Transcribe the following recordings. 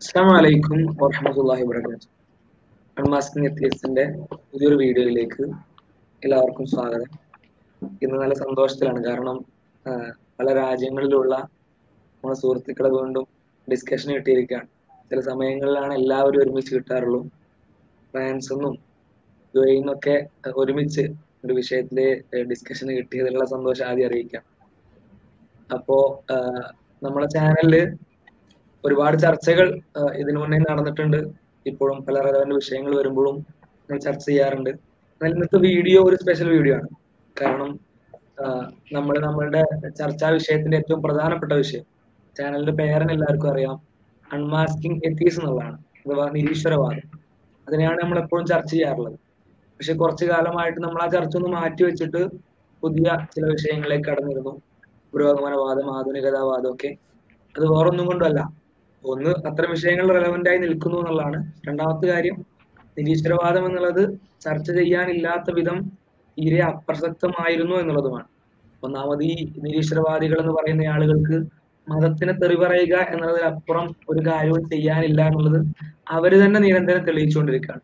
അസ്സാം വലൈക്കും വറഹമത്തല്ലാഹി വബർക്കാത്തു അൺമാസ്കിംഗ് എത്തിയസിന്റെ പുതിയൊരു വീഡിയോയിലേക്ക് എല്ലാവർക്കും സ്വാഗതം. ഇന്ന് നല്ല സന്തോഷത്തിലാണ്. കാരണം പല രാജ്യങ്ങളിലുള്ള നമ്മുടെ സുഹൃത്തുക്കളെ വീണ്ടും ഡിസ്കഷൻ കിട്ടിയിരിക്കുകയാണ്. ചില സമയങ്ങളിലാണ് എല്ലാവരും ഒരുമിച്ച് കിട്ടാറുള്ളൂ. ഫ്രാൻസെന്നും നിന്നും യു ഒരുമിച്ച് ഒരു വിഷയത്തിലെ ഡിസ്കഷൻ കിട്ടിയതിലുള്ള സന്തോഷം ആദ്യം അറിയിക്കാം. അപ്പോ നമ്മുടെ ചാനലിൽ ഒരുപാട് ചർച്ചകൾ ഇതിനു മുന്നേ നടന്നിട്ടുണ്ട്. ഇപ്പോഴും പല റെലവന്റ് വിഷയങ്ങൾ വരുമ്പോഴും നമ്മൾ ചർച്ച ചെയ്യാറുണ്ട്. എന്നാൽ ഇന്നത്തെ വീഡിയോ ഒരു സ്പെഷ്യൽ വീഡിയോ ആണ്. കാരണം നമ്മൾ നമ്മളുടെ ചർച്ചാ വിഷയത്തിന്റെ ഏറ്റവും പ്രധാനപ്പെട്ട വിഷയം. ചാനലിന്റെ പേരൻ എല്ലാവർക്കും അറിയാം. അൺമാസ്കിംഗ് എത്തീസ് എന്നുള്ളതാണ്. അഥവാ നിരീശ്വരവാദം. അതിനെയാണ് നമ്മൾ എപ്പോഴും ചർച്ച ചെയ്യാറുള്ളത്. പക്ഷെ കുറച്ചു കാലമായിട്ട് നമ്മൾ ആ ചർച്ച ഒന്ന് മാറ്റി വെച്ചിട്ട് പുതിയ ചില വിഷയങ്ങളിലേക്ക് കടന്നിരുന്നു. പുരോഗമനവാദം ആധുനികതാവാദം ഒക്കെ. അത് വേറൊന്നും കൊണ്ടല്ല ഒന്ന് അത്തരം വിഷയങ്ങൾ റെലവെന്റ് ആയി നിൽക്കുന്നു എന്നുള്ളതാണ്. രണ്ടാമത്തെ കാര്യം നിരീശ്വരവാദം എന്നുള്ളത് ചർച്ച ചെയ്യാനില്ലാത്ത വിധം തീരെ അപ്രസക്തമായിരുന്നു എന്നുള്ളതുമാണ്. ഒന്നാമത് ഈ നിരീശ്വരവാദികൾ എന്ന് പറയുന്ന ആളുകൾക്ക് മതത്തിനെ തെറി പറയുക അപ്പുറം ഒരു കാര്യവും ചെയ്യാനില്ല എന്നുള്ളത് അവർ തന്നെ നിരന്തരം തെളിയിച്ചുകൊണ്ടിരിക്കുകയാണ്.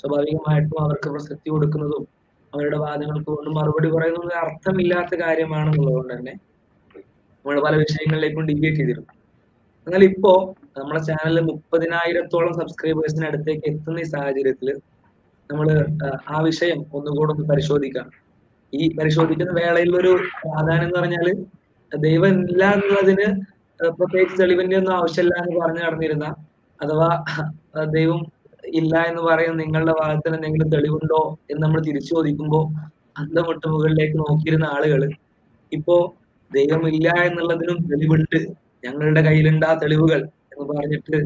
സ്വാഭാവികമായിട്ടും അവർക്ക് പ്രസക്തി കൊടുക്കുന്നതും അവരുടെ വാദങ്ങൾക്ക് കൊണ്ട് മറുപടി പറയുന്നതും അർത്ഥമില്ലാത്ത കാര്യമാണെന്നുള്ളത് കൊണ്ട് തന്നെ നമ്മൾ പല വിഷയങ്ങളിലേക്കും ഡിബേറ്റ് ചെയ്തിരുന്നു. എന്നാൽ ഇപ്പോ നമ്മുടെ ചാനലിൽ മുപ്പതിനായിരത്തോളം സബ്സ്ക്രൈബേഴ്സിന് അടുത്തേക്ക് എത്തുന്ന ഈ സാഹചര്യത്തിൽ നമ്മൾ ആ വിഷയം ഒന്നുകൂടെ ഒന്ന് പരിശോധിക്കാം. ഈ പരിശോധിക്കുന്ന വേളയിൽ ഒരു പ്രാധാന്യം എന്ന് പറഞ്ഞാൽ ദൈവം ഇല്ല എന്നുള്ളതിന് പ്രത്യേകിച്ച് തെളിവിന്റെ ഒന്നും ആവശ്യമില്ല എന്ന് പറഞ്ഞു നടന്നിരുന്ന അഥവാ ദൈവം ഇല്ല എന്ന് പറയുന്ന നിങ്ങളുടെ ഭാഗത്തിന് എന്തെങ്കിലും തെളിവുണ്ടോ എന്ന് നമ്മൾ തിരിച്ചു ചോദിക്കുമ്പോൾ അന്തമുട്ട് മുകളിലേക്ക് നോക്കിയിരുന്ന ആളുകൾ ഇപ്പോ ദൈവമില്ല എന്നുള്ളതിനും തെളിവുണ്ട്. ഞങ്ങളുടെ കയ്യിലുണ്ട് ആ തെളിവുകൾ എന്ന് പറഞ്ഞിട്ട്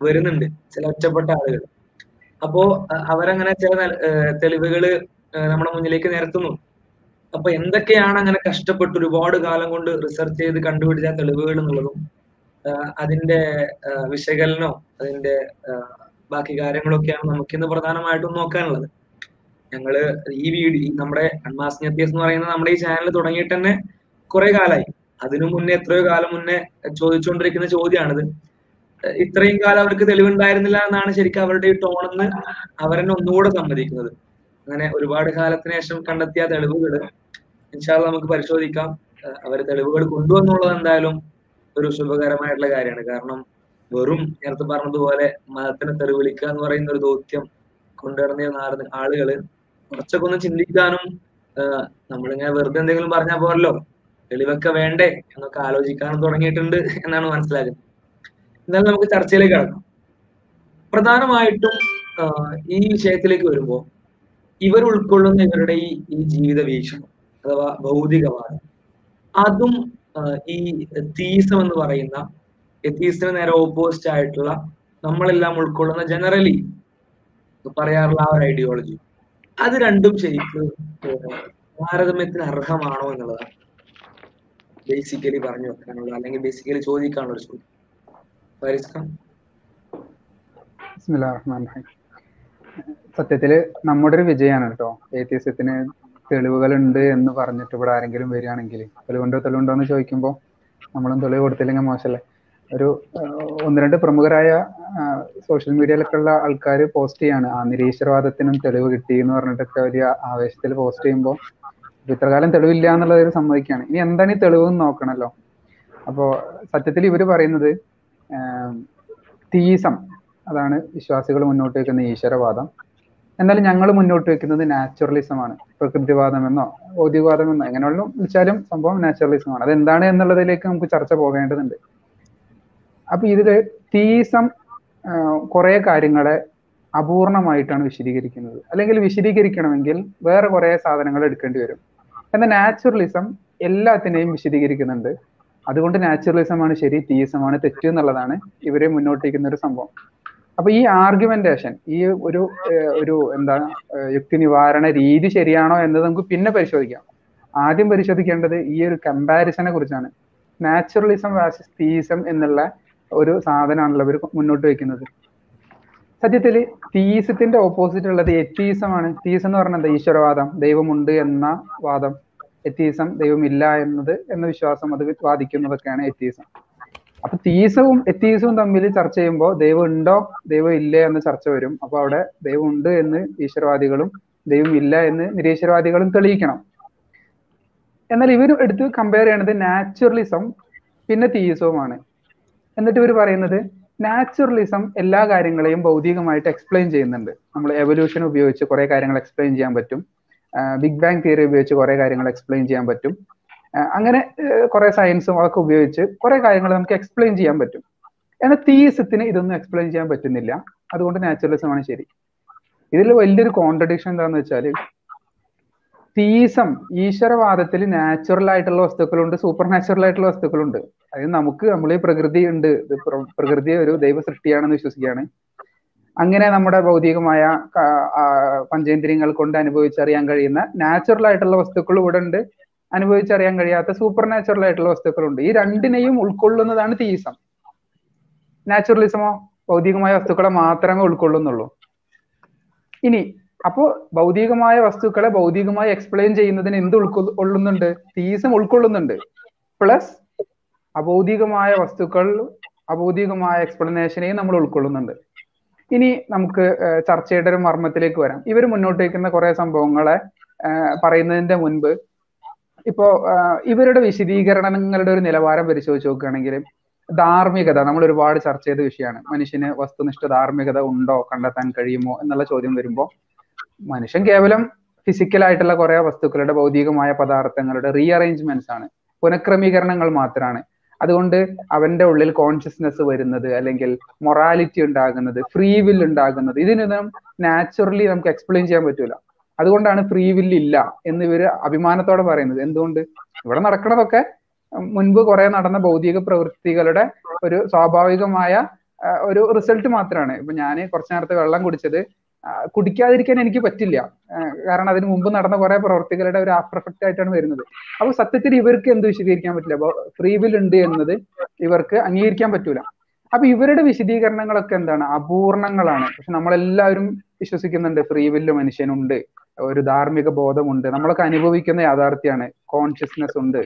വരുന്നുണ്ട് ചില ഒറ്റപ്പെട്ട ആളുകൾ. അപ്പോ അവരങ്ങനെ ചില തെളിവുകൾ നമ്മുടെ മുന്നിലേക്ക് നിരത്തുന്നു. അപ്പൊ എന്തൊക്കെയാണ് അങ്ങനെ കഷ്ടപ്പെട്ട് ഒരുപാട് കാലം കൊണ്ട് റിസർച്ച് ചെയ്ത് കണ്ടുപിടിച്ച തെളിവുകൾ എന്നുള്ളതും അതിന്റെ വിശകലനവും വിശകലനോ അതിന്റെ ബാക്കി കാര്യങ്ങളൊക്കെയാണ് നമുക്കിന്ന് പ്രധാനമായിട്ടും നോക്കാനുള്ളത്. ഞങ്ങൾ ഈ വീഡിയോ നമ്മുടെ അൺമാസ് എന്ന് പറയുന്ന നമ്മുടെ ഈ ചാനൽ തുടങ്ങിയിട്ട് തന്നെ കുറെ കാലമായി അതിനു മുന്നേ എത്രയോ കാലം മുന്നേ ചോദിച്ചുകൊണ്ടിരിക്കുന്ന ചോദ്യമാണിത്. ഇത്രയും കാലം അവർക്ക് തെളിവുണ്ടായിരുന്നില്ല എന്നാണ് ശരിക്കും അവരുടെ ഈ ടോണെന്ന് അവരെന്നെ ഒന്നുകൂടെ സമ്മതിക്കുന്നത്. അങ്ങനെ ഒരുപാട് കാലത്തിന് ശേഷം കണ്ടെത്തിയ തെളിവുകൾ ഇൻഷാല്ല നമുക്ക് പരിശോധിക്കാം. അവർ തെളിവുകൾ കൊണ്ടുവന്നുള്ളത് എന്തായാലും ഒരു ശുഭകരമായിട്ടുള്ള കാര്യമാണ്. കാരണം വെറും നേരത്തെ പറഞ്ഞതുപോലെ മതത്തിനെ തെറിവിളിക്കുക എന്ന് പറയുന്ന ഒരു ദൗത്യം കൊണ്ടുവരുന്ന ആളുകൾ കുറച്ചൊക്കെ ഒന്ന് ചിന്തിക്കാനും നമ്മളിങ്ങനെ വെറുതെ എന്തെങ്കിലും പറഞ്ഞാൽ പോരല്ലോ. തെളിവൊക്കെ വേണ്ടേ എന്നൊക്കെ ആലോചിക്കാൻ തുടങ്ങിയിട്ടുണ്ട് എന്നാണ് മനസ്സിലാകുന്നത്. എന്നാലും നമുക്ക് ചർച്ചയിലേക്ക് കടക്കാം. പ്രധാനമായിട്ടും ഈ വിഷയത്തിലേക്ക് വരുമ്പോൾ ഇവർ ഉൾക്കൊള്ളുന്ന ഇവരുടെ ഈ ഈ ജീവിത വീക്ഷണം അഥവാ ഭൗതികവാദം അതും ഈ തീസം എന്ന് പറയുന്ന എത്തീസിന് നേരെ ഓപ്പോസിറ്റ് ആയിട്ടുള്ള നമ്മളെല്ലാം ഉൾക്കൊള്ളുന്ന ജനറലി പറയാറുള്ള ആ ഒരു ഐഡിയോളജി അത് രണ്ടും ശരിക്കും താരതമ്യത്തിന് അർഹമാണോ എന്നുള്ളതാണ്. ബേസിക്കലി പറഞ്ഞു വെക്കാനുള്ള. അല്ലെങ്കിൽ ബേസിക്കലി ചോദിക്കാനുള്ള ഒരു ചോദ്യം സത്യത്തിൽ നമ്മുടെ ഒരു വിജയമാണ് കേട്ടോ. ഏത്യസ്യത്തിന് തെളിവുകളുണ്ട് എന്ന് പറഞ്ഞിട്ട് ഇവിടെ ആരെങ്കിലും വരികയാണെങ്കിൽ തെളിവുണ്ടോ തെളിവുണ്ടോ എന്ന് ചോദിക്കുമ്പോൾ നമ്മളും തെളിവ് കൊടുത്തില്ലെങ്കിൽ മോശമല്ലേ? ഒരു ഒന്ന് രണ്ട് പ്രമുഖരായ സോഷ്യൽ മീഡിയയിലൊക്കെ ഉള്ള ആൾക്കാർ പോസ്റ്റ് ചെയ്യാണ്. ആ നിരീശ്വരവാദത്തിനും തെളിവ് കിട്ടി എന്ന് പറഞ്ഞിട്ടൊക്കെ വലിയ ആവേശത്തിൽ പോസ്റ്റ് ചെയ്യുമ്പോൾ ഇത്രകാലം തെളിവില്ല എന്നുള്ളത് സമ്മതിക്കുകയാണ്. ഇനി എന്താണ് ഈ തെളിവ് നോക്കണല്ലോ. അപ്പോ സത്യത്തിൽ ഇവർ പറയുന്നത് തീസം അതാണ് വിശ്വാസികൾ മുന്നോട്ട് വെക്കുന്ന ഈശ്വരവാദം. എന്നാൽ ഞങ്ങൾ മുന്നോട്ട് വെക്കുന്നത് നാച്ചുറലിസം ആണ്. പ്രകൃതിവാദം എന്നോ ഭൗതികവാദം എന്നോ എങ്ങനെയുള്ള വിളിച്ചാലും സംഭവം നാച്ചുറലിസം ആണ്. അതെന്താണ് എന്നുള്ളതിലേക്ക് നമുക്ക് ചർച്ച പോകേണ്ടതുണ്ട്. അപ്പൊ ഇതിൽ തീസം കുറെ കാര്യങ്ങളെ അപൂർണമായിട്ടാണ് വിശദീകരിക്കുന്നത്. അല്ലെങ്കിൽ വിശദീകരിക്കണമെങ്കിൽ വേറെ കുറെ സാധനങ്ങൾ എടുക്കേണ്ടി വരും. എന്നാൽ നാച്ചുറലിസം എല്ലാത്തിനെയും വിശദീകരിക്കുന്നുണ്ട്. അതുകൊണ്ട് നാച്ചുറലിസം ആണ് ശരി തീസമാണ് തെറ്റ് എന്നുള്ളതാണ് ഇവരെ മുന്നോട്ട് വയ്ക്കുന്ന ഒരു സംഭവം. അപ്പൊ ഈ ആർഗ്യുമെന്റേഷൻ ഈ ഒരു ഒരു എന്താ യുക്തി നിവാരണ രീതി ശരിയാണോ എന്നത് നമുക്ക് പിന്നെ പരിശോധിക്കാം. ആദ്യം പരിശോധിക്കേണ്ടത് ഈ ഒരു കമ്പാരിസനെ കുറിച്ചാണ്. നാച്ചുറലിസം വാസസ് തീസം എന്നുള്ള ഒരു സാധനമാണല്ലോ ഇവർ മുന്നോട്ട് വെക്കുന്നത് സത്യത്തിൽ തീസത്തിന്റെ ഓപ്പോസിറ്റ് ഉള്ളത് എത്തീസമാണ് തീസം എന്ന് പറഞ്ഞാൽ എന്താ? ഈശ്വരവാദം. ദൈവമുണ്ട് എന്ന വാദം. എത്തീസം ദൈവമില്ല എന്നത് എന്ന വിശ്വാസം അത് വാദിക്കുന്നതൊക്കെയാണ് എത്തീസം അപ്പൊ തീസവും എത്തീസവും തമ്മിൽ ചർച്ച ചെയ്യുമ്പോൾ ദൈവം ഉണ്ടോ ദൈവം ഇല്ലേ എന്ന് ചർച്ച വരും. അപ്പൊ അവിടെ ദൈവം ഉണ്ട് എന്ന് ഈശ്വരവാദികളും ദൈവം ഇല്ല എന്ന് നിരീശ്വരവാദികളും തെളിയിക്കണം. എന്നാൽ ഇവർ എടുത്ത് കമ്പയർ ചെയ്യണത് നാച്ചുറലിസം പിന്നെ തീയിസവുമാണ് എന്നിട്ട് ഇവർ പറയുന്നത് നാച്ചുറലിസം എല്ലാ കാര്യങ്ങളെയും ഭൗതികമായിട്ട് എക്സ്പ്ലെയിൻ ചെയ്യുന്നുണ്ട്. നമ്മൾ എവല്യൂഷൻ ഉപയോഗിച്ച് കുറെ കാര്യങ്ങൾ എക്സ്പ്ലെയിൻ ചെയ്യാൻ പറ്റും. ബിഗ് ബാങ് തിയറി ഉപയോഗിച്ച് കുറെ കാര്യങ്ങൾ എക്സ്പ്ലെയിൻ ചെയ്യാൻ പറ്റും. അങ്ങനെ കുറെ സയൻസും അതൊക്കെ ഉപയോഗിച്ച് കുറെ കാര്യങ്ങൾ നമുക്ക് എക്സ്പ്ലെയിൻ ചെയ്യാൻ പറ്റും. എന്നാൽ തീയസത്തിന് ഇതൊന്നും എക്സ്പ്ലെയിൻ ചെയ്യാൻ പറ്റുന്നില്ല. അതുകൊണ്ട് നാച്ചുറലിസമാണ് ശരി. ഇതിൽ വലിയൊരു കോൺട്രഡിക്ഷൻ എന്താണെന്ന് വെച്ചാൽ തീസം ഈശ്വരവാദത്തിൽ നാച്ചുറൽ ആയിട്ടുള്ള വസ്തുക്കളുണ്ട് സൂപ്പർ നാച്ചുറൽ ആയിട്ടുള്ള വസ്തുക്കളുണ്ട്. അതായത് നമുക്ക് നമ്മൾ ഈ പ്രകൃതി ഉണ്ട്. പ്രകൃതി ഒരു ദൈവ സൃഷ്ടിയാണെന്ന് വിശ്വസിക്കുകയാണ്. അങ്ങനെ നമ്മുടെ ഭൗതികമായ പഞ്ചേന്ദ്രിയങ്ങൾ കൊണ്ട് അനുഭവിച്ചറിയാൻ കഴിയുന്ന നാച്ചുറൽ ആയിട്ടുള്ള വസ്തുക്കൾ ഇവിടെ ഉണ്ട്. അനുഭവിച്ചറിയാൻ കഴിയാത്ത സൂപ്പർ നാച്ചുറൽ ആയിട്ടുള്ള വസ്തുക്കളുണ്ട്. ഈ രണ്ടിനെയും ഉൾക്കൊള്ളുന്നതാണ് തീസം. നാച്ചുറലിസമോ ഭൗതികമായ വസ്തുക്കളെ മാത്രമേ ഉൾക്കൊള്ളുന്നുള്ളൂ. ഇനി അപ്പോ ഭൗതികമായ വസ്തുക്കളെ ഭൗതികമായി എക്സ്പ്ലെയിൻ ചെയ്യുന്നതിന് എന്ത് ഉൾക്കൊള്ളുന്നുണ്ട്? തീസം ഉൾക്കൊള്ളുന്നുണ്ട്. പ്ലസ് അഭൗതികമായ വസ്തുക്കൾ അഭൗതികമായ എക്സ്പ്ലനേഷനെയും നമ്മൾ ഉൾക്കൊള്ളുന്നുണ്ട്. ഇനി നമുക്ക് ചർച്ചയുടെ ഒരു മർമ്മത്തിലേക്ക് വരാം. ഇവർ മുന്നോട്ട് വയ്ക്കുന്ന കുറെ സംഭവങ്ങളെ പറയുന്നതിന്റെ മുൻപ് ഇപ്പോ ഇവരുടെ വിശദീകരണങ്ങളുടെ ഒരു നിലവാരം പരിശോധിച്ച് നോക്കുകയാണെങ്കിൽ ധാർമ്മികത നമ്മൾ ഒരുപാട് ചർച്ച ചെയ്ത വിഷയമാണ്. മനുഷ്യന് വസ്തുനിഷ്ഠ ധാർമ്മികത ഉണ്ടോ? കണ്ടെത്താൻ കഴിയുമോ? എന്നുള്ള ചോദ്യം വരുമ്പോൾ മനുഷ്യൻ കേവലം ഫിസിക്കൽ ആയിട്ടുള്ള കുറെ വസ്തുക്കളുടെ ഭൗതികമായ പദാർത്ഥങ്ങളുടെ റീഅറേഞ്ച്മെന്റ്സ് ആണ്. പുനഃക്രമീകരണങ്ങൾ മാത്രമാണ് അതുകൊണ്ട് അവന്റെ ഉള്ളിൽ കോൺഷ്യസ്നെസ് വരുന്നത് അല്ലെങ്കിൽ മൊറാലിറ്റി ഉണ്ടാകുന്നത് ഫ്രീ വിൽ ഉണ്ടാകുന്നത് ഇതിനൊന്നും നാച്ചുറലി നമുക്ക് എക്സ്പ്ലെയിൻ ചെയ്യാൻ പറ്റൂല. അതുകൊണ്ടാണ് ഫ്രീ വിൽ ഇല്ല എന്ന് ഇവർ അഭിമാനത്തോടെ പറയുന്നത്. എന്തുകൊണ്ട്? ഇവിടെ നടക്കുന്നതൊക്കെ മുൻപ് കുറെ നടന്ന ഭൗതിക പ്രവൃത്തികളുടെ ഒരു സ്വാഭാവികമായ ഒരു റിസൾട്ട് മാത്രമാണ് ഇപ്പൊ ഞാൻ കുറച്ചു നേരത്തെ വെള്ളം കുടിച്ചത്. കുടിക്കാതിരിക്കാൻ എനിക്ക് പറ്റില്ല. കാരണം അതിന് മുമ്പ് നടന്ന കുറെ പ്രവർത്തികളുടെ ഒരു ആഫ്റ്റർ എഫക്റ്റ് ആയിട്ടാണ് വരുന്നത്. അപ്പൊ സത്യത്തിൽ ഇവർക്ക് എന്ത് വിശദീകരിക്കാൻ പറ്റില്ല? ഫ്രീ വിൽ ഉണ്ട് എന്നത് ഇവർക്ക് അംഗീകരിക്കാൻ പറ്റൂല. അപ്പൊ ഇവരുടെ വിശദീകരണങ്ങളൊക്കെ എന്താണ്? അപൂർണങ്ങളാണ്. പക്ഷെ നമ്മളെല്ലാവരും വിശ്വസിക്കുന്നുണ്ട് ഫ്രീ വില്ല് മനുഷ്യനുണ്ട്. ഒരു ധാർമ്മിക ബോധമുണ്ട്. നമ്മളൊക്കെ അനുഭവിക്കുന്ന യാഥാർത്ഥ്യമാണ് കോൺഷ്യസ്നെസ് ഉണ്ട്.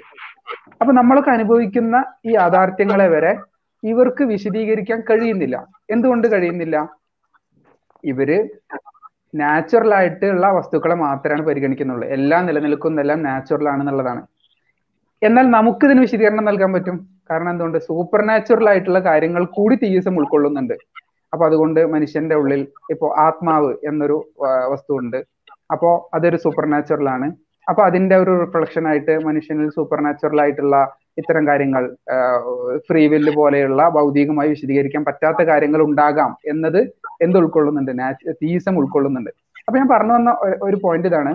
അപ്പൊ നമ്മളൊക്കെ അനുഭവിക്കുന്ന ഈ യാഥാർത്ഥ്യങ്ങളെ വരെ ഇവർക്ക് വിശദീകരിക്കാൻ കഴിയുന്നില്ല. എന്തുകൊണ്ട് കഴിയുന്നില്ല? ഇവർ നാച്ചുറൽ ആയിട്ടുള്ള വസ്തുക്കളെ മാത്രമാണ് പരിഗണിക്കുന്നുള്ളൂ. എല്ലാം നിലനിൽക്കുന്നതെല്ലാം നാച്ചുറൽ ആണെന്നുള്ളതാണ്. എന്നാൽ നമുക്ക് ഇതിന് വിശദീകരണം നൽകാൻ പറ്റും. കാരണം എന്തുകൊണ്ട്? സൂപ്പർ നാച്ചുറൽ ആയിട്ടുള്ള കാര്യങ്ങൾ കൂടി തീസം ഉൾക്കൊള്ളുന്നുണ്ട്. അപ്പൊ അതുകൊണ്ട് മനുഷ്യന്റെ ഉള്ളിൽ ഇപ്പോ ആത്മാവ് എന്നൊരു വസ്തു ഉണ്ട്. അപ്പോ അതൊരു സൂപ്പർ നാച്ചുറൽ ആണ്. അപ്പൊ അതിന്റെ ഒരു റിഫ്ലക്ഷൻ ആയിട്ട് മനുഷ്യനിൽ സൂപ്പർ നാച്ചുറൽ ആയിട്ടുള്ള ഇത്തരം കാര്യങ്ങൾ ഫ്രീ വില്ല് പോലെയുള്ള ഭൗതികമായി വിശദീകരിക്കാൻ പറ്റാത്ത കാര്യങ്ങൾ ഉണ്ടാകാം എന്നത് എന്ത് ഉൾക്കൊള്ളുന്നുണ്ട് തീസം ഉൾക്കൊള്ളുന്നുണ്ട്. അപ്പൊ ഞാൻ പറഞ്ഞു വന്ന ഒരു പോയിന്റ് ഇതാണ്.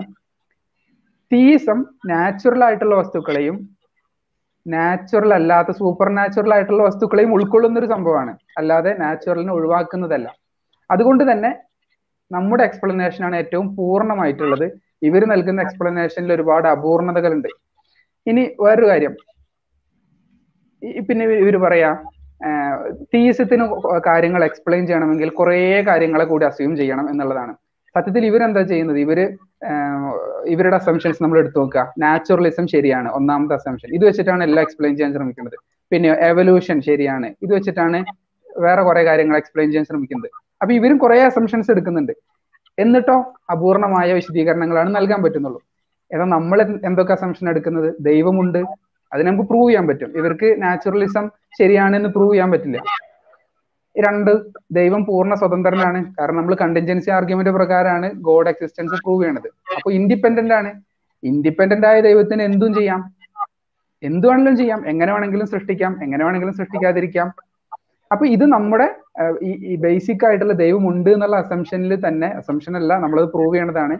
തീസം നാച്ചുറൽ ആയിട്ടുള്ള വസ്തുക്കളെയും നാച്ചുറൽ അല്ലാത്ത സൂപ്പർ നാച്ചുറൽ ആയിട്ടുള്ള വസ്തുക്കളെയും ഉൾക്കൊള്ളുന്ന ഒരു സംഭവമാണ്. അല്ലാതെ നാച്ചുറലിനെ ഒഴിവാക്കുന്നതല്ല. അതുകൊണ്ട് തന്നെ നമ്മുടെ എക്സ്പ്ലനേഷൻ ആണ് ഏറ്റവും പൂർണമായിട്ടുള്ളത്. ഇവർ നൽകുന്ന എക്സ്പ്ലനേഷനിൽ ഒരുപാട് അപൂർണതകളുണ്ട്. ഇനി വേറൊരു കാര്യം. പിന്നെ ഇവർ പറയാ തീസത്തിന് കാര്യങ്ങൾ എക്സ്പ്ലെയിൻ ചെയ്യണമെങ്കിൽ കുറേ കാര്യങ്ങളെ കൂടി അസ്യൂം ചെയ്യണം എന്നുള്ളതാണ്. സത്യത്തിൽ ഇവരെന്താ ചെയ്യുന്നത്? ഇവർ ഇവരുടെ അസംഷൻസ് നമ്മൾ എടുത്തു നോക്കുക. നാച്ചുറലിസം ശരിയാണ് ഒന്നാമത്തെ അസംഷൻ ഇത് വെച്ചിട്ടാണ് എല്ലാം എക്സ്പ്ലെയിൻ ചെയ്യാൻ ശ്രമിക്കുന്നത്. പിന്നെ എവല്യൂഷൻ ശരിയാണ് ഇത് വെച്ചിട്ടാണ് വേറെ കുറെ കാര്യങ്ങൾ എക്സ്പ്ലെയിൻ ചെയ്യാൻ ശ്രമിക്കുന്നത്. അപ്പൊ ഇവരും കുറെ അസംഷൻസ് എടുക്കുന്നുണ്ട്. എന്നിട്ടോ അപൂർണമായ വിശദീകരണങ്ങളാണ് നൽകാൻ പറ്റുന്നുള്ളൂ. എന്നാൽ നമ്മൾ എന്തൊക്കെ അസംഷൻ എടുക്കുന്നത്? ദൈവമുണ്ട് അത് നമുക്ക് പ്രൂവ് ചെയ്യാൻ പറ്റും. ഇവർക്ക് നാച്ചുറലിസം ശരിയാണെന്ന് പ്രൂവ് ചെയ്യാൻ പറ്റില്ല. രണ്ട് ദൈവം പൂർണ സ്വതന്ത്രനാണ്. കാരണം നമ്മൾ കണ്ടിൻജൻസി ആർഗ്യുമെന്റ് പ്രകാരമാണ് ഗോഡ് എക്സിസ്റ്റൻസ് പ്രൂവ് ചെയ്യണത്. അപ്പൊ ഇൻഡിപെൻഡന്റ് ആണ്. ഇൻഡിപെൻഡന്റ് ആയ ദൈവത്തിന് എന്തും ചെയ്യാം. എന്ത് വേണമെങ്കിലും ചെയ്യാം. എങ്ങനെ വേണമെങ്കിലും സൃഷ്ടിക്കാം. എങ്ങനെ വേണമെങ്കിലും സൃഷ്ടിക്കാതിരിക്കാം. അപ്പൊ ഇത് നമ്മുടെ ഈ ബേസിക് ആയിട്ടുള്ള ദൈവം ഉണ്ട് എന്നുള്ള അസംഷനിൽ തന്നെ അസംഷൻ അല്ല നമ്മളത് പ്രൂവ് ചെയ്യണതാണ്.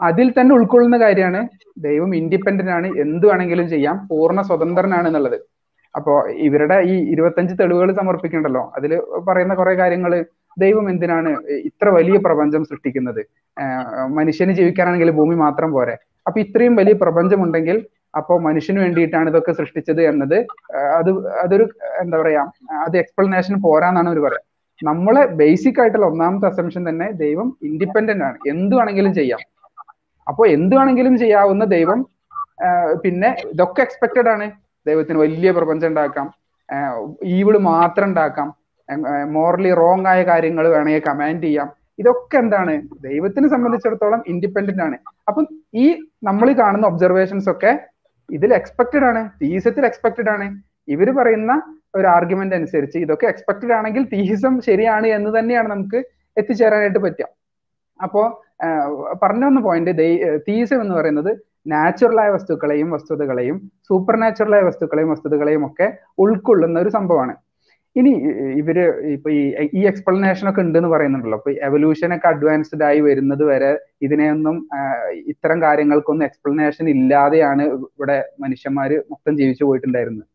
അതിൽ തന്നെ ഉൾക്കൊള്ളുന്ന കാര്യമാണ് ദൈവം ഇൻഡിപെൻഡന്റ് ആണ് എന്ത് വേണമെങ്കിലും ചെയ്യാം പൂർണ സ്വതന്ത്രനാണ് എന്നുള്ളത്. അപ്പോ ഇവരുടെ ഈ ഇരുപത്തഞ്ച് തെളിവുകൾ സമർപ്പിക്കണ്ടല്ലോ? അതിൽ പറയുന്ന കുറെ കാര്യങ്ങൾ ദൈവം എന്തിനാണ് ഇത്ര വലിയ പ്രപഞ്ചം സൃഷ്ടിക്കുന്നത്? മനുഷ്യന് ജീവിക്കാനാണെങ്കിൽ ഭൂമി മാത്രം പോരെ. അപ്പൊ ഇത്രയും വലിയ പ്രപഞ്ചം ഉണ്ടെങ്കിൽ അപ്പോൾ മനുഷ്യന് വേണ്ടിയിട്ടാണ് ഇതൊക്കെ സൃഷ്ടിച്ചത് എന്നത് അത് അതൊരു എന്താ പറയാ അത് എക്സ്പ്ലനേഷൻ പോരാന്നാണ് ഒരു പറയാം. നമ്മളെ ബേസിക് ആയിട്ടുള്ള ഒന്നാമത്തെ അസംഷൻ തന്നെ ദൈവം ഇൻഡിപെൻഡന്റ് ആണ്. എന്ത് വേണമെങ്കിലും ചെയ്യാം. അപ്പോൾ എന്ത് വേണമെങ്കിലും ചെയ്യാവുന്ന ദൈവം പിന്നെ ഇതൊക്കെ എക്സ്പെക്റ്റഡ് ആണ്. ദൈവത്തിന് വലിയ പ്രപഞ്ചം ഉണ്ടാക്കാം. ഈവിൾ മാത്രം ഉണ്ടാക്കാം. മോറലി റോങ് ആയ കാര്യങ്ങൾ വേണമെങ്കിൽ കമാൻഡ് ചെയ്യാം. ഇതൊക്കെ എന്താണ്? ദൈവത്തിനെ സംബന്ധിച്ചിടത്തോളം ഇൻഡിപെൻഡന്റ് ആണ്. അപ്പം ഈ നമ്മൾ കാണുന്ന ഒബ്സർവേഷൻസ് ഒക്കെ ഇതിൽ എക്സ്പെക്റ്റഡ് ആണ്. തീസത്തിൽ എക്സ്പെക്റ്റഡ് ആണ്. ഇവർ പറയുന്ന ഒരു ആർഗ്യുമെന്റ് അനുസരിച്ച് ഇതൊക്കെ എക്സ്പെക്റ്റഡ് ആണെങ്കിൽ തീസം ശരിയാണ് എന്ന് തന്നെയാണ് നമുക്ക് എത്തിച്ചേരാനായിട്ട് പറ്റുക. അപ്പോ പറഞ്ഞു വന്ന പോയിന്റ് തീസം എന്ന് പറയുന്നത് നാച്ചുറലായ വസ്തുക്കളെയും വസ്തുതകളെയും സൂപ്പർ നാച്ചുറലായ വസ്തുക്കളെയും വസ്തുതകളെയും ഒക്കെ ഉൾക്കൊള്ളുന്ന ഒരു സംഭവമാണ്. ഇനി ഇവർ ഇപ്പൊ ഈ ഈ എക്സ്പ്ലനേഷൻ ഒക്കെ ഉണ്ട് എന്ന് പറയുന്നുണ്ടല്ലോ. അപ്പൊ എവല്യൂഷൻ ഒക്കെ അഡ്വാൻസ്ഡ് ആയി വരുന്നത് വരെ ഇതിനെയൊന്നും ഇത്തരം കാര്യങ്ങൾക്കൊന്നും എക്സ്പ്ലനേഷൻ ഇല്ലാതെയാണ് ഇവിടെ മനുഷ്യന്മാര് മൊത്തം ജീവിച്ചു പോയിട്ടുണ്ടായിരുന്നത്.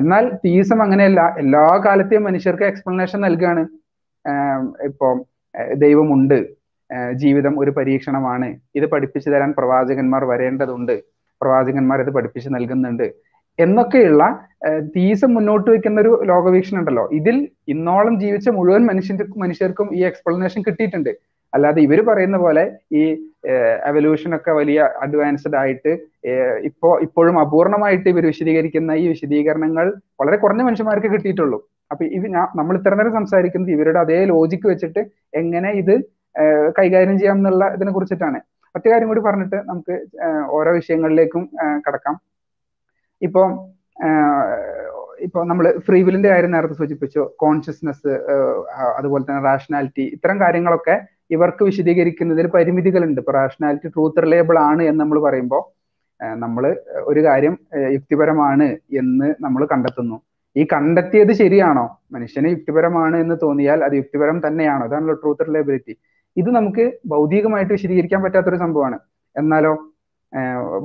എന്നാൽ തീസം അങ്ങനെയല്ല എല്ലാ കാലത്തെയും മനുഷ്യർക്ക് എക്സ്പ്ലനേഷൻ നൽകുകയാണ് ഇപ്പൊ ദൈവമുണ്ട്. ജീവിതം ഒരു പരീക്ഷണമാണ്. ഇത് പഠിപ്പിച്ചു തരാൻ പ്രവാചകന്മാർ വരേണ്ടതുണ്ട്. പ്രവാചകന്മാർ ഇത് പഠിപ്പിച്ചു നൽകുന്നുണ്ട്. എന്നൊക്കെയുള്ള തീസം മുന്നോട്ട് വെക്കുന്ന ഒരു ലോകവീക്ഷണം ഉണ്ടല്ലോ ഇതിൽ ഇന്നോളം ജീവിച്ച മുഴുവൻ മനുഷ്യന്റെ മനുഷ്യർക്കും ഈ എക്സ്പ്ലനേഷൻ കിട്ടിയിട്ടുണ്ട്. അല്ലാതെ ഇവർ പറയുന്ന പോലെ ഈ എവല്യൂഷൻ ഒക്കെ വലിയ അഡ്വാൻസ്ഡ് ആയിട്ട് ഇപ്പോ ഇപ്പോഴും അപൂർണമായിട്ട് ഇവർ വിശദീകരിക്കുന്ന ഈ വിശദീകരണങ്ങൾ വളരെ കുറഞ്ഞ മനുഷ്യന്മാർക്ക് കിട്ടിയിട്ടുള്ളൂ. അപ്പൊ ഇത് നമ്മൾ ഇത്ര നേരം സംസാരിക്കുന്നത് ഇവരുടെ അതേ ലോജിക്ക് വെച്ചിട്ട് എങ്ങനെ ഇത് കൈകാര്യം ചെയ്യാം എന്നുള്ള ഇതിനെ കുറിച്ചിട്ടാണ്. മറ്റു കാര്യം കൂടി പറഞ്ഞിട്ട് നമുക്ക് ഓരോ വിഷയങ്ങളിലേക്കും കടക്കാം. ഇപ്പൊ ഇപ്പൊ നമ്മൾ ഫ്രീ വില്ലിന്റെ കാര്യം നേരത്തെ സൂചിപ്പിച്ചു. കോൺഷ്യസ്നെസ് അതുപോലെ തന്നെ റാഷണാലിറ്റി ഇത്തരം കാര്യങ്ങളൊക്കെ ഇവർക്ക് വിശദീകരിക്കുന്നതിൽ പരിമിതികളുണ്ട്. ഇപ്പൊ റാഷണാലിറ്റി ട്രൂത്ത് റിലേബിൾ ആണ് എന്ന് നമ്മൾ പറയുമ്പോൾ നമ്മൾ ഒരു കാര്യം യുക്തിപരമാണ് എന്ന് നമ്മൾ കണ്ടെത്തുന്നു. ഈ കണ്ടെത്തിയത് ശരിയാണോ? മനുഷ്യന് യുക്തിപരമാണ് എന്ന് തോന്നിയാൽ അത് യുക്തിപരം തന്നെയാണോ? അതാണല്ലോ ട്രൂത്ത് റിലയബിലിറ്റി ഇത് നമുക്ക് ഭൗതികമായിട്ട് വിശദീകരിക്കാൻ പറ്റാത്തൊരു സംഭവമാണ്. എന്നാലോ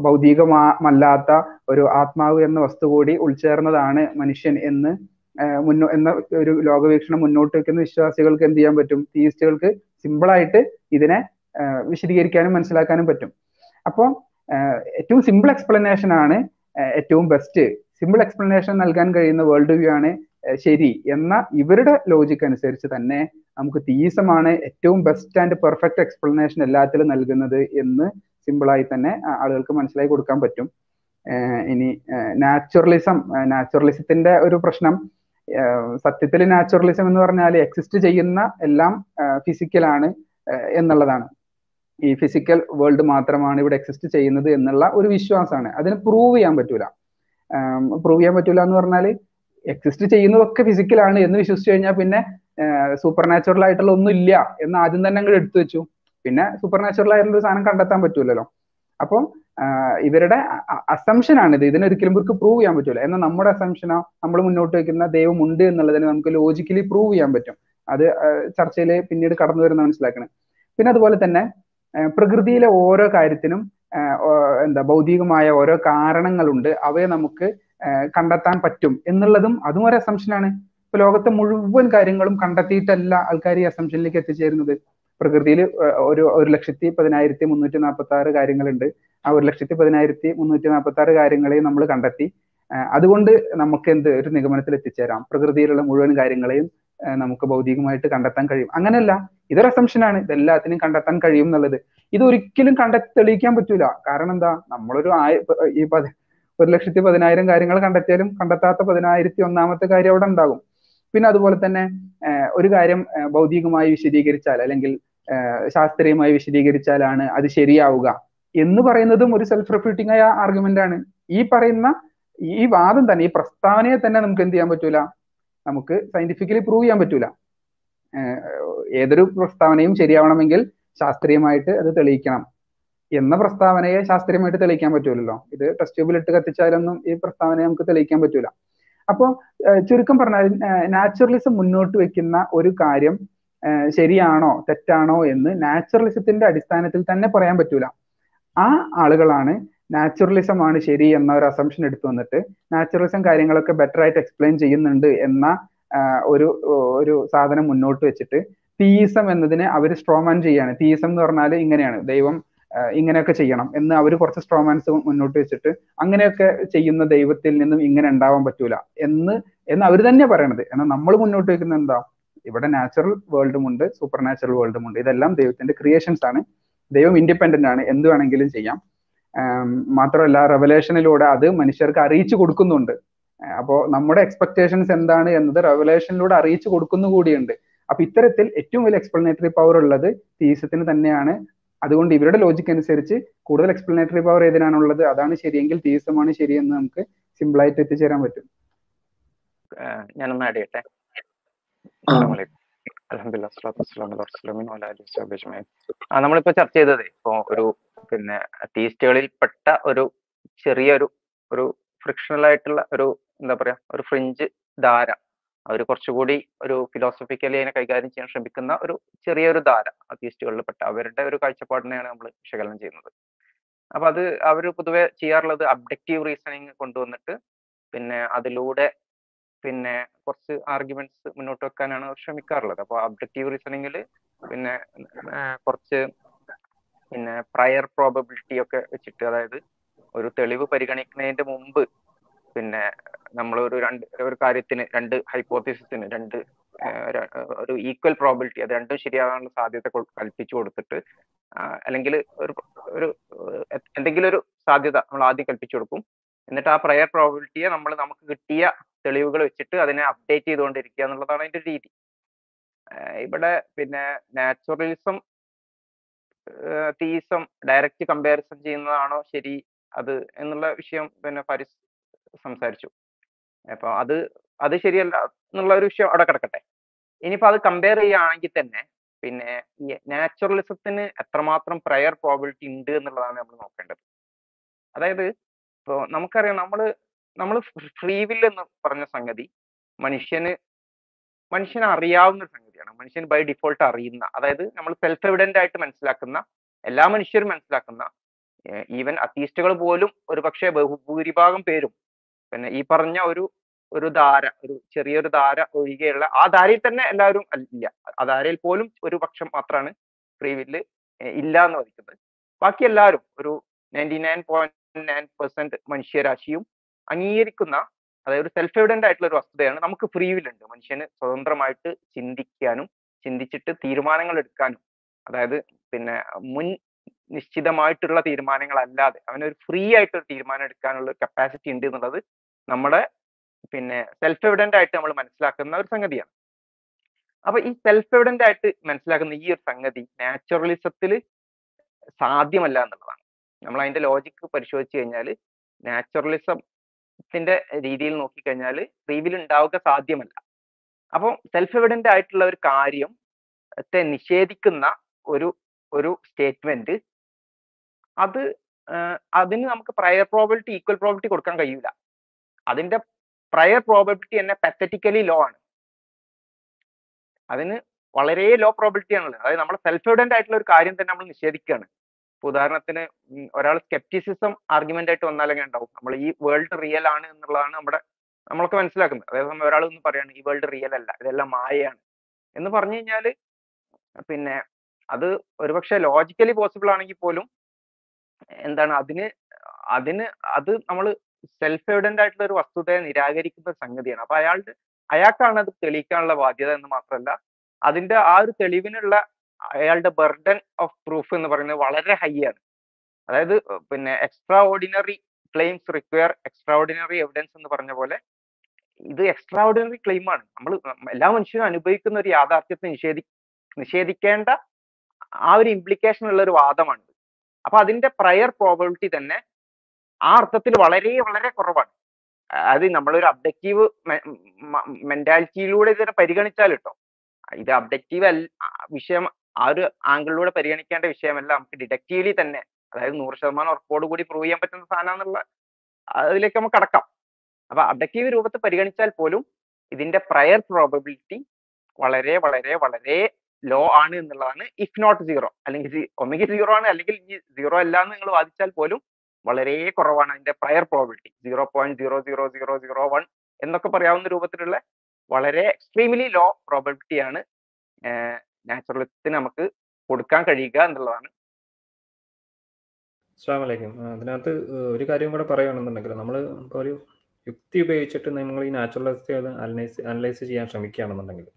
ഭൗതികമല്ലാത്ത ഒരു ആത്മാവ് എന്ന വസ്തു കൂടി ഉൾച്ചേർന്നതാണ് മനുഷ്യൻ എന്ന് മുന്നോ എന്ന ഒരു ലോകവീക്ഷണം മുന്നോട്ട് വെക്കുന്ന വിശ്വാസികൾക്ക് എന്ത് ചെയ്യാൻ പറ്റും? തീയിസ്റ്റുകൾക്ക് സിമ്പിളായിട്ട് ഇതിനെ വിശദീകരിക്കാനും മനസ്സിലാക്കാനും പറ്റും. അപ്പോൾ ഏറ്റവും സിമ്പിൾ എക്സ്പ്ലനേഷൻ ആണ് ഏറ്റവും ബെസ്റ്റ് സിമ്പിൾ എക്സ്പ്ലനേഷൻ നൽകാൻ കഴിയുന്ന വേൾഡ് വ്യൂ ആണ് ശരി. എന്ന ഇവരുടെ ലോജിക് അനുസരിച്ച് തന്നെ നമുക്ക് തീസമാണ് ഏറ്റവും ബെസ്റ്റ് ആൻഡ് പെർഫെക്റ്റ് എക്സ്പ്ലനേഷൻ എല്ലാത്തിലും നൽകുന്നത് എന്ന് സിമ്പിളായി തന്നെ ആളുകൾക്ക് മനസ്സിലാക്കി കൊടുക്കാൻ പറ്റും. ഇനി നാച്ചുറലിസം നാച്ചുറലിസത്തിന്റെ ഒരു പ്രശ്നം. സത്യത്തിൽ നാച്ചുറലിസം എന്ന് പറഞ്ഞാൽ എക്സിസ്റ്റ് ചെയ്യുന്ന എല്ലാം ഫിസിക്കലാണ് എന്നുള്ളതാണ്. ഈ ഫിസിക്കൽ വേൾഡ് മാത്രമാണ് ഇവിടെ എക്സിസ്റ്റ് ചെയ്യുന്നത് എന്നുള്ള ഒരു വിശ്വാസമാണ്. അതിന് പ്രൂവ് ചെയ്യാൻ പറ്റൂല. പ്രൂവ് ചെയ്യാൻ പറ്റൂല എന്ന് പറഞ്ഞാൽ എക്സിസ്റ്റ് ചെയ്യുന്നതൊക്കെ ഫിസിക്കലാണ് എന്ന് വിശ്വസിച്ചു കഴിഞ്ഞാൽ പിന്നെ സൂപ്പർ നാച്ചുറൽ ആയിട്ടുള്ള ഒന്നും ഇല്ല എന്ന് ആദ്യം തന്നെ അങ്ങോട്ട് എടുത്തു വെച്ചു. പിന്നെ സൂപ്പർ നാച്ചുറൽ ആയിട്ടുള്ള സാധനം കണ്ടെത്താൻ പറ്റൂലല്ലോ. അപ്പം ഇവരുടെ അസംഷൻ ആണ് ഇത് ഇതിനൊരിക്കലും ഇവർക്ക് പ്രൂവ് ചെയ്യാൻ പറ്റൂല. എന്നാൽ നമ്മുടെ അസംഷനോ നമ്മൾ മുന്നോട്ട് വെക്കുന്ന ദൈവം ഉണ്ട് എന്നുള്ളതിന് നമുക്ക് ലോജിക്കലി പ്രൂവ് ചെയ്യാൻ പറ്റും. അത് ചർച്ചയിൽ പിന്നീട് കടന്നു വരുന്ന മനസ്സിലാക്കണം. പിന്നെ അതുപോലെ തന്നെ പ്രകൃതിയിലെ ഓരോ കാര്യത്തിനും എന്താ ഭൗതികമായ ഓരോ കാരണങ്ങളുണ്ട്. അവയെ നമുക്ക് കണ്ടെത്താൻ പറ്റും എന്നുള്ളതും അതും ഒരു അസംഷനാണ് ഇപ്പൊ ലോകത്തെ മുഴുവൻ കാര്യങ്ങളും കണ്ടെത്തിയിട്ടല്ല ആൾക്കാർ ഈ അസംഷനിലേക്ക് എത്തിച്ചേരുന്നത്. പ്രകൃതിയിൽ ഒരു ഒരു ലക്ഷത്തി പതിനായിരത്തി മുന്നൂറ്റി നാൽപ്പത്തി ആറ് കാര്യങ്ങളുണ്ട്. ആ ഒരു ലക്ഷത്തി പതിനായിരത്തി മുന്നൂറ്റി നാൽപ്പത്തി ആറ് കാര്യങ്ങളെയും നമ്മൾ കണ്ടെത്തി. അതുകൊണ്ട് നമുക്ക് എന്ത്? ഒരു നിഗമനത്തിൽ എത്തിച്ചേരാം. പ്രകൃതിയിലുള്ള മുഴുവൻ കാര്യങ്ങളെയും നമുക്ക് ഭൗതികമായിട്ട് കണ്ടെത്താൻ കഴിയും. അങ്ങനെയല്ല. ഇതൊരു അസംഷനാണ് ഇതെല്ലാത്തിനും കണ്ടെത്താൻ കഴിയും എന്നുള്ളത്. ഇത് ഒരിക്കലും കണ്ടെ തെളിയിക്കാൻ പറ്റൂല. കാരണം എന്താ? നമ്മളൊരു ആയ ഈ ഒരു ലക്ഷത്തി പതിനായിരം കാര്യങ്ങൾ കണ്ടെത്തിയാലും കണ്ടെത്താത്ത പതിനായിരത്തി ഒന്നാമത്തെ കാര്യം അവിടെ ഉണ്ടാകും. പിന്നെ അതുപോലെ തന്നെ ഒരു കാര്യം ഭൗതികമായി വിശദീകരിച്ചാൽ അല്ലെങ്കിൽ ശാസ്ത്രീയമായി വിശദീകരിച്ചാലാണ് അത് ശരിയാവുക എന്ന് പറയുന്നതും ഒരു സെൽഫ് റിഫ്യൂട്ടിംഗ് ആയ ആർഗ്യുമെന്റ് ആണ്. ഈ പറയുന്ന ഈ വാദം തന്നെ ഈ പ്രസ്താവനയെ തന്നെ നമുക്ക് എന്ത് ചെയ്യാൻ പറ്റൂല? നമുക്ക് സയന്റിഫിക്കലി പ്രൂവ് ചെയ്യാൻ പറ്റൂല. ഏതൊരു പ്രസ്താവനയും ശരിയാവണമെങ്കിൽ ശാസ്ത്രീയമായിട്ട് അത് തെളിയിക്കണം. എന്ന പ്രസ്താവനയെ ശാസ്ത്രീയമായിട്ട് തെളിയിക്കാൻ പറ്റൂലല്ലോ. ഇത് ടെസ്റ്റ് ട്യൂബിൽ ഇട്ട് കത്തിച്ചാലൊന്നും ഈ പ്രസ്താവനയെ നമുക്ക് തെളിയിക്കാൻ പറ്റൂല. അപ്പോൾ ചുരുക്കം പറഞ്ഞാൽ നാച്ചുറലിസം മുന്നോട്ട് വെക്കുന്ന ഒരു കാര്യം ശരിയാണോ തെറ്റാണോ എന്ന് നാച്ചുറലിസത്തിന്റെ അടിസ്ഥാനത്തിൽ തന്നെ പറയാൻ പറ്റൂല. ആ ആളുകളാണ് നാച്ചുറലിസം ആണ് ശരി എന്ന ഒരു അസംഷൻ എടുത്തു വന്നിട്ട് നാച്ചുറലിസം കാര്യങ്ങളൊക്കെ ബെറ്റർ ആയിട്ട് എക്സ്പ്ലെയിൻ ചെയ്യുന്നുണ്ട് എന്ന ഒരു ഒരു സാധനം മുന്നോട്ട് വെച്ചിട്ട് തീയിസം എന്നതിനെ അവർ സ്ട്രോമാൻ ചെയ്യാണ് തീയിസം എന്ന് പറഞ്ഞാൽ ഇങ്ങനെയാണ്. ദൈവം ഇങ്ങനെയൊക്കെ ചെയ്യണം എന്ന് അവർ കുറച്ച് സ്ട്രോമാൻസ് മുന്നോട്ട് വെച്ചിട്ട് അങ്ങനെയൊക്കെ ചെയ്യുന്ന ദൈവത്തിൽ നിന്നും ഇങ്ങനെ ഉണ്ടാവാൻ പറ്റൂല എന്ന് എന്ന് അവർ തന്നെ പറയണത്. എന്നാൽ നമ്മൾ മുന്നോട്ട് വെക്കുന്ന എന്താ? ഇവിടെ നാച്ചുറൽ വേൾഡും ഉണ്ട് സൂപ്പർ നാച്ചുറൽ വേൾഡും ഉണ്ട്. ഇതെല്ലാം ദൈവത്തിന്റെ ക്രിയേഷൻസ് ആണ്. ദൈവം ഇൻഡിപെൻഡന്റ് ആണ്. എന്ത് വേണമെങ്കിലും ചെയ്യാം. മാത്രമല്ല റെവലേഷനിലൂടെ അത് മനുഷ്യർക്ക് അറിയിച്ചു കൊടുക്കുന്നുണ്ട്. അപ്പോൾ നമ്മുടെ എക്സ്പെക്ടേഷൻസ് എന്താണ് എന്നത് റെവലേഷനിലൂടെ അറിയിച്ചു കൊടുക്കുന്നു കൂടിയുണ്ട്. അപ്പൊ ഇത്തരത്തിൽ ഏറ്റവും വലിയ എക്സ്പ്ലനേറ്ററി പവർ ഉള്ളത് തീസത്തിന് തന്നെയാണ്. അതുകൊണ്ട് ഇവരുടെ ലോജിക് അനുസരിച്ച് കൂടുതൽ എക്സ്പ്ലനേറ്ററി പവർ ഏതിനാണുള്ളത്? അതാണ് ശരിയെങ്കിൽ തീസമാണ് ശരിയെന്ന് നമുക്ക് സിമ്പിൾ ആയിട്ട് എത്തിച്ചേരാൻ പറ്റും. ഞാനൊന്ന് ആഡ് ചെയ്യട്ടെ? നമ്മളിപ്പോ ചർച്ച ചെയ്തത് ഇപ്പോ ഒരു പിന്നെ തീസ്റ്റുകളിൽപ്പെട്ട ഒരു ചെറിയൊരു ഒരു ഫ്രിക്ഷണൽ ആയിട്ടുള്ള ഒരു എന്താ പറയാ ഒരു ഫ്രിഞ്ച് ധാര അവർ കുറച്ചുകൂടി ഒരു ഫിലോസഫിക്കലി അതിനെ കൈകാര്യം ചെയ്യാൻ ശ്രമിക്കുന്ന ഒരു ചെറിയൊരു ധാര അത്തീസ്റ്റുകളിൽപ്പെട്ട അവരുടെ ഒരു കാഴ്ചപ്പാടിനെയാണ് നമ്മൾ വിശകലനം ചെയ്യുന്നത്. അപ്പൊ അത് അവർ പൊതുവെ ചെയ്യാറുള്ളത് അബ്ജക്റ്റീവ് റീസണിങ് കൊണ്ടുവന്നിട്ട് പിന്നെ അതിലൂടെ പിന്നെ കുറച്ച് ആർഗ്യുമെന്റ്സ് മുന്നോട്ട് വെക്കാനാണ് അവർ ശ്രമിക്കാറുള്ളത്. അപ്പോൾ അബ്ജക്റ്റീവ് റീസണിങ്ങിൽ പിന്നെ കുറച്ച് പിന്നെ പ്രയർ പ്രോബബിലിറ്റി ഒക്കെ വെച്ചിട്ട് അതായത് ഒരു തെളിവ് പരിഗണിക്കുന്നതിന്റെ മുമ്പ് പിന്നെ നമ്മൾ ഒരു രണ്ട് ഒരു കാര്യത്തിന് രണ്ട് ഹൈപ്പോത്തിസിന് രണ്ട് ഒരു ഈക്വൽ പ്രോബിലിറ്റി അത് രണ്ടും ശരിയാകാനുള്ള സാധ്യത കൽപ്പിച്ചു കൊടുത്തിട്ട് അല്ലെങ്കിൽ ഒരു ഒരു എന്തെങ്കിലും ഒരു സാധ്യത നമ്മൾ ആദ്യം കൽപ്പിച്ചു കൊടുക്കും. എന്നിട്ട് ആ പ്രയർ പ്രോബിലിറ്റിയെ നമ്മൾ നമുക്ക് കിട്ടിയ തെളിവുകൾ വെച്ചിട്ട് അതിനെ അപ്ഡേറ്റ് ചെയ്തുകൊണ്ടിരിക്കുക എന്നുള്ളതാണ് അതിന്റെ രീതി. ഇവിടെ പിന്നെ നാച്ചുറലിസം തീസം ഡയറക്റ്റ് കമ്പാരിസൺ ചെയ്യുന്നതാണോ ശരി അത് എന്നുള്ള വിഷയം പിന്നെ ഫാരിസ് സംസാരിച്ചു. അപ്പൊ അത് അത് ശരിയല്ല എന്നുള്ള ഒരു വിഷയം അവിടെ കിടക്കട്ടെ. ഇനിയിപ്പോ അത് കമ്പയർ ചെയ്യുകയാണെങ്കിൽ തന്നെ പിന്നെ ഈ നാച്ചുറലിസത്തിന് എത്രമാത്രം പ്രയർ പ്രോബിലിറ്റി ഉണ്ട് എന്നുള്ളതാണ് നമ്മൾ നോക്കേണ്ടത്. അതായത് ഇപ്പോൾ നമുക്കറിയാം നമ്മൾ നമ്മൾ ഫ്രീ വിൽ എന്ന് പറഞ്ഞ സംഗതി മനുഷ്യന് മനുഷ്യന് അറിയാവുന്ന സംഗതിയാണ്. മനുഷ്യൻ ബൈ ഡിഫോൾട്ട് അറിയുന്ന അതായത് നമ്മൾ സെൽഫ് എവിഡന്റ് ആയിട്ട് മനസ്സിലാക്കുന്ന എല്ലാ മനുഷ്യരും മനസ്സിലാക്കുന്ന ഈവൻ അത്തീസ്റ്റുകൾ പോലും ഒരു പക്ഷേ ബഹുഭൂരിഭാഗം പേരും പിന്നെ ഈ പറഞ്ഞ ഒരു ഒരു ധാര ഒരു ചെറിയൊരു ധാര ഒഴികെയുള്ള ആ ധാരയിൽ തന്നെ എല്ലാവരും ഇല്ല. ആ ധാരയിൽ പോലും ഒരു പക്ഷം മാത്രമാണ് ഫ്രീ വില്ല് ഇല്ല എന്ന് പറയുന്നത് ബാക്കി എല്ലാവരും ഒരു ninety nine point nine percent മനുഷ്യരാശിയും അംഗീകരിക്കുന്ന അതായത് ഒരു സെൽഫ് എവിഡന്റ് ആയിട്ടുള്ള ഒരു വസ്തുതയാണ് നമുക്ക് ഫ്രീ വില്ലുണ്ട് മനുഷ്യന് സ്വതന്ത്രമായിട്ട് ചിന്തിക്കാനും ചിന്തിച്ചിട്ട് തീരുമാനങ്ങൾ എടുക്കാനും. അതായത് പിന്നെ മുൻ നിശ്ചിതമായിട്ടുള്ള തീരുമാനങ്ങളല്ലാതെ അവനൊരു ഫ്രീ ആയിട്ട് തീരുമാനം എടുക്കാനുള്ള കപ്പാസിറ്റി ഉണ്ട് എന്നുള്ളത് നമ്മുടെ പിന്നെ സെൽഫ് എവിഡന്റ് ആയിട്ട് നമ്മൾ മനസ്സിലാക്കുന്ന ഒരു സംഗതിയാണ്. അപ്പൊ ഈ സെൽഫ് എവിഡന്റ് ആയിട്ട് മനസ്സിലാക്കുന്ന ഈ ഒരു സംഗതി നാച്ചുറലിസത്തിൽ സാധ്യമല്ല എന്നുള്ളതാണ്. നമ്മൾ അതിന്റെ ലോജിക്ക് പരിശോധിച്ച് കഴിഞ്ഞാൽ നാച്ചുറലിസത്തിന്റെ രീതിയിൽ നോക്കിക്കഴിഞ്ഞാൽ ഫ്രീവിൽ ഉണ്ടാവുക സാധ്യമല്ല. അപ്പോൾ സെൽഫ് എവിഡന്റ് ആയിട്ടുള്ള ഒരു കാര്യം നിഷേധിക്കുന്ന ഒരു ഒരു സ്റ്റേറ്റ്മെന്റ് അത് അതിന് നമുക്ക് പ്രയർ പ്രോബിലിറ്റി ഈക്വൽ പ്രോബിലിറ്റി കൊടുക്കാൻ കഴിയില്ല അതിന്റെ പ്രയർ പ്രോബിലിറ്റി തന്നെ പെത്തറ്റിക്കലി ലോ ആണ്. അതിന് വളരെ ലോ പ്രോബിലിറ്റി ആണുള്ളത്. അതായത് നമ്മൾ സെൽഫ് എവിഡന്റ് ആയിട്ടുള്ള ഒരു കാര്യം തന്നെ നമ്മൾ നിഷേധിക്കുകയാണ് ഇപ്പൊ ഉദാഹരണത്തിന് ഒരാൾ സ്കെപ്റ്റിസിസം ആർഗ്യുമെന്റ് ആയിട്ട് വന്നാലങ്ങനെ ഉണ്ടാവും. നമ്മൾ ഈ വേൾഡ് റിയൽ ആണ് എന്നുള്ളതാണ് നമ്മുടെ നമ്മളൊക്കെ മനസ്സിലാക്കുന്നത്. അതായത് ഒരാൾ ഒന്ന് പറയാണ് ഈ വേൾഡ് റിയൽ അല്ല ഇതെല്ലാം മായയാണ്. എന്ന് പറഞ്ഞു കഴിഞ്ഞാൽ പിന്നെ അത് ഒരുപക്ഷെ ലോജിക്കലി പോസിബിൾ ആണെങ്കിൽ പോലും എന്താണ് അതിന് അതിന് അത് നമ്മൾ സെൽഫ് എവിഡന്റ് ആയിട്ടുള്ള ഒരു വസ്തുതയെ നിരാകരിക്കുന്ന സംഗതിയാണ്. അപ്പൊ അയാളുടെ അയാൾക്കാണ് അത് തെളിയിക്കാനുള്ള ബാധ്യത എന്ന് മാത്രമല്ല അതിന്റെ ആ ഒരു തെളിവിനുള്ള അയാളുടെ ബർഡൻ ഓഫ് പ്രൂഫ് എന്ന് പറയുന്നത് വളരെ ഹൈ ആണ്. അതായത് പിന്നെ extraordinary claims require extraordinary evidence എന്ന് പറഞ്ഞ പോലെ ഇത് എക്സ്ട്രാ ഓർഡിനറി ക്ലെയിമാണ് നമ്മൾ എല്ലാ മനുഷ്യരും അനുഭവിക്കുന്ന ഒരു യാഥാർത്ഥ്യത്തെ നിഷേധി നിഷേധിക്കേണ്ട ആ ഒരു ഇംപ്ലിക്കേഷൻ ഉള്ള ഒരു വാദമാണ് അപ്പൊ അതിന്റെ പ്രയർ പ്രോബിലിറ്റി തന്നെ ആ അർത്ഥത്തിൽ വളരെ വളരെ കുറവാണ്. അത് നമ്മളൊരു അബ്ജക്റ്റീവ് മെന്റാലിറ്റിയിലൂടെ ഇതിനെ പരിഗണിച്ചാൽ കേട്ടോ. ഇത് അബ്ജക്റ്റീവ് അല്ല വിഷയം ആ ഒരു ആംഗിളിലൂടെ പരിഗണിക്കേണ്ട വിഷയമല്ല. നമുക്ക് ഡിഡക്റ്റീവ്ലി തന്നെ അതായത് നൂറ് ശതമാനം ഉറപ്പോട് കൂടി പ്രൂവ് ചെയ്യാൻ പറ്റുന്ന സാധനം അതിലേക്ക് നമുക്ക് കടക്കാം അപ്പൊ അബ്ജക്റ്റീവ് രൂപത്തിൽ പരിഗണിച്ചാൽ പോലും ഇതിന്റെ പ്രയർ പ്രോബബിലിറ്റി വളരെ വളരെ വളരെ ലോ ആണ് എന്നുള്ളതാണ് ഇഫ് നോട്ട് സീറോ അല്ലെങ്കിൽ ഒന്നുകിൽ സീറോ ആണ് അല്ലെങ്കിൽ ഈ സീറോ അല്ല എന്ന് നിങ്ങൾ വാദിച്ചാൽ പോലും വളരെ കുറവാണ് അതിന്റെ prior probability zero point zero zero zero zero one എന്നൊക്കെ പറയാവുന്ന രൂപത്തിലുള്ള വളരെ എക്സ്ട്രീംലി ലോ പ്രോബിലിറ്റി ആണ് നാച്ചുറലിസത്തിന് നമുക്ക് കൊടുക്കാൻ കഴിയുക എന്നുള്ളതാണ്. അസ്സാം അതിനകത്ത് ഒരു കാര്യം കൂടെ പറയുകയാണെന്നുണ്ടെങ്കിൽ നമ്മൾ ഇപ്പോൾ ഒരു യുക്തി ഉപയോഗിച്ചിട്ട് നിങ്ങൾ ഈ നാച്ചുറലിസ്റ്റ് അനലൈസ് അനലൈസ് ചെയ്യാൻ ശ്രമിക്കുകയാണെന്നുണ്ടെങ്കിൽ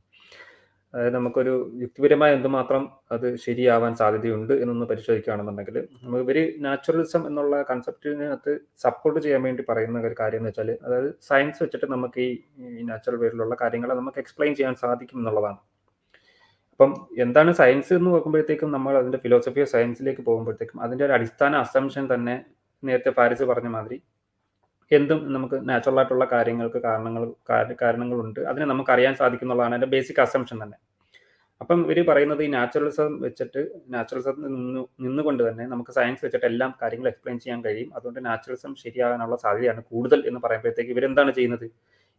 അതായത് നമുക്കൊരു യുക്തിപരമായ എന്തുമാത്രം അത് ശരിയാവാൻ സാധ്യതയുണ്ട് എന്നൊന്ന് പരിശോധിക്കുകയാണെന്നുണ്ടെങ്കിൽ നമുക്ക് വെരി നാച്ചുറലിസം എന്നുള്ള കൺസെപ്റ്റിനകത്ത് സപ്പോർട്ട് ചെയ്യാൻ വേണ്ടി പറയുന്ന ഒരു കാര്യം എന്ന് വെച്ചാൽ അതായത് സയൻസ് വെച്ചിട്ട് നമുക്ക് ഈ നാച്ചുറൽ വേരിലുള്ള കാര്യങ്ങളെ നമുക്ക് എക്സ്പ്ലെയിൻ ചെയ്യാൻ സാധിക്കും എന്നുള്ളതാണ്. അപ്പം എന്താണ് സയൻസ് എന്ന് നോക്കുമ്പോഴത്തേക്കും നമ്മൾ അതിന്റെ ഫിലോസഫി ഓഫ് സയൻസിലേക്ക് പോകുമ്പോഴത്തേക്കും അതിന്റെ ഒരു അടിസ്ഥാന അസംഷൻ തന്നെ നേരത്തെ പാരിസ് പറഞ്ഞ മാതിരി എന്തും നമുക്ക് നാച്ചുറൽ ആയിട്ടുള്ള കാര്യങ്ങൾക്ക് കാരണങ്ങൾ കാര- കാരണങ്ങളുണ്ട്. അതിനെ നമുക്ക് അറിയാൻ സാധിക്കുന്നുള്ളതാണ് അതിന്റെ ബേസിക് അസംഷൻ തന്നെ. അപ്പം ഇവർ പറയുന്നത് ഈ നാച്ചുറലിസം വെച്ചിട്ട് നാച്ചുറലിസം നിന്ന് നിന്നുകൊണ്ട് തന്നെ നമുക്ക് സയൻസ് വെച്ചിട്ട് എല്ലാം കാര്യങ്ങൾ എക്സ്പ്ലെയിൻ ചെയ്യാൻ കഴിയും. അതുകൊണ്ട് നാച്ചുറലിസം ശരിയാകാനുള്ള സാധ്യതയാണ് കൂടുതൽ എന്ന് പറയുമ്പോഴത്തേക്ക് ഇവരെന്താണ് ചെയ്യുന്നത്?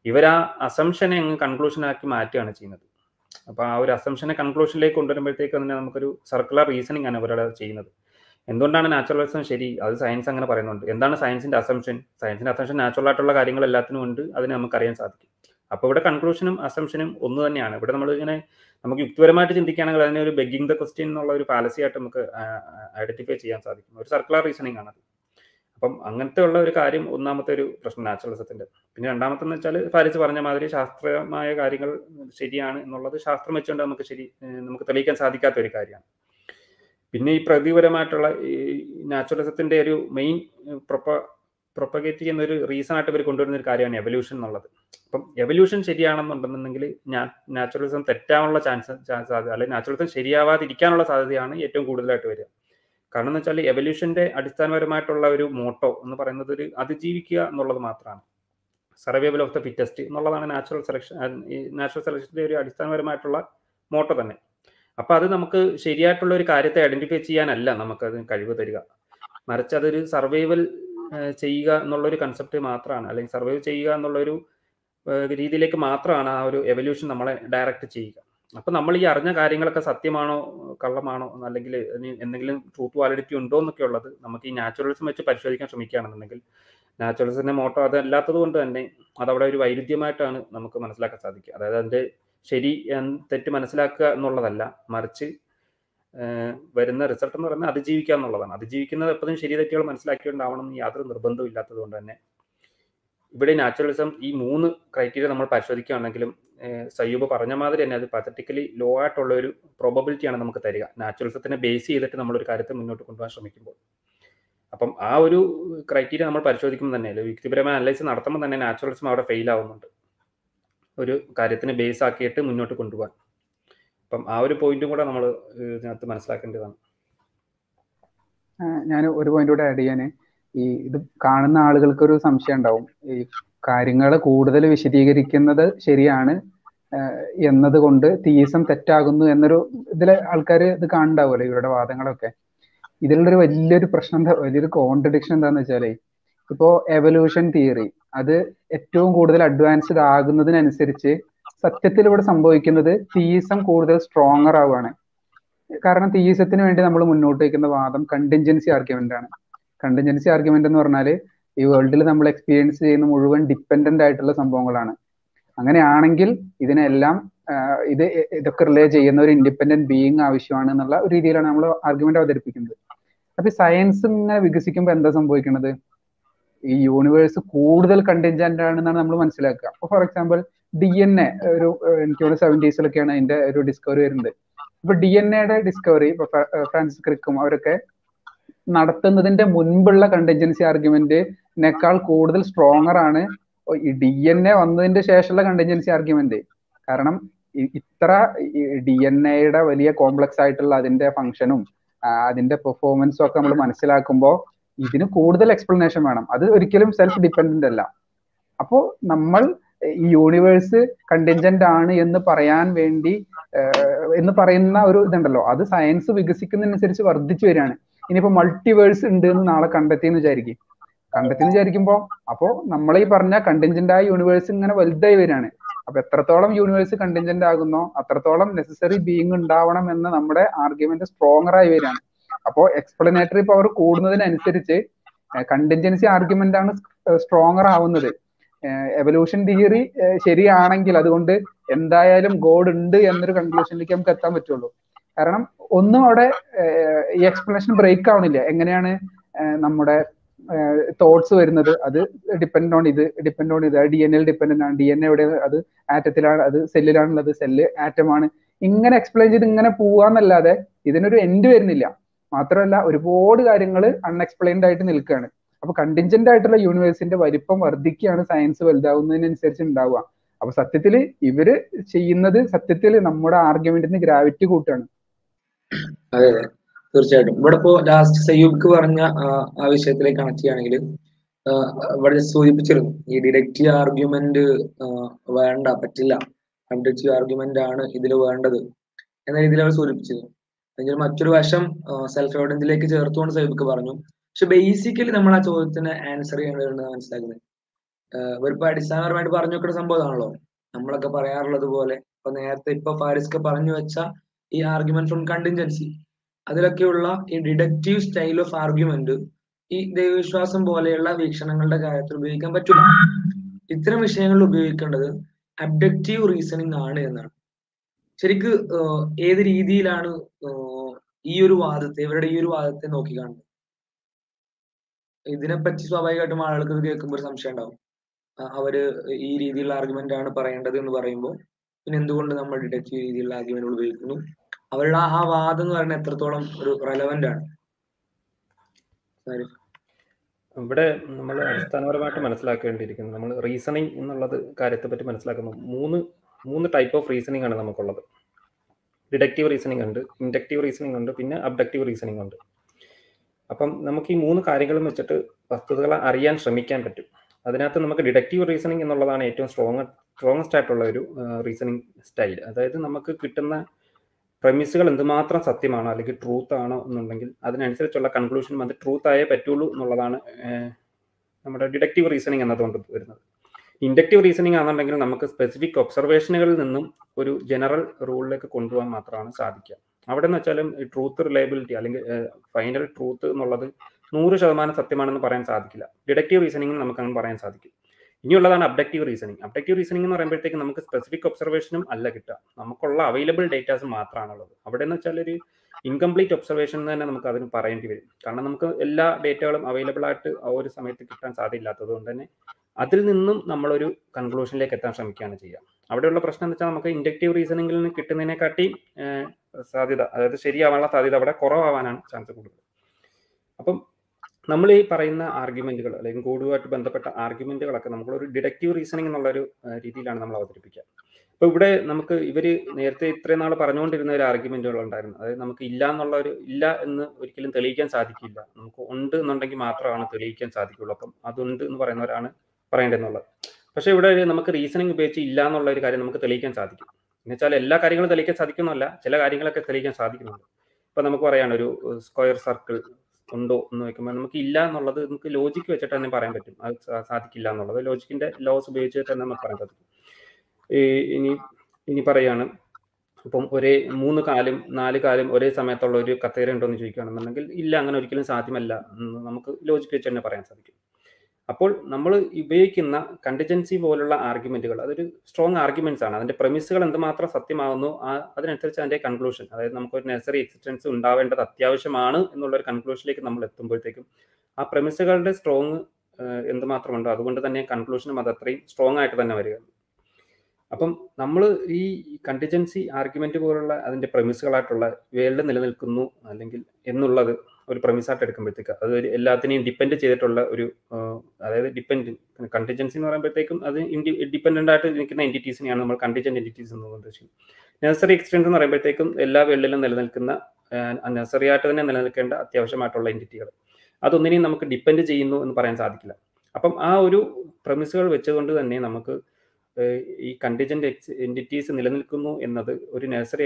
ഇവർ ആ അസംഷനെ അങ്ങ് കൺക്ലൂഷനാക്കി മാറ്റുകയാണ് ചെയ്യുന്നത്. അപ്പോൾ ആ ഒരു അസംഷനെ കൺക്ലൂഷനിലേക്ക് കൊണ്ടുവരുമ്പോഴത്തേക്ക് തന്നെ നമുക്കൊരു സർക്കുലർ റീസണിങ് ആണ് ഇവരുടെ ചെയ്യുന്നത്. എന്തുകൊണ്ടാണ് നാച്ചുറലിസം ശരി? അത് സയൻസ് അങ്ങനെ പറയുന്നുണ്ട്. എന്താണ് സയൻസിന്റെ അസംഷൻ സയൻസിന്റെ അസംഷൻ നാച്ചുറൽ ആയിട്ടുള്ള കാര്യങ്ങൾ എല്ലാത്തിനും ഉണ്ട്. അതിനെ നമുക്ക് അറിയാൻ സാധിക്കും. അപ്പോൾ ഇവിടെ കൺക്ലൂഷനും അസംഷനും ഒന്ന് തന്നെയാണ്. ഇവിടെ നമ്മൾ ഇങ്ങനെ നമുക്ക് യുക്തിപരമായിട്ട് ചിന്തിക്കുകയാണെങ്കിൽ അതിനെ ഒരു ബെഗിങ് ദ ക്വസ്റ്റ്യൻ എന്നുള്ള ഒരു പാലസി ആയിട്ട് നമുക്ക് ഐഡന്റിഫൈ ചെയ്യാൻ സാധിക്കും. ഒരു സർക്കുലർ റീസണിങ് ആണ് അപ്പം അങ്ങനത്തെ ഉള്ള ഒരു കാര്യം ഒന്നാമത്തെ ഒരു പ്രശ്നം നാച്ചുറലിസത്തിന്റെ പിന്നെ രണ്ടാമത്തെ എന്ന് വെച്ചാൽ ഫാരിസ് പറഞ്ഞ മാതിരി ശാസ്ത്രീയമായ കാര്യങ്ങൾ ശരിയാണ് എന്നുള്ളത് ശാസ്ത്രം വെച്ചുകൊണ്ട് നമുക്ക് ശരി നമുക്ക് തെളിയിക്കാൻ സാധിക്കാത്ത ഒരു കാര്യമാണ്. പിന്നെ ഈ പ്രകൃതിപരമായിട്ടുള്ള ഈ നാച്ചുറലിസത്തിന്റെ ഒരു മെയിൻ പ്രൊപ്പ പ്രൊപ്പഗേറ്റ് ചെയ്യുന്ന ഒരു റീസൺ ആയിട്ട് ഇവർ കൊണ്ടുവരുന്ന ഒരു കാര്യമാണ് എവല്യൂഷൻ എന്നുള്ളത്. അപ്പം എവല്യൂഷൻ ശരിയാണെന്നുണ്ടെന്നുണ്ടെങ്കിൽ നാച്ചുറലിസം തെറ്റാനുള്ള ചാൻസ് സാധ്യത അല്ലെങ്കിൽ നാച്ചുറലിസം ശരിയാവാതിരിക്കാനുള്ള സാധ്യതയാണ് ഏറ്റവും കൂടുതലായിട്ട് വരിക. കാരണം എന്ന് വെച്ചാൽ എവല്യൂഷന്റെ അടിസ്ഥാനപരമായിട്ടുള്ള ഒരു മോട്ടോ എന്ന് പറയുന്നത് ഒരു അതിജീവിക്കുക എന്നുള്ളത് മാത്രമാണ്. സർവൈവൽ ഓഫ് ദ ഫിറ്റസ്റ്റ് എന്നുള്ളതാണ് നാച്ചുറൽ സെലക്ഷൻ നാച്ചുറൽ സെലക്ഷന്റെ ഒരു അടിസ്ഥാനപരമായിട്ടുള്ള മോട്ടോ തന്നെ. അപ്പൊ അത് നമുക്ക് ശരിയായിട്ടുള്ള ഒരു കാര്യത്തെ ഐഡന്റിഫൈ ചെയ്യാനല്ല നമുക്ക് നമുക്കത് കഴിവ് തരിക. മറിച്ച് അതൊരു സർവൈവൽ ചെയ്യുക എന്നുള്ളൊരു കൺസെപ്റ്റ് മാത്രമാണ് അല്ലെങ്കിൽ സർവൈവ് ചെയ്യുക എന്നുള്ളൊരു രീതിയിലേക്ക് മാത്രമാണ് ആ ഒരു എവല്യൂഷൻ നമ്മളെ ഡയറക്റ്റ് ചെയ്യുക. അപ്പൊ നമ്മൾ ഈ അറിഞ്ഞ കാര്യങ്ങളൊക്കെ സത്യമാണോ കള്ളമാണോ അല്ലെങ്കിൽ എന്തെങ്കിലും ട്രൂത്ത് വാലിഡിറ്റി ഉണ്ടോ എന്നൊക്കെ ഉള്ളത് നമുക്ക് ഈ നാച്ചുറലിസം വെച്ച് പരിശോധിക്കാൻ ശ്രമിക്കുകയാണെന്നുണ്ടെങ്കിൽ നാച്ചുറലിസത്തിന്റെ മോട്ടോ അതല്ലാത്തത് കൊണ്ട് തന്നെ അതവിടെ ഒരു വൈരുദ്ധ്യമായിട്ടാണ് നമുക്ക് മനസ്സിലാക്കാൻ സാധിക്കുക. അതായത് അതിന്റെ ശരി തെറ്റ് മനസ്സിലാക്കുക എന്നുള്ളതല്ല. മറിച്ച് വരുന്ന റിസൾട്ട് എന്ന് പറയുന്നത് അതിജീവിക്കുക എന്നുള്ളതാണ്. അതിജീവിക്കുന്നത് എപ്പോഴും ശരി തെറ്റുകൾ മനസ്സിലാക്കിയുണ്ടാവണം എന്ന് യാതൊരു നിർബന്ധവും ഇല്ലാത്തത് കൊണ്ട് തന്നെ. ഇവിടെ നാച്ചുറലിസം ഈ മൂന്ന് ക്രൈറ്റീരിയ നമ്മൾ പരിശോധിക്കുകയാണെങ്കിലും സയ്യൂബ് പറഞ്ഞ മാതിരി തന്നെ അത് പത്തറ്റിക്കലി ലോ ആയിട്ടുള്ള ഒരു പ്രോബബിലിറ്റിയാണ് നമുക്ക് തരിക. നാച്ചുറലിസത്തിനെ ബേസ് ചെയ്തിട്ട് നമ്മളൊരു കാര്യത്തെ മുന്നോട്ട് കൊണ്ടുപോകാൻ ശ്രമിക്കുമ്പോൾ. അപ്പം ആ ഒരു ക്രൈറ്റീരിയ നമ്മൾ പരിശോധിക്കുമ്പോൾ തന്നെ വ്യക്തിപരമായ അനലൈസ് നടത്തുമ്പോൾ തന്നെ നാച്ചുറലിസം അവിടെ ഫെയിൽ ആവുന്നുണ്ട്. ഒരു കാര്യത്തിന് ബേസ് ആക്കിയിട്ട് മുന്നോട്ട് കൊണ്ടുപോകാൻ. അപ്പം ആ ഒരു പോയിന്റും കൂടെ നമ്മൾ ഇതിനകത്ത് മനസ്സിലാക്കേണ്ടതാണ്. ഞാൻ ഒരു പോയിന്റ് കൂടെ ആഡ് ചെയ്യാന്. ഈ ഇത് കാണുന്ന ആളുകൾക്ക് ഒരു സംശയം ഉണ്ടാവും. ഈ കാര്യങ്ങൾ കൂടുതൽ വിശദീകരിക്കുന്നത് ശരിയാണ് എന്നതുകൊണ്ട് തീസം തെറ്റാകുന്നു എന്നൊരു ഇതിലെ ആൾക്കാർ ഇത് കാണുന്നുണ്ടാവുമല്ലോ ഇവരുടെ വാദങ്ങളൊക്കെ. ഇതിലുള്ളൊരു വലിയൊരു പ്രശ്നം വലിയൊരു കോൺട്രഡിക്ഷൻ എന്താന്ന് വെച്ചാലേ ഇപ്പോ എവല്യൂഷൻ തിയറി അത് ഏറ്റവും കൂടുതൽ അഡ്വാൻസ്ഡ് ആകുന്നതിനനുസരിച്ച് സത്യത്തിൽ ഇവിടെ സംഭവിക്കുന്നത് തീസം കൂടുതൽ സ്ട്രോങ്ങർ ആവുകയാണ്. കാരണം തീസത്തിന് വേണ്ടി നമ്മൾ മുന്നോട്ട് വയ്ക്കുന്ന വാദം കണ്ടിൻജൻസി ആർഗ്യുമെന്റ് ആണ്. കണ്ടിൻജൻസി ആർഗ്യുമെന്റ് എന്ന് പറഞ്ഞാൽ ഈ വേൾഡിൽ നമ്മൾ എക്സ്പീരിയൻസ് ചെയ്യുന്ന മുഴുവൻ ഡിപ്പെൻഡന്റ് ആയിട്ടുള്ള സംഭവങ്ങളാണ്. അങ്ങനെയാണെങ്കിൽ ഇതിനെല്ലാം ഇത് ഇതൊക്കെ റിലേ ചെയ്യുന്ന ഒരു ഇൻഡിപെൻഡന്റ് ബീയിങ് ആവശ്യമാണ് എന്നുള്ള രീതിയിലാണ് നമ്മൾ ആർഗ്യുമെന്റ് അവതരിപ്പിക്കുന്നത്. അപ്പൊ സയൻസ് ഇങ്ങനെ വികസിക്കുമ്പോൾ എന്താ സംഭവിക്കുന്നത്? ഈ യൂണിവേഴ്സ് കൂടുതൽ കണ്ടിൻജന്റ് ആണെന്നാണ് നമ്മൾ മനസ്സിലാക്കുക. അപ്പൊ for example D N A ഒരു എനിക്ക് തോന്നുന്നു സെവന്റീസിലൊക്കെയാണ് അതിന്റെ ഒരു ഡിസ്കവറി വരുന്നത്. ഇപ്പൊ ഡി എൻ എയുടെ ഡിസ്കവറി ഇപ്പൊ ഫ്ര- ഫ്രാൻസിസ് ക്രിക്കും അവരൊക്കെ നടത്തുന്നതിന്റെ മുൻപുള്ള കണ്ടിൻജൻസി ആർഗ്യുമെന്റിനേക്കാൾ കൂടുതൽ സ്ട്രോങ്ങർ ആണ് ഈ ഡി എൻ എ വന്നതിന്റെ ശേഷമുള്ള കണ്ടിൻജൻസി ആർഗ്യുമെന്റ് കാരണം ഇത്ര ഡി എൻ എയുടെ വലിയ കോംപ്ലക്സ് ആയിട്ടുള്ള അതിന്റെ ഫംഗ്ഷനും അതിന്റെ പെർഫോമൻസും ഒക്കെ നമ്മൾ മനസ്സിലാക്കുമ്പോൾ ഇതിന് കൂടുതൽ എക്സ്പ്ലനേഷൻ വേണം. അത് ഒരിക്കലും സെൽഫ് ഡിപ്പെൻഡന്റ് അല്ല. അപ്പോ നമ്മൾ ഈ യൂണിവേഴ്സ് കണ്ടിൻജന്റ് ആണ് എന്ന് പറയാൻ വേണ്ടി എന്ന് പറയുന്ന ഒരു ഇതുണ്ടല്ലോ. അത് സയൻസ് വികസിക്കുന്നതിനനുസരിച്ച് വർദ്ധിച്ചു വരികയാണ്. ഇനിയിപ്പോ മൾട്ടിവേഴ്സ് ഉണ്ട് എന്ന് നാളെ കണ്ടെത്തിയെന്ന് വിചാരിക്കും. കണ്ടെത്തിയെന്ന് വിചാരിക്കുമ്പോ അപ്പോ നമ്മൾ ഈ പറഞ്ഞ കണ്ടിൻജന്റ് ആയ യൂണിവേഴ്സ് ഇങ്ങനെ വലുതായി വരികയാണ്. അപ്പൊ എത്രത്തോളം യൂണിവേഴ്സ് കണ്ടിൻജന്റ് ആകുന്നോ അത്രത്തോളം നെസസറി ബീങ് ഉണ്ടാവണം എന്ന് നമ്മുടെ ആർഗ്യുമെന്റ് സ്ട്രോങ്ങർ ആയി വരികയാണ്. അപ്പോ എക്സ്പ്ലനേറ്ററി പവർ കൂടുന്നതിനനുസരിച്ച് കണ്ടിൻജൻസി ആർഗ്യുമെന്റ് ആണ് സ്ട്രോങ്ങർ ആവുന്നത്. എവല്യൂഷൻ തിയറി ശരിയാണെങ്കിൽ അതുകൊണ്ട് എന്തായാലും ഗോഡ് ഉണ്ട് എന്നൊരു കൺക്ലൂഷനിലേക്ക് നമുക്ക് എത്താൻ പറ്റുള്ളൂ. കാരണം ഒന്നും അവിടെ ഈ എക്സ്പ്ലനേഷൻ ബ്രേക്ക് ആവുന്നില്ല എങ്ങനെയാണ് നമ്മുടെ തോട്ട്സ് വരുന്നത്? അത് ഡിപ്പെൻഡ് ഓൺ ഇത് ഡിപ്പെൻഡ് ഓൺ ഇത്. ഡി എൻ എൽ ഡിപ്പെൻഡന്റ് ആണ്. ഡി എൻ എവിടെ അത് ആറ്റത്തിലാണ് അത് സെല്ലിലാണുള്ളത് സെല്ല് ആറ്റമാണ് ഇങ്ങനെ എക്സ്പ്ലെയിൻ ചെയ്ത് ഇങ്ങനെ പോവാന്നല്ലാതെ ഇതിനൊരു എൻഡ് വരുന്നില്ല. മാത്രമല്ല ഒരുപാട് കാര്യങ്ങൾ അൺഎക്സ്പ്ലെയിൻഡ് ആയിട്ട് നിൽക്കുകയാണ് അപ്പൊ കണ്ടിൻജന്റ് ആയിട്ടുള്ള യൂണിവേഴ്സിന്റെ വലിപ്പം വർദ്ധിക്കുകയാണ് സയൻസ് വലുതാവുന്നതിനനുസരിച്ച് ഉണ്ടാവുക. അപ്പൊ സത്യത്തിൽ ഇവർ ചെയ്യുന്നത് സത്യത്തിൽ നമ്മുടെ ആർഗ്യുമെന്റിന് ഗ്രാവിറ്റി കൂട്ടാണ്. അതെ അതെ. തീർച്ചയായിട്ടും. ഇവിടെ ഇപ്പോ ലാസ്റ്റ് സയ്യൂബ്ക്ക് പറഞ്ഞ ആ, ആ വിഷയത്തിലേക്ക് കണക്ട് ചെയ്യുകയാണെങ്കിൽ ഇവിടെ സൂചിപ്പിച്ചിരുന്നു. ഈ ഡിഡക്റ്റീവ് ആർഗ്യുമെന്റ് വേണ്ട പറ്റില്ല. കണ്ടക്റ്റീവ് ആർഗ്യുമെന്റ് ആണ് ഇതിൽ വേണ്ടത്. എന്ന രീതിയിൽ അവർ സൂചിപ്പിച്ചിരുന്നു. എങ്കിൽ മറ്റൊരു വശം സെൽഫ് എവിഡൻസിലേക്ക് ചേർത്തുകൊണ്ട് സൈബിക്ക് പറഞ്ഞു. പക്ഷെ ബേസിക്കലി നമ്മൾ ആ ചോദ്യത്തിന് ആൻസർ ചെയ്യേണ്ടതുണ്ട് മനസ്സിലാക്കുന്നത് ഇവരിപ്പോ അടിസ്ഥാനപരമായിട്ട് പറഞ്ഞു വെക്കുന്ന സംഭവമാണല്ലോ. നമ്മളൊക്കെ പറയാറുള്ളത് പോലെ ഇപ്പൊ നേരത്തെ ഇപ്പൊ ഫാരിസ്ക പറഞ്ഞു വെച്ച ഈ ആർഗ്യുമെന്റ് ഫ്രം കണ്ടിൻജൻസി അതിലൊക്കെയുള്ള ഈ ഡിഡക്റ്റീവ് സ്റ്റൈൽ ഓഫ് ആർഗ്യുമെന്റ് ഈ ദൈവവിശ്വാസം പോലെയുള്ള വീക്ഷണങ്ങളുടെ കാര്യത്തിൽ ഉപയോഗിക്കാൻ പറ്റില്ല. ഇത്തരം വിഷയങ്ങളിൽ ഉപയോഗിക്കേണ്ടത് അബ്ഡക്റ്റീവ് റീസണിങ് ആണ് എന്നാണ്. ശരിക്ക് ഏത് രീതിയിലാണ് ഈ ഒരു വാദത്തെ ഇവരുടെ ഈ ഒരു വാദത്തെ നോക്കി കാണുന്നത്? ഇതിനെപ്പറ്റി സ്വാഭാവികമായിട്ടും ആളുകൾക്ക് കേൾക്കുമ്പോൾ ഒരു സംശയം ഉണ്ടാവും. അവർ ഈ രീതിയിലുള്ള ആർഗ്യുമെന്റ് ആണ് പറയേണ്ടത് എന്ന് പറയുമ്പോൾ പിന്നെ എന്തുകൊണ്ട് നമ്മൾ ഡിഡക്റ്റീവ് രീതിയിലുള്ള ആർഗ്യുമെന്റ് ഉപയോഗിക്കുന്നു? അവരുടെ ആ വാദം എന്ന് പറയുന്നത് എത്രത്തോളം ഒരു റെലവെന്റ് ആണ്. ഇവിടെ നമ്മൾ അടിസ്ഥാനപരമായിട്ട് മനസ്സിലാക്കേണ്ടിയിരിക്കുന്നു. നമ്മൾ റീസണിങ് എന്നുള്ളത് കാര്യത്തെ പറ്റി മനസ്സിലാക്കുന്നു. മൂന്ന് മൂന്ന് ടൈപ്പ് ഓഫ് റീസണിങ് ആണ് നമുക്കുള്ളത്. ഡിഡക്റ്റീവ് റീസണിങ് ഉണ്ട് ഇൻഡക്റ്റീവ് റീസണിങ് ഉണ്ട് പിന്നെ അബ്ഡക്റ്റീവ് റീസണിങ് ഉണ്ട്. അപ്പം നമുക്ക് ഈ മൂന്ന് കാര്യങ്ങളും വെച്ചിട്ട് വസ്തുതകളെ അറിയാൻ ശ്രമിക്കാൻ പറ്റും. അതിനകത്ത് നമുക്ക് ഡിഡക്റ്റീവ് റീസണിങ് എന്നുള്ളതാണ് ഏറ്റവും സ്ട്രോങ് സ്ട്രോങ്സ്റ്റ് ആയിട്ടുള്ള ഒരു റീസണിങ് സ്റ്റൈൽ അതായത് നമുക്ക് കിട്ടുന്ന പ്രമിസുകൾ എന്തുമാത്രം സത്യമാണോ അല്ലെങ്കിൽ ട്രൂത്ത് ആണോ എന്നുണ്ടെങ്കിൽ അതിനനുസരിച്ചുള്ള കൺക്ലൂഷൻ അത് ട്രൂത്ത് ആയേ പറ്റുള്ളൂ എന്നുള്ളതാണ് നമ്മുടെ ഡിഡക്റ്റീവ് റീസണിങ് എന്നതുകൊണ്ട് വരുന്നത്. ഇൻഡക്റ്റീവ് റീസണിങ് ആണെന്നുണ്ടെങ്കിൽ നമുക്ക് സ്പെസിഫിക് ഒബ്സർവേഷനുകളിൽ നിന്നും ഒരു ജനറൽ റൂളിലേക്ക് കൊണ്ടുപോകാൻ മാത്രമാണ് സാധിക്കുക. അവിടെ എന്ന് വെച്ചാലും ട്രൂത്ത് റിലയബിലിറ്റി അല്ലെങ്കിൽ ഫൈനൽ ട്രൂത്ത് എന്നുള്ളത് നൂറ് ശതമാനം സത്യമാണെന്ന് പറയാൻ സാധിക്കില്ല. ഡിഡക്റ്റീവ് റീസണിങ് നമുക്ക് അങ്ങനെ പറയാൻ സാധിക്കും. ഇനിയുള്ളതാണ് അബ്ഡക്റ്റീവ് റീസണിങ് അബ്ഡക്റ്റീവ് റീസണിങ് എന്ന് പറയുമ്പോഴത്തേക്ക് നമുക്ക് സ്പെസിഫിക് ഒബ്സർവേഷനും അല്ല കിട്ടുക. നമുക്കുള്ള അവൈലബിൾ ഡേറ്റാസ് മാത്രമാണുള്ളത്. അവിടെ എന്ന് വെച്ചാൽ ഒരു ഇൻകംപ്ലീറ്റ് ഒബ്സർവേഷൻ തന്നെ നമുക്ക് അതിന് പറയേണ്ടി വരും. കാരണം നമുക്ക് എല്ലാ ഡേറ്റകളും അവൈലബിൾ ആയിട്ട് ആ ഒരു സമയത്ത് കിട്ടാൻ സാധ്യമില്ലാത്തത് കൊണ്ട് തന്നെ അതിൽ നിന്നും നമ്മളൊരു കൺക്ലൂഷനിലേക്ക് എത്താൻ ശ്രമിക്കുകയാണ് ചെയ്യുക. അവിടെയുള്ള പ്രശ്നം എന്ന് വെച്ചാൽ നമുക്ക് ഇൻഡക്റ്റീവ് റീസണിംഗിൽ നിന്ന് കിട്ടുന്നതിനെക്കാട്ടി സാധ്യത അതായത് ശരിയാവാനുള്ള സാധ്യത അവിടെ കുറവാവാനാണ് ചാൻസ് കൂടുതൽ. അപ്പം നമ്മൾ ഈ പറയുന്ന ആർഗ്യുമെന്റുകൾ അല്ലെങ്കിൽ കോഡുമായിട്ട് ബന്ധപ്പെട്ട ആർഗ്യുമെന്റുകളൊക്കെ നമ്മളൊരു ഡിഡക്റ്റീവ് റീസണിംഗ് എന്നുള്ള ഒരു രീതിയിലാണ് നമ്മൾ അവതരിപ്പിക്കുക. അപ്പോൾ ഇവിടെ നമുക്ക് ഇവർ നേരത്തെ ഇത്രയും നാൾ പറഞ്ഞുകൊണ്ടിരുന്ന ഒരു ആർഗ്യുമെന്റുകൾ ഉണ്ടായിരുന്നു. അതായത് നമുക്ക് ഇല്ല എന്നുള്ള ഒരു ഇല്ല എന്ന് ഒരിക്കലും തെളിയിക്കാൻ സാധിക്കില്ല. നമുക്ക് ഉണ്ട് എന്നുണ്ടെങ്കിൽ മാത്രമാണ് തെളിയിക്കാൻ സാധിക്കുള്ളൂ. അപ്പം അതുണ്ട് എന്ന് പറയുന്നവരാണ് പറയേണ്ടതെന്നുള്ളത്. പക്ഷേ ഇവിടെ നമുക്ക് റീസണിങ് ഉപയോഗിച്ച് ഇല്ല എന്നുള്ള ഒരു കാര്യം നമുക്ക് തെളിയിക്കാൻ സാധിക്കും. എന്ന് വെച്ചാൽ എല്ലാ കാര്യങ്ങളും തെളിയിക്കാൻ സാധിക്കുന്നല്ല ചില കാര്യങ്ങളൊക്കെ തെളിയിക്കാൻ സാധിക്കുന്നുണ്ട്. ഇപ്പം നമുക്ക് പറയാണ് ഒരു സ്ക്വയർ സർക്കിൾ ഉണ്ടോ എന്ന് വെക്കുമ്പോൾ നമുക്ക് ഇല്ല എന്നുള്ളത് നമുക്ക് ലോജിക്ക് വെച്ചിട്ട് തന്നെ പറയാൻ പറ്റും. അത് സാധിക്കില്ല എന്നുള്ളത്. ലോജിക്കിന്റെ ലോസ് ഉപയോഗിച്ചിട്ട് തന്നെ നമുക്ക് പറയാൻ സാധിക്കും ഈ ഇനി ഇനി പറയാണ് ഇപ്പം ഒരേ മൂന്ന് കാലും നാല് കാലും ഒരേ സമയത്തുള്ള ഒരു കത്തേര ഉണ്ടോ എന്ന് ചോദിക്കുകയാണെന്നുണ്ടെങ്കിൽ ഇല്ല അങ്ങനെ ഒരിക്കലും സാധ്യമല്ല എന്ന് നമുക്ക് ലോജിക്ക് വെച്ച് തന്നെ പറയാൻ സാധിക്കും. അപ്പോൾ നമ്മൾ ഉപയോഗിക്കുന്ന കണ്ടിജൻസി പോലുള്ള ആർഗ്യുമെന്റുകൾ അതൊരു സ്ട്രോങ് ആർഗ്യുമെന്റ്സ് ആണ്. അതിന്റെ പ്രമിസുകൾ എന്തുമാത്രം സത്യമാകുന്നു ആ അതിനനുസരിച്ച് അതിന്റെ കൺക്ലൂഷൻ അതായത് നമുക്കൊരു നെസറി എക്സിസ്റ്റൻസ് ഉണ്ടാവേണ്ടത് അത്യാവശ്യമാണ് എന്നുള്ള ഒരു കൺക്ലൂഷനിലേക്ക് നമ്മൾ എത്തുമ്പോഴത്തേക്കും ആ പ്രമിസുകളുടെ സ്ട്രോങ് എന്തുമാത്രമുണ്ടോ അതുകൊണ്ട് തന്നെ കൺക്ലൂഷനും അത് അത്രയും സ്ട്രോങ് ആയിട്ട് തന്നെ വരിക. അപ്പം നമ്മൾ ഈ കണ്ടിജൻസി ആർഗ്യുമെന്റ് പോലുള്ള അതിന്റെ പ്രമിസുകളായിട്ടുള്ള വേൾഡ് നിലനിൽക്കുന്നു അല്ലെങ്കിൽ എന്നുള്ളത് ഒരു പ്രമിസായിട്ട് എടുക്കുമ്പോഴത്തേക്ക് അത് എല്ലാത്തിനെയും ഡിപ്പെൻഡ് ചെയ്തിട്ടുള്ള ഒരു അതായത് ഡിപ്പെൻഡ് കണ്ടിജൻസി എന്ന് പറയുമ്പോഴത്തേക്കും അത് ഡിപ്പെൻഡന്റ് ആയിട്ട് നിൽക്കുന്ന എന്റിറ്റീസിനെയാണ് നമ്മൾ കണ്ടിജന്റ് എന്റിറ്റീസ് എന്ന് ഉദ്ദേശിക്കുന്നത് നഴ്സറി എക്സ്റ്റൻസ് എന്ന് പറയുമ്പോഴത്തേക്കും എല്ലാ വേൾഡിലും നിലനിൽക്കുന്ന നഴ്സറി ആയിട്ട് തന്നെ നിലനിൽക്കേണ്ട അത്യാവശ്യമായിട്ടുള്ള എന്റിറ്റികൾ അതൊന്നിനെയും നമുക്ക് ഡിപ്പെൻഡ് ചെയ്യുന്നു എന്ന് പറയാൻ സാധിക്കില്ല. അപ്പം ആ ഒരു പ്രമിസുകൾ വെച്ചുകൊണ്ട് തന്നെ നമുക്ക് ഈ കണ്ടിജന്റ് എക്സ് എന്റിറ്റീസ് നിലനിൽക്കുന്നു എന്നത് ഒരു നഴ്സറി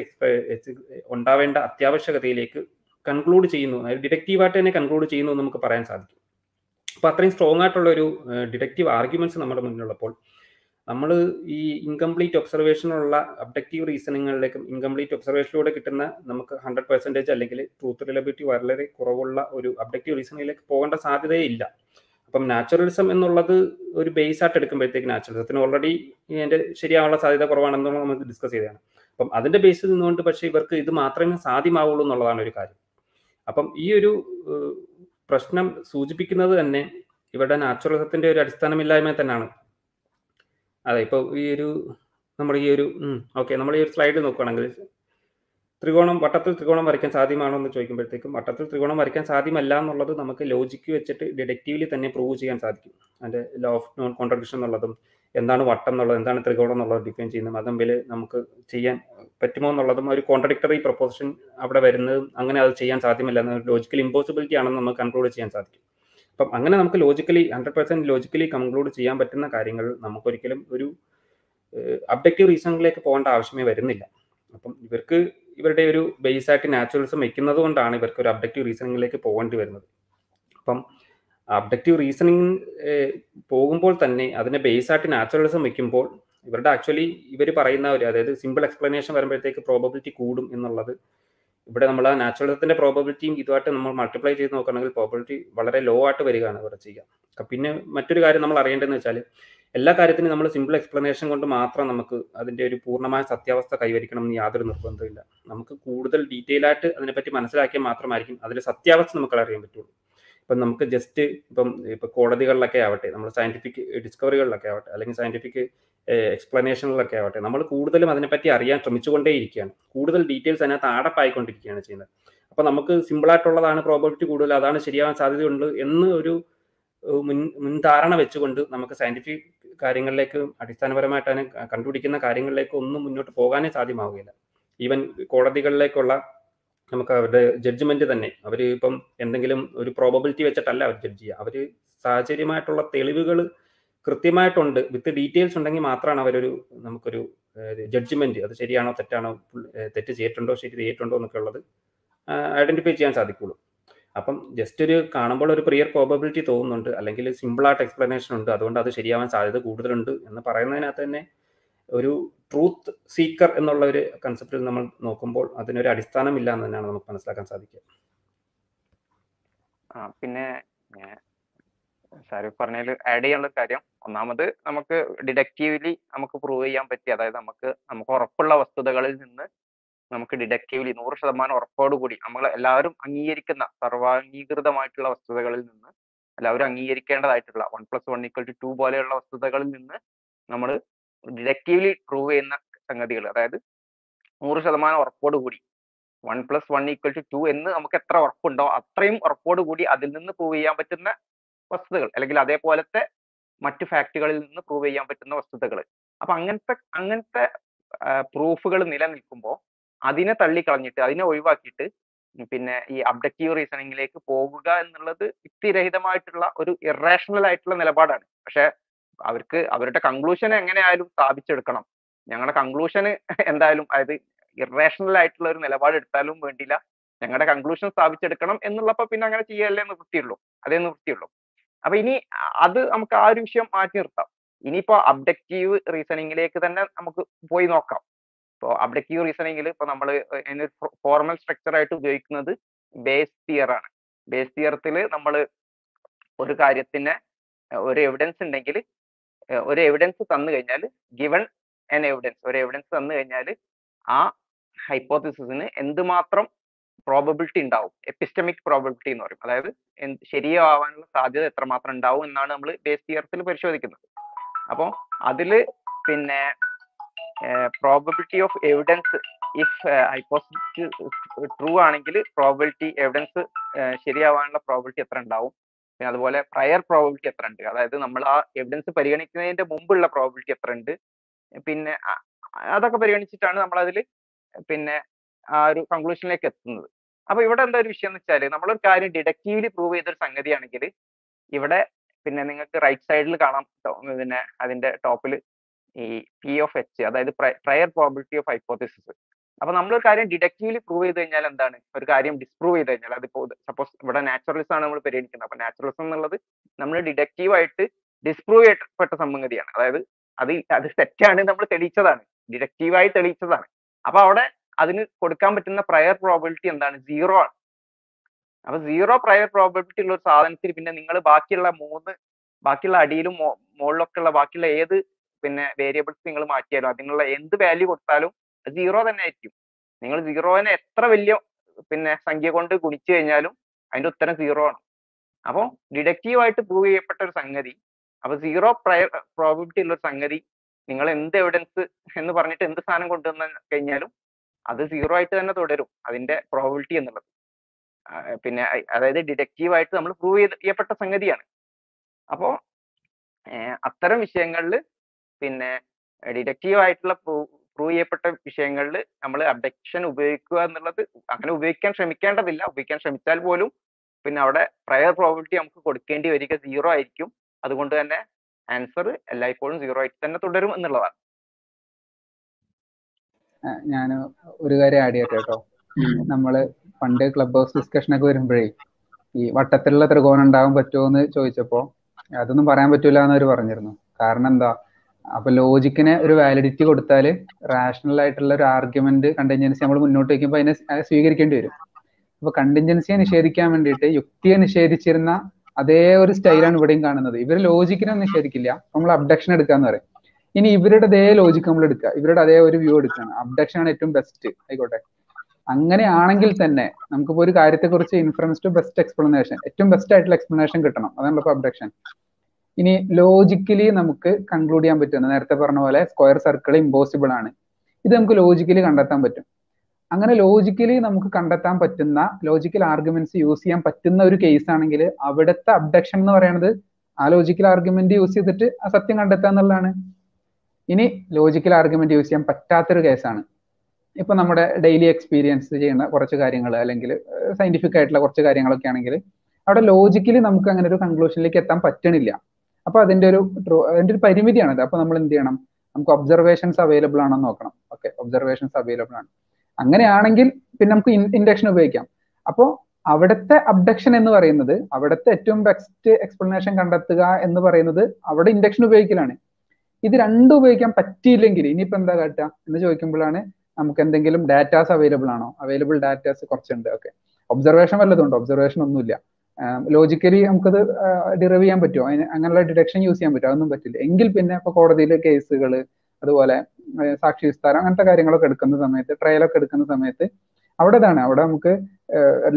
ഉണ്ടാവേണ്ട അത്യാവശ്യകതയിലേക്ക് കൺക്ലൂഡ് ചെയ്യുന്നു. ഡിറ്റക്റ്റീവായിട്ട് തന്നെ കൺക്ലൂഡ് ചെയ്യുന്നു എന്ന് നമുക്ക് പറയാൻ സാധിക്കും. അപ്പോൾ അത്രയും സ്ട്രോങ് ആയിട്ടുള്ള ഒരു ഡിറ്റക്റ്റീവ് ആർഗ്യുമെന്റ്സ് നമ്മുടെ മുന്നിലുള്ളപ്പോൾ നമ്മൾ ഈ ഇൻകംപ്ലീറ്റ് ഒബ്സർവേഷനുള്ള അബ്ജക്റ്റീവ് റീസണിങ്ങളിലേക്കും ഇൻകംപ്ലീറ്റ് ഒബ്സർവേഷനിലൂടെ കിട്ടുന്ന നമുക്ക് ഹൺഡ്രഡ് പെർസെന്റേജ് അല്ലെങ്കിൽ ട്രൂത്ത് റിലബിലിറ്റി വളരെ കുറവുള്ള ഒരു അബ്ജക്റ്റീവ് റീസണിങ്ങിലേക്ക് പോകേണ്ട സാധ്യതയേ ഇല്ല. അപ്പം നാച്ചുറലിസം എന്നുള്ളത് ഒരു ബേസ് ആയിട്ട് എടുക്കുമ്പോഴത്തേക്ക് നാച്ചുറലിസത്തിന് ഓൾറെഡി എന്റെ ശരിയാവാനുള്ള സാധ്യത കുറവാണെന്നുള്ള നമുക്ക് ഡിസ്കസ് ചെയ്തതാണ്. അപ്പം അതിന്റെ ബേസിൽ നിന്നുകൊണ്ട് പക്ഷേ ഇവർക്ക് ഇത് മാത്രമേ സാധ്യമാവുള്ളൂ എന്നുള്ളതാണ് ഒരു കാര്യം. അപ്പം ഈ ഒരു പ്രശ്നം സൂചിപ്പിക്കുന്നത് തന്നെ ഇവരുടെ നാച്ചുറലിസത്തിന്റെ ഒരു അടിസ്ഥാനമില്ലായ്മ തന്നെയാണ്. അതെ ഇപ്പോൾ ഈ ഒരു നമ്മൾ ഈ ഒരു ഓക്കെ നമ്മൾ ഈ ഒരു സ്ലൈഡ് നോക്കുകയാണെങ്കിൽ ത്രികോണം വട്ടത്തിൽ ത്രികോണം വരയ്ക്കാൻ സാധ്യമാണോ എന്ന് ചോദിക്കുമ്പോഴത്തേക്കും വട്ടത്തിൽ ത്രികോണം വരയ്ക്കാൻ സാധ്യമല്ല എന്നുള്ളത് നമുക്ക് ലോജിക്ക് വെച്ചിട്ട് ഡിഡക്റ്റീവ്ലി തന്നെ പ്രൂവ് ചെയ്യാൻ സാധിക്കും. അതിന്റെ ലോ ഓഫ് നോൺ കോൺട്രഡിക്ഷൻ എന്നുള്ളതും എന്താണ് വട്ടം എന്നുള്ളത് എന്താണ് ത്രികോണം എന്നുള്ളത് ഡിഫൈൻ ചെയ്യുന്നത് വില നമുക്ക് ചെയ്യാൻ പറ്റുമോ എന്നുള്ളതും ഒരു കോൺട്രഡിക്ടറി പ്രൊപ്പോസിഷൻ അവിടെ വരുന്നതും അങ്ങനെ അത് ചെയ്യാൻ സാധ്യമല്ല. എന്ന ലോജിക്കൽ ഇമ്പോസിബിലിറ്റി ആണെന്ന് നമുക്ക് കൺക്ലൂഡ് ചെയ്യാൻ സാധിക്കും. അപ്പം അങ്ങനെ നമുക്ക് logically hundred percent logically conclude ചെയ്യാൻ പറ്റുന്ന കാര്യങ്ങൾ നമുക്കൊരിക്കലും ഒരു അബ്ജക്റ്റീവ് റീസണിലേക്ക് പോകേണ്ട ആവശ്യമേ വരുന്നില്ല. അപ്പം ഇവർക്ക് ഇവരുടെ ഒരു ബേസ് ആയിട്ട് നാച്ചുറലിസം വെക്കുന്നത് കൊണ്ടാണ് ഇവർക്ക് ഒരു അബ്ജക്റ്റീവ് റീസണിങ്ങിലേക്ക് പോകേണ്ടി വരുന്നത്. അപ്പം അബ്ജക്റ്റീവ് റീസണിങ് പോകുമ്പോൾ തന്നെ അതിനെ ബേസ് ആയിട്ട് നാച്ചുറലിസം വെക്കുമ്പോൾ ഇവരുടെ ആക്ച്വലി ഇവർ പറയുന്ന ഒരു അതായത് സിമ്പിൾ എക്സ്പ്ലനേഷൻ വരുമ്പോഴത്തേക്ക് പ്രോബബിലിറ്റി കൂടും എന്നുള്ളത് ഇവിടെ നമ്മൾ ആ നാച്ചുറലിസത്തിന്റെ പ്രോബബിലിറ്റിയും ഇതുമായിട്ട് നമ്മൾ മൾട്ടിപ്ലൈ ചെയ്ത് നോക്കുകയാണെങ്കിൽ പ്രോബബിലിറ്റി വളരെ ലോ ആയിട്ട് വരികയാണ് ഇവിടെ ചെയ്യുക. പിന്നെ മറ്റൊരു കാര്യം നമ്മൾ അറിയേണ്ടതെന്ന് വെച്ചാൽ എല്ലാ കാര്യത്തിനും നമ്മൾ സിമ്പിൾ എക്സ്പ്ലനേഷൻ കൊണ്ട് മാത്രം നമുക്ക് അതിന്റെ ഒരു പൂർണമായ സത്യാവസ്ഥ കൈവരിക്കണം എന്ന് യാതൊരു നിർബന്ധമില്ല നമുക്ക് കൂടുതൽ ഡീറ്റെയിൽ ആയിട്ട് അതിനെപ്പറ്റി മനസ്സിലാക്കിയാൽ മാത്രമായിരിക്കും അതിന്റെ സത്യാവസ്ഥ നമുക്ക് അറിയാൻ പറ്റുള്ളൂ. ഇപ്പം നമുക്ക് ജസ്റ്റ് ഇപ്പം ഇപ്പം കോടതികളിലൊക്കെ ആവട്ടെ നമ്മൾ സയന്റിഫിക് ഡിസ്കവറികളിലൊക്കെ ആവട്ടെ അല്ലെങ്കിൽ സയന്റിഫിക് എക്സ്പ്ലനേഷനിലൊക്കെ ആവട്ടെ നമ്മൾ കൂടുതലും അതിനെപ്പറ്റി അറിയാൻ ശ്രമിച്ചുകൊണ്ടേയിരിക്കുകയാണ് കൂടുതൽ ഡീറ്റെയിൽസ് അതിനകത്ത് ആടപ്പായിക്കൊണ്ടിരിക്കുകയാണ് ചെയ്യുന്നത്. അപ്പോൾ നമുക്ക് സിമ്പിളായിട്ടുള്ളതാണ് പ്രോബിലിറ്റി കൂടുതൽ അതാണ് ശരിയാവാൻ സാധ്യതയുണ്ട് എന്ന് ഒരു മുൻ മുൻധാരണ വെച്ചുകൊണ്ട് നമുക്ക് സയന്റിഫിക് കാര്യങ്ങളിലേക്ക് അടിസ്ഥാനപരമായിട്ട് അതിനെ കണ്ടുപിടിക്കുന്ന കാര്യങ്ങളിലേക്ക് ഒന്നും മുന്നോട്ട് പോകാനേ സാധ്യമാവുകയില്ല. ഈവൻ കോടതികളിലേക്കുള്ള നമുക്ക് അവരുടെ ജഡ്ജ്മെന്റ് തന്നെ. അവർ ഇപ്പം എന്തെങ്കിലും ഒരു പ്രോബബിലിറ്റി വെച്ചിട്ടല്ല അവർ ജഡ്ജ് ചെയ്യുക. അവർ സാഹചര്യമായിട്ടുള്ള തെളിവുകൾ കൃത്യമായിട്ടുണ്ട്. വിത്ത് ഡീറ്റെയിൽസ് ഉണ്ടെങ്കിൽ മാത്രമാണ് അവരൊരു നമുക്കൊരു ജഡ്ജ്മെന്റ് അത് ശരിയാണോ തെറ്റാണോ തെറ്റ് ചെയ്തിട്ടുണ്ടോ ശരി ചെയ്തിട്ടുണ്ടോ എന്നൊക്കെ ഉള്ളത് ഐഡന്റിഫൈ ചെയ്യാൻ സാധിക്കുള്ളൂ. അപ്പം ജസ്റ്റ് ഒരു കാണുമ്പോൾ ഒരു പ്രിയർ പ്രോബബിലിറ്റി തോന്നുന്നുണ്ട്. അല്ലെങ്കിൽ സിമ്പിൾ ആയിട്ട് എക്സ്പ്ലനേഷൻ ഉണ്ട്. അതുകൊണ്ട് അത് ശരിയാവാൻ സാധ്യത കൂടുതലുണ്ട് എന്ന് പറയുന്നതിനകത്ത് തന്നെ ഒരു ട്രൂത്ത് സീക്കർ എന്നുള്ള ഒരു കൺസെപ്റ്റിൽ നമ്മൾ നോക്കുമ്പോൾ അതിനൊരു അടിസ്ഥാനമില്ല എന്ന് തന്നെയാണ് നമുക്ക് മനസ്സിലാക്കാൻ സാധിക്കുക. പിന്നെ ഷാരൂഖ് പറഞ്ഞതിൽ ആഡ് ചെയ്യാനുള്ള കാര്യം ഒന്നാമത് നമുക്ക് ഡിഡക്റ്റീവ്ലി നമുക്ക് പ്രൂവ് ചെയ്യാൻ പറ്റി. അതായത് നമുക്ക് നമുക്ക് ഉറപ്പുള്ള വസ്തുതകളിൽ നിന്ന് നമുക്ക് ഡിഡക്റ്റീവ്ലി നൂറ് ശതമാനം ഉറപ്പോടുകൂടി നമ്മൾ എല്ലാവരും അംഗീകരിക്കുന്ന സർവാംഗീകൃതമായിട്ടുള്ള വസ്തുതകളിൽ നിന്ന് എല്ലാവരും അംഗീകരിക്കേണ്ടതായിട്ടുള്ള one plus one equal to two പോലെയുള്ള വസ്തുതകളിൽ നിന്ന് നമ്മൾ ഡിഡക്റ്റീവ്ലി പ്രൂവ് ചെയ്യുന്ന സംഗതികൾ. അതായത് നൂറ് ശതമാനം ഉറപ്പോട് കൂടി. One plus one equal to two എന്ന് നമുക്ക് എത്ര ഉറപ്പുണ്ടോ അത്രയും ഉറപ്പോട് കൂടി അതിൽ നിന്ന് പ്രൂവ് ചെയ്യാൻ പറ്റുന്ന വസ്തുതകൾ. അല്ലെങ്കിൽ അതേപോലത്തെ മറ്റു ഫാക്ടുകളിൽ നിന്ന് പ്രൂവ് ചെയ്യാൻ പറ്റുന്ന വസ്തുതകൾ. അപ്പൊ അങ്ങനത്തെ അങ്ങനത്തെ പ്രൂഫുകൾ നിലനിൽക്കുമ്പോൾ അതിനെ തള്ളിക്കളഞ്ഞിട്ട് അതിനെ ഒഴിവാക്കിയിട്ട് പിന്നെ ഈ അബ്ഡക്റ്റീവ് റീസണിങ്ങിലേക്ക് പോകുക എന്നുള്ളത് യുക്തിരഹിതമായിട്ടുള്ള ഒരു ഇറേഷണൽ ആയിട്ടുള്ള നിലപാടാണ്. പക്ഷെ അവർക്ക് അവരുടെ കൺക്ലൂഷൻ എങ്ങനെയായാലും സ്ഥാപിച്ചെടുക്കണം. ഞങ്ങളുടെ കൺക്ലൂഷൻ എന്തായാലും അതായത് ഇറേഷണൽ ആയിട്ടുള്ള ഒരു നിലപാട് എടുത്താലും വേണ്ടിയില്ല. ഞങ്ങളുടെ കൺക്ലൂഷൻ സ്ഥാപിച്ചെടുക്കണം എന്നുള്ളപ്പോ പിന്നെ അങ്ങനെ ചെയ്യല്ലേ നിവൃത്തിയുള്ളൂ. അതേ നിവൃത്തിയുള്ളൂ. അപ്പൊ ഇനി അത് നമുക്ക് ആ ഒരു വിഷയം മാറ്റി നിർത്താം. ഇനിയിപ്പോ അബ്ജക്റ്റീവ് റീസണിങ്ങിലേക്ക് തന്നെ നമുക്ക് പോയി നോക്കാം. ഇപ്പോൾ അബ്ജക്റ്റീവ് റീസണിങ്ങിൽ ഇപ്പൊ നമ്മൾ ഫോർമൽ സ്ട്രക്ചർ ആയിട്ട് ഉപയോഗിക്കുന്നത് ബേസ് തിയർ ആണ്. ബേസ് തിയറത്തിൽ നമ്മൾ ഒരു കാര്യത്തിന് ഒരു എവിഡൻസ് ഉണ്ടെങ്കിൽ ഒരു എവിഡൻസ് തന്നു കഴിഞ്ഞാൽ ഗിവൺ എൻ എവിഡൻസ് ഒരു എവിഡൻസ് തന്നു കഴിഞ്ഞാൽ ആ ഹൈപ്പോത്തിസിന് എന്തുമാത്രം പ്രോബബിലിറ്റി ഉണ്ടാവും? എപ്പിസ്റ്റമിക് പ്രോബബിലിറ്റി എന്ന് പറയും. അതായത് ശരിയാവാനുള്ള സാധ്യത എത്രമാത്രം ഉണ്ടാവും എന്നാണ് നമ്മൾ ബേസ് തിയറത്തിൽ പരിശോധിക്കുന്നത്. അപ്പോൾ അതിൽ പിന്നെ probability of evidence if hypothesis true ആണെങ്കിൽ പ്രോബിലിറ്റി എവിഡൻസ് ശരിയാവാനുള്ള പ്രോബിലിറ്റി എത്ര ഉണ്ടാവും? പിന്നെ അതുപോലെ പ്രയർ പ്രോബിലിറ്റി എത്ര ഉണ്ട്? അതായത് നമ്മൾ ആ എവിഡൻസ് പരിഗണിക്കുന്നതിന്റെ മുമ്പുള്ള പ്രോബിലിറ്റി എത്ര ഉണ്ട്? പിന്നെ അതൊക്കെ പരിഗണിച്ചിട്ടാണ് നമ്മൾ അതിൽ പിന്നെ ആ ഒരു കൺക്ലൂഷനിലേക്ക് എത്തുന്നത്. അപ്പൊ ഇവിടെ എന്താ ഒരു വിഷയം എന്ന് വെച്ചാൽ നമ്മളൊരു കാര്യം ഡിഡക്റ്റീവ്ലി പ്രൂവ് ചെയ്തൊരു സംഗതിയാണെങ്കിൽ ഇവിടെ പിന്നെ നിങ്ങൾക്ക് റൈറ്റ് സൈഡിൽ കാണാം. പിന്നെ അതിന്റെ ടോപ്പിൽ ഈ പി ഓഫ് എച്ച് അതായത് പ്രയർ പ്രോബിലിറ്റി ഓഫ് ഹൈപ്പോത്തിസിസ് അപ്പൊ ഒരു കാര്യം ഡിഡക്റ്റീവ്ലി പ്രൂവ് ചെയ്ത് കഴിഞ്ഞാൽ എന്താണ്? ഒരു കാര്യം ഡിസ്പ്രൂവ് ചെയ്ത് കഴിഞ്ഞാൽ അതിപ്പോ സപ്പോസ് ഇവിടെ നാച്ചുറലിസം ആണ് നമ്മൾ പരിഗണിക്കുന്നത്. അപ്പൊ നാച്ചുറലിസം എന്നുള്ളത് നമ്മൾ ഡിഡക്റ്റീവ് ആയിട്ട് ഡിസ്പ്രൂവ് ചെയ്യപ്പെട്ട സംഗതിയാണ്. അതായത് അത് അത് തെറ്റാണ് നമ്മൾ തെളിയിച്ചതാണ്. ഡിഡക്റ്റീവായി തെളിയിച്ചതാണ്. അപ്പൊ അവിടെ അതിന് കൊടുക്കാൻ പറ്റുന്ന പ്രയർ പ്രോബിലിറ്റി എന്താണ്? സീറോ ആണ്. അപ്പൊ സീറോ പ്രയർ പ്രോബിലിറ്റി ഉള്ള ഒരു സാധനത്തിന് പിന്നെ നിങ്ങൾ ബാക്കിയുള്ള മൂന്ന് ബാക്കിയുള്ള അടിയിലും മുകളിലൊക്കെ ഉള്ള ബാക്കിയുള്ള ഏത് പിന്നെ വേരിയബിൾസ് നിങ്ങൾ മാറ്റിയാലും അതിനുള്ള എന്ത് വാല്യൂ കൊടുത്താലും സീറോ തന്നെ ആയിരിക്കും. നിങ്ങൾ സീറോനെ എത്ര വലിയ പിന്നെ സംഖ്യ കൊണ്ട് ഗുണിച്ചു കഴിഞ്ഞാലും അതിന്റെ ഉത്തരം സീറോ ആണ്. അപ്പോൾ ഡിഡക്റ്റീവ് ആയിട്ട് പ്രൂവ് ചെയ്യപ്പെട്ട ഒരു സംഗതി അപ്പൊ സീറോ പ്രയർ പ്രോബിലിറ്റി ഉള്ള ഒരു സംഗതി നിങ്ങൾ എന്ത് എവിഡൻസ് എന്ന് പറഞ്ഞിട്ട് എന്ത് സാധനം കൊണ്ടുവന്ന കഴിഞ്ഞാലും അത് സീറോ ആയിട്ട് തന്നെ തുടരും അതിന്റെ പ്രോബിലിറ്റി എന്നുള്ളത്. പിന്നെ അതായത് ഡിഡക്റ്റീവ് ആയിട്ട് നമ്മൾ പ്രൂവ് ചെയ്യപ്പെട്ട സംഗതിയാണ്. അപ്പോ അത്തരം വിഷയങ്ങളിൽ പിന്നെ ഡിഡക്റ്റീവ് ആയിട്ടുള്ള പ്രൂവ് ചെയ്യപ്പെട്ട വിഷയങ്ങളിൽ നമ്മൾ അബ്ഡക്ഷൻ ഉപയോഗിക്കുക എന്നുള്ളത് അങ്ങനെ ഉപയോഗിക്കാൻ ശ്രമിക്കേണ്ടതില്ല. ഉപയോഗിക്കാൻ ശ്രമിച്ചാൽ പോലും പിന്നെ അവിടെ പ്രയർ പ്രോബിലിറ്റി നമുക്ക് കൊടുക്കേണ്ടി വരിക സീറോ ആയിരിക്കും. അതുകൊണ്ട് തന്നെ ആൻസർ എല്ലായ്പ്പോഴും സീറോ ആയിട്ട് തന്നെ തുടരും എന്നുള്ളതാണ്. ഞാൻ ഒരു കാര്യം ആഡ് ചെയ്യട്ടെ കേട്ടോ? നമ്മൾ പണ്ട് ക്ലബ് ഹൗസ് ഡിസ്കഷൻ ഒക്കെ വരുമ്പോഴേ ഈ വട്ടത്തിലുള്ള ത്രികോണം ഉണ്ടാവാൻ പറ്റുമോ എന്ന് ചോദിച്ചപ്പോ അതൊന്നും പറയാൻ പറ്റൂല എന്ന് അവർ പറഞ്ഞിരുന്നു. കാരണം എന്താ? അപ്പൊ ലോജിക്കിനെ ഒരു വാലിഡിറ്റി കൊടുത്താൽ റാഷണൽ ആയിട്ടുള്ള ഒരു ആർഗ്യുമെന്റ് കണ്ടിൻജൻസി നമ്മൾ മുന്നോട്ട് വയ്ക്കുമ്പോൾ അതിനെ സ്വീകരിക്കേണ്ടി വരും. അപ്പൊ കണ്ടിൻജൻസിയെ നിഷേധിക്കാൻ വേണ്ടിയിട്ട് യുക്തിയെ നിഷേധിച്ചിരുന്ന അതേ ഒരു സ്റ്റൈലാണ് ഇവിടെയും കാണുന്നത്. ഇവർ ലോജിക്കിനെ നിഷേധിക്കില്ല. നമ്മൾ അബ്ഡക്ഷൻ എടുക്കാന്ന് പറയും. ഇനി ഇവരുടെ അതേ ലോജിക്ക് നമ്മൾ എടുക്കുക. ഇവരുടെ അതേ ഒരു വ്യൂ എടുക്കുകയാണ്. അബ്ഡക്ഷൻ ആണ് ഏറ്റവും ബെസ്റ്റ് ആയിക്കോട്ടെ. അങ്ങനെയാണെങ്കിൽ തന്നെ നമുക്കിപ്പോ ഒരു കാര്യത്തെക്കുറിച്ച് ഇൻഫറൻസ് ടു ബെസ്റ്റ് എക്സ്പ്ലനേഷൻ ഏറ്റവും ബെസ്റ്റ് ആയിട്ടുള്ള എക്സ്പ്ലനേഷൻ കിട്ടണം. അതാണ് ഇപ്പൊ അബ്ഡക്ഷൻ ഇനി ലോജിക്കലി നമുക്ക് കൺക്ലൂഡ് ചെയ്യാൻ പറ്റുന്നത് നേരത്തെ പറഞ്ഞ പോലെ സ്ക്വയർ സർക്കിൾ ഇമ്പോസിബിൾ ആണ്. ഇത് നമുക്ക് ലോജിക്കലി കണ്ടെത്താൻ പറ്റും. അങ്ങനെ ലോജിക്കലി നമുക്ക് കണ്ടെത്താൻ പറ്റുന്ന ലോജിക്കൽ ആർഗ്യുമെന്റ്സ് യൂസ് ചെയ്യാൻ പറ്റുന്ന ഒരു കേസ് ആണെങ്കിൽ അവിടുത്തെ അബ്ഡക്ഷൻ എന്ന് പറയുന്നത് ആ ലോജിക്കൽ ആർഗ്യുമെന്റ് യൂസ് ചെയ്തിട്ട് ആ സത്യം കണ്ടെത്തുക എന്നുള്ളതാണ്. ഇനി ലോജിക്കൽ ആർഗ്യുമെന്റ് യൂസ് ചെയ്യാൻ പറ്റാത്തൊരു കേസാണ് ഇപ്പൊ നമ്മുടെ ഡെയിലി എക്സ്പീരിയൻസ് ചെയ്യുന്ന കുറച്ച് കാര്യങ്ങൾ അല്ലെങ്കിൽ സയന്റിഫിക് ആയിട്ടുള്ള കുറച്ച് കാര്യങ്ങളൊക്കെ ആണെങ്കിൽ അവിടെ ലോജിക്കലി നമുക്ക് അങ്ങനെ ഒരു കൺക്ലൂഷനിലേക്ക് എത്താൻ പറ്റണില്ല. അപ്പൊ അതിന്റെ ഒരു അതിന്റെ ഒരു പരിമിതിയാണത്. അപ്പൊ നമ്മൾ എന്ത് ചെയ്യണം? നമുക്ക് ഒബ്സർവേഷൻസ് അവൈലബിൾ ആണെന്ന് നോക്കണം. ഓക്കെ ഒബ്സർവേഷൻസ് അവൈലബിൾ ആണ്. അങ്ങനെയാണെങ്കിൽ പിന്നെ നമുക്ക് ഇൻഡക്ഷൻ ഉപയോഗിക്കാം. അപ്പോൾ അവിടുത്തെ അബ്ഡക്ഷൻ എന്ന് പറയുന്നത് അവിടുത്തെ ഏറ്റവും ബെസ്റ്റ് എക്സ്പ്ലനേഷൻ കണ്ടെത്തുക എന്ന് പറയുന്നത് അവിടെ ഇൻഡക്ഷൻ ഉപയോഗിക്കലാണ്. ഇത് രണ്ടും ഉപയോഗിക്കാൻ പറ്റിയില്ലെങ്കിൽ ഇനിയിപ്പോ എന്താ കാട്ടുക? എന്ന് ചോദിക്കുമ്പോഴാണ് നമുക്ക് എന്തെങ്കിലും ഡാറ്റാസ് അവൈലബിൾ ആണോ? അവൈലബിൾ ഡാറ്റാസ് കുറച്ചുണ്ട്. ഓക്കെ ഒബ്സർവേഷൻ വല്ലതുണ്ടോ ഒബ്സർവേഷൻ ഒന്നുമില്ല. ലോജിക്കലി നമുക്കത് ഡിറൈവ് ചെയ്യാൻ പറ്റുമോ? അതിന് അങ്ങനെയുള്ള ഡിഡക്ഷൻ യൂസ് ചെയ്യാൻ പറ്റുമോ? അതൊന്നും പറ്റില്ല. എങ്കിൽ പിന്നെ ഇപ്പൊ കോടതിയിലെ കേസുകൾ അതുപോലെ സാക്ഷി വിസ്താരം അങ്ങനത്തെ കാര്യങ്ങളൊക്കെ എടുക്കുന്ന സമയത്ത് ട്രയലൊക്കെ എടുക്കുന്ന സമയത്ത് അവിടെ ഇതാണ് അവിടെ നമുക്ക്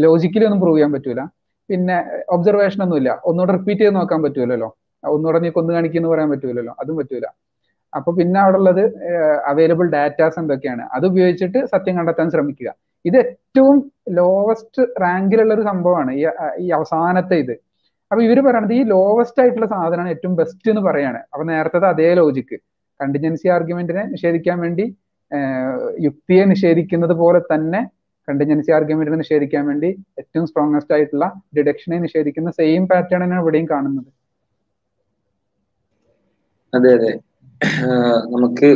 ലോജിക്കലി ഒന്നും പ്രൂവ് ചെയ്യാൻ പറ്റൂല. പിന്നെ ഒബ്സർവേഷൻ ഒന്നുമില്ല ഒന്നുകൂടെ റിപ്പീറ്റ് ചെയ്ത് നോക്കാൻ പറ്റൂലല്ലോ. ഒന്നുകൂടെ നീ കൊന്നു കാണിക്കുന്നു പറയാൻ പറ്റൂലല്ലോ. അതും പറ്റൂല. അപ്പൊ പിന്നെ അവിടെ ഉള്ളത് അവൈലബിൾ ഡാറ്റാസ് എന്തൊക്കെയാണ്? അത് ഉപയോഗിച്ചിട്ട് സത്യം കണ്ടെത്താൻ ശ്രമിക്കുക. ഇത് ഏറ്റവും ലോവസ്റ്റ് റാങ്കിലുള്ള ഒരു സംഭവമാണ് ഈ ഈ അവസാനത്തെ ഇത്. അപ്പൊ ഇവർ പറയണത് ഈ ലോവസ്റ്റ് ആയിട്ടുള്ള സാധനമാണ് ഏറ്റവും ബെസ്റ്റ് എന്ന് പറയാണ്. അപ്പൊ നേരത്തെ അതേ ലോജിക്ക് കണ്ടിജൻസി ആർഗ്യുമെന്റിനെ നിഷേധിക്കാൻ വേണ്ടി യുക്തിയെ നിഷേധിക്കുന്നത് പോലെ തന്നെ കണ്ടിജൻസി ആർഗ്യുമെന്റിനെ നിഷേധിക്കാൻ വേണ്ടി ഏറ്റവും സ്ട്രോങ്സ്റ്റ് ആയിട്ടുള്ള ഡിഡക്ഷനെ നിഷേധിക്കുന്ന സെയിം പാറ്റേൺ ആണ് ഇവിടെയും കാണുന്നത്. അതെ അതെ. നമുക്ക്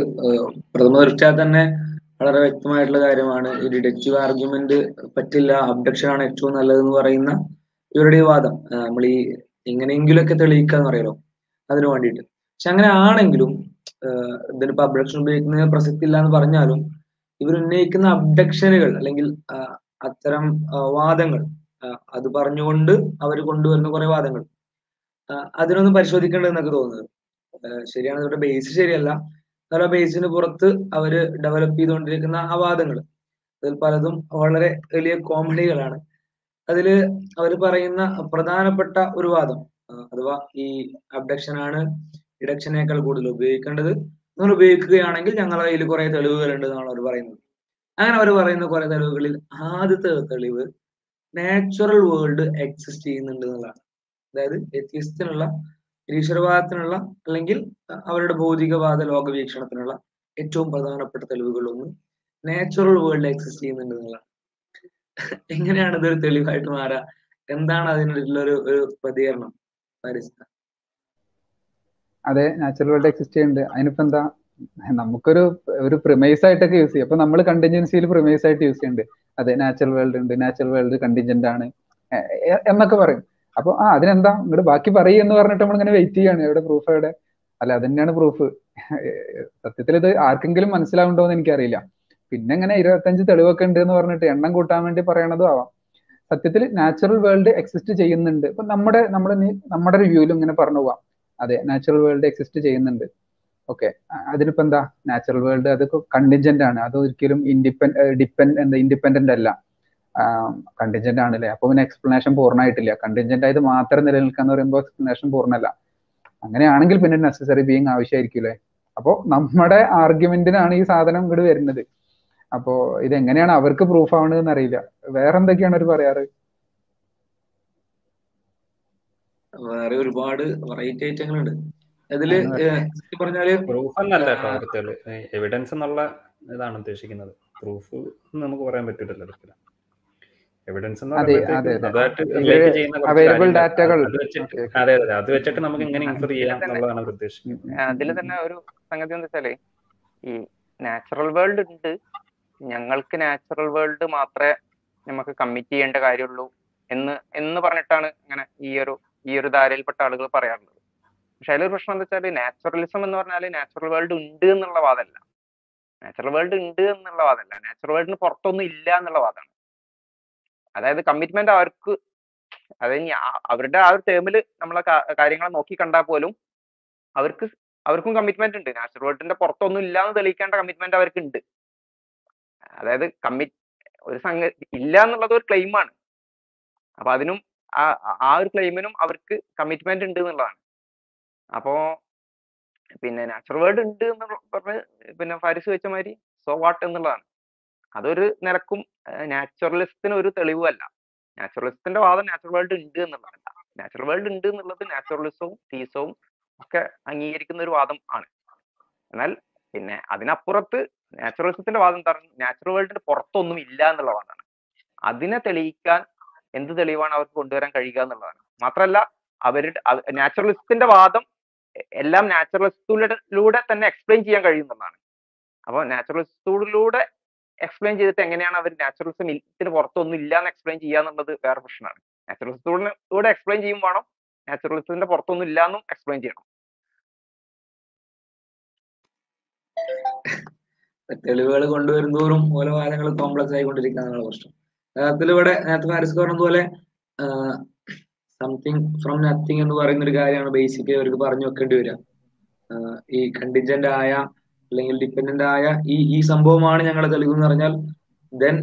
പ്രഥമ ദൃഷ്ട്യാ തന്നെ വളരെ വ്യക്തമായിട്ടുള്ള കാര്യമാണ്. ഈ ഡിഡക്റ്റീവ് ആർഗ്യുമെന്റ് പറ്റില്ല. അബ്ഡക്ഷൻ ആണ് ഏറ്റവും നല്ലതെന്ന് പറയുന്ന ഇവരുടെ വാദം. നമ്മൾ ഈ എങ്ങനെയെങ്കിലുമൊക്കെ തെളിയിക്കുക എന്ന് പറയലോ? അതിനു വേണ്ടിയിട്ട്. പക്ഷെ അങ്ങനെ ആണെങ്കിലും ഇതിനിപ്പോ അബ്ഡക്ഷൻ ഉപയോഗിക്കുന്നതിന് പ്രസക്തി ഇല്ല എന്ന് പറഞ്ഞാലും ഇവർ ഉന്നയിക്കുന്ന അബ്ഡക്ഷനുകൾ അല്ലെങ്കിൽ അത്തരം വാദങ്ങൾ അത് പറഞ്ഞുകൊണ്ട് അവർ കൊണ്ടുവരുന്ന കുറെ വാദങ്ങൾ അതിനൊന്നും പരിശോധിക്കേണ്ടതെന്നൊക്കെ തോന്നുന്നത്. ശരിയാണ് ഇവരുടെ ബേസ് ശരിയല്ല. പല ബേസിന് പുറത്ത് അവർ ഡെവലപ്പ് ചെയ്തുകൊണ്ടിരിക്കുന്ന ആ വാദങ്ങൾ അതിൽ പലതും വളരെ വലിയ കോമഡികളാണ് അതിൽ അവർ പറയുന്ന പ്രധാനപ്പെട്ട ഒരു വാദം അഥവാ ഈ അബ്ഡക്ഷൻ ആണ് ഇഡക്ഷനേക്കാൾ കൂടുതൽ ഉപയോഗിക്കേണ്ടത്. നിങ്ങൾ ഉപയോഗിക്കുകയാണെങ്കിൽ ഞങ്ങളുടെ കയ്യിൽ കുറെ തെളിവുകളുണ്ട് എന്നാണ് അവർ പറയുന്നത്. അങ്ങനെ അവർ പറയുന്ന കുറെ തെളിവുകളിൽ ആദ്യത്തെ തെളിവ് നാച്ചുറൽ വേൾഡ് എക്സിസ്റ്റ് ചെയ്യുന്നുണ്ട് എന്നുള്ളതാണ്. അതായത് വ്യത്യസ്തനുള്ള നിരീശ്വരവാദത്തിനുള്ള അല്ലെങ്കിൽ അവരുടെ ഭൗതികവാദ ലോകവീക്ഷണത്തിനുള്ള ഏറ്റവും പ്രധാനപ്പെട്ട തെളിവുകളൊന്ന് നാച്ചുറൽ വേൾഡ് എക്സിസ്റ്റ് ചെയ്യുന്നുണ്ട് എന്നുള്ളതാണ്. എങ്ങനെയാണ് ഇതൊരു തെളിവായിട്ട് മാറുക? എന്താണ് അതിനുള്ളൊരു ഒരു പ്രതികരണം? പരിസ്ഥ അതെ നാച്ചുറൽ വേൾഡ് എക്സിസ്റ്റ് ചെയ്യുന്നുണ്ട്. അതിനിപ്പോ എന്താ നമുക്കൊരു ഒരു പ്രിമൈസ് ആയിട്ടൊക്കെ യൂസ് ചെയ്യും. അപ്പൊ നമ്മൾ കണ്ടിൻജൻസിയിൽ പ്രിമൈസ് ആയിട്ട് യൂസ് ചെയ്യുന്നുണ്ട്. അതെ നാച്ചുറൽ വേൾഡ് ഉണ്ട് നാച്ചുറൽ വേൾഡ് കണ്ടിൻജന്റ് ആണ്. എന്നൊക്കെ പറയും. അപ്പൊ ആ അതിനെന്താ? ഇങ്ങോട്ട് ബാക്കി പറയൂ എന്ന് പറഞ്ഞിട്ട് നമ്മൾ ഇങ്ങനെ വെയിറ്റ് ചെയ്യാണ്. എവിടെ പ്രൂഫ് എവിടെ? അല്ല അത് തന്നെയാണ് പ്രൂഫ് സത്യത്തിൽ ഇത് ആർക്കെങ്കിലും മനസ്സിലാവുണ്ടോ എന്ന് എനിക്കറിയില്ല. പിന്നെ ഇങ്ങനെ ഇരുപത്തഞ്ച് തെളിവൊക്കെ ഉണ്ട് എന്ന് പറഞ്ഞിട്ട് എണ്ണം കൂട്ടാൻ വേണ്ടി പറയണതും ആവാം. സത്യത്തിൽ നാച്ചുറൽ വേൾഡ് എക്സിസ്റ്റ് ചെയ്യുന്നുണ്ട്. ഇപ്പൊ നമ്മുടെ നമ്മുടെ നമ്മുടെ റിവ്യൂവിലും ഇങ്ങനെ പറഞ്ഞു പോവാം. അതെ നാച്ചുറൽ വേൾഡ് എക്സിസ്റ്റ് ചെയ്യുന്നുണ്ട്. ഓക്കെ അതിനിപ്പോ എന്താ നാച്ചുറൽ വേൾഡ് അത് കണ്ടിൻജന്റ് ആണ്. അത് ഒരിക്കലും ഇൻഡിപെൻഡ് ഡിപ്പെൻഡ് എന്താ ഇൻഡിപെൻഡന്റ് അല്ല. കണ്ടിൻജന്റ് ആണല്ലേ? അപ്പൊ പിന്നെ എക്സ്പ്ലനേഷൻ പൂർണമായിട്ടില്ല. കണ്ടിൻജന്റ് ആയത് മാത്രം നിലനിൽക്കാന്ന് പറയുമ്പോൾ എക്സ്പ്ലനേഷൻ പൂർണമല്ല. അങ്ങനെയാണെങ്കിൽ പിന്നെ നെസസറി ബീങ് ആവശ്യമായിരിക്കില്ലേ? അപ്പോൾ നമ്മുടെ ആർഗ്യുമെന്റിനാണ് ഈ സാധനം ഇങ്ങോട്ട് വരുന്നത്. അപ്പോ ഇതെങ്ങനെയാണ് അവർക്ക് പ്രൂഫ് ആവണതെന്ന് അറിയില്ല. വേറെ എന്തൊക്കെയാണ് അവർ പറയാറ്? വേറെ ഒരുപാട് വെറൈറ്റി ഐറ്റങ്ങളുണ്ട് അതിൽ പറഞ്ഞാൽ പ്രൂഫ് എന്നല്ല എവിഡൻസ് എന്നുള്ള ഇതാണ് ഉദ്ദേശിക്കുന്നത്. പ്രൂഫ് നമുക്ക് പറയാൻ പറ്റില്ലല്ലോ ഒരിക്കലും എവിഡൻസ് അവൈലബിൾ ഡാറ്റകൾ. അതെ അതെ. അത് വെച്ചിട്ട് നമുക്ക് എങ്ങനെ ഇൻഫർ ചെയ്യാം എന്നുള്ളതാണ് ഉദ്ദേശിക്കുന്നത്. അതിൽ തന്നെ ഒരു സംഗതി എന്താ വെച്ചാൽ ഈ നാച്ചുറൽ വേൾഡ് ഉണ്ട്. ഞങ്ങൾക്ക് നാച്ചുറൽ വേൾഡ് മാത്രമേ നമുക്ക് കമ്മിറ്റ് ചെയ്യേണ്ട കാര്യമുള്ളൂ എന്ന് എന്ന് പറഞ്ഞിട്ടാണ് ഇങ്ങനെ ഈ ഒരു ഈ ഒരു ധാരയിൽപ്പെട്ട ആളുകൾ പറയാറുള്ളത്. പക്ഷെ അതിലൊരു പ്രശ്നം എന്താ വെച്ചാൽ നാച്ചുറലിസം എന്ന് പറഞ്ഞാൽ നാച്ചുറൽ വേൾഡ് ഉണ്ട് എന്നുള്ള വാദമല്ല നാച്ചുറൽ വേൾഡ് ഉണ്ട് എന്നുള്ള വാദമല്ല നാച്ചുറൽ വേൾഡിന് പുറത്തൊന്നും ഇല്ല എന്നുള്ള വാദമാണ് അതായത് കമ്മിറ്റ്മെന്റ് അവർക്ക് ഇനി അവരുടെ ആ ഒരു ടേമിൽ നമ്മളെ കാര്യങ്ങൾ നോക്കി കണ്ടാൽ പോലും അവർക്ക് അവർക്കും കമ്മിറ്റ്മെന്റ് ഉണ്ട്. നാച്ചുറൽ വേൾഡിന്റെ പുറത്തൊന്നും ഇല്ല എന്ന് തെളിയിക്കേണ്ട കമ്മിറ്റ്മെന്റ് അവർക്ക് ഉണ്ട്. അതായത് കമ്മിറ്റ് ഒരു സംഗതി ഇല്ല എന്നുള്ളത് ഒരു ക്ലെയിമാണ് അപ്പൊ അതിനും ആ ആ ഒരു ക്ലെയിമിനും അവർക്ക് കമ്മിറ്റ്മെന്റ് ഉണ്ട് എന്നുള്ളതാണ്. അപ്പോ പിന്നെ നാച്ചുറൽ വേൾഡ് ഉണ്ട് എന്ന് പറഞ്ഞ് പിന്നെ ഫാരിസ് വെച്ച മാതിരി സോ വാട്ട് എന്നുള്ളതാണ്. അതൊരു നിലക്കും നാച്ചുറലിസ്റ്റിന് ഒരു തെളിവല്ല നാച്ചുറലിസ്റ്റിന്റെ വാദം നാച്ചുറൽ വേൾഡ് ഉണ്ട് എന്നുള്ളതല്ല നാച്ചുറൽ വേൾഡ് ഉണ്ട് എന്നുള്ളത് നാച്ചുറലിസവും തീസവും ഒക്കെ അംഗീകരിക്കുന്ന ഒരു വാദം ആണ്. എന്നാൽ പിന്നെ അതിനപ്പുറത്ത് നാച്ചുറലിസത്തിന്റെ വാദം എന്താണ് നാച്ചുറൽ വേൾഡിന് പുറത്തൊന്നും ഇല്ല എന്നുള്ള വാദമാണ് അതിനെ തെളിയിക്കാൻ എന്ത് തെളിവാണ് അവർക്ക് കൊണ്ടുവരാൻ കഴിയുക എന്നുള്ളതാണ്. മാത്രമല്ല അവരുടെ നാച്ചുറലിസത്തിന്റെ വാദം എല്ലാം നാച്ചുറലിസത്തിലൂടെ തന്നെ എക്സ്പ്ലെയിൻ ചെയ്യാൻ കഴിയുന്നതാണ് അപ്പോൾ നാച്ചുറലിസത്തിലൂടെ എക്സ്പ്ലെയിൻ ചെയ്തിട്ട് എങ്ങനെയാണ് അവർ നാച്ചുറലിസം ഇതിന് പുറത്തൊന്നും ഇല്ല എന്ന് എക്സ്പ്ലെയിൻ ചെയ്യുക എന്നുള്ളത് വേറെ പ്രശ്നമാണ്. നാച്ചുറലിസത്തിലൂടെ എക്സ്പ്ലെയിൻ ചെയ്യും വേണം. നാച്ചുറലിസത്തിന്റെ പുറത്തൊന്നും ഇല്ല എന്നും എക്സ്പ്ലെയിൻ ചെയ്യണം തെളിവുകൾ കൊണ്ടുവരുന്നതോറും ഓരോ വാദങ്ങൾ കോംപ്ലക്സ് ആയിക്കൊണ്ടിരിക്കുന്ന പ്രശ്നം. അതിലിവിടെ നേരത്തെ ഫാരിസ് പറഞ്ഞതുപോലെ സംതിങ് ഫ്രം നത്തിങ് എന്ന് പറയുന്ന ഒരു കാര്യമാണ് ബേസിക്കലി അവർക്ക് പറഞ്ഞു വെക്കേണ്ടി വരിക. ഈ കണ്ടിജന്റ് ആയ അല്ലെങ്കിൽ ഡിപ്പെൻഡന്റ് ആയ ഈ ഈ സംഭവമാണ് ഞങ്ങൾ തെളിവ് എന്ന് പറഞ്ഞാൽ ദെൻ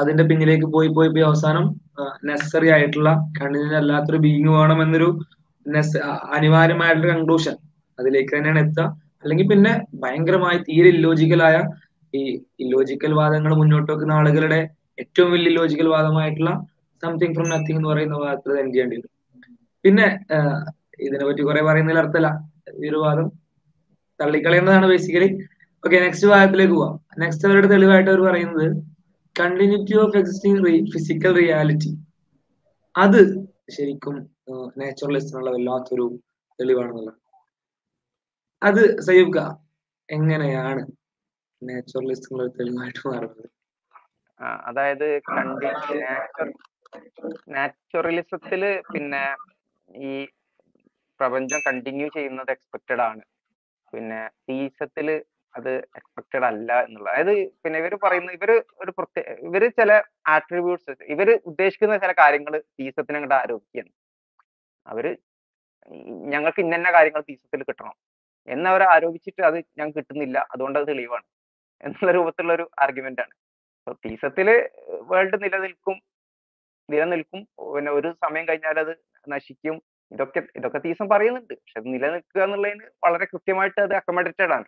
അതിന്റെ പിന്നിലേക്ക് പോയി പോയി പോയി അവസാനം നെസസറി ആയിട്ടുള്ള കണ്ണിന് അല്ലാത്തൊരു ബീങ് വേണം എന്നൊരു അനിവാര്യമായിട്ടുള്ള കൺക്ലൂഷൻ അതിലേക്ക് തന്നെയാണ് എത്തുക. അല്ലെങ്കിൽ പിന്നെ ഭയങ്കരമായി തീരെ ഇല്ലോജിക്കലായ ഈ ഇല്ലോജിക്കൽ വാദങ്ങൾ മുന്നോട്ട് വെക്കുന്ന ആളുകളുടെ ഏറ്റവും വലിയ ഇല്ലോജിക്കൽ വാദമായിട്ടുള്ള സംതിങ് ഫ്രം നത്തിങ് എന്ന് പറയുന്ന വാദത്തിൽ എൻഡ് ചെയ്യേണ്ടി വരും. പിന്നെ ഇതിനെപ്പറ്റി ഇതിനെ പറ്റി കുറെ പറയുന്നതിൽ അർത്ഥമല്ല. ഈ ഒരു വാദം തള്ളിക്കളയുന്നതാണ് ബേസിക്കലി ഓക്കെ നെക്സ്റ്റ് ഭാഗത്തിലേക്ക് പോവാം. നെക്സ്റ്റ് അവരുടെ തെളിവായിട്ട് അവർ പറയുന്നത് continuity of existing physical reality അത് ശരിക്കും നാച്ചുറലിസ്റ്റിനുള്ള വല്ലാത്തൊരു തെളിവാണെന്നുള്ളത്. അത് സയ്യൂബ് എങ്ങനെയാണ് നാച്ചുറലിസ്റ്റിനുള്ള തെളിവായിട്ട് മാറുന്നത്? അതായത് നാച്ചുറലിസത്തിൽ പിന്നെ ഈ പ്രപഞ്ചം കണ്ടിന്യൂ ചെയ്യുന്നത് എക്സ്പെക്റ്റഡ് ആണ്. പിന്നെ സീസത്തിൽ അത് എക്സ്പെക്റ്റഡ് അല്ല എന്നുള്ള അതായത് പിന്നെ ഇവർ പറയുന്നത് ഇവർ ഒരു പ്രത്യേക ഇവർ ചില ആട്രിബ്യൂട്ട്സ് ഇവർ ഉദ്ദേശിക്കുന്ന ചില കാര്യങ്ങൾ തീസത്തിന് അങ്ങോട്ട് ആരോപിക്കുകയാണ്. അവർ ഞങ്ങൾക്ക് ഇന്ന കാര്യങ്ങൾ സീസത്തിൽ കിട്ടണം. എന്നവർ ആരോപിച്ചിട്ട് അത് ഞങ്ങൾക്ക് കിട്ടുന്നില്ല. അതുകൊണ്ട് അത് തെളിവാണ്. എന്നുള്ള രൂപത്തിലുള്ള ഒരു ആർഗ്യുമെന്റ് ആണ്. തീസത്തിൽ വേൾഡ് നിലനിൽക്കും നിലനിൽക്കും. പിന്നെ ഒരു സമയം കഴിഞ്ഞാൽ അത് നശിക്കും. ഇതൊക്കെ ഇതൊക്കെ തീസം പറയുന്നുണ്ട്. പക്ഷെ അത് നിലനിൽക്കുക എന്നുള്ളതിന് വളരെ കൃത്യമായിട്ട് അത് അക്കമഡേറ്റഡ് ആണ്.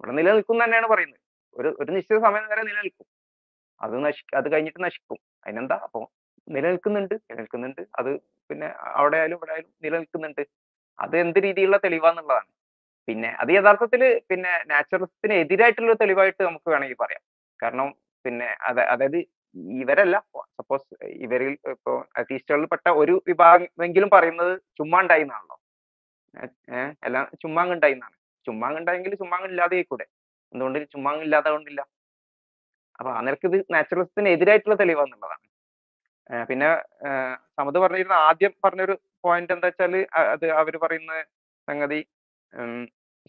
ഇവിടെ നിലനിൽക്കും തന്നെയാണ് പറയുന്നത്. ഒരു ഒരു നിശ്ചിത സമയം വരെ നിലനിൽക്കും. അത് നശി അത് കഴിഞ്ഞിട്ട് നശിക്കും. അതിനെന്താ? അപ്പൊ നിലനിൽക്കുന്നുണ്ട് നിലനിൽക്കുന്നുണ്ട്. അത് പിന്നെ അവിടെ ആയാലും ഇവിടെ ആയാലും നിലനിൽക്കുന്നുണ്ട്. അത് എന്ത് രീതിയിലുള്ള തെളിവാന്നുള്ളതാണ്. പിന്നെ അത് യഥാർത്ഥത്തിൽ പിന്നെ നാച്ചുറലിസത്തിന് എതിരായിട്ടുള്ള തെളിവായിട്ട് നമുക്ക് വേണമെങ്കിൽ പറയാം. കാരണം പിന്നെ അത അതായത് ഇവരല്ല. സപ്പോസ് ഇവരിൽ ഇപ്പോ അറ്റീസ്റ്റുകളിൽ പെട്ട ഒരു വിഭാഗമെങ്കിലും പറയുന്നത് ചുമ്മാ ഉണ്ടായി എന്നാണല്ലോ ഏഹ് എല്ലാം ചുമ്മാങ് ഉണ്ടായി എന്നാണ് ചുമ്മാങ് ഉണ്ടായെങ്കിൽ ചുമ്മാങ് ഇല്ലാതെ ആയിക്കൂടെ എന്തുകൊണ്ട് ചുമ്മാങ് ഇല്ലാതെ കൊണ്ടില്ല അപ്പൊ ആ ഇത് നാച്ചുറലിസത്തിന് എതിരായിട്ടുള്ള തെളിവാന്നുള്ളതാണ് പിന്നെ സമത് പറഞ്ഞിരുന്ന ആദ്യം പറഞ്ഞൊരു പോയിന്റ് എന്താ വെച്ചാൽ അത് അവർ പറയുന്ന സംഗതി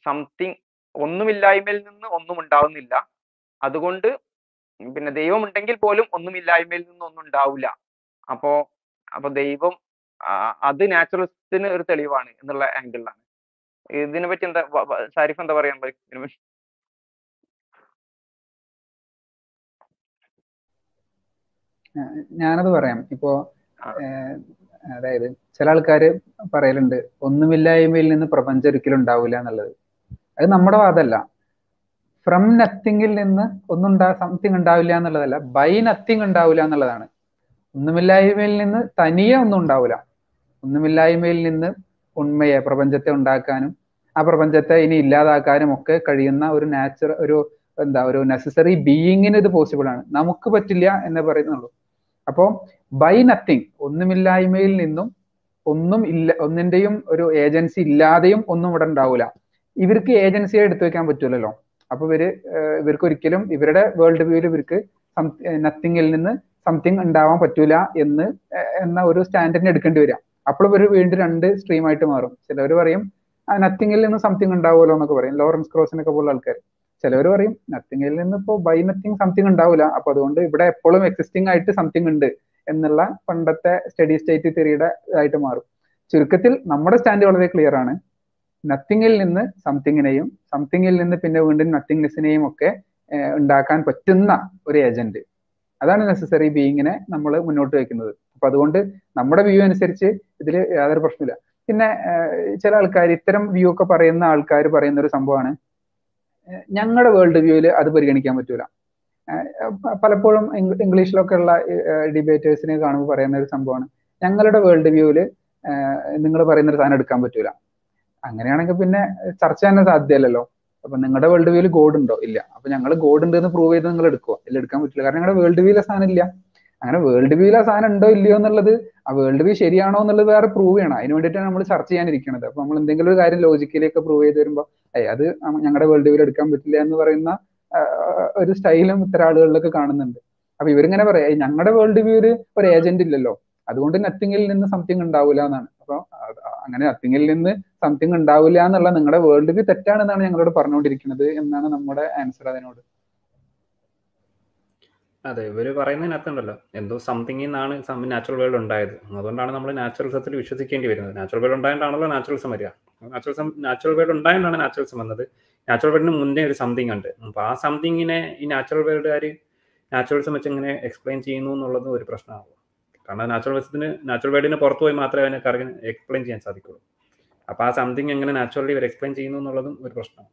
സംതിങ് ഒന്നുമില്ലായ്മയിൽ നിന്ന് ഒന്നും ഉണ്ടാവുന്നില്ല. അതുകൊണ്ട് പിന്നെ ദൈവം ഉണ്ടെങ്കിൽ പോലും ഒന്നുമില്ലായ്മയിൽ നിന്ന് ഒന്നും ഉണ്ടാവില്ല അപ്പോ അപ്പൊ ദൈവം അത് നാച്ചുറലിസ്റ്റിന് ഒരു തെളിവാണ് എന്നുള്ള ആംഗിളിലാണ് ഇതിനെ പറ്റി എന്താ സാരിഫ് എന്താ പറയാൻ ഇതിനെ ഞാനത് പറയാം. ഇപ്പോ അതായത് ചില ആൾക്കാർ പറയലുണ്ട് ഒന്നുമില്ലായ്മയിൽ നിന്ന് പ്രപഞ്ചം ഒരിക്കലും ഉണ്ടാവില്ല എന്നുള്ളത്. അത് നമ്മുടെ വാദമല്ല ഫ്രം നത്തിങ്ങിൽ നിന്ന് ഒന്നുണ്ടാ സംതിങ് ഉണ്ടാവില്ല എന്നുള്ളതല്ല ബൈ നത്തിങ് ഉണ്ടാവില്ല എന്നുള്ളതാണ്. ഒന്നുമില്ലായ്മയിൽ നിന്ന് തനിയെ ഒന്നും ഉണ്ടാവില്ല. ഒന്നുമില്ലായ്മയിൽ നിന്ന് ഉണ്മയെ പ്രപഞ്ചത്തെ ഉണ്ടാക്കാനും ആ പ്രപഞ്ചത്തെ ഇനി ഇല്ലാതാക്കാനും ഒക്കെ കഴിയുന്ന ഒരു നാച്ചുറൽ ഒരു എന്താ ഒരു നെസസറി ബീയിങ്ങിന് ഇത് പോസിബിൾ ആണ്. നമുക്ക് പറ്റില്ല എന്ന് പറയുന്നുള്ളൂ. അപ്പോൾ ബൈ നത്തിങ് ഒന്നുമില്ലായ്മയിൽ നിന്നും ഒന്നും ഇല്ല ഒന്നിന്റെയും ഒരു ഏജൻസി ഇല്ലാതെയും ഒന്നും ഇവിടെ ഉണ്ടാവില്ല. ഇവർക്ക് ഏജൻസിയെ എടുത്തു വെക്കാൻ പറ്റൂലല്ലോ. അപ്പൊ ഇവർ ഇവർക്ക് ഒരിക്കലും ഇവരുടെ വേൾഡ് വ്യൂവിൽ ഇവർക്ക് നത്തിങ്ങിൽ നിന്ന് സംതിങ് ഉണ്ടാവാൻ പറ്റൂല എന്ന് എന്ന ഒരു സ്റ്റാൻഡേർഡിന് എടുക്കേണ്ടി വരിക. അപ്പോൾ ഇവർ വീണ്ടും രണ്ട് സ്ട്രീം ആയിട്ട് മാറും. ചിലവർ പറയും നത്തിങ്ങിൽ നിന്ന് സംതിങ് ഉണ്ടാവുമല്ലോ എന്നൊക്കെ പറയും. ലോറൻസ് ക്രോസിനൊക്കെ പോലുള്ള ആൾക്കാർ ചിലവർ പറയും നത്തിങ്ങിൽ നിന്ന് ഇപ്പോൾ ബൈ നത്തിങ് സംതിങ് ഉണ്ടാവില്ല അപ്പൊ അതുകൊണ്ട് ഇവിടെ എപ്പോഴും എക്സിസ്റ്റിംഗ് ആയിട്ട് സംതിങ് ഉണ്ട് എന്നുള്ള പണ്ടത്തെ സ്റ്റഡി സ്റ്റേറ്റ് തിയറിയുടെ ഇതായിട്ട് മാറും. ചുരുക്കത്തിൽ നമ്മുടെ സ്റ്റാൻഡ് വളരെ ക്ലിയർ ആണ്. നത്തിങ്ങിൽ നിന്ന് സംതിങ്ങിനെയും സംതിങ്ങിൽ നിന്ന് പിന്നെ വീണ്ടും നത്തിങ്നെസ്സിനെയും ഒക്കെ ഉണ്ടാക്കാൻ പറ്റുന്ന ഒരു ഏജന്റ് അതാണ് നെസസറി ബീയിങ്ങിനെ നമ്മൾ മുന്നോട്ട് വയ്ക്കുന്നത്. അപ്പൊ അതുകൊണ്ട് നമ്മുടെ വ്യൂ അനുസരിച്ച് ഇതിൽ യാതൊരു പ്രശ്നമില്ല പിന്നെ ചില ആൾക്കാർ ഇത്തരം വ്യൂ ഒക്കെ പറയുന്ന ആൾക്കാർ പറയുന്ന ഒരു സംഭവമാണ് ഞങ്ങളുടെ വേൾഡ് വ്യൂവിൽ അത് പരിഗണിക്കാൻ പറ്റൂല. പലപ്പോഴും ഇംഗ്ലീഷിലൊക്കെ ഉള്ള ഡിബേറ്റേഴ്സിനെ കാണുമ്പോൾ പറയുന്ന ഒരു സംഭവമാണ് ഞങ്ങളുടെ വേൾഡ് വ്യൂവിൽ നിങ്ങൾ പറയുന്ന ഒരു സാധനം എടുക്കാൻ പറ്റൂല. അങ്ങനെയാണെങ്കിൽ പിന്നെ ചർച്ച തന്നെ സാധ്യമല്ലല്ലോ അപ്പൊ നിങ്ങളുടെ വേൾഡ് വ്യൂവിൽ ഗോഡ് ഉണ്ടോ? ഇല്ല. അപ്പൊ ഞങ്ങൾ ഗോഡ് ഉണ്ട് എന്ന് പ്രൂവ് ചെയ്ത് നിങ്ങൾ എടുക്കുക ഇല്ല എടുക്കാൻ പറ്റില്ല. കാരണം നിങ്ങളുടെ വേൾഡ് വ്യൂവിലെ സാധനം ഇല്ല. അങ്ങനെ വേൾഡ് വ്യൂവിലെ സാധനം ഉണ്ടോ ഇല്ലയോ എന്നുള്ളത് ആ വേൾഡ് വ്യൂ ശരിയാണോ എന്നുള്ളത് വേറെ പ്രൂവ് ചെയ്യണം. അതിന് വേണ്ടിയിട്ടാണ് നമ്മൾ ചർച്ച ചെയ്യാനിരിക്കുന്നത് അപ്പൊ നമ്മൾ എന്തെങ്കിലും ഒരു കാര്യം ലോജിക്കലിയൊക്കെ പ്രൂവ് ചെയ്ത് വരുമ്പോൾ ഏയ് അത് ഞങ്ങളുടെ വേൾഡ് വ്യൂവിൽ എടുക്കാൻ പറ്റില്ല എന്ന് പറയുന്ന ഒരു സ്റ്റൈലും ഇത്ര ആളുകളിലൊക്കെ കാണുന്നുണ്ട്. അപ്പൊ ഇവരിങ്ങനെ പറയാം ഞങ്ങളുടെ വേൾഡ് വ്യൂവിൽ ഒരു ഏജന്റ് ഇല്ലല്ലോ. അതുകൊണ്ട് നത്തിങ്ങിൽ നിന്ന് സംതിങ് ഉണ്ടാവില്ല എന്നാണ്. അപ്പൊ അങ്ങനെ നത്തിങ്ങിൽ നിന്ന് സംതിങ് ഉണ്ടാവില്ല എന്നുള്ള നിങ്ങളുടെ വേൾഡ് വ്യൂ തെറ്റാണെന്നാണ് ഞങ്ങളോട് പറഞ്ഞുകൊണ്ടിരിക്കുന്നത് എന്നാണ് നമ്മുടെ ആൻസർ അതിനോട്. അതെ ഇവർ പറയുന്നതിനകത്തുണ്ടല്ലോ. എന്തോ സംതിങ് നിന്നാണ് നാച്ചുറൽ വേൾഡ് ഉണ്ടായത്. അതുകൊണ്ടാണ് നമ്മൾ നാച്ചുറലിസത്തിൽ വിശ്വസിക്കേണ്ടി വരുന്നത്. നാച്ചുറൽ വേൾഡ് ഉണ്ടായതാണല്ലോ നാച്ചുറലിസം വരിക. നാച്ചുറലിസം നാച്ചുറൽ വേൾഡ് ഉണ്ടായതാണ് നാച്ചുറലിസം വന്നത്. നാച്ചുറൽ വേൾഡിന് മുന്നേ ഒരു സംതിങ് ഉണ്ട്. അപ്പോൾ ആ സംതിങ്ങിനെ ഈ നാച്ചുറൽ വേൾഡുകാർ നാച്ചുറലിസം വെച്ച് എങ്ങനെ എക്സ്പ്ലെയിൻ ചെയ്യുന്നു എന്നുള്ളത് ഒരു പ്രശ്നമാകും കാരണം നാച്ചുറൽ നാച്ചുറലിസത്തിന് നാച്ചുറൽ വേൾഡിന് പുറത്തു പോയി മാത്രമേ അതിനെ കറങ്ങി എക്സ്പ്ലെയിൻ ചെയ്യാൻ സാധിക്കുള്ളൂ. അപ്പൊ ആ സംതിങ് എങ്ങനെ നാച്ചുറലി ഇവർ എക്സ്പ്ലെയിൻ ചെയ്യുന്നു എന്നുള്ളതും ഒരു പ്രശ്നമാണ്.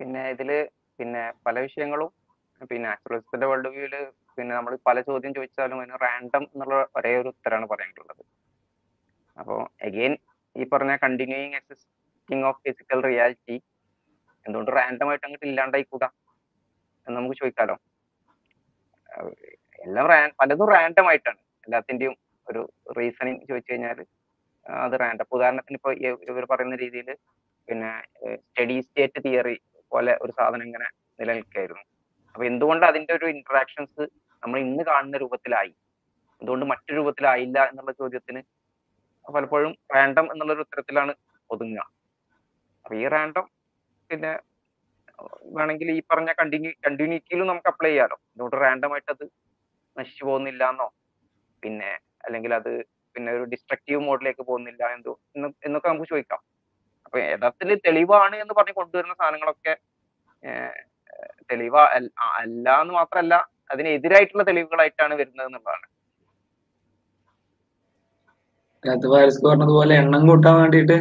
പിന്നെ ഇതിൽ പിന്നെ പല വിഷയങ്ങളും പിന്നെ നാച്ചുറലിസത്തിന്റെ വേൾഡ് വ്യൂൽ പിന്നെ നമ്മൾ പല ചോദ്യം ചോദിച്ചാലും അതിന് റാൻഡം എന്നുള്ള ഒരേ ഒരു ഉത്തരമാണ് പറയാനുള്ളത്. അപ്പോൾ അഗെയിൻ ഈ പറഞ്ഞ continuing existing of physical reality എന്തുകൊണ്ട് റാൻഡം ആയിട്ട് അങ്ങോട്ട് ഇല്ലാണ്ടായിക്കൂടാ? എന്ന് നമുക്ക് ചോദിക്കാലോ. എല്ലാം പലതും റാൻഡം ആയിട്ടാണ്. എല്ലാത്തിന്റെയും ഒരു റീസണിങ് ചോദിച്ചു കഴിഞ്ഞാൽ അത് റാൻഡം ഉദാഹരണത്തിന് ഇപ്പോൾ ഇവർ പറയുന്ന രീതിയിൽ പിന്നെ സ്റ്റഡി സ്റ്റേറ്റ് തിയറി പോലെ ഒരു സാധനം ഇങ്ങനെ നിലനിൽക്കുകയായിരുന്നു അപ്പൊ എന്തുകൊണ്ട് അതിന്റെ ഒരു ഇന്ററാക്ഷൻസ് നമ്മൾ ഇന്ന് കാണുന്ന രൂപത്തിലായി? എന്തുകൊണ്ട് മറ്റു രൂപത്തിലായില്ല എന്നുള്ള ചോദ്യത്തിന് പലപ്പോഴും റാൻഡം എന്നുള്ള ഒരു ഉത്തരത്തിലാണ് ഒതുങ്ങുക. അപ്പൊ ഈ റാൻഡം പിന്നെ വേണമെങ്കിൽ ഈ പറഞ്ഞ കണ്ടിന്യൂ കണ്ടിന്യൂറ്റിയിലും നമുക്ക് അപ്ലൈ ചെയ്യാലോ. എന്തുകൊണ്ട് റാൻഡം ആയിട്ട് അത് നശിച്ചു പോകുന്നില്ല എന്നോ പിന്നെ അല്ലെങ്കിൽ അത് പിന്നെ ഒരു ഡിസ്ട്രക്റ്റീവ് മോഡിലേക്ക് പോകുന്നില്ല എന്തോ എന്നൊക്കെ നമുക്ക് ചോദിക്കാം. അപ്പൊ യഥാർത്ഥത്തിൽ തെളിവാണ് എന്ന് പറഞ്ഞ് കൊണ്ടുവരുന്ന സാധനങ്ങളൊക്കെ തെളിവ അല്ല എന്ന് മാത്രമല്ല അതിനെതിരായിട്ടുള്ള തെളിവുകളായിട്ടാണ് വരുന്നത് എന്നുള്ളതാണ്. അത് വൈറസ് പറഞ്ഞതുപോലെ എണ്ണം കൂട്ടാൻ വേണ്ടിയിട്ട്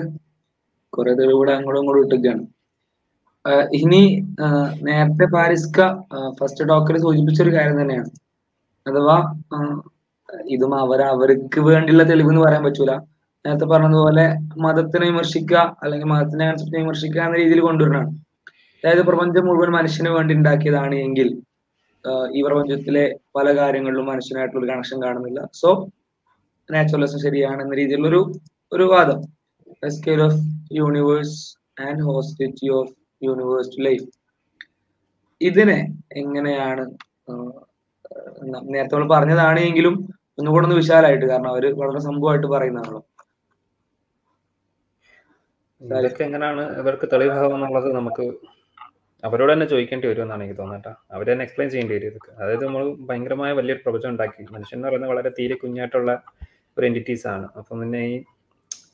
കുറെ തെളിവുകൂടെ അങ്ങോട്ടും ഇങ്ങോട്ടും ഇട്ടിരിക്കുകയാണ്. ഇനി നേരത്തെ പാരിസ്ക ഫസ്റ്റ് ഡോക്ടറെ സൂചിപ്പിച്ച ഒരു കാര്യം തന്നെയാണ്. അഥവാ ഇതും അവർ അവർക്ക് വേണ്ടിയുള്ള തെളിവ് എന്ന് പറയാൻ പറ്റൂല. നേരത്തെ പറഞ്ഞതുപോലെ മതത്തിനെ വിമർശിക്കുക അല്ലെങ്കിൽ മതത്തിനെ കൺസെപ്റ്റിനെ വിമർശിക്കുക എന്ന രീതിയിൽ കൊണ്ടുവരണം അതായത് പ്രപഞ്ചം മുഴുവൻ മനുഷ്യന് വേണ്ടി ഉണ്ടാക്കിയതാണ് എങ്കിൽ ഈ പ്രപഞ്ചത്തിലെ പല കാര്യങ്ങളിലും മനുഷ്യനായിട്ടുള്ള കണക്ഷൻ കാണുന്നില്ല. സോ നാച്ചുറലിസം ശരിയാണ് എന്ന രീതിയിലുള്ള ഒരു ഒരു വാദം of universe and hostility of universe life ഇതിനെ എങ്ങനെയാണ് നേരത്തെ നമ്മൾ പറഞ്ഞതാണ് എങ്കിലും ഒന്നുകൂടെ ഒന്ന് വിശാലായിട്ട് കാരണം അവർ വളരെ സംഭവമായിട്ട് പറയുന്നതാണല്ലോ എങ്ങനെയാണ് ഇവർക്ക് തെളിവാകുക എന്നുള്ളത് നമുക്ക് അവരോട് തന്നെ ചോദിക്കേണ്ടി വരും എന്നാണ് എനിക്ക് തോന്നട്ടെ അവർ തന്നെ എക്സ്പ്ലെയിൻ ചെയ്യേണ്ടി വരും ഇതൊക്കെ. അതായത് നമ്മൾ ഭയങ്കരമായ വലിയൊരു പ്രപഞ്ചം ഉണ്ടാക്കി. മനുഷ്യൻ എന്ന് പറയുന്നത് വളരെ തീരെ കുഞ്ഞായിട്ടുള്ള ഒരു എന്റിറ്റീസ് ആണ്. അപ്പം പിന്നെ ഈ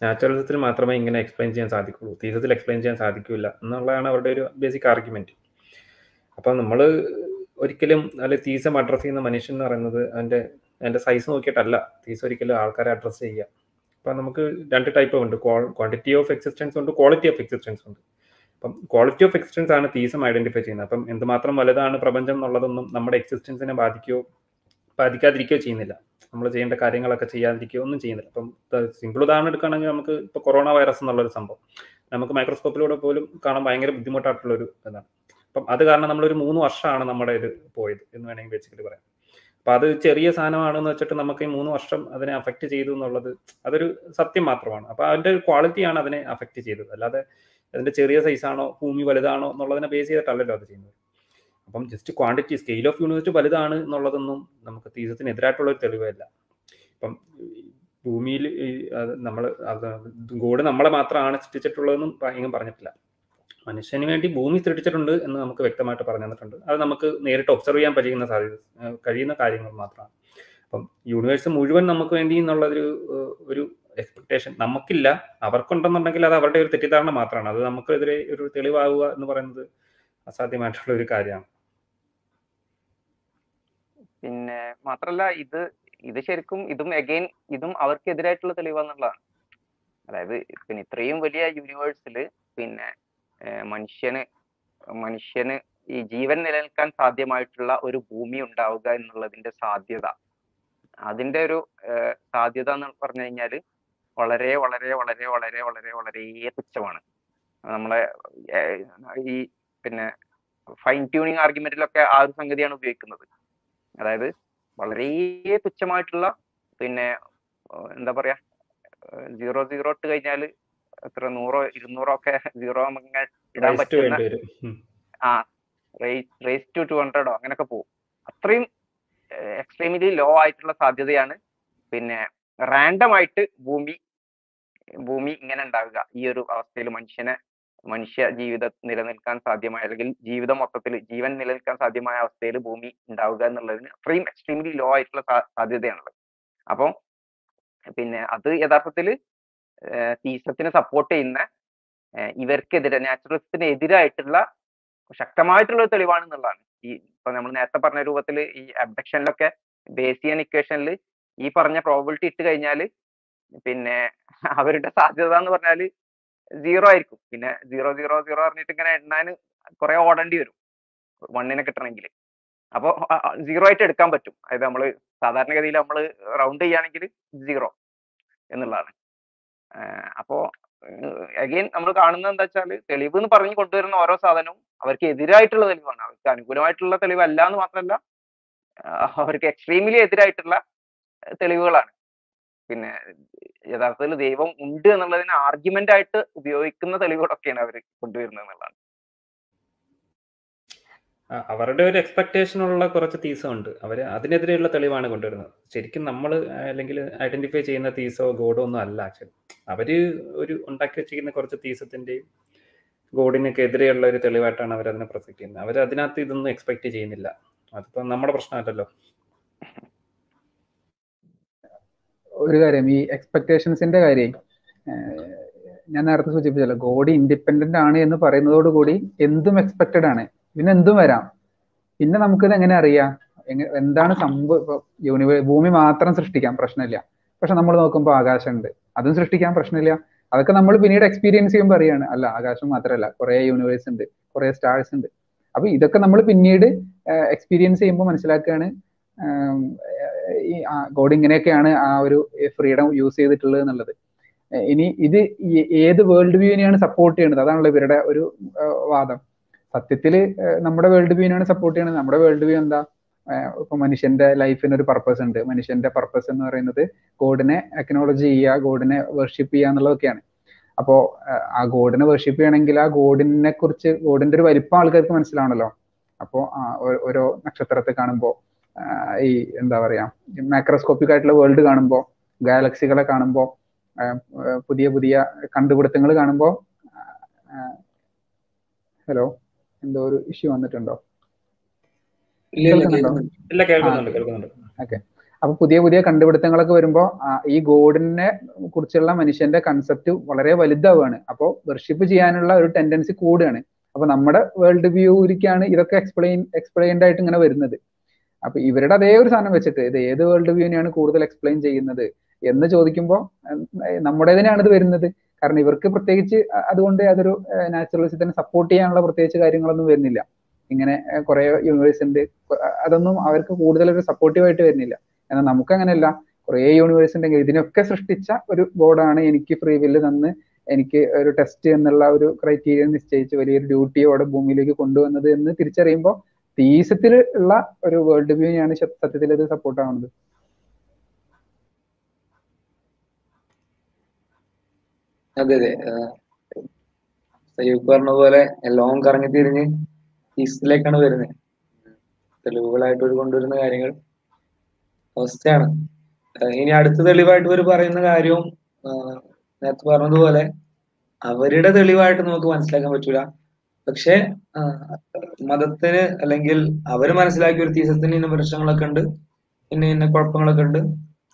നാച്ചുറലിസത്തിൽ മാത്രമേ ഇങ്ങനെ എക്സ്പ്ലെയിൻ ചെയ്യാൻ സാധിക്കുള്ളൂ. തീസത്തിൽ എക്സ്പ്ലെയിൻ ചെയ്യാൻ സാധിക്കില്ല എന്നുള്ളതാണ് അവരുടെ ഒരു ബേസിക് ആർഗ്യുമെന്റ് അപ്പം നമ്മൾ ഒരിക്കലും അല്ലെ തീസം അഡ്രസ്സ് ചെയ്യുന്ന മനുഷ്യൻ എന്ന് പറയുന്നത് അതിന്റെ അതിന്റെ സൈസ് നോക്കിയിട്ടല്ല. തീസം ഒരിക്കലും ആൾക്കാരെ അഡ്രസ്സ് ചെയ്യുക. അപ്പം നമുക്ക് രണ്ട് ടൈപ്പ് ഉണ്ട്. ക്വാണ്ടിറ്റി ഓഫ് എക്സിസ്റ്റൻസ് ഉണ്ട് ക്വാളിറ്റി ഓഫ് എക്സിസ്റ്റൻസ് ഉണ്ട്. അപ്പം ക്വാളിറ്റി ഓഫ് എക്സിസ്റ്റൻസ് ആണ് തീസം ഐഡന്റിഫൈ ചെയ്യുന്നത്. അപ്പം എന്തുമാത്രം വലുതാണ് പ്രപഞ്ചം എന്നുള്ളതൊന്നും നമ്മുടെ എക്സിസ്റ്റൻസിനെ ബാധിക്കുകയോ ബാധിക്കാതിരിക്കുകയോ ചെയ്യുന്നില്ല. നമ്മൾ ചെയ്യേണ്ട കാര്യങ്ങളൊക്കെ ചെയ്യാതിരിക്കുകയോ ഒന്നും ചെയ്യുന്നില്ല. അപ്പം സിമ്പിൾ ഉദാഹരണം എടുക്കുകയാണെങ്കിൽ നമുക്ക് ഇപ്പോൾ കൊറോണ വൈറസ് എന്നുള്ളൊരു സംഭവം. നമുക്ക് മൈക്രോസ്കോപ്പിലൂടെ പോലും കാണാൻ ഭയങ്കര ബുദ്ധിമുട്ടായിട്ടുള്ളൊരു ഇതാണ്. അപ്പം അത് കാരണം നമ്മളൊരു മൂന്ന് വർഷമാണ് നമ്മുടെ ഇത് പോയത് എന്ന് വേണമെങ്കിൽ ബേസിക്കലി പറയാം. അപ്പം അത് ചെറിയ സാധനമാണെന്ന് വെച്ചിട്ട് നമുക്ക് ഈ മൂന്ന് വർഷം അതിനെ അഫക്റ്റ് ചെയ്തു എന്നുള്ളത് അതൊരു സത്യം മാത്രമാണ്. അപ്പം അതിന്റെ ഒരു ക്വാളിറ്റിയാണ് അതിനെ അഫക്റ്റ് ചെയ്തത്. അല്ലാതെ അതിന്റെ ചെറിയ സൈസാണോ ഭൂമി വലുതാണോ എന്നുള്ളതിനെ ബേസ് ചെയ്തിട്ടല്ലല്ലോ അത് ചെയ്യുന്നത്. അപ്പം just quantity scale of universe വലുതാണ് എന്നുള്ളതൊന്നും നമുക്ക് തീസത്തിന് എതിരായിട്ടുള്ള ഒരു തെളിവല്ല. ഇപ്പം ഭൂമിയിൽ നമ്മൾ ഗോഡ് നമ്മളെ മാത്രമാണ് സൃഷ്ടിച്ചിട്ടുള്ളതെന്നും ഇങ്ങനെ പറഞ്ഞിട്ടില്ല. മനുഷ്യന് വേണ്ടി ഭൂമി സൃഷ്ടിച്ചിട്ടുണ്ട് എന്ന് നമുക്ക് വ്യക്തമായിട്ട് പറഞ്ഞു തന്നിട്ടുണ്ട്. അത് നമുക്ക് നേരിട്ട് ഒബ്സർവ് ചെയ്യാൻ പറ്റുന്ന സാധ്യത കഴിയുന്ന കാര്യങ്ങൾ മാത്രമാണ്. അപ്പം യൂണിവേഴ്സ് മുഴുവൻ നമുക്ക് വേണ്ടി എന്നുള്ളൊരു ഒരു എക്സ്പെക്ടേഷൻ നമുക്കില്ല. അവർക്കുണ്ടെന്നുണ്ടെങ്കിൽ അത് അവരുടെ ഒരു തെറ്റിദ്ധാരണ മാത്രമാണ്. അത് നമുക്കെതിരെ ഒരു തെളിവാകുക എന്ന് പറയുന്നത് അസാധ്യമായിട്ടുള്ള ഒരു കാര്യമാണ്. പിന്നെ മാത്രല്ല ഇത് ഇത് ശരിക്കും ഇതും അഗൈൻ ഇതും അവർക്കെതിരായിട്ടുള്ള തെളിവാന്നുള്ളതാണ്. അതായത് പിന്നെ ഇത്രയും വലിയ യൂണിവേഴ്സിൽ പിന്നെ മനുഷ്യന് മനുഷ്യന് ഈ ജീവൻ നിലനിൽക്കാൻ സാധ്യമായിട്ടുള്ള ഒരു ഭൂമി ഉണ്ടാവുക എന്നുള്ളതിന്റെ സാധ്യത. അതിന്റെ ഒരു സാധ്യത എന്ന് പറഞ്ഞു കഴിഞ്ഞാൽ വളരെ വളരെ വളരെ വളരെ വളരെ വളരെ തുച്ഛമാണ്. നമ്മളെ ഈ പിന്നെ ഫൈൻ ട്യൂണിങ് ആർഗ്യുമെന്റിലൊക്കെ ആ ഒരു സംഗതിയാണ് ഉപയോഗിക്കുന്നത്. അതായത് വളരെ തുച്ഛമായിട്ടുള്ള പിന്നെ എന്താ പറയാ സീറോ സീറോ ഇട്ട് കഴിഞ്ഞാൽ എത്ര നൂറോ ഇരുന്നൂറോ ഒക്കെ സീറോ ഇങ്ങനെ ഇടാൻ പറ്റുന്ന ആ റേസ് ടു ടു ഹൺഡ്രഡോ അങ്ങനെയൊക്കെ പോകും. അത്രയും എക്സ്ട്രീംലി ലോ ആയിട്ടുള്ള സാധ്യതയാണ്. പിന്നെ റാൻഡം ആയിട്ട് ഭൂമി ഭൂമി ഇങ്ങനെ ഉണ്ടാവുക. ഈ ഒരു അവസ്ഥയിൽ മനുഷ്യനെ മനുഷ്യ ജീവിത നിലനിൽക്കാൻ സാധ്യമായ അല്ലെങ്കിൽ ജീവിതം മൊത്തത്തിൽ ജീവൻ നിലനിൽക്കാൻ സാധ്യമായ അവസ്ഥയിൽ ഭൂമി ഉണ്ടാവുക എന്നുള്ളതിന് അത്രയും എക്സ്ട്രീംലി ലോ ആയിട്ടുള്ള സാധ്യതയാണുള്ളത്. അപ്പം പിന്നെ അത് യഥാർത്ഥത്തിൽ തീസത്തിന് സപ്പോർട്ട് ചെയ്യുന്ന ഇവർക്കെതിരെ നാച്ചുറലിസത്തിന് എതിരായിട്ടുള്ള ശക്തമായിട്ടുള്ള ഒരു തെളിവാണെന്നുള്ളതാണ്. ഈ ഇപ്പൊ നമ്മൾ നേരത്തെ പറഞ്ഞ രൂപത്തിൽ ഈ അബ്ഡക്ഷനിലൊക്കെ ബേസിയൻ ഇക്വേഷനിൽ ഈ പറഞ്ഞ പ്രോബിലിറ്റി ഇട്ട് കഴിഞ്ഞാൽ പിന്നെ അവരുടെ സാധ്യത എന്ന് പറഞ്ഞാൽ സീറോ ആയിരിക്കും. പിന്നെ സീറോ സീറോ സീറോ പറഞ്ഞിട്ട് ഇങ്ങനെ എണ്ണാൻ കുറെ ഓടേണ്ടി വരും. വണ്ണിനെ കിട്ടണമെങ്കിൽ അപ്പോൾ സീറോ ആയിട്ട് എടുക്കാൻ പറ്റും. അതായത് നമ്മൾ സാധാരണഗതിയിൽ നമ്മൾ റൗണ്ട് ചെയ്യുകയാണെങ്കിൽ സീറോ എന്നുള്ളതാണ്. അപ്പോൾ അഗെയിൻ നമ്മൾ കാണുന്നത് എന്താ വെച്ചാൽ തെളിവ് എന്ന് പറഞ്ഞു കൊണ്ടുവരുന്ന ഓരോ സാധനവും അവർക്ക് എതിരായിട്ടുള്ള തെളിവാണ്. അവർക്ക് അനുകൂലമായിട്ടുള്ള തെളിവല്ല എന്ന് മാത്രമല്ല അവർക്ക് എക്സ്ട്രീമിലി എതിരായിട്ടുള്ള തെളിവുകളാണ്. പിന്നെ യഥാർത്ഥത്തിൽ ദൈവം ഉണ്ട് എന്നുള്ളതിന് ആർഗ്യുമെന്റ് ആയിട്ട് ഉപയോഗിക്കുന്ന തെളിവുകളൊക്കെയാണ് അവർ കൊണ്ടുവരുന്നത് എന്നുള്ളതാണ്. അവരുടെ ഒരു എക്സ്പെക്ടേഷൻ ഉള്ള കുറച്ച് തീസം ഉണ്ട്. അവർ അതിനെതിരെയുള്ള തെളിവാണ് കൊണ്ടുവരുന്നത്. ശരിക്കും നമ്മൾ അല്ലെങ്കിൽ ഐഡന്റിഫൈ ചെയ്യുന്ന തീസോ ഗോഡോ ഒന്നും അല്ല. ആക്ച്വലി അവർ ഒരു ഉണ്ടാക്കി വെച്ചിരിക്കുന്ന കുറച്ച് തീസത്തിന്റെയും ഗോഡിനൊക്കെ എതിരെയുള്ള ഒരു തെളിവായിട്ടാണ് അവർ അതിനെ പ്രൊസക്ട് ചെയ്യുന്നത്. അവർ അതിനകത്ത് ഇതൊന്നും എക്സ്പെക്ട് ചെയ്യുന്നില്ല. അതിപ്പോ നമ്മുടെ പ്രശ്നമല്ലല്ലോ. ഒരു കാര്യം ഈ എക്സ്പെക്ടേഷൻസിന്റെ കാര്യം ഞാൻ നേരത്തെ സൂചിപ്പിച്ചല്ലോ ഗോഡി ഇൻഡിപെൻഡന്റ് ആണ് എന്ന് പറയുന്നതോടുകൂടി എന്തും എക്സ്പെക്റ്റഡ് ആണ്. പിന്നെ എന്തും വരാം. പിന്നെ നമുക്കിത് എങ്ങനെ അറിയാം? എന്താണ് സംഭവം യൂണിവേ ഭൂമി മാത്രം സൃഷ്ടിക്കാം പ്രശ്നമില്ല. പക്ഷെ നമ്മൾ നോക്കുമ്പോൾ ആകാശമുണ്ട്. അതും സൃഷ്ടിക്കാൻ പ്രശ്നമില്ല. അതൊക്കെ നമ്മൾ പിന്നീട് എക്സ്പീരിയൻസ് ചെയ്യുമ്പോൾ അറിയാണ്. അല്ല ആകാശം മാത്രമല്ല കുറെ യൂണിവേഴ്സ് ഉണ്ട് കുറെ സ്റ്റാർസ് ഉണ്ട്. അപ്പൊ ഇതൊക്കെ നമ്മൾ പിന്നീട് എക്സ്പീരിയൻസ് ചെയ്യുമ്പോൾ മനസ്സിലാക്കുകയാണ് ഈ ഗോഡ് ഇങ്ങനെയൊക്കെയാണ് ആ ഒരു ഫ്രീഡം യൂസ് ചെയ്തിട്ടുള്ളത് എന്നുള്ളത്. ഇനി ഇത് ഏത് വേൾഡ് വ്യൂവിനെയാണ് സപ്പോർട്ട് ചെയ്യുന്നത്? അതാണല്ലോ ഇവരുടെ ഒരു വാദം. സത്യത്തിൽ നമ്മുടെ വേൾഡ് വ്യൂവിനാണ് സപ്പോർട്ട് ചെയ്യുന്നത് നമ്മുടെ വേൾഡ് വ്യൂ എന്താ? ഇപ്പൊ മനുഷ്യന്റെ ലൈഫിന് ഒരു പർപ്പസ് ഉണ്ട്. മനുഷ്യന്റെ പർപ്പസ് എന്ന് പറയുന്നത് ഗോഡിനെ അക്നോളജ് ചെയ്യുക ഗോഡിനെ വർഷിപ്പ് ചെയ്യുക എന്നുള്ളതൊക്കെയാണ്. അപ്പോ ആ ഗോഡിനെ വർഷിപ്പ് ചെയ്യണമെങ്കിൽ ആ ഗോഡിനെ കുറിച്ച് ഗോഡിന്റെ ഒരു വലിപ്പം ആൾക്കാർക്ക് മനസ്സിലാണല്ലോ. അപ്പോ ഓരോ നക്ഷത്രത്തെ കാണുമ്പോൾ ഈ എന്താ പറയാ മാക്രോസ്കോപ്പിക് ആയിട്ടുള്ള വേൾഡ് കാണുമ്പോൾ ഗാലക്സികളെ കാണുമ്പോൾ പുതിയ പുതിയ കണ്ടുപിടുത്തങ്ങൾ കാണുമ്പോൾ ഹലോ എന്തോ ഒരു ഇഷ്യൂ വന്നിട്ടുണ്ടോ? ഓക്കെ. അപ്പൊ പുതിയ പുതിയ കണ്ടുപിടുത്തങ്ങളൊക്കെ വരുമ്പോൾ ഈ ഗോഡിനെ കുറിച്ചുള്ള മനുഷ്യന്റെ കൺസെപ്റ്റ് വളരെ വലുതാവുകയാണ്. അപ്പോൾ വർഷിപ്പ് ചെയ്യാനുള്ള ഒരു ടെൻഡൻസി കൂടുകയാണ്. അപ്പൊ നമ്മുടെ വേൾഡ് വ്യൂരിക്കാണ് ഇതൊക്കെ എക്സ്പ്ലെയിൻ എക്സ്പ്ലെയിൻഡ് ആയിട്ട് ഇങ്ങനെ വരുന്നത്. അപ്പൊ ഇവരുടെ അതേ ഒരു സാധനം വെച്ചിട്ട് ഇത് ഏത് വേൾഡ് വ്യൂവിനെയാണ് കൂടുതൽ എക്സ്പ്ലെയിൻ ചെയ്യുന്നത് എന്ന് ചോദിക്കുമ്പോൾ നമ്മുടേതിനാണ് ഇത് വരുന്നത്. കാരണം ഇവർക്ക് പ്രത്യേകിച്ച് അതുകൊണ്ട് അതൊരു നാച്ചുറലിസത്തിനെ സപ്പോർട്ട് ചെയ്യാനുള്ള പ്രത്യേകിച്ച് കാര്യങ്ങളൊന്നും വരുന്നില്ല. ഇങ്ങനെ കുറെ യൂണിവേഴ്സ് ഉണ്ട് അതൊന്നും അവർക്ക് കൂടുതൽ ഒരു സപ്പോർട്ടീവായിട്ട് വരുന്നില്ല. എന്നാൽ നമുക്ക് അങ്ങനെയല്ല കുറേ യൂണിവേഴ്സ് ഉണ്ടെങ്കിൽ ഇതിനൊക്കെ സൃഷ്ടിച്ച ഒരു ബോർഡാണ് എനിക്ക് ഫ്രീ വില്ല് തന്ന് എനിക്ക് ഒരു ടെസ്റ്റ് എന്നുള്ള ഒരു ക്രൈറ്റീരിയ നിശ്ചയിച്ച് വലിയൊരു ഡ്യൂട്ടിയോടെ ഭൂമിയിലേക്ക് കൊണ്ടുവന്നത് എന്ന് തിരിച്ചറിയുമ്പോൾ തീസത്തിൽ ഉള്ള ഒരു വേൾഡ് വ്യൂ ആണ് സത്യത്തിൽ ഇത് സപ്പോർട്ട് ആവുന്നത്. അതെ അതെ. സയ്യൂബ് പറഞ്ഞ പോലെ എല്ലാം കറങ്ങി തിരിഞ്ഞ് ഈസ്റ്റിലേക്കാണ് വരുന്നത്. തെളിവുകളായിട്ട് ഒരു കൊണ്ടുവരുന്ന കാര്യങ്ങൾ അവസ്ഥയാണ്. ഇനി അടുത്ത തെളിവായിട്ട് ഇവർ പറയുന്ന കാര്യവും നേരത്തെ പറഞ്ഞതുപോലെ അവരുടെ തെളിവായിട്ട് നമുക്ക് മനസ്സിലാക്കാൻ പറ്റൂല. പക്ഷെ മതത്തിന് അല്ലെങ്കിൽ അവർ മനസ്സിലാക്കിയ ഒരു തീസത്തിന് ഇന്ന പ്രശ്നങ്ങളൊക്കെ ഉണ്ട് ഇന്ന ഇന്ന കുഴപ്പങ്ങളൊക്കെ ഉണ്ട്.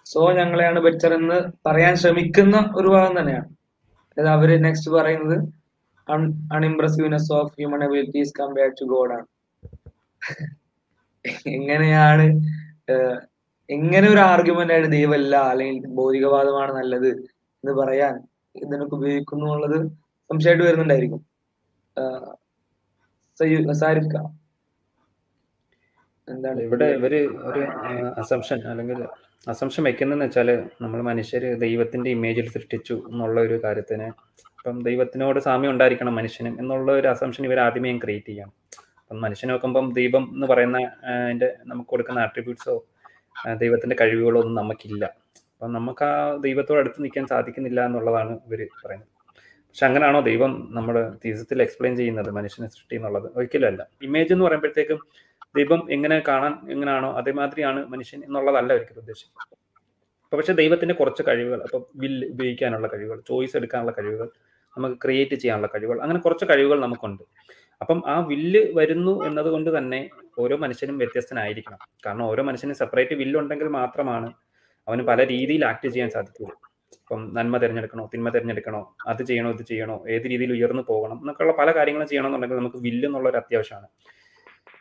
സോ ഞങ്ങളെയാണ് ബെറ്റർ എന്ന് പറയാൻ ശ്രമിക്കുന്ന ഒരു ഭാഗം തന്നെയാണ്. അവർ നെക്സ്റ്റ് പറയുന്നത് unimpressiveness of human abilities compare to God ആണ്. എങ്ങനെയാണ് എങ്ങനെ ഒരു ആർഗ്യുമെന്റ് ആയിട്ട് ദൈവമല്ല അല്ലെങ്കിൽ ഭൗതികവാദമാണ് നല്ലത് എന്ന് പറയാൻ ഇതിനൊക്കെ ഉപയോഗിക്കുന്നു എന്നുള്ളത് സംശയമായിട്ട് വരുന്നുണ്ടായിരിക്കും. എന്താണ് ഇവിടെ ഇവർ ഒരു അസംഷൻ അല്ലെങ്കിൽ അസംഷൻ വെക്കുന്നതെന്ന് വെച്ചാൽ നമ്മൾ മനുഷ്യർ ദൈവത്തിന്റെ ഇമേജിൽ സൃഷ്ടിച്ചു എന്നുള്ള ഒരു കാര്യത്തിന് ഇപ്പം ദൈവത്തിനോട് സാമ്യം ഉണ്ടായിരിക്കണം മനുഷ്യനും എന്നുള്ള ഒരു അസംഷൻ ഇവർ ആദ്യമേ ക്രിയേറ്റ് ചെയ്യാം അപ്പം മനുഷ്യനെ നോക്കുമ്പം ദൈവം എന്ന് പറയുന്ന അതിന്റെ നമുക്ക് കൊടുക്കുന്ന ആട്രിബ്യൂട്ട്സോ ദൈവത്തിന്റെ കഴിവുകളോ ഒന്നും നമുക്കില്ല. അപ്പം നമുക്ക് ആ ദൈവത്തോട് അടുത്ത് നിൽക്കാൻ സാധിക്കുന്നില്ല എന്നുള്ളതാണ് ഇവർ പറയുന്നത്. പക്ഷെ അങ്ങനെയാണോ ദൈവം നമ്മൾ തീസത്തിൽ എക്സ്പ്ലെയിൻ ചെയ്യുന്നത് മനുഷ്യനെ സൃഷ്ടി എന്നുള്ളത്? ഒരിക്കലും അല്ല. ഇമേജ് എന്ന് പറയുമ്പോഴത്തേക്കും ദൈവം എങ്ങനെ കാണാൻ എങ്ങനെയാണോ അതേമാതിരിയാണ് മനുഷ്യൻ എന്നുള്ളതല്ല ഒരിക്കലും ഉദ്ദേശിക്കുന്നത് അപ്പൊ പക്ഷെ ദൈവത്തിന്റെ കുറച്ച് കഴിവുകൾ അപ്പൊ വില്ല് ഉപയോഗിക്കാനുള്ള കഴിവുകൾ ചോയ്സ് എടുക്കാനുള്ള കഴിവുകൾ നമുക്ക് ക്രിയേറ്റ് ചെയ്യാനുള്ള കഴിവുകൾ അങ്ങനെ കുറച്ച് കഴിവുകൾ നമുക്കുണ്ട്. അപ്പം ആ വില്ല് വരുന്നു എന്നതുകൊണ്ട് തന്നെ ഓരോ മനുഷ്യനും വ്യത്യസ്തനായിരിക്കണം. കാരണം ഓരോ മനുഷ്യനും സെപ്പറേറ്റ് വില്ലുണ്ടെങ്കിൽ മാത്രമാണ് അവന് പല രീതിയിൽ ആക്ട് ചെയ്യാൻ സാധിക്കുള്ളൂ ഇപ്പം നന്മ തിരഞ്ഞെടുക്കണോ തിന്മ തിരഞ്ഞെടുക്കണോ അത് ചെയ്യണോ ഇത് ചെയ്യണോ ഏത് രീതിയിൽ ഉയർന്നു പോകണം എന്നൊക്കെയുള്ള പല കാര്യങ്ങളും ചെയ്യണമെന്നുണ്ടെങ്കിൽ നമുക്ക് വില്ല് എന്നുള്ള ഒരു അത്യാവശ്യമാണ്.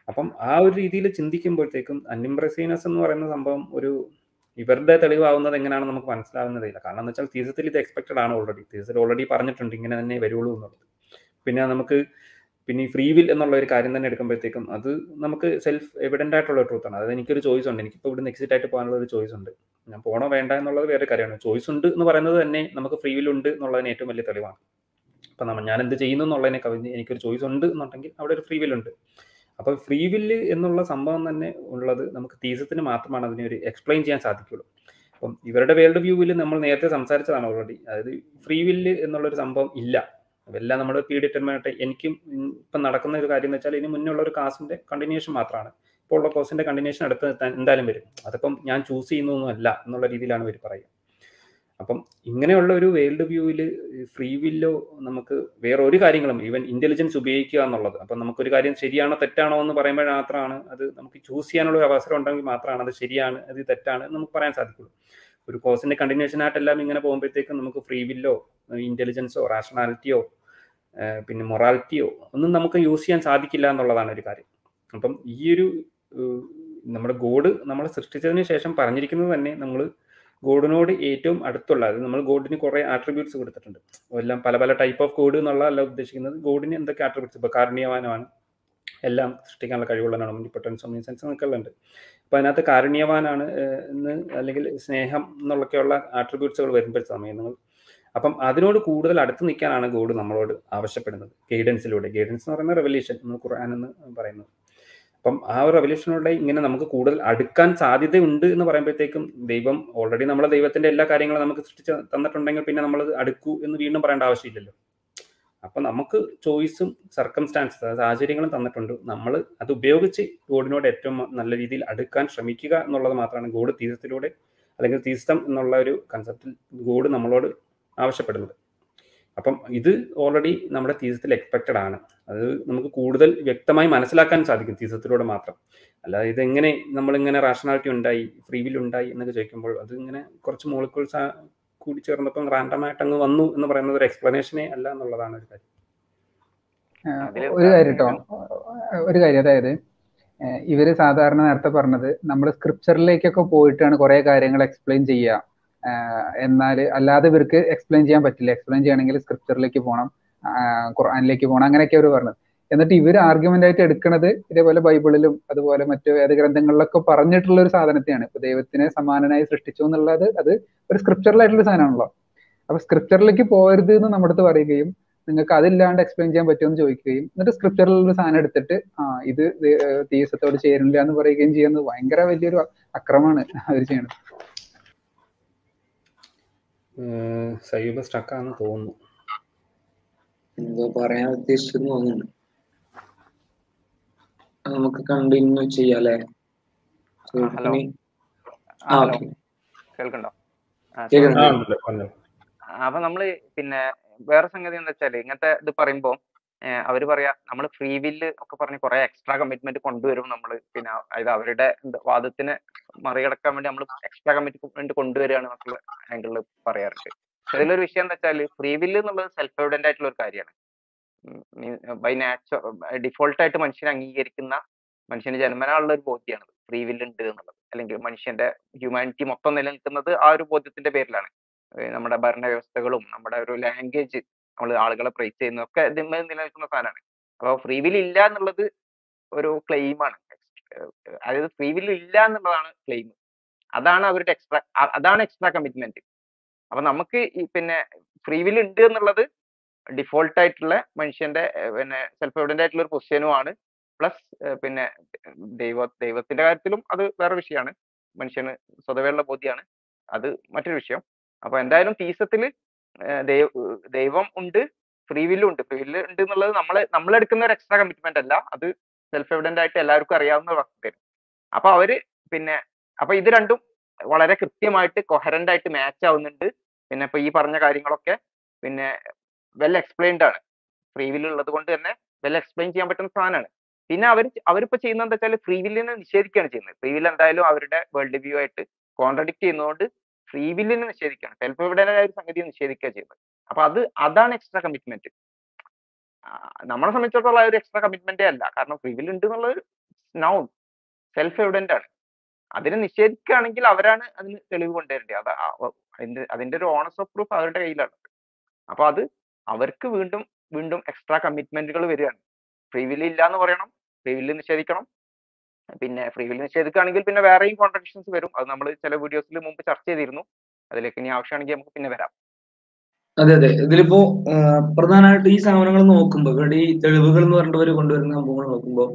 അപ്പം ആ ഒരു രീതിയിൽ ചിന്തിക്കുമ്പോഴത്തേക്കും അൺഇംപ്രസീവ്നെസ് എന്ന് പറയുന്ന സംഭവം ഒരു ഇവരുടെ തെളിവാവുന്നത് എങ്ങനെയാണ് നമുക്ക് മനസ്സിലാവുന്നതില്ല കാരണം എന്ന് വെച്ചാൽ തീസത്തിൽ ഇത് എക്സ്പെക്റ്റഡ് ആണ് ഓൾറെഡി തീസത്തിൽ ഓൾറെഡി പറഞ്ഞിട്ടുണ്ട് ഇങ്ങനെ തന്നെ വരുള്ളൂ എന്നുള്ളത്. പിന്നെ നമുക്ക് പിന്നെ ഈ ഫ്രീ വിൽ എന്നുള്ള ഒരു കാര്യം തന്നെ എടുക്കുമ്പോഴത്തേക്കും അത് നമുക്ക് സെൽഫ് എവിഡന്റ് ആയിട്ടുള്ള ട്രൂത്ത് ആണ്. അത് എനിക്കൊരു ചോയ്സ് ഉണ്ട്. എനിക്കിപ്പോൾ ഇവിടുന്ന് എക്സിറ്റ് ആയിട്ട് പോകാനുള്ള ഒരു ചോയ്സ് ഉണ്ട്. ഞാൻ പോകണോ വേണ്ട എന്നുള്ളത് വേറെ കാര്യമാണ്. ചോയ്സ് ഉണ്ട് എന്ന് പറയുന്നത് തന്നെ നമുക്ക് ഫ്രീ വിൽ ഉണ്ട് എന്നുള്ളതിന് ഏറ്റവും വലിയ തെളിവാണ്. അപ്പം നമ്മൾ ഞാൻ എന്ത് ചെയ്യുന്നു എന്നുള്ളതിനെ കവിഞ്ഞ് എനിക്കൊരു ചോയ്സ് ഉണ്ട് എന്നുണ്ടെങ്കിൽ അവിടെ ഒരു ഫ്രീ വിൽ ഉണ്ട്. അപ്പോൾ ഫ്രീ വില്ല് എന്നുള്ള സംഭവം തന്നെ ഉള്ളത് നമുക്ക് തീസത്തിന് മാത്രമാണ് അതിനെ ഒരു എക്സ്പ്ലെയിൻ ചെയ്യാൻ സാധിക്കുള്ളൂ. അപ്പം ഇവരുടെ വേൾഡ് വ്യൂവിൽ നമ്മൾ നേരത്തെ സംസാരിച്ചതാണ് ഓൾറെഡി അതായത് ഫ്രീ വില്ല് എന്നുള്ളൊരു സംഭവം ഇല്ല. എല്ലാം നമ്മൾ പി ഡിറ്റർമിനായിട്ട് എനിക്കും ഇപ്പം നടക്കുന്ന ഒരു കാര്യം എന്ന് വെച്ചാൽ ഇനി മുന്നുള്ള ഒരു കാസിന്റെ കണ്ടിന്യൂഷൻ മാത്രമാണ് ഇപ്പോൾ ഉള്ള കോഴ്സിന്റെ കണ്ടിന്യൂഷൻ അടുത്ത് എന്തായാലും വരും. അതിപ്പം ഞാൻ ചൂസ് ചെയ്യുന്നൊന്നുമല്ല എന്നുള്ള രീതിയിലാണ് ഇവർ പറയുക. അപ്പം ഇങ്ങനെയുള്ള ഒരു വേൾഡ് വ്യൂവിൽ ഫ്രീ വില്ലോ നമുക്ക് വേറെ ഒരു കാര്യങ്ങളും ഈവൻ ഇന്റലിജൻസ് ഉപയോഗിക്കുക എന്നുള്ളത്. അപ്പം നമുക്കൊരു കാര്യം ശരിയാണോ തെറ്റാണോ എന്ന് പറയുമ്പോൾ മാത്രമാണ് അത് നമുക്ക് ചൂസ് ചെയ്യാനുള്ള ഒരു അവസരം ഉണ്ടെങ്കിൽ മാത്രമാണ് അത് ശരിയാണ് അത് തെറ്റാണ് നമുക്ക് പറയാൻ സാധിക്കുള്ളൂ. ഒരു കോഴ്സിന്റെ കണ്ടിന്യൂഷൻ ആയിട്ടെല്ലാം ഇങ്ങനെ പോകുമ്പോഴത്തേക്കും നമുക്ക് ഫ്രീ വില്ലോ ഇന്റലിജൻസോ റാഷണാലിറ്റിയോ പിന്നെ മൊറാലിറ്റിയോ ഒന്നും നമുക്ക് യൂസ് ചെയ്യാൻ സാധിക്കില്ല എന്നുള്ളതാണ് ഒരു കാര്യം. അപ്പം ഈ ഒരു നമ്മുടെ ഗോഡ് നമ്മൾ സൃഷ്ടിച്ചതിന് ശേഷം പറഞ്ഞിരിക്കുന്നത് തന്നെ നമ്മൾ ഗോഡിനോട് ഏറ്റവും അടുത്തുള്ള അത് നമ്മൾ ഗോഡിന് കുറേ ആട്രിബ്യൂട്ട്സ് കൊടുത്തിട്ടുണ്ട്. എല്ലാം പല പല ടൈപ്പ് ഓഫ് ഗോഡ് എന്നുള്ള അല്ല ഉദ്ദേശിക്കുന്നത് ഗോഡിന് എന്തൊക്കെ ആട്രിബ്യൂട്ട്സ് ഇപ്പോൾ കാരുണ്യവാനമാണ് എല്ലാം സൃഷ്ടിക്കാനുള്ള കഴിവുള്ളതാണ്. ഒന്നിപ്പൊട്ടൻസ് ഒന്നിസെൻസ് എന്നൊക്കെ ഉള്ളത് അപ്പോൾ അതിനകത്ത് കാരുണ്യവാനാണ് എന്ന് അല്ലെങ്കിൽ സ്നേഹം എന്നുള്ളൊക്കെയുള്ള ആട്രിബ്യൂട്ട്സുകൾ വരുമ്പോൾ സമയം നിങ്ങൾ അപ്പം അതിനോട് കൂടുതൽ അടുത്ത് നിൽക്കാനാണ് ഗോഡ് നമ്മളോട് ആവശ്യപ്പെടുന്നത്. ഗൈഡൻസിലൂടെ ഗൈഡൻസ് എന്ന് പറയുന്ന റെവല്യൂഷൻ എന്ന് ഖുർആൻ എന്ന് പറയുന്നത്. അപ്പം ആ ഒരു റെവല്യൂഷനോടെ ഇങ്ങനെ നമുക്ക് കൂടുതൽ അടുക്കാൻ സാധ്യതയുണ്ട് എന്ന് പറയുമ്പോഴത്തേക്കും ദൈവം ഓൾറെഡി നമ്മളെ ദൈവത്തിന്റെ എല്ലാ കാര്യങ്ങളും നമുക്ക് സൃഷ്ടിച്ച് തന്നിട്ടുണ്ടെങ്കിൽ പിന്നെ നമ്മൾ അടുക്കൂ എന്ന് വീണ്ടും പറയേണ്ട ആവശ്യമില്ലല്ലോ. അപ്പൊ നമുക്ക് ചോയ്സും സർക്കംസ്റ്റാൻസ് സാഹചര്യങ്ങളും തന്നിട്ടുണ്ട്. നമ്മൾ അത് ഉപയോഗിച്ച് ഗോഡിനോട് ഏറ്റവും നല്ല രീതിയിൽ അടുക്കാൻ ശ്രമിക്കുക എന്നുള്ളത് മാത്രമാണ് ഗോഡ് തീരത്തിലൂടെ അല്ലെങ്കിൽ തീർത്ഥം എന്നുള്ള ഒരു കൺസെപ്റ്റിൽ ഗോഡ് നമ്മളോട് ആവശ്യപ്പെടുന്നത്. അപ്പം ഇത് ഓൾറെഡി നമ്മുടെ തീസത്തിൽ എക്സ്പെക്റ്റഡ് ആണ്. അത് നമുക്ക് കൂടുതൽ വ്യക്തമായി മനസ്സിലാക്കാൻ സാധിക്കും തീസത്തിലൂടെ മാത്രം. അല്ലാതെ ഇതെങ്ങനെ നമ്മളിങ്ങനെ റാഷണാലിറ്റി ഉണ്ടായി ഫ്രീ വിൽ ഉണ്ടായി എന്നൊക്കെ ചോദിക്കുമ്പോൾ അത് ഇങ്ങനെ കുറച്ച് മോളിക്യൂൾസ് കൂടി ചേർന്നപ്പം റാൻഡമായിട്ട് അങ്ങ് വന്നു എന്ന് പറയുന്നത് ഒരു എക്സ്പ്ലനേഷനെ അല്ല എന്നുള്ളതാണ് ഒരു കാര്യം. അതിൽ ഒരു കാര്യം കേട്ടോ ഒരു കാര്യം അതായത് ഇവർ സാധാരണ നേരത്തെ പറഞ്ഞത് നമ്മൾ സ്ക്രിപ്ചറിലേക്കൊക്കെ പോയിട്ടാണ് കുറെ കാര്യങ്ങൾ എക്സ്പ്ലെയിൻ ചെയ്യുക എന്നാൽ അല്ലാതെ ഇവർക്ക് എക്സ്പ്ലെയിൻ ചെയ്യാൻ പറ്റില്ല. എക്സ്പ്ലെയിൻ ചെയ്യണമെങ്കിൽ സ്ക്രിപ്ചറിലേക്ക് പോകണം ഖുർആനിലേക്ക് പോകണം അങ്ങനെയൊക്കെ അവർ പറഞ്ഞത് എന്നിട്ട് ഇവർ ആർഗ്യുമെന്റ് ആയിട്ട് എടുക്കുന്നത് ഇതേപോലെ ബൈബിളിലും അതുപോലെ മറ്റു വേദഗ്രന്ഥങ്ങളിലൊക്കെ പറഞ്ഞിട്ടുള്ള ഒരു സാധനത്തെയാണ്. ഇപ്പൊ ദൈവത്തിനെ സമാനനായി സൃഷ്ടിച്ചു എന്നുള്ളത് അത് ഒരു സ്ക്രിപ്ചറിലായിട്ടുള്ള സാധനമാണല്ലോ. അപ്പൊ സ്ക്രിപ്ചറിലേക്ക് പോകരുത് എന്ന് നമ്മുടെ അടുത്ത് പറയുകയും നിങ്ങൾക്ക് അതില്ലാണ്ട് എക്സ്പ്ലെയിൻ ചെയ്യാൻ പറ്റുമെന്ന് ചോദിക്കുകയും എന്നിട്ട് സ്ക്രിപ്ചറിൽ ഒരു സാധനം എടുത്തിട്ട് ആ ഇത് തീസത്തോട് ചേരുന്നില്ല എന്ന് പറയുകയും ചെയ്യുന്നത് ഭയങ്കര വലിയൊരു അക്രമമാണ് അവർ ചെയ്യുന്നത്. സയ്യൂബ് സ്റ്റക്കാന്ന് തോന്നുന്നു. എന്തോ പറയാൻ ഉദ്ദേശിച്ചെന്ന് തോന്നുന്നു. നമുക്ക് കണ്ടിന്യൂ ചെയ്യാം അല്ലേ ഹലോ. ആ ഹലോ. ഓക്കെ. കേൾക്കണ്ടോ? അപ്പൊ നമ്മൾ പിന്നെ വേറെ സംഗതി എന്താ വെച്ചാൽ ഇങ്ങനത്തെ ഇത് പറയുമ്പോ അവർ പറയാ നമ്മൾ ഫ്രീ വില്ല് ഒക്കെ പറഞ്ഞ് കുറെ എക്സ്ട്രാ കമ്മിറ്റ്മെന്റ് കൊണ്ടുവരും നമ്മൾ പിന്നെ അതായത് അവരുടെ വാദത്തിന് മറികടക്കാൻ വേണ്ടി നമ്മൾ എക്സ്ട്രാ കമ്മിറ്റ്മെന്റ് കൊണ്ടുവരികയാണ് എന്നൊക്കെയുള്ള ആംഗിളിൽ പറയാറുണ്ട്. അതിലൊരു വിഷയം എന്താ വെച്ചാൽ ഫ്രീ വില്ല് എന്നുള്ളത് സെൽഫ് എവിഡന്റ് ആയിട്ടുള്ള ഒരു കാര്യമാണ്. ബൈ നാച്ചർ ഡിഫോൾട്ട് ആയിട്ട് മനുഷ്യനെ അംഗീകരിക്കുന്ന മനുഷ്യന് ജന്മനാളുള്ള ഒരു ബോധ്യമാണ് ഫ്രീ വില്ല് ഉണ്ട് എന്നുള്ളത്. അല്ലെങ്കിൽ മനുഷ്യന്റെ ഹ്യൂമാനിറ്റി മൊത്തം നിലനിൽക്കുന്നത് ആ ഒരു ബോധ്യത്തിന്റെ പേരിലാണ്. നമ്മുടെ നമ്മുടെ ഭരണവ്യവസ്ഥകളും നമ്മുടെ ഒരു ലാംഗ്വേജ് നമ്മൾ ആളുകളെ പ്രൈസ് ചെയ്യുന്നതൊക്കെ ഇതിന്മേൽ നിലനിൽക്കുന്ന സാധനമാണ്. അപ്പോൾ ഫ്രീ വിൽ ഇല്ല എന്നുള്ളത് ഒരു ക്ലെയിമാണ് അതായത് ഫ്രീ വിൽ ഇല്ല എന്നുള്ളതാണ് ക്ലെയിം അതാണ് അവരുടെ എക്സ്ട്രാ അതാണ് എക്സ്ട്രാ കമ്മിറ്റ്മെന്റ് അപ്പൊ നമുക്ക് ഈ പിന്നെ ഫ്രീ വിൽ ഉണ്ട് എന്നുള്ളത് ഡിഫോൾട്ട് ആയിട്ടുള്ള മനുഷ്യന്റെ പിന്നെ സെൽഫ് എവിഡന്റ് ആയിട്ടുള്ള ഒരു പൊസിഷനുമാണ് പ്ലസ് പിന്നെ ദൈവ ദൈവത്തിന്റെ കാര്യത്തിലും അത് വേറെ വിഷയമാണ്. മനുഷ്യന് സ്വതവേയുള്ള ബോധ്യമാണ് അത് മറ്റൊരു വിഷയം. അപ്പൊ എന്തായാലും തീസത്തിൽ ദൈവം ഉണ്ട് ഫ്രീ വില്ലും ഉണ്ട്. ഫ്രീ വില്ല് ഉണ്ട് എന്നുള്ളത് നമ്മൾ നമ്മൾ എടുക്കുന്ന ഒരു എക്സ്ട്രാ കമ്മിറ്റ്മെന്റ് അല്ല. അത് സെൽഫ് എവിഡന്റ് ആയിട്ട് എല്ലാവർക്കും അറിയാവുന്ന വസ്തുതയാണ് അപ്പൊ അവർ പിന്നെ അപ്പൊ ഇത് രണ്ടും വളരെ കൃത്യമായിട്ട് കൊഹറന്റ് ആയിട്ട് മാച്ച് ആവുന്നുണ്ട്. പിന്നെ ഇപ്പൊ ഈ പറഞ്ഞ കാര്യങ്ങളൊക്കെ പിന്നെ വെൽ എക്സ്പ്ലെയിൻഡ് ആണ്. ഫ്രീ വില്ല് ഉള്ളത് കൊണ്ട് തന്നെ വെൽ എക്സ്പ്ലെയിൻ ചെയ്യാൻ പറ്റുന്ന സാധനമാണ്. പിന്നെ അവർ അവരിപ്പോ ചെയ്യുന്നത് എന്താ വെച്ചാൽ ഫ്രീ വില്ലിനെ നിഷേധിക്കുകയാണ് ചെയ്യുന്നത്. ഫ്രീ വില്ല് എന്തായാലും അവരുടെ വേൾഡ് വ്യൂ ആയിട്ട് കോൺട്രഡിക്ട് ചെയ്യുന്നതുകൊണ്ട് ഫ്രീ വില്ലിനെ നിഷേധിക്കുകയാണ് സെൽഫ് ആയ ഒരു സംഗതി നിഷേധിക്കുക ചെയ്യുന്നത്. അപ്പൊ അത് അതാണ് എക്സ്ട്രാ കമ്മിറ്റ്മെന്റ് നമ്മളെ സംബന്ധിച്ചിടത്തോളം ഒരു എക്സ്ട്രാ കമ്മിറ്റ്മെന്റേ അല്ല. കാരണം ഫ്രീ വില്ല് ഉണ്ട് എന്നുള്ളത് നൗൺ സെൽഫ് എവിഡന്റ് ആണ്. അതിനെ നിഷേധിക്കുകയാണെങ്കിൽ അവരാണ് അതിന് തെളിവ് കൊണ്ടുവരേണ്ടത്. അത് അതിന്റെ അതിന്റെ ഒരു ഓണസ് ഓഫ് പ്രൂഫ് അവരുടെ കയ്യിലാണ്. അപ്പൊ അത് അവർക്ക് വീണ്ടും വീണ്ടും എക്സ്ട്രാ കമ്മിറ്റ്മെന്റുകൾ വരികയാണ്. ഫ്രീ വില്ല് ഇല്ല എന്ന് പറയണം. ഫ്രീ വില്ല് നിഷേധിക്കണം. പിന്നെ ഫ്രീ വിൽ നിഷേധിക്കുകയാണെങ്കിൽ പിന്നെ വേറെയും കോൺട്രഡിക്ഷൻസ് വരും. അത് നമ്മൾ ചില വീഡിയോസിൽ മുമ്പ് ചർച്ച ചെയ്തിരുന്നു. അതിലേക്ക് ഇനി ആവശ്യമാണെങ്കിൽ നമുക്ക് പിന്നെ വരാം. അതെ അതെ. ഇതിലിപ്പോ പ്രധാനമായിട്ട് ഈ സാധനങ്ങൾ നോക്കുമ്പോൾ ഇവരുടെ ഈ തെളിവുകൾ എന്ന് പറഞ്ഞിട്ട് ഇവർ കൊണ്ടുവരുന്ന സംഭവങ്ങൾ നോക്കുമ്പോൾ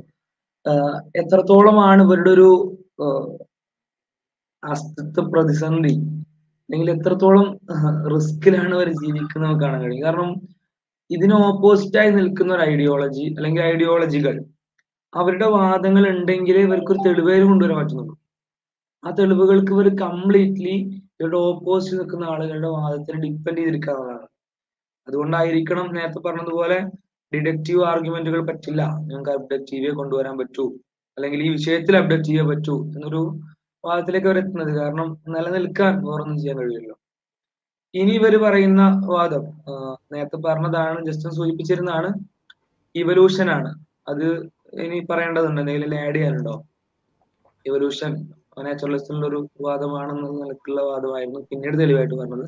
എത്രത്തോളമാണ് ഇവരുടെ ഒരു അസ്തിത്വ പ്രതിസന്ധി? അല്ലെങ്കിൽ എത്രത്തോളം റിസ്കിലാണ് അവർ ജീവിക്കുന്നത് കാണാൻ കഴിയും. കാരണം ഇതിന് ഓപ്പോസിറ്റായി നിൽക്കുന്ന ഒരു ഐഡിയോളജി അല്ലെങ്കിൽ ഐഡിയോളജികൾ അവരുടെ വാദങ്ങൾ ഉണ്ടെങ്കിലേ ഇവർക്ക് ഒരു തെളിവേര് കൊണ്ടുവരാൻ പറ്റുന്നുള്ളൂ. ആ തെളിവുകൾക്ക് ഇവർ കംപ്ലീറ്റ്ലി ഇവരുടെ ഓപ്പോസിറ്റ് നിൽക്കുന്ന ആളുകളുടെ വാദത്തിന് ഡിപ്പെൻഡ് ചെയ്തിരിക്കാവുന്നതാണ് അതുകൊണ്ടായിരിക്കണം നേരത്തെ പറഞ്ഞതുപോലെ ഡിഡക്റ്റീവ് ആർഗ്യുമെന്റുകൾ പറ്റില്ല. ഞങ്ങൾക്ക് അബ്ഡക്റ്റീവേ കൊണ്ടുവരാൻ പറ്റൂ. അല്ലെങ്കിൽ ഈ വിഷയത്തിൽ അബ്ഡക്റ്റീവേ പറ്റൂ എന്നൊരു വാദത്തിലേക്ക് അവർ എത്തുന്നത്. കാരണം നിലനിൽക്കാൻ വേറൊന്നും ചെയ്യാൻ കഴിയില്ലല്ലോ. ഇനി ഇവർ പറയുന്ന വാദം നേരത്തെ പറഞ്ഞതാണ് ജസ്റ്റ് സൂചിപ്പിച്ചിരുന്നതാണ് ഇവല്യൂഷൻ ആണ്. അത് ഇനി പറയേണ്ടതുണ്ട് എന്തെങ്കിലും ആഡ് ചെയ്യാനുണ്ടോ? ഇവല്യൂഷൻ നാച്ചുറലിസ്റ്റിന്റെ ഒരു വാദമാണെന്ന നിലക്കുള്ള വാദമായിരുന്നു. പിന്നീട് തെളിവായിട്ട് പറഞ്ഞത്.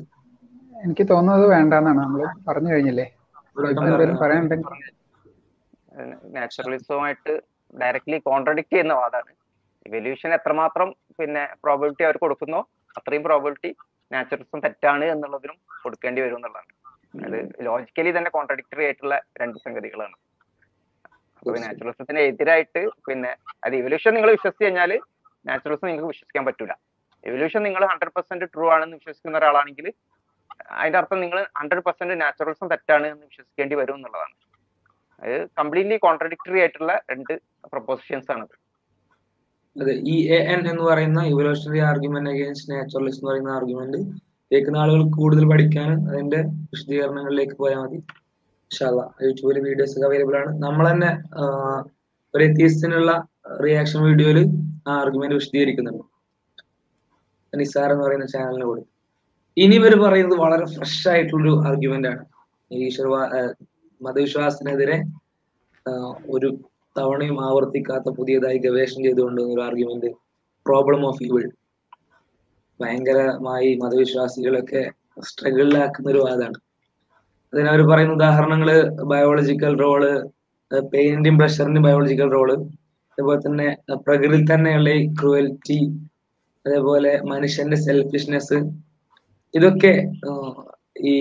എനിക്ക് തോന്നുന്നത് വേണ്ടെന്നാണ്. നമ്മൾ പറഞ്ഞു കഴിഞ്ഞില്ലേ? നാച്ചുറലിസവുമായിട്ട് ഡയറക്ട്ലി കോൺട്രഡിക്ട് ചെയ്യുന്ന വാദമാണ്. ഇവല്യൂഷൻ എത്രമാത്രം പിന്നെ പ്രോബിലിറ്റി അവർ കൊടുക്കുന്നോ അത്രയും പ്രോബിലിറ്റി നാച്ചുറലിസം തെറ്റാണ് എന്നുള്ളതിനും കൊടുക്കേണ്ടി വരും എന്നുള്ളതാണ്. അത് ലോജിക്കലി തന്നെ കോൺട്രഡിക്ടറി ആയിട്ടുള്ള രണ്ട് സംഗതികളാണ്. അപ്പൊ നാച്ചുറലിസത്തിന് എതിരായിട്ട് പിന്നെ അത് ഇവല്യൂഷൻ നിങ്ങൾ വിശ്വസിച്ച് കഴിഞ്ഞാൽ നാച്ചുറലിസം നിങ്ങൾക്ക് വിശ്വസിക്കാൻ പറ്റൂല. എവല്യൂഷൻ നിങ്ങൾ ഹൺഡ്രഡ് പെർസെന്റ് ട്രൂ ആണെന്ന് വിശ്വസിക്കുന്ന ഒരാളാണെങ്കിൽ അതിന്റെ അർത്ഥം നിങ്ങൾ ഹൺഡ്രഡ് പെർസെന്റ് നാച്ചുറലിസം തെറ്റാണ് എന്ന് വിശ്വസിക്കേണ്ടി വരും എന്നുള്ളതാണ്. അത് കംപ്ലീറ്റ്ലി കോൺട്രഡിക്ടറി ആയിട്ടുള്ള രണ്ട് പ്രൊപ്പോസിഷൻസ് ആണ് അതെ എ എൻ എന്ന് പറയുന്ന ഇവല്യൂഷണറി ആർഗ്യുമെന്റ് അഗേൻസ്റ്റ് നാച്ചുറലിസ്റ്റ് എന്ന് പറയുന്ന ആർഗ്യുമെന്റ് കേൾക്കുന്ന ആളുകൾ കൂടുതൽ പഠിക്കാനും അതിന്റെ വിശദീകരണങ്ങളിലേക്ക് പോയാൽ മതി. ഇൻഷാല്ലാ യൂട്യൂബിൽ വീഡിയോസ് ഒക്കെ അവൈലബിൾ ആണ്. നമ്മൾ തന്നെ ഒരു എത്തീസ്റ്റിനുള്ള റിയാക്ഷൻ വീഡിയോയിൽ ആ ആർഗ്യുമെന്റ് വിശദീകരിക്കുന്നുണ്ട്. നിസാർ എന്ന് പറയുന്ന ചാനലിന് കൂടി ഇനി ഇവർ പറയുന്നത് വളരെ ഫ്രഷ് ആയിട്ടുള്ളൊരു ആർഗ്യുമെന്റ് ആണ്. ഈശ്വരവാ മതവിശ്വാസത്തിനെതിരെ ഒരു തവണയും ആവർത്തിക്കാത്ത പുതിയതായി ഗവേഷണം ചെയ്തുകൊണ്ട് ഒരു ആർഗ്യുമെന്റ് പ്രോബ്ലം ഓഫ് ഇവിൾ ഭയങ്കരമായി മതവിശ്വാസികളൊക്കെ സ്ട്രഗിളിലാക്കുന്ന ഒരു വാദമാണ് അതിനവർ പറയുന്ന ഉദാഹരണങ്ങൾ ബയോളജിക്കൽ റോൾ പെയിന്റിന്റെയും പ്രഷറിന്റെയും ബയോളജിക്കൽ റോൾ അതുപോലെ തന്നെ പ്രകൃതി തന്നെയുള്ള ഈ ക്രൂവൽറ്റി അതേപോലെ മനുഷ്യന്റെ സെൽഫിഷ്നെസ് ഇതൊക്കെ ഈ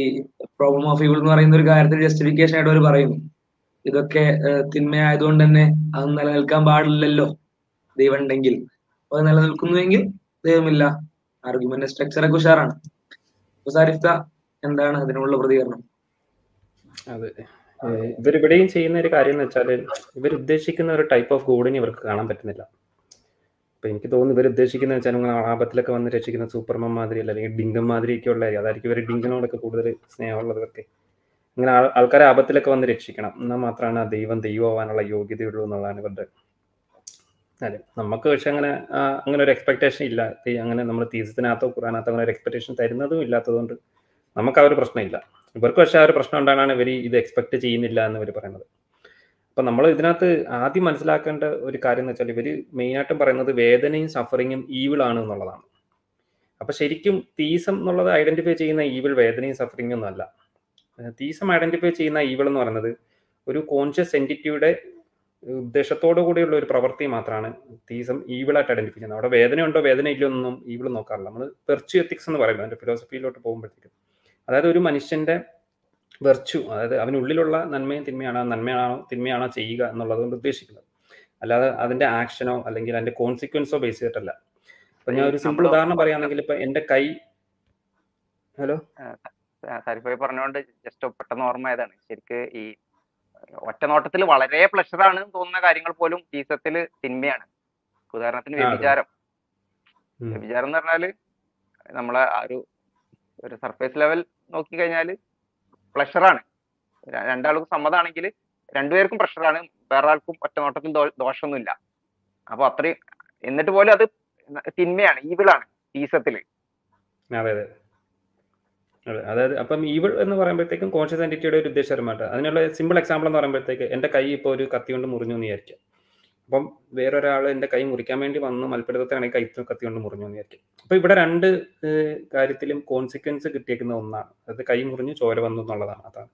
പ്രോബ്ലം ഓഫ് ഈവിൾ എന്ന് പറയുന്ന ഒരു കാര്യത്തിൽ ജസ്റ്റിഫിക്കേഷൻ ആയിട്ട് അവർ പറയുന്നു. ഇതൊക്കെ തിന്മയായതുകൊണ്ട് തന്നെ അത് നിലനിൽക്കാൻ പാടില്ലല്ലോ ദൈവം ഉണ്ടെങ്കിൽ അത് നിലനിൽക്കുന്നുവെങ്കിൽ ദൈവമില്ല. ആർഗ്യുമെന്റ് സ്ട്രക്ചർ ഒക്കെ ഉഷാറാണ്. സാരിഫ്ത എന്താണ് അതിനുള്ള പ്രതികരണം? അതെ. ഇവരിവിടെയും ചെയ്യുന്ന ഒരു കാര്യം എന്ന് വെച്ചാൽ ഇവർ ഉദ്ദേശിക്കുന്ന ഒരു ടൈപ്പ് ഓഫ് ഗോഡിനെ ഇവർക്ക് കാണാൻ പറ്റുന്നില്ല. അപ്പൊ എനിക്ക് തോന്നുന്നു ഇവർ ഉദ്ദേശിക്കുന്ന വെച്ചാൽ നിങ്ങൾ ആപത്തിലൊക്കെ വന്ന് രക്ഷിക്കുന്ന സൂപ്പർമാൻ മാതിരി അല്ല അല്ലെങ്കിൽ ഡിങ്കൻ മാതിരിയൊക്കെ ഉള്ള അതായിരിക്കും ഇവർ ഡിങ്കനോടൊക്കെ കൂടുതൽ സ്നേഹമുള്ളവർക്ക് ഇങ്ങനെ ആൾക്കാരെ ആപത്തിലൊക്കെ വന്ന് രക്ഷിക്കണം. എന്നാൽ മാത്രമാണ് ആ ദൈവം ദൈവമാവാനുള്ള യോഗ്യതയുള്ളൂ എന്നുള്ളതാണ് ഇവരുടെ അതെ നമുക്ക് പക്ഷെ അങ്ങനെ അങ്ങനെ ഒരു എക്സ്പെക്ടേഷൻ ഇല്ല. അങ്ങനെ നമ്മൾ തീസത്തിനകത്തോ ഖുറാനകത്തോ അങ്ങനെ ഒരു എക്സ്പെക്ടേഷൻ തരുന്നതും ഇല്ലാത്തതുകൊണ്ട് നമുക്ക് ആ ഒരു പ്രശ്നമില്ല. ഇവർക്ക് പക്ഷേ ആ ഒരു പ്രശ്നം ഉണ്ടാകാനാണ് ഇവർ ഇത് എക്സ്പെക്ട് ചെയ്യുന്നില്ല എന്ന് ഇവർ പറയുന്നത്. അപ്പം നമ്മൾ ഇതിനകത്ത് ആദ്യം മനസ്സിലാക്കേണ്ട ഒരു കാര്യം എന്ന് വെച്ചാൽ ഇവർ മെയിനായിട്ടും പറയുന്നത് വേദനയും സഫറിങ്ങും ആണ് എന്നുള്ളതാണ്. അപ്പം ശരിക്കും തീസം എന്നുള്ളത് ഐഡന്റിഫൈ ചെയ്യുന്ന ഈവിൾ വേദനയും സഫറിങ്ങും ഒന്നല്ല തീസം ഐഡന്റിഫൈ ചെയ്യുന്ന ഈവിൾ എന്ന് പറയുന്നത് ഒരു കോൺഷ്യസ് എന്റിറ്റിയുടെ ഉദ്ദേശത്തോടു കൂടിയുള്ള ഒരു പ്രവൃത്തി മാത്രമാണ് തീസം ഈവിളായിട്ട് ഐഡന്റിഫൈ ചെയ്യുന്നത്. അവിടെ വേദന ഉണ്ടോ വേദന ഇല്ലയോ എന്നൊന്നും ഈവിൾ നോക്കാറില്ല. നമ്മൾ വെർച്യു എത്തിക്സ് എന്ന് പറയുന്നത് അതിന്റെ ഫിലോസഫിയിലോട്ട് പോകുമ്പോഴത്തേക്കും. അതായത് ഒരു മനുഷ്യന്റെ വെർച്യു അതായത് അവനുള്ളിലുള്ള നന്മയും തിന്മയാണോ നന്മയാണോ തിന്മയാണോ ചെയ്യുക എന്നുള്ളത് കൊണ്ട് ഉദ്ദേശിക്കുന്നത്. അല്ലാതെ അതിന്റെ ആക്ഷനോ അല്ലെങ്കിൽ അതിന്റെ കോൺസിക്വൻസോ ബേസ് ചെയ്തിട്ടല്ല. അപ്പൊ ഞാൻ ഒരു സിമ്പിൾ ഉദാഹരണം പറയുകയാണെങ്കിൽ ഇപ്പൊ എന്റെ കൈ ഹലോ? സാരിഫായി പറഞ്ഞുകൊണ്ട് ജസ്റ്റ് പെട്ടെന്ന് ഓർമ്മയതാണ് ശരിക്ക് ഈ ഒറ്റ നോട്ടത്തിൽ വളരെ പ്ലഷർ ആണ് തോന്നുന്ന കാര്യങ്ങൾ പോലും ജീവിതത്തിൽ തിന്മയാണ്. ഉദാഹരണത്തിന്. വ്യഭിചാരം. വ്യഭിചാരം എന്ന് പറഞ്ഞാൽ നമ്മളെ ആ ഒരു ഒരു സർഫേസ് ലെവൽ നോക്കി കഴിഞ്ഞാൽ ര- രണ്ടാൾക്കും സമ്മതമാണെങ്കിൽ രണ്ടുപേർക്കും പ്രഷറാണ് വേറെ ആൾക്കും ഒറ്റ നോട്ടത്തിൽ ദോഷമൊന്നുമില്ല. അപ്പൊ അത്രയും എന്നിട്ട് പോലും അത് തിന്മയാണ് ഈവിളാണ് ഈസത്തിൽ. അതെ അതെ. അതെ അതായത് അപ്പം ഈവിൾ എന്ന് പറയുമ്പോഴത്തേക്കും കോൺഷ്യസ് എന്റിറ്റിയുടെ ഒരു ഉദ്ദേശപരമായിട്ട് അതിനുള്ള സിമ്പിൾ എക്സാമ്പിൾ എന്ന് പറയുമ്പോഴത്തേക്ക് എന്റെ കൈ ഇപ്പോൾ ഒരു കത്തി കൊണ്ട് മുറിഞ്ഞു എന്ന് വിചാരിക്കാം അപ്പം വേറൊരാൾ എന്റെ കൈ മുറിക്കാൻ വേണ്ടി വന്നു മൽപ്പിടുത്തത്തിനാണെങ്കിൽ കൈ കത്തി കൊണ്ട് മുറിഞ്ഞു എന്ന് വിചാരിക്കും അപ്പോൾ ഇവിടെ രണ്ട് കാര്യത്തിലും കോൺസിക്വൻസ് കിട്ടിയേക്കുന്ന ഒന്നാണ്. അതായത് കൈ മുറിഞ്ഞു ചോര വന്നു എന്നുള്ളതാണ്. അതാണ്.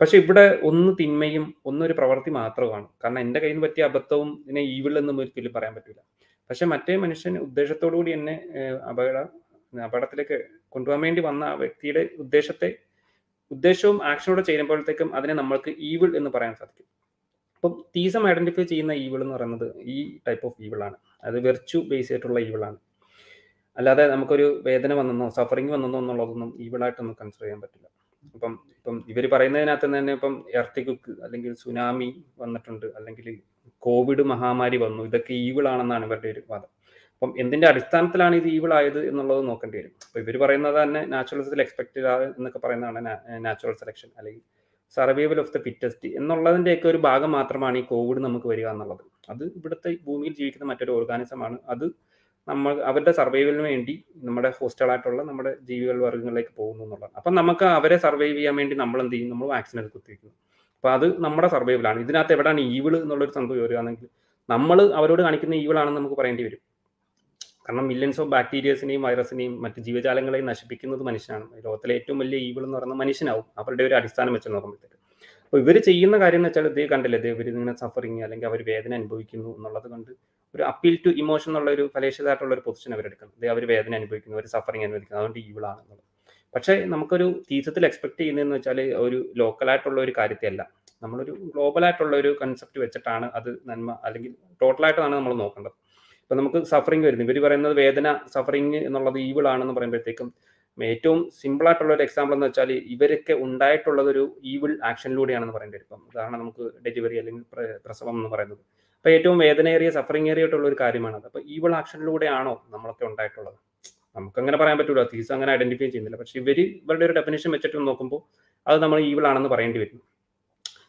പക്ഷെ ഇവിടെ ഒന്ന് തിന്മയും ഒന്നൊരു പ്രവൃത്തി മാത്രമാണ് കാരണം എന്റെ കയ്യിൽ നിന്ന് പറ്റിയ അബദ്ധവും ഇതിനെ എന്നും ഒരിക്കലും പറയാൻ പറ്റില്ല പക്ഷെ മറ്റേ മനുഷ്യൻ ഉദ്ദേശത്തോടു കൂടി എന്നെ അപകട അപകടത്തിലേക്ക് കൊണ്ടുപോകാൻ വേണ്ടി വന്ന ആ വ്യക്തിയുടെ ഉദ്ദേശത്തെ ഉദ്ദേശവും ആക്ഷനോടെ ചെയ്യുമ്പോഴത്തേക്കും അതിനെ നമ്മൾക്ക് ഈവിൾ എന്ന് പറയാൻ സാധിക്കും. അപ്പം തീസം ഐഡന്റിഫൈ ചെയ്യുന്ന ഈവിൾ എന്ന് പറയുന്നത് ഈ ടൈപ്പ് ഓഫ് ഈവിൾ ആണ്. അത് വെർച്യു ബേസ് ആയിട്ടുള്ള ഈവിൾ ആണ്. അല്ലാതെ നമുക്കൊരു വേദന വന്നെന്നോ സഫറിങ് വന്നെന്നോ എന്നുള്ളതൊന്നും ഈവിളായിട്ട് നമുക്ക് കൺസിഡർ ചെയ്യാൻ പറ്റില്ല. ഇപ്പം ഇപ്പം ഇവർ പറയുന്നതിനകത്ത് തന്നെ ഇപ്പം എർത്തികുക്ക് അല്ലെങ്കിൽ സുനാമി വന്നിട്ടുണ്ട് അല്ലെങ്കിൽ കോവിഡ് മഹാമാരി വന്നു ഇതൊക്കെ ഈവിൾ ആണെന്നാണ് ഇവരുടെ ഒരു വാദം. അപ്പം എന്തിന്റെ അടിസ്ഥാനത്തിലാണ് ഇത് ഈവിൾ ആയത് എന്നുള്ളത് നോക്കേണ്ടി വരും. അപ്പൊ ഇവർ പറയുന്നത് തന്നെ നാച്ചുറൽസിൽ എക്സ്പെക്റ്റഡ് എന്നൊക്കെ പറയുന്നതാണ് നാച്ചുറൽ സെലക്ഷൻ അല്ലെങ്കിൽ സർവൈവൽ ഓഫ് ദ ഫിറ്റസ്റ്റ് എന്നുള്ളതിന്റെയൊക്കെ ഒരു ഭാഗം മാത്രമാണ് ഈ കോവിഡ് നമുക്ക് വരിക എന്നുള്ളത്. അത് ഇവിടുത്തെ ഭൂമിയിൽ ജീവിക്കുന്ന മറ്റൊരു ഓർഗാനിസമാണ് അത് നമ്മൾ അവരുടെ സർവൈവലിന് വേണ്ടി നമ്മുടെ ഹോസ്റ്റലായിട്ടുള്ള നമ്മുടെ ജീവികൾ വർഗങ്ങളിലേക്ക് പോകുന്നു എന്നുള്ളത്. അപ്പം നമുക്ക് അവരെ സർവൈവ് ചെയ്യാൻ വേണ്ടി നമ്മൾ എന്ത് ചെയ്യും? നമ്മൾ വാക്സിൻ എടുത്ത് കുത്തിവെക്കുന്നു. അപ്പോൾ അത് നമ്മുടെ സർവൈവലാണ് ഇതിനകത്ത് എവിടെയാണ് ഈവിൾ എന്നുള്ളൊരു സംഭവം വരികയാണെങ്കിൽ നമ്മൾ അവരോട് കാണിക്കുന്ന ഈവിളാണെന്ന് നമുക്ക് പറയേണ്ടി വരും. കാരണം മില്യൺസ് ഓഫ് ബാക്ടീരിയസിനെയും വൈറസിനെയും മറ്റ് ജീവജാലങ്ങളെയും നശിപ്പിക്കുന്നത് മനുഷ്യനാണ്. ലോകത്തിലെ ഏറ്റവും വലിയ ഈവിൾ എന്ന് പറയുന്നത് മനുഷ്യനാവും. അവരുടെ ഒരു അടിസ്ഥാനം വെച്ച് നോക്കുമ്പോഴത്തേക്ക് അപ്പോൾ ഇവർ ചെയ്യുന്ന കാര്യം എന്ന് വെച്ചാൽ ഇതേ കണ്ടില്ലേ ഇതേ ഇവർ ഇങ്ങനെ സഫറിങ് അല്ലെങ്കിൽ അവർ വേദന അനുഭവിക്കുന്നു എന്നുള്ളത് കൊണ്ട് ഒരു അപ്പീൽ ടു ഇമോഷൻ എന്നുള്ള ഒരു ഫലേഷ്യതായിട്ടുള്ള ഒരു പൊസിഷൻ അവരെടുക്കണം ഇതേ അവർ വേദന അനുഭവിക്കുന്നു അവർ സഫറിങ് അനുഭവിക്കുന്നു അതുകൊണ്ട് ഈവിളാണ് എന്നുള്ളത്. പക്ഷേ നമുക്കൊരു തീസത്തിൽ എക്സ്പെക്ട് ചെയ്യുന്നതെന്ന് വെച്ചാൽ ഒരു ലോക്കലായിട്ടുള്ള ഒരു കാര്യത്തെയല്ല. നമ്മളൊരു ഗ്ലോബലായിട്ടുള്ള ഒരു കൺസെപ്റ്റ് വെച്ചിട്ടാണ് അത് നന്മ അല്ലെങ്കിൽ ടോട്ടലായിട്ടാണ് നമ്മൾ നോക്കേണ്ടത്. ഇപ്പൊ നമുക്ക് സഫറിങ് വരുന്നു. ഇവർ പറയുന്നത് വേദന സഫറിങ് എന്നുള്ളത് ഈവിൾ ആണെന്ന് പറയുമ്പോഴത്തേക്കും ഏറ്റവും സിമ്പിൾ ആയിട്ടുള്ള ഒരു എക്സാമ്പിൾ എന്ന് വെച്ചാൽ ഇവരൊക്കെ ഉണ്ടായിട്ടുള്ളത് ഒരു ഈവിൾ ആക്ഷനിലൂടെയാണെന്ന് പറയേണ്ടി ഇപ്പം ഉദാഹരണം നമുക്ക് ഡെലിവറി അല്ലെങ്കിൽ പ്രസവം എന്ന് പറയുന്നത്. അപ്പോൾ ഏറ്റവും വേദനയേറിയ സഫറിങ് ഏറിയിട്ടുള്ള ഒരു കാര്യമാണത്. അപ്പോൾ ഈവിൾ ആക്ഷനിലൂടെയാണോ നമ്മളൊക്കെ ഉണ്ടായിട്ടുള്ളത്? നമുക്കങ്ങനെ പറയാൻ പറ്റൂല. തീസ് അങ്ങനെ ഐഡന്റിഫൈ ചെയ്യുന്നില്ല. പക്ഷെ ഇവർ ഇവരുടെ ഒരു ഡെഫിനേഷൻ വെച്ചിട്ട് നോക്കുമ്പോൾ അത് നമ്മൾ ഈവിൾ ആണെന്ന് പറയേണ്ടി വരും.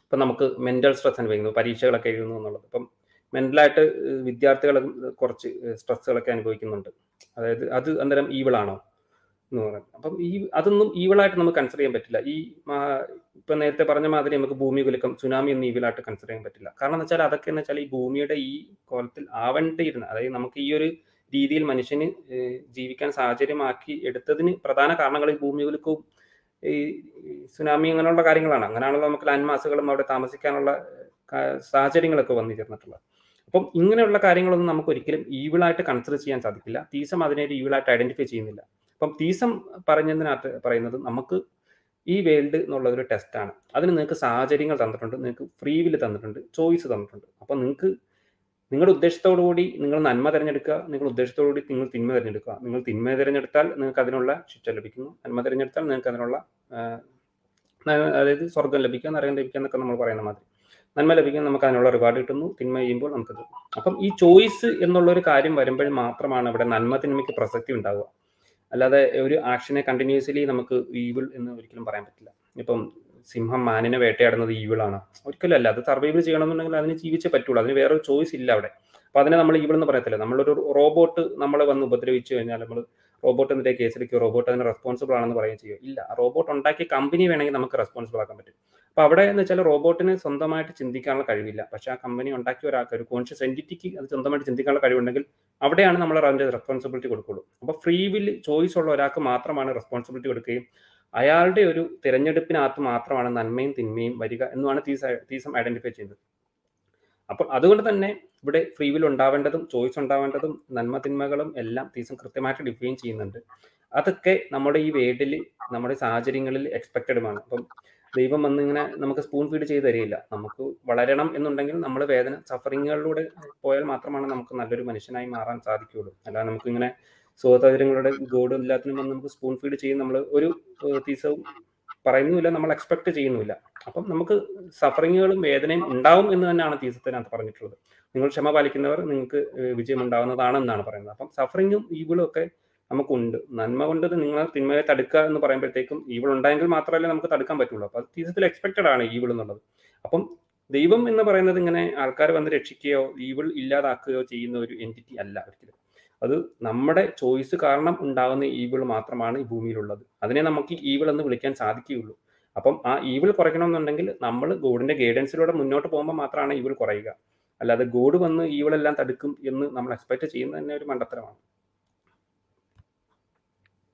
ഇപ്പം നമുക്ക് മെന്റൽ സ്ട്രെസ് അനുഭവിക്കുന്നു. പരീക്ഷകളൊക്കെ എഴുതുന്നു എന്നുള്ളത്. ഇപ്പം മെന്റലായിട്ട് വിദ്യാർത്ഥികൾ കുറച്ച് സ്ട്രെസ്സുകളൊക്കെ അനുഭവിക്കുന്നുണ്ട്. അതായത് അത് അന്നേരം ഈവിൾ ആണോ എന്ന് പറയുന്നത് അപ്പം ഈ അതൊന്നും ഈവിളായിട്ട് നമുക്ക് കൺസിഡർ ചെയ്യാൻ പറ്റില്ല. ഈ ഇപ്പം നേരത്തെ പറഞ്ഞ മാതിരി നമുക്ക് ഭൂമി കുലുക്കം സുനാമി ഒന്നും ഈവിളായിട്ട് കൺസിഡർ ചെയ്യാൻ പറ്റില്ല. കാരണം എന്ന് വെച്ചാൽ അതൊക്കെ എന്ന് വെച്ചാൽ ഈ ഭൂമിയുടെ ഈ കോലത്തിൽ ആവേണ്ടിയിരുന്ന അതായത് നമുക്ക് ഈ ഒരു രീതിയിൽ മനുഷ്യന് ജീവിക്കാൻ സാഹചര്യമാക്കി എടുത്തതിന് പ്രധാന കാരണങ്ങൾ ഈ ഭൂമികുലുക്കവും ഈ ഈ സുനാമി അങ്ങനെയുള്ള കാര്യങ്ങളാണ്. അങ്ങനെയാണല്ലോ നമുക്ക് ലാൻഡ് മാസുകളും അവിടെ താമസിക്കാനുള്ള സാഹചര്യങ്ങളൊക്കെ വന്നു ചേർന്നിട്ടുള്ളത്. അപ്പം ഇങ്ങനെയുള്ള കാര്യങ്ങളൊന്നും നമുക്ക് ഒരിക്കലും ഈവിളായിട്ട് കൺസിഡർ ചെയ്യാൻ സാധിക്കില്ല. തീസം അതിനെ ഒരു ഈവിളായിട്ട് ഐഡന്റിഫൈ ചെയ്യുന്നില്ല. അപ്പം തീസം പറഞ്ഞതിനകത്ത് പറയുന്നത് നമുക്ക് ഈ വേൾഡ് എന്നുള്ളതൊരു ടെസ്റ്റാണ് അതിന് നിങ്ങൾക്ക് സാഹചര്യങ്ങൾ തന്നിട്ടുണ്ട് നിങ്ങൾക്ക് ഫ്രീ വിൽ തന്നിട്ടുണ്ട് ചോയ്സ് തന്നിട്ടുണ്ട്. അപ്പം നിങ്ങൾക്ക് നിങ്ങളുടെ ഉദ്ദേശത്തോടു കൂടി നിങ്ങൾ നന്മ തിരഞ്ഞെടുക്കുക നിങ്ങളുടെ ഉദ്ദേശത്തോടു കൂടി നിങ്ങൾ തിന്മ തിരഞ്ഞെടുക്കുക. നിങ്ങൾ തിന്മ തിരഞ്ഞെടുത്താൽ നിങ്ങൾക്ക് അതിനുള്ള ശിക്ഷ ലഭിക്കുന്നു. നന്മ തിരഞ്ഞെടുത്താൽ നിങ്ങൾക്ക് അതിനുള്ള അതായത് സ്വർഗം ലഭിക്കുക നരകം ലഭിക്കുക എന്നൊക്കെ നമ്മൾ പറയുന്ന മാതിരി. നന്മ ലഭിക്കുന്ന നമുക്ക് അതിനുള്ള റിവാർഡ് കിട്ടുന്നു തിന്മ ചെയ്യുമ്പോൾ നമുക്കത്. അപ്പം ഈ ചോയ്സ് എന്നുള്ള ഒരു കാര്യം വരുമ്പോൾ മാത്രമാണ് ഇവിടെ നന്മ തിന്മയ്ക്ക് പ്രസക്തി ഉണ്ടാവുക. അല്ലാതെ ഒരു ആക്ഷനെ കണ്ടിന്യൂസ്ലി നമുക്ക് ഈവിൾ എന്ന് ഒരിക്കലും പറയാൻ പറ്റില്ല. ഇപ്പം സിംഹം മാനിനെ വേട്ടയാടുന്നത് ഈവിൾ ആണ്. ഒരിക്കലും അല്ല അത് സർവൈവ് ചെയ്യണമെന്നുണ്ടെങ്കിൽ അതിന് ജീവിച്ചേ പറ്റുള്ളൂ. അതിന് വേറൊരു ചോയ്സ് ഇല്ല അവിടെ. അപ്പൊ അതിനെ നമ്മൾ ഈവിൾ എന്ന് പറയത്തില്ല. നമ്മളൊരു റോബോട്ട് നമ്മൾ വന്ന് ഉപദ്രവിച്ചു കഴിഞ്ഞാൽ നമ്മൾ റോബോട്ട് എന്നിട്ട് കേസിലേക്ക് റോബോട്ട് അതിന് റെസ്പോൺസിബിൾ ആണെന്ന് പറയുകയും ചെയ്യും ഇല്ല. റോബോട്ട് ഉണ്ടാക്കിയ കമ്പനി വേണമെങ്കിൽ നമുക്ക് റെസ്പോൺസിബിൾ ആക്കാൻ പറ്റും. അപ്പൊ അവിടെ എന്ന് വെച്ചാൽ റോബോട്ടിന് സ്വന്തമായിട്ട് ചിന്തിക്കാനുള്ള കഴിവില്ല. പക്ഷെ ആ കമ്പനി ഉണ്ടാക്കിയ ഒരാൾക്ക് ഒരു കോൺഷ്യസ് എന്റിറ്റിക്ക് അത് സ്വന്തമായിട്ട് ചിന്തിക്കാനുള്ള കഴിവുണ്ടെങ്കിൽ അവിടെയാണ് നമ്മൾ അതിന്റെ റെസ്പോൺസിബിലിറ്റി കൊടുക്കുള്ളൂ. അപ്പോൾ ഫ്രീ വിൽ ചോയ്സ് ഉള്ള ഒരാൾക്ക് മാത്രമാണ് റെസ്പോൺസിബിലിറ്റി കൊടുക്കുകയും അയാളുടെ ഒരു തിരഞ്ഞെടുപ്പിനകത്ത് മാത്രമാണ് നന്മയും തിന്മയും വരിക എന്നുമാണ് തീസ് തീസം ഐഡന്റിഫൈ ചെയ്യുന്നത്. അപ്പോൾ അതുകൊണ്ട് തന്നെ ഇവിടെ ഫ്രീ വിൽ ഉണ്ടാവേണ്ടതും ചോയ്സ് ഉണ്ടാവേണ്ടതും നന്മ തിന്മകളും എല്ലാം തീസം കൃത്യമായിട്ട് ഡിഫൈൻ ചെയ്യുന്നുണ്ട്. അതൊക്കെ നമ്മുടെ ഈ വേഡിൽ നമ്മുടെ സാഹചര്യങ്ങളിൽ എക്സ്പെക്റ്റഡുമാണ് അപ്പം ദൈവം വന്ന് ഇങ്ങനെ നമുക്ക് സ്പൂൺ ഫീഡ് ചെയ്ത് തരികയില്ല. നമുക്ക് വളരണം എന്നുണ്ടെങ്കിൽ നമ്മൾ വേദന സഫറിങ്ങുകളിലൂടെ പോയാൽ മാത്രമാണ് നമുക്ക് നല്ലൊരു മനുഷ്യനായി മാറാൻ സാധിക്കുകയുള്ളൂ. അല്ലാതെ നമുക്ക് ഇങ്ങനെ സുഖസാഹചര്യങ്ങളുടെ ഗോഡും എല്ലാത്തിനും വന്ന് നമുക്ക് സ്പൂൺ ഫീഡ് ചെയ്യും നമ്മൾ ഒരു തീസവും പറയുന്നുമില്ല നമ്മൾ എക്സ്പെക്ട് ചെയ്യുന്നില്ല അപ്പം നമുക്ക് സഫറിങ്ങുകളും വേദനയും ഉണ്ടാവും എന്ന് തന്നെയാണ് തീസത്തിനകത്ത് പറഞ്ഞിട്ടുള്ളത്. നിങ്ങൾ ക്ഷമ പാലിക്കുന്നവർ നിങ്ങൾക്ക് വിജയം ഉണ്ടാവുന്നതാണെന്നാണ് പറയുന്നത്. അപ്പം സഫറിങ്ങും ഈവിളും ഒക്കെ നമുക്കുണ്ട്. നന്മ കൊണ്ട് നിങ്ങൾ തിന്മയെ തടുക്കുക എന്ന് പറയുമ്പോഴത്തേക്കും ഈവിൾ ഉണ്ടായെങ്കിൽ മാത്രമല്ലേ നമുക്ക് തടുക്കാൻ പറ്റുള്ളൂ. അപ്പൊ തീസത്തിൽ എക്സ്പെക്റ്റഡ് ആണ് ഈവിൾ എന്നുള്ളത്. അപ്പം ദൈവം എന്ന് പറയുന്നത് ഇങ്ങനെ ആൾക്കാർ വന്ന് രക്ഷിക്കുകയോ ഈവിൾ ഇല്ലാതാക്കുകയോ ചെയ്യുന്ന ഒരു എന്റിറ്റി അല്ല ഒരിക്കലും. അത് നമ്മുടെ ചോയ്സ് കാരണം ഉണ്ടാകുന്ന ഈവിൾ മാത്രമാണ് ഈ ഭൂമിയിലുള്ളത്. അതിനെ നമുക്ക് ഈവിൾ എന്ന് വിളിക്കാൻ സാധിക്കുകയുള്ളൂ. അപ്പം ആ ഈവിൾ കുറയ്ക്കണമെന്നുണ്ടെങ്കിൽ നമ്മൾ ഗോഡിന്റെ ഗൈഡൻസിലൂടെ മുന്നോട്ട് പോകുമ്പോൾ മാത്രമാണ് ഈവിൾ കുറയുക. അല്ലാതെ ഗോഡ് വന്ന് ഈവിളെല്ലാം തടുക്കും എന്ന് നമ്മൾ എക്സ്പെക്ട് ചെയ്യുന്നത് തന്നെ ഒരു മണ്ടത്തരമാണ്.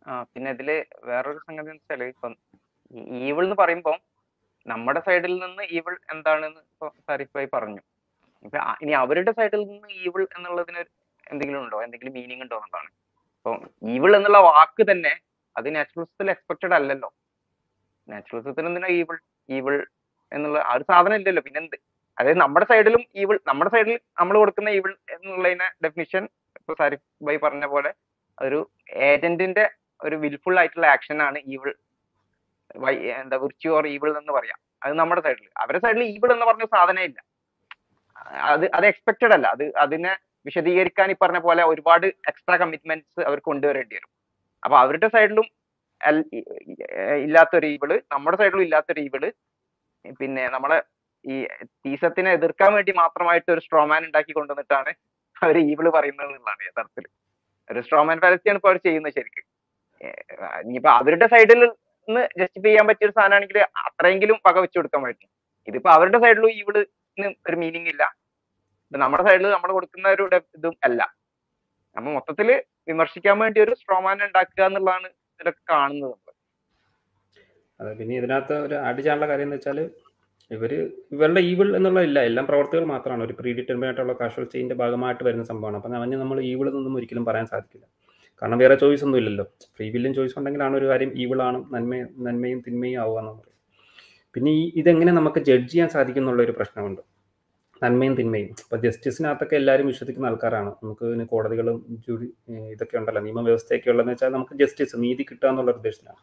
ആ പിന്നെ ഇതിൽ വേറൊരു സംഗതി എന്ന് വെച്ചാൽ ഇപ്പം ഈവിൾ എന്ന് പറയുമ്പോൾ നമ്മുടെ സൈഡിൽ നിന്ന് ഈവിൾ എന്താണെന്ന് ഇപ്പൊ സാരിഫ് ഭായി പറഞ്ഞു. ഇപ്പൊ ഇനി അവരുടെ സൈഡിൽ നിന്ന് ഈവിൾ എന്നുള്ളതിന് എന്തെങ്കിലും ഉണ്ടോ? എന്തെങ്കിലും മീനിങ് ഉണ്ടോ എന്നുള്ളതാണ്. ഇപ്പൊ ഈവിൾ എന്നുള്ള വാക്ക് തന്നെ അത് നാച്ചുറലിസത്തിൽ എക്സ്പെക്റ്റഡ് അല്ലല്ലോ. നാച്ചുറലിസത്തിൽ എന്തിനാ ഈവിൾ ഈവിൾ എന്നുള്ള ആ ഒരു സാധനം ഇല്ലല്ലോ. പിന്നെ എന്ത്? അതായത് നമ്മുടെ സൈഡിലും ഈവിൾ നമ്മുടെ സൈഡിൽ നമ്മൾ കൊടുക്കുന്ന ഈവിൾ എന്നുള്ളതിനെ ഡെഫിനിഷൻ ഇപ്പൊ സാരിഫ് ഭായി പറഞ്ഞ പോലെ ഒരു ഏജന്റിന്റെ ഒരു വിൽഫുൾ ആയിട്ടുള്ള ആക്ഷൻ ആണ് ഈവിൾ എന്താ വിർച്യു ഓർ ഈവിൾ എന്ന് പറയാം. അത് നമ്മുടെ സൈഡിൽ അവരുടെ സൈഡിൽ ഈവിൾ എന്ന് പറഞ്ഞ സാധനം ഇല്ല. അത് അത് എക്സ്പെക്റ്റഡ് അല്ല. അത് അതിനെ വിശദീകരിക്കാൻ ഈ പറഞ്ഞ പോലെ ഒരുപാട് എക്സ്ട്രാ കമ്മിറ്റ്മെന്റ്സ് അവർ കൊണ്ടുവരേണ്ടി വരും. അപ്പൊ അവരുടെ സൈഡിലും ഇല്ലാത്തൊരു ഈവിൾ നമ്മുടെ സൈഡിലും ഇല്ലാത്തൊരു ഈവിൾ പിന്നെ നമ്മളെ ഈ തീസത്തിനെ എതിർക്കാൻ വേണ്ടി മാത്രമായിട്ട് ഒരു സ്ട്രോമാൻ ഉണ്ടാക്കി കൊണ്ടുവന്നിട്ടാണ് അവർ ഈവിൾ പറയുന്നത് എന്നുള്ളതാണ് യഥാർത്ഥത്തിൽ ഒരു സ്ട്രോമാൻ ഫാലസിയാണ് ഇപ്പൊ അവർ ചെയ്യുന്നത് ശരിക്കും. ഇനിയിപ്പോ അവരുടെ സൈഡിൽ നിന്ന് ജസ്റ്റിഫൈ ചെയ്യാൻ പറ്റിയ ഒരു സാധനമാണെങ്കിൽ അത്രയെങ്കിലും വക വെച്ചു കൊടുക്കാൻ പറ്റും. ഇതിപ്പോ അവരുടെ സൈഡിലും ഈവിളിന് ഒരു മീനിങ് ഇല്ല. നമ്മുടെ സൈഡിൽ നമ്മൾ കൊടുക്കുന്ന ഒരു ഇതും അല്ല. നമ്മൾ മൊത്തത്തിൽ വിമർശിക്കാൻ വേണ്ടി ഒരു സ്ട്രോമാൻ ഉണ്ടാക്കുക എന്നുള്ളതാണ് ഇതിലൊക്കെ കാണുന്നത്. അതെ പിന്നെ ഇതിനകത്ത് ഒരു ആഡ് ചെയ്യാനുള്ള കാര്യം എന്ന് വെച്ചാൽ ഇവർ ഇവരുടെ ഈവിൾ എന്നുള്ള ഇല്ല. എല്ലാം പ്രവർത്തികൾ മാത്രമാണ്. ഒരു പ്രീ ഡിറ്റർമിനായിട്ടുള്ള കാഷ്വൽ ചെയിന്റെ ഭാഗമായിട്ട് വരുന്ന സംഭവമാണ്. അപ്പം അവന് നമ്മൾ ഈവിൾ എന്നൊന്നും ഒരിക്കലും പറയാൻ സാധിക്കില്ല. കാരണം വേറെ ചോയ്സ് ഒന്നും ഇല്ലല്ലോ. ഫ്രീ വില്ലും ചോയ്സ് ഉണ്ടെങ്കിലാണ് ഒരു കാര്യം ഈവിളാണ് നന്മ നന്മയും തിന്മയും ആവുക എന്ന് പറയും. പിന്നെ ഈ ഇതെങ്ങനെ നമുക്ക് ജഡ്ജ് ചെയ്യാൻ സാധിക്കും ഒരു പ്രശ്നമുണ്ട്. നന്മയും തിന്മയും. ഇപ്പൊ ജസ്റ്റിസിനകത്തൊക്കെ എല്ലാവരും വിശ്വസിക്കുന്ന ആൾക്കാരാണ്. നമുക്ക് ഇതിന് കോടതികളും ജുഡി ഇതൊക്കെ ഉണ്ടല്ലോ. നിയമവ്യവസ്ഥയൊക്കെ ഉള്ളതെന്ന് വെച്ചാൽ നമുക്ക് ജസ്റ്റിസ് നീതി കിട്ടുക എന്നുള്ള ഉദ്ദേശത്തിലാണ്.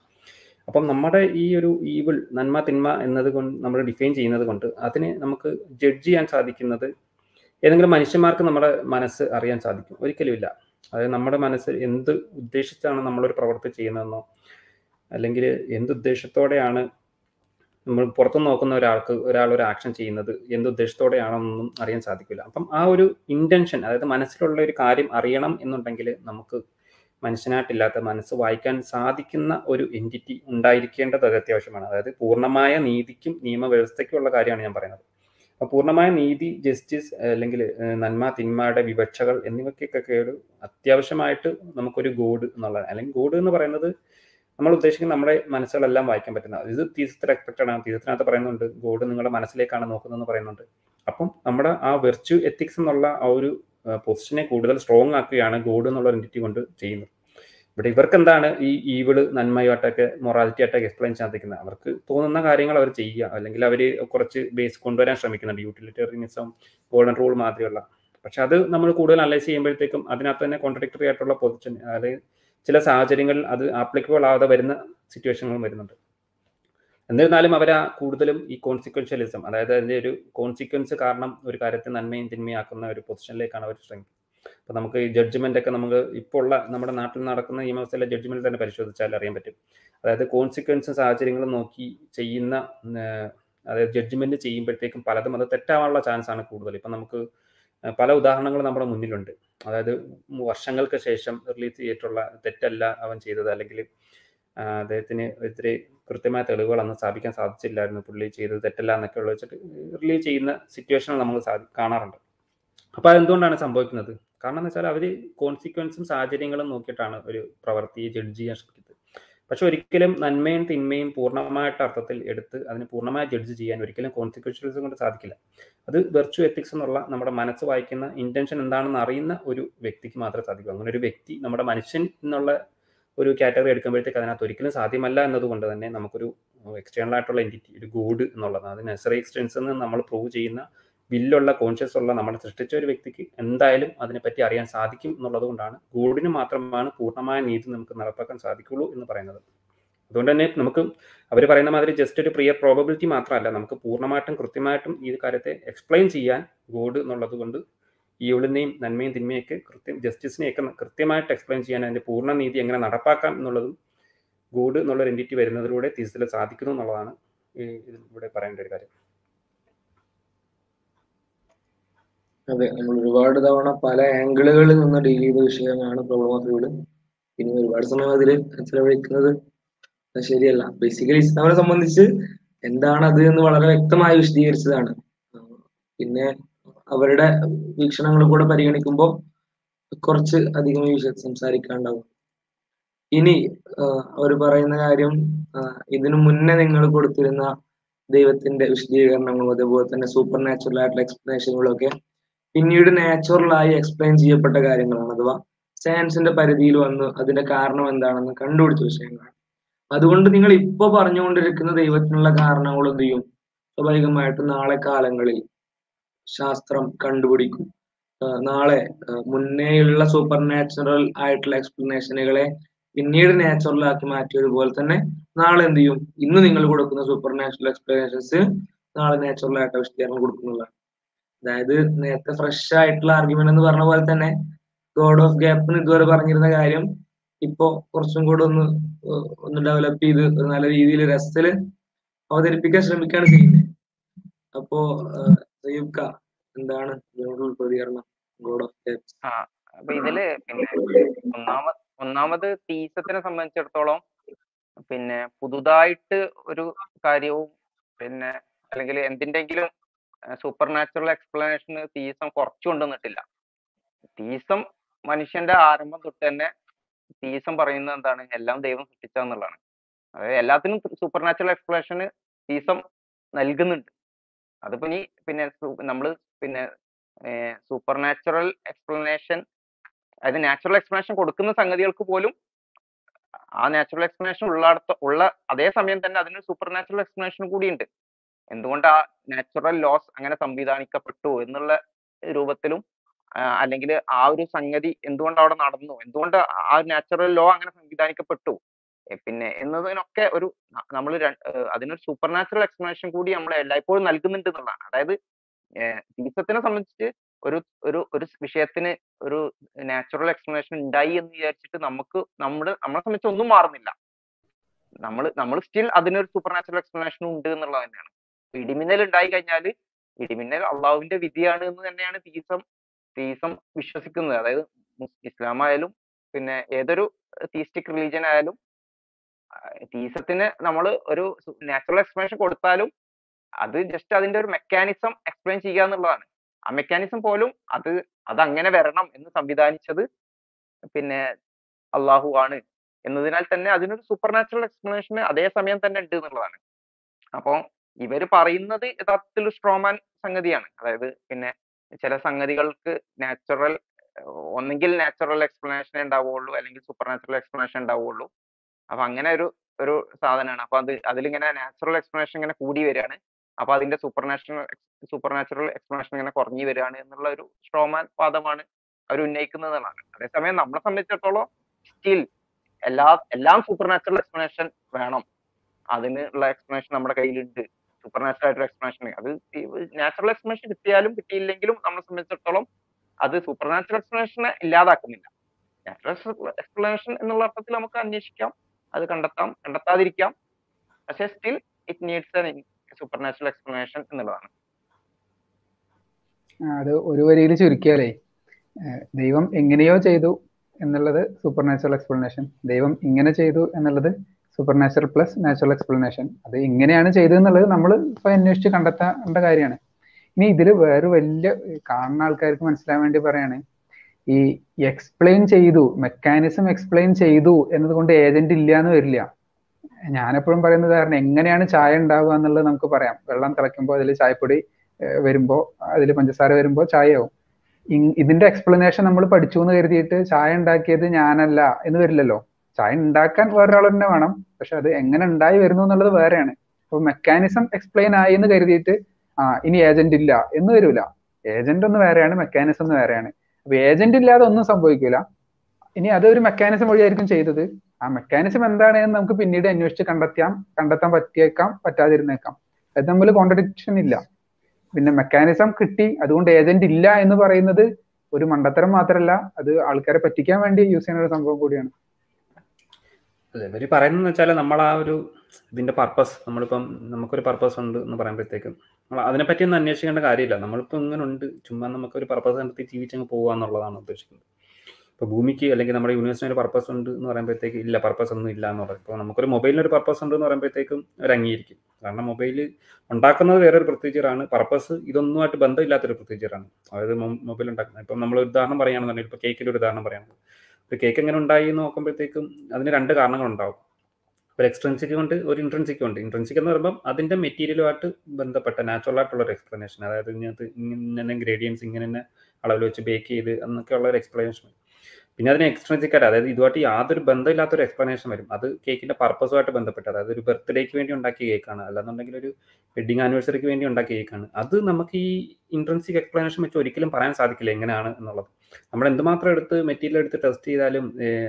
അപ്പം നമ്മുടെ ഈ ഒരു ഈവിൾ നന്മ തിന്മ എന്നത് കൊണ്ട് നമ്മൾ ഡിഫൈൻ ചെയ്യുന്നത് കൊണ്ട് അതിനെ നമുക്ക് ജഡ്ജ് ചെയ്യാൻ സാധിക്കുന്നത് ഏതെങ്കിലും മനുഷ്യന്മാർക്ക് നമ്മുടെ മനസ്സ് അറിയാൻ സാധിക്കും. ഒരിക്കലും ഇല്ല. അതായത് നമ്മുടെ മനസ്സിൽ എന്ത് ഉദ്ദേശിച്ചാണ് നമ്മളൊരു പ്രവൃത്തി ചെയ്യുന്നതെന്നോ അല്ലെങ്കിൽ എന്ത് ഉദ്ദേശത്തോടെയാണ് നമ്മൾ പുറത്തു നോക്കുന്ന ഒരാൾക്ക് ഒരാൾ ഒരു ആക്ഷൻ ചെയ്യുന്നത് എന്ത് ഉദ്ദേശത്തോടെയാണെന്നൊന്നും അറിയാൻ സാധിക്കില്ല. അപ്പം ആ ഒരു ഇന്റൻഷൻ അതായത് മനസ്സിലുള്ള ഒരു കാര്യം അറിയണം എന്നുണ്ടെങ്കിൽ നമുക്ക് മനുഷ്യനായിട്ടില്ലാത്ത മനസ്സ് വായിക്കാൻ സാധിക്കുന്ന ഒരു എന്റിറ്റി ഉണ്ടായിരിക്കേണ്ടത് അത് അത്യാവശ്യമാണ്. അതായത് പൂർണമായ നീതിക്കും നിയമവ്യവസ്ഥയ്ക്കും ഉള്ള കാര്യമാണ് ഞാൻ പറയുന്നത്. പൂർണമായ നീതി ജസ്റ്റിസ് അല്ലെങ്കിൽ നന്മ തിന്മയുടെ വിവക്ഷകൾ എന്നിവയ്ക്കൊക്കെ ഒരു അത്യാവശ്യമായിട്ട് നമുക്കൊരു ഗോഡ് എന്നുള്ള അല്ലെങ്കിൽ ഗോഡ് എന്ന് പറയുന്നത് നമ്മൾ ഉദ്ദേശിക്കുന്ന നമ്മുടെ മനസ്സുകളെല്ലാം വായിക്കാൻ പറ്റുന്ന ഇത് തീസത്തിൽ എക്സ്പെക്റ്റഡ് ആണ്. തീസത്തിനകത്ത് പറയുന്നുണ്ട് ഗോഡ് നിങ്ങളുടെ മനസ്സിലേക്കാണ് നോക്കുന്നതെന്ന് പറയുന്നുണ്ട്. അപ്പം നമ്മുടെ ആ വെർച്യു എത്തിക്സ് എന്നുള്ള ആ ഒരു പൊസിഷനെ കൂടുതൽ സ്ട്രോങ് ആക്കുകയാണ് ഗോഡ് എന്നുള്ള എന്റിറ്റി കൊണ്ട് ചെയ്യുന്നത്. ഇവിടെ ഇവർക്ക് എന്താണ് ഈ ഈവിൾ നന്മയുമായിട്ടൊക്കെ മൊറാലിറ്റി ആയിട്ടൊക്കെ എക്സ്പ്ലെയിൻ സാധിക്കുന്നത് അവർക്ക് തോന്നുന്ന കാര്യങ്ങൾ അവർ ചെയ്യുക. അല്ലെങ്കിൽ അവർ കുറച്ച് ബേസ് കൊണ്ടുവരാൻ ശ്രമിക്കുന്നുണ്ട്. യൂട്ടിലിറ്റേറിയനിസം ഗോൾഡൻ റൂൾ മാതിരിയുള്ള. പക്ഷെ അത് നമ്മൾ കൂടുതൽ അനലൈസ് ചെയ്യുമ്പോഴത്തേക്കും അതിനകത്ത് തന്നെ കോൺട്രഡിക്ടറി ആയിട്ടുള്ള പൊസിഷൻ അതായത് ചില സാഹചര്യങ്ങളിൽ അത് ആപ്ലിക്കബിൾ ആവാതെ വരുന്ന സിറ്റുവേഷനുകളും വരുന്നുണ്ട്. എന്നിരുന്നാലും അവർ ആ കൂടുതലും ഈ കോൺസിക്വൻഷ്യലിസം അതായത് അതിന്റെ ഒരു കോൺസിക്വൻസ് കാരണം ഒരു കാര്യത്തെ നന്മയും തിന്മയാക്കുന്ന ഒരു പൊസിഷനിലേക്കാണ് അവർ ശ്രമിക്കുന്നത്. അപ്പൊ നമുക്ക് ഈ ജഡ്ജ്മെന്റ് ഒക്കെ നമുക്ക് ഇപ്പോൾ ഉള്ള നമ്മുടെ നാട്ടിൽ നടക്കുന്ന നിയമവ്യവസ്ഥയിലെ ജഡ്ജ്മെന്റ് തന്നെ പരിശോധിച്ചാൽ അറിയാൻ പറ്റും. അതായത് കോൺസിക്വൻസും സാഹചര്യങ്ങളും നോക്കി ചെയ്യുന്ന അതായത് ജഡ്ജ്മെന്റ് ചെയ്യുമ്പോഴത്തേക്കും പലതും അത് തെറ്റാവാനുള്ള ചാൻസ് ആണ് കൂടുതൽ. ഇപ്പം നമുക്ക് പല ഉദാഹരണങ്ങളും നമ്മുടെ മുന്നിലുണ്ട്. അതായത് വർഷങ്ങൾക്ക് ശേഷം റിലീസ് ചെയ്തിട്ടുള്ള തെറ്റല്ല അവൻ ചെയ്തത്. അല്ലെങ്കിൽ അദ്ദേഹത്തിന് ഇത്തിരി കൃത്യമായ തെളിവുകൾ അന്ന് സ്ഥാപിക്കാൻ സാധിച്ചില്ലായിരുന്നു. പുള്ളി ചെയ്തത് തെറ്റല്ല എന്നൊക്കെ ഉള്ള വെച്ചിട്ട് റിലീസ് ചെയ്യുന്ന സിറ്റുവേഷൻ നമ്മൾ കാണാറുണ്ട്. അപ്പൊ അതെന്തുകൊണ്ടാണ് സംഭവിക്കുന്നത്? കാരണം എന്ന് വെച്ചാൽ അവർ കോൺസിക്വൻസും സാഹചര്യങ്ങളും നോക്കിയിട്ടാണ് ഒരു പ്രവൃത്തിയെ ജഡ്ജ് ചെയ്യാൻ ശ്രമിക്കുന്നത്. പക്ഷെ ഒരിക്കലും നന്മയും തിന്മയും പൂർണമായിട്ട് അർത്ഥത്തിൽ എടുത്ത് അതിനെ പൂർണമായി ജഡ്ജ് ചെയ്യാൻ ഒരിക്കലും കോൺസിക്വൻസും കൊണ്ട് സാധിക്കില്ല. അത് വെർച്വൽ എത്തിക്സ് എന്നുള്ള നമ്മുടെ മനസ്സ് വായിക്കുന്ന ഇന്റൻഷൻ എന്താണെന്ന് അറിയുന്ന ഒരു വ്യക്തിക്ക് മാത്രമേ സാധിക്കൂ. അങ്ങനെ ഒരു വ്യക്തി നമ്മുടെ മനുഷ്യൻ എന്നുള്ള ഒരു കാറ്റഗറി എടുക്കുമ്പോഴത്തേക്ക് അതിനകത്ത് ഒരിക്കലും സാധ്യമല്ല എന്നതുകൊണ്ട് തന്നെ നമുക്കൊരു എക്സ്റ്റേണൽ ആയിട്ടുള്ള എന്റിറ്റി ഒരു ഗോഡ് എന്നുള്ളത് അത് നെസറി എക്സ്റ്റൻസ് എന്ന് നമ്മൾ പ്രൂവ് ചെയ്യുന്ന ബില്ലുള്ള കോൺഷ്യസ് ഉള്ള നമ്മളെ സൃഷ്ടിച്ച ഒരു വ്യക്തിക്ക് എന്തായാലും അതിനെപ്പറ്റി അറിയാൻ സാധിക്കും എന്നുള്ളത് കൊണ്ടാണ് ഗോഡിന് മാത്രമാണ് പൂർണമായ നീതി നമുക്ക് നടപ്പാക്കാൻ സാധിക്കുള്ളൂ എന്ന് പറയുന്നത്. അതുകൊണ്ട് തന്നെ നമുക്ക് അവർ പറയുന്ന മാതിരി ജസ്റ്റ് ഒരു പ്രിയർ പ്രോബബിലിറ്റി മാത്രമല്ല നമുക്ക് പൂർണമായിട്ടും കൃത്യമായിട്ടും ഈ കാര്യത്തെ എക്സ്പ്ലെയിൻ ചെയ്യാൻ ഗോഡ് എന്നുള്ളത് കൊണ്ട് ഈവിളിനെയും നന്മയും തിന്മയൊക്കെ കൃത്യം ജസ്റ്റിസിനെയൊക്കെ കൃത്യമായിട്ട് എക്സ്പ്ലെയിൻ ചെയ്യാൻ അതിന്റെ പൂർണ നീതി എങ്ങനെ നടപ്പാക്കാം എന്നുള്ളതും ഗോഡ് എന്നുള്ള എന്റിറ്റി വരുന്നതിലൂടെ തീസത്തിൽ സാധിക്കുന്നു എന്നുള്ളതാണ് ഇവിടെ പറയേണ്ട ഒരു കാര്യം. അതെ നമ്മൾ ഒരുപാട് തവണ പല ആംഗിളുകളിൽ നിന്ന് ഡീൽ ചെയ്ത വിഷയമാണ് പ്രോബ്ലം ഓഫ് റൂൾ പിന്നെ ഒരുപാട് സമയം അതിൽ ചെലവഴിക്കുന്നത് ശരിയല്ല. ബേസിക്കലി ഇസ്ലാമിനെ സംബന്ധിച്ച് എന്താണ് അത് എന്ന് വളരെ വ്യക്തമായി വിശദീകരിച്ചതാണ്. പിന്നെ അവരുടെ വീക്ഷണങ്ങൾ കൂടെ പരിഗണിക്കുമ്പോൾ കുറച്ച് അധികം ഈ വിഷയത്തിൽ സംസാരിക്കാണ്ടാവും ഇനി അവർ പറയുന്ന കാര്യം ഇതിനു മുന്നേ നിങ്ങൾ കൊടുത്തിരുന്ന ദൈവത്തിന്റെ വിശദീകരണങ്ങളും അതുപോലെ തന്നെ സൂപ്പർ നാച്ചുറൽ ആയിട്ടുള്ള എക്സ്പ്ലനേഷനുകളും ഒക്കെ പിന്നീട് നാച്ചുറൽ ആയി എക്സ്പ്ലെയിൻ ചെയ്യപ്പെട്ട കാര്യങ്ങളാണ്. അഥവാ സയൻസിന്റെ പരിധിയിൽ വന്ന് അതിന്റെ കാരണം എന്താണെന്ന് കണ്ടുപിടിച്ച വിഷയങ്ങളാണ്. അതുകൊണ്ട് നിങ്ങൾ ഇപ്പൊ പറഞ്ഞുകൊണ്ടിരിക്കുന്ന ദൈവത്തിനുള്ള കാരണങ്ങൾ എന്ത് ചെയ്യും? സ്വാഭാവികമായിട്ടും നാളെ കാലങ്ങളിൽ ശാസ്ത്രം കണ്ടുപിടിക്കും. നാളെ മുന്നേയുള്ള സൂപ്പർ നാച്ചുറൽ ആയിട്ടുള്ള എക്സ്പ്ലനേഷനുകളെ പിന്നീട് നാച്ചുറൽ ആക്കി മാറ്റിയതുപോലെ തന്നെ നാളെ എന്ത് ചെയ്യും? ഇന്ന് നിങ്ങൾ കൊടുക്കുന്ന സൂപ്പർ നാച്ചുറൽ എക്സ്പ്ലനേഷൻസ് നാളെ നാച്ചുറൽ ആയിട്ട് വിശദീകരണം കൊടുക്കുന്നതാണ് അതായത് നേരത്തെ ഫ്രഷ് ആയിട്ടുള്ള ആർഗ്യുമെന്റ് എന്ന് പറഞ്ഞ പോലെ തന്നെ ഗോഡ് ഓഫ് ഗ്യാപ്പിന് ഇതുവരെ പറഞ്ഞിരുന്ന കാര്യം ഇപ്പോ കുറച്ചും കൂടെ ഒന്ന് ഒന്ന് ഡെവലപ്പ് ചെയ്ത് നല്ല രീതിയിൽ രസത്തിൽ അവതരിപ്പിക്കാൻ ശ്രമിക്കുകയാണ് ചെയ്യുന്നത്. അപ്പോ എന്താണ് ഇതിനോടുള്ള പ്രതികരണം? ഗോഡ് ഓഫ് ഗ്യാപ്പ് ഇതിൽ പിന്നെ ഒന്നാമത് ഒന്നാമത് തീസത്തിനെ സംബന്ധിച്ചിടത്തോളം പിന്നെ പുതുതായിട്ട് ഒരു കാര്യവും പിന്നെ അല്ലെങ്കിൽ എന്തിന്റെങ്കിലും സൂപ്പർ നാച്ചുറൽ എക്സ്പ്ലനേഷന് തീസം കുറച്ചു കൊണ്ടുവന്നിട്ടില്ല തീസം മനുഷ്യന്റെ ആരംഭം തൊട്ട് തന്നെ തീസം പറയുന്നത് എന്താണ്? എല്ലാം ദൈവം സൃഷ്ടിച്ചതെന്നുള്ളതാണ് അതായത് എല്ലാത്തിനും സൂപ്പർ നാച്ചുറൽ എക്സ്പ്ലനേഷന് തീസം നൽകുന്നുണ്ട്. അതിപ്പോ ഇനി പിന്നെ നമ്മൾ പിന്നെ സൂപ്പർ നാച്ചുറൽ എക്സ്പ്ലനേഷൻ അതായത് നാച്ചുറൽ എക്സ്പ്ലനേഷൻ കൊടുക്കുന്ന സംഗതികൾക്ക് പോലും ആ നാച്ചുറൽ എക്സ്പ്ലനേഷൻ ഉള്ളടത്ത ഉള്ള അതേ സമയം തന്നെ അതിന് സൂപ്പർ നാച്ചുറൽ എക്സ്പ്ലനേഷൻ കൂടിയുണ്ട്. എന്തുകൊണ്ട് ആ നാച്ചുറൽ ലോസ് അങ്ങനെ സംവിധാനിക്കപ്പെട്ടു എന്നുള്ള രൂപത്തിലും അല്ലെങ്കിൽ ആ ഒരു സംഗതി എന്തുകൊണ്ട് അവിടെ നടന്നു? എന്തുകൊണ്ട് ആ നാച്ചുറൽ ലോ അങ്ങനെ സംവിധാനിക്കപ്പെട്ടു? പിന്നെ എന്നതിനൊക്കെ ഒരു നമ്മൾ അതിനൊരു സൂപ്പർ നാച്ചുറൽ എക്സ്പ്ലനേഷൻ കൂടി നമ്മൾ എല്ലായ്പ്പോഴും നൽകുന്നുണ്ട് എന്നുള്ളതാണ്. അതായത് തീസത്തിനെ സംബന്ധിച്ച് ഒരു ഒരു ഒരു വിഷയത്തിന് ഒരു നാച്ചുറൽ എക്സ്പ്ലനേഷൻ ഉണ്ടായി എന്ന് വിചാരിച്ചിട്ട് നമുക്ക് നമ്മുടെ നമ്മളെ സംബന്ധിച്ച് ഒന്നും മാറുന്നില്ല. നമ്മൾ നമ്മൾ സ്റ്റിൽ അതിനൊരു സൂപ്പർ നാച്ചുറൽ എക്സ്പ്ലനേഷൻ ഉണ്ട് എന്നുള്ളത് തന്നെയാണ്. ഇടിമിന്നൽ ഉണ്ടായി കഴിഞ്ഞാൽ ഇടിമിന്നൽ അള്ളാഹുവിന്റെ വിധിയാണ് എന്ന് തന്നെയാണ് തീസം തീസം വിശ്വസിക്കുന്നത്. അതായത് ഇസ്ലാം ആയാലും പിന്നെ ഏതൊരു തീസ്റ്റിക് റിലീജിയൻ ആയാലും തീസത്തിന് നമ്മൾ ഒരു നാച്ചുറൽ എക്സ്പ്ലനേഷൻ കൊടുത്താലും അത് ജസ്റ്റ് അതിന്റെ ഒരു മെക്കാനിസം എക്സ്പ്ലെയിൻ ചെയ്യുക എന്നുള്ളതാണ്. ആ മെക്കാനിസം പോലും അത് അത് അങ്ങനെ വരണം എന്ന് സംവിധാനിച്ചത് പിന്നെ അള്ളാഹു ആണ്. എന്നതിനാൽ തന്നെ അതിനൊരു സൂപ്പർ നാച്ചുറൽ എക്സ്പ്ലനേഷൻ അതേ സമയം തന്നെ ഉണ്ട് എന്നുള്ളതാണ്. അപ്പോൾ ഇവർ പറയുന്നത് യഥാർത്ഥത്തിൽ സ്ട്രോമാൻ സംഗതിയാണ്. അതായത് പിന്നെ ചില സംഗതികൾക്ക് നാച്ചുറൽ ഒന്നെങ്കിൽ നാച്ചുറൽ എക്സ്പ്ലനേഷൻ ഉണ്ടാവുള്ളൂ അല്ലെങ്കിൽ സൂപ്പർ നാച്ചുറൽ എക്സ്പ്ലനേഷൻ ഉണ്ടാവുള്ളൂ. അപ്പൊ അങ്ങനെ ഒരു ഒരു സാധനമാണ്. അപ്പൊ അത് അതിലിങ്ങനെ നാച്ചുറൽ എക്സ്പ്ലനേഷൻ ഇങ്ങനെ കൂടി വരികയാണ്. അപ്പൊ അതിന്റെ super national supernatural explanation ഇങ്ങനെ കുറഞ്ഞു വരികയാണ് എന്നുള്ള ഒരു സ്ട്രോമാൻ വാദമാണ് അവർ ഉന്നയിക്കുന്നത് അതേ അതേസമയം നമ്മളെ സംബന്ധിച്ചിടത്തോളം സ്റ്റിൽ എല്ലാ എല്ലാം സൂപ്പർ നാച്ചുറൽ എക്സ്പ്ലനേഷൻ വേണം. അതിനുള്ള എക്സ്പ്ലനേഷൻ നമ്മുടെ കയ്യിലുണ്ട്. സൂപ്പർ നാച്ചുറൽ ആയിട്ടുള്ള എക്സ്പ്ലനേഷൻ അത് നാച്ചുറൽ എക്സ്പ്ലനേഷൻ കിട്ടിയാലും കിട്ടിയില്ലെങ്കിലും നമ്മളെ സംബന്ധിച്ചിടത്തോളം അത് സൂപ്പർ നാച്ചുറൽ എക്സ്പ്ലനേഷനെ ഇല്ലാതാക്കുന്നില്ല. നാച്ചുറൽ എക്സ്പ്ലനേഷൻ എന്നുള്ള അർത്ഥത്തിൽ നമുക്ക് അന്വേഷിക്കാം അത് കണ്ടെത്താം കണ്ടെത്താതിരിക്കാം. പക്ഷേ still it needs supernatural explanation എന്നുള്ളതാണ്. അത് ഒരു വരിയിൽ ചുരുക്കിയാലേ ദൈവം എങ്ങനെയോ ചെയ്തു എന്നുള്ളത് സൂപ്പർ നാച്ചുറൽ എക്സ്പ്ലനേഷൻ ദൈവം ഇങ്ങനെ ചെയ്തു എന്നുള്ളത് supernatural plus natural explanation അത് എങ്ങനെയാണ് ചെയ്തത് എന്നുള്ളത് നമ്മൾ ഇപ്പൊ അന്വേഷിച്ച് കണ്ടെത്തേണ്ട കാര്യമാണ്. ഇനി ഇതിൽ വേറെ വലിയ കാണുന്ന ആൾക്കാർക്ക് മനസ്സിലാൻ വേണ്ടി പറയാണ് ഈ എക്സ്പ്ലെയിൻ ചെയ്തു മെക്കാനിസം എക്സ്പ്ലെയിൻ ചെയ്തു എന്നതുകൊണ്ട് ഏജന്റ് ഇല്ല എന്ന് വരില്ല. ഞാനെപ്പോഴും പറയുന്നത് കാരണം എങ്ങനെയാണ് ചായ ഉണ്ടാവുക എന്നുള്ളത് നമുക്ക് പറയാം. വെള്ളം തിളയ്ക്കുമ്പോൾ അതിൽ ചായപ്പൊടി വരുമ്പോൾ വരുമ്പോ അതിൽ പഞ്ചസാര വരുമ്പോൾ ചായയാവും. ഇതിന്റെ എക്സ്പ്ലനേഷൻ നമ്മൾ പഠിച്ചു എന്ന് കരുതിയിട്ട് ചായ ഉണ്ടാക്കിയത് ഞാനല്ല എന്ന് വരില്ലല്ലോ. ചായ ഉണ്ടാക്കാൻ വേറൊരാൾ തന്നെ വേണം. പക്ഷെ അത് എങ്ങനെ ഉണ്ടായി വരുന്നു എന്നുള്ളത് വേറെയാണ്. അപ്പൊ മെക്കാനിസം എക്സ്പ്ലെയിൻ ആയി എന്ന് കരുതിയിട്ട് ആ ഇനി ഏജന്റ് ഇല്ല എന്ന് വരില്ല ഏജന്റ് ഒന്ന് വേറെയാണ് മെക്കാനിസം ഒന്ന് വേറെയാണ്. അപ്പൊ ഏജന്റ് ഇല്ലാതെ ഒന്നും സംഭവിക്കില്ല ഇനി അതൊരു മെക്കാനിസം വഴിയായിരിക്കും ചെയ്തത്. ആ മെക്കാനിസം എന്താണ് എന്ന് നമുക്ക് പിന്നീട് അന്വേഷിച്ച് കണ്ടെത്താം കണ്ടെത്താൻ പറ്റിയേക്കാം പറ്റാതിരുന്നേക്കാം. അത് തമ്മിൽ കോൺട്രഡിക്ഷൻ ഇല്ല. പിന്നെ മെക്കാനിസം കിട്ടി അതുകൊണ്ട് ഏജന്റ് ഇല്ല എന്ന് പറയുന്നത് ഒരു മണ്ടത്തരം മാത്രമല്ല. അത് ആൾക്കാരെ പറ്റിക്കാൻ വേണ്ടി യൂസ് ചെയ്യുന്ന ഒരു സംഭവം കൂടിയാണ്. അല്ല ഇവർ പറയുന്നത് വെച്ചാൽ നമ്മൾ ആ ഒരു ഇതിന്റെ പർപ്പസ് നമ്മളിപ്പം നമുക്കൊരു പർപ്പസ് ഉണ്ട് എന്ന് പറയുമ്പോഴത്തേക്കും നമ്മൾ അതിനെപ്പറ്റി ഒന്നും അന്വേഷിക്കേണ്ട കാര്യമില്ല. നമ്മളിപ്പോൾ ഇങ്ങനെ ഉണ്ട് ചുമ്മാ നമുക്കൊരു പർപ്പസ് കണ്ടെത്തി ജീവിച്ചങ്ങ് പോകുക എന്നുള്ളതാണ് ഉദ്ദേശിക്കുന്നത്. ഇപ്പോൾ ഭൂമിക്ക് അല്ലെങ്കിൽ നമ്മുടെ യൂണിവേഴ്സിന് ഒരു പർപ്പസ് ഉണ്ട് എന്ന് പറയുമ്പോഴത്തേക്ക് ഇല്ല പർപ്പസ് ഒന്നും ഇല്ല എന്ന് പറയും. ഇപ്പോൾ നമുക്കൊരു മൊബൈലിന് ഒരു പർപ്പസ് ഉണ്ട് എന്ന് പറയുമ്പോഴത്തേക്കും അവർ അംഗീകരിക്കും. കാരണം മൊബൈൽ ഉണ്ടാക്കുന്നത് വേറൊരു പ്രൊസീജിയറാണ് പർപ്പസ് ഇതൊന്നുമായിട്ട് ബന്ധമില്ലാത്തൊരു പ്രൊസീജിയറാണ് അതായത് മൊബൈൽ ഉണ്ടാക്കുന്നത്. ഇപ്പം നമ്മൾ ഉദാഹരണം പറയുകയാണെന്നുണ്ടെങ്കിൽ ഇപ്പോൾ കേക്കിന്റെ ഒരു ഉദാഹരണം പറയുകയാണെങ്കിൽ ഒരു കേക്ക് എങ്ങനെ ഉണ്ടായി എന്ന് നോക്കുമ്പോഴത്തേക്കും അതിന് രണ്ട് കാരണങ്ങളുണ്ടാവും ഒരു എക്സ്ട്രൻസിക് ഉണ്ട് ഒരു ഇൻട്രൻസിക് ഉണ്ട് ഇൻട്രൻസിക് എന്ന് പറയുമ്പോൾ അതിന്റെ മെറ്റീരിയലുമായിട്ട് ബന്ധപ്പെട്ട നാച്ചുറൽ ആയിട്ടുള്ള ഒരു എക്സ്പ്ലനേഷൻ അതായത് ഇതിനകത്ത് ഇങ്ങനെ ഗ്രേഡിയൻസ് ഇങ്ങനെ തന്നെ അളവിൽ വെച്ച് ബേക്ക് ചെയ്ത് എന്നൊക്കെയുള്ള ഒരു എക്സ്പ്ലനേഷൻ പിന്നെ അതിന് എക്സ്ട്രൻസിക് ആയിട്ട് അതായത് ഇതുമായിട്ട് യാതൊരു ബന്ധമില്ലാത്ത ഒരു എക്സ്പ്ലനേഷൻ വരും. അത് കേക്കിന്റെ പർപ്പസുമായിട്ട് ബന്ധപ്പെട്ട് അതായത് ഒരു ബർത്ത്ഡേക്ക് വേണ്ടി ഉണ്ടാക്കിയ കേക്കാണ് അല്ലാന്നുണ്ടെങ്കിൽ ഒരു വെഡിങ് ആനിവേഴ്സറിക്ക് വേണ്ടി ഉണ്ടാക്കിയ കേക്കാണ് അത് നമുക്ക് ഈ ഇൻട്രൻസിക് എക്സ്പ്ലനേഷൻ വെച്ച് ഒരിക്കലും പറയാൻ സാധിക്കില്ല എങ്ങനെയാണ് എന്നുള്ളത്. നമ്മൾ എന്തുമാത്രം എടുത്ത് മെറ്റീരിയൽ എടുത്ത് ടെസ്റ്റ് ചെയ്താലും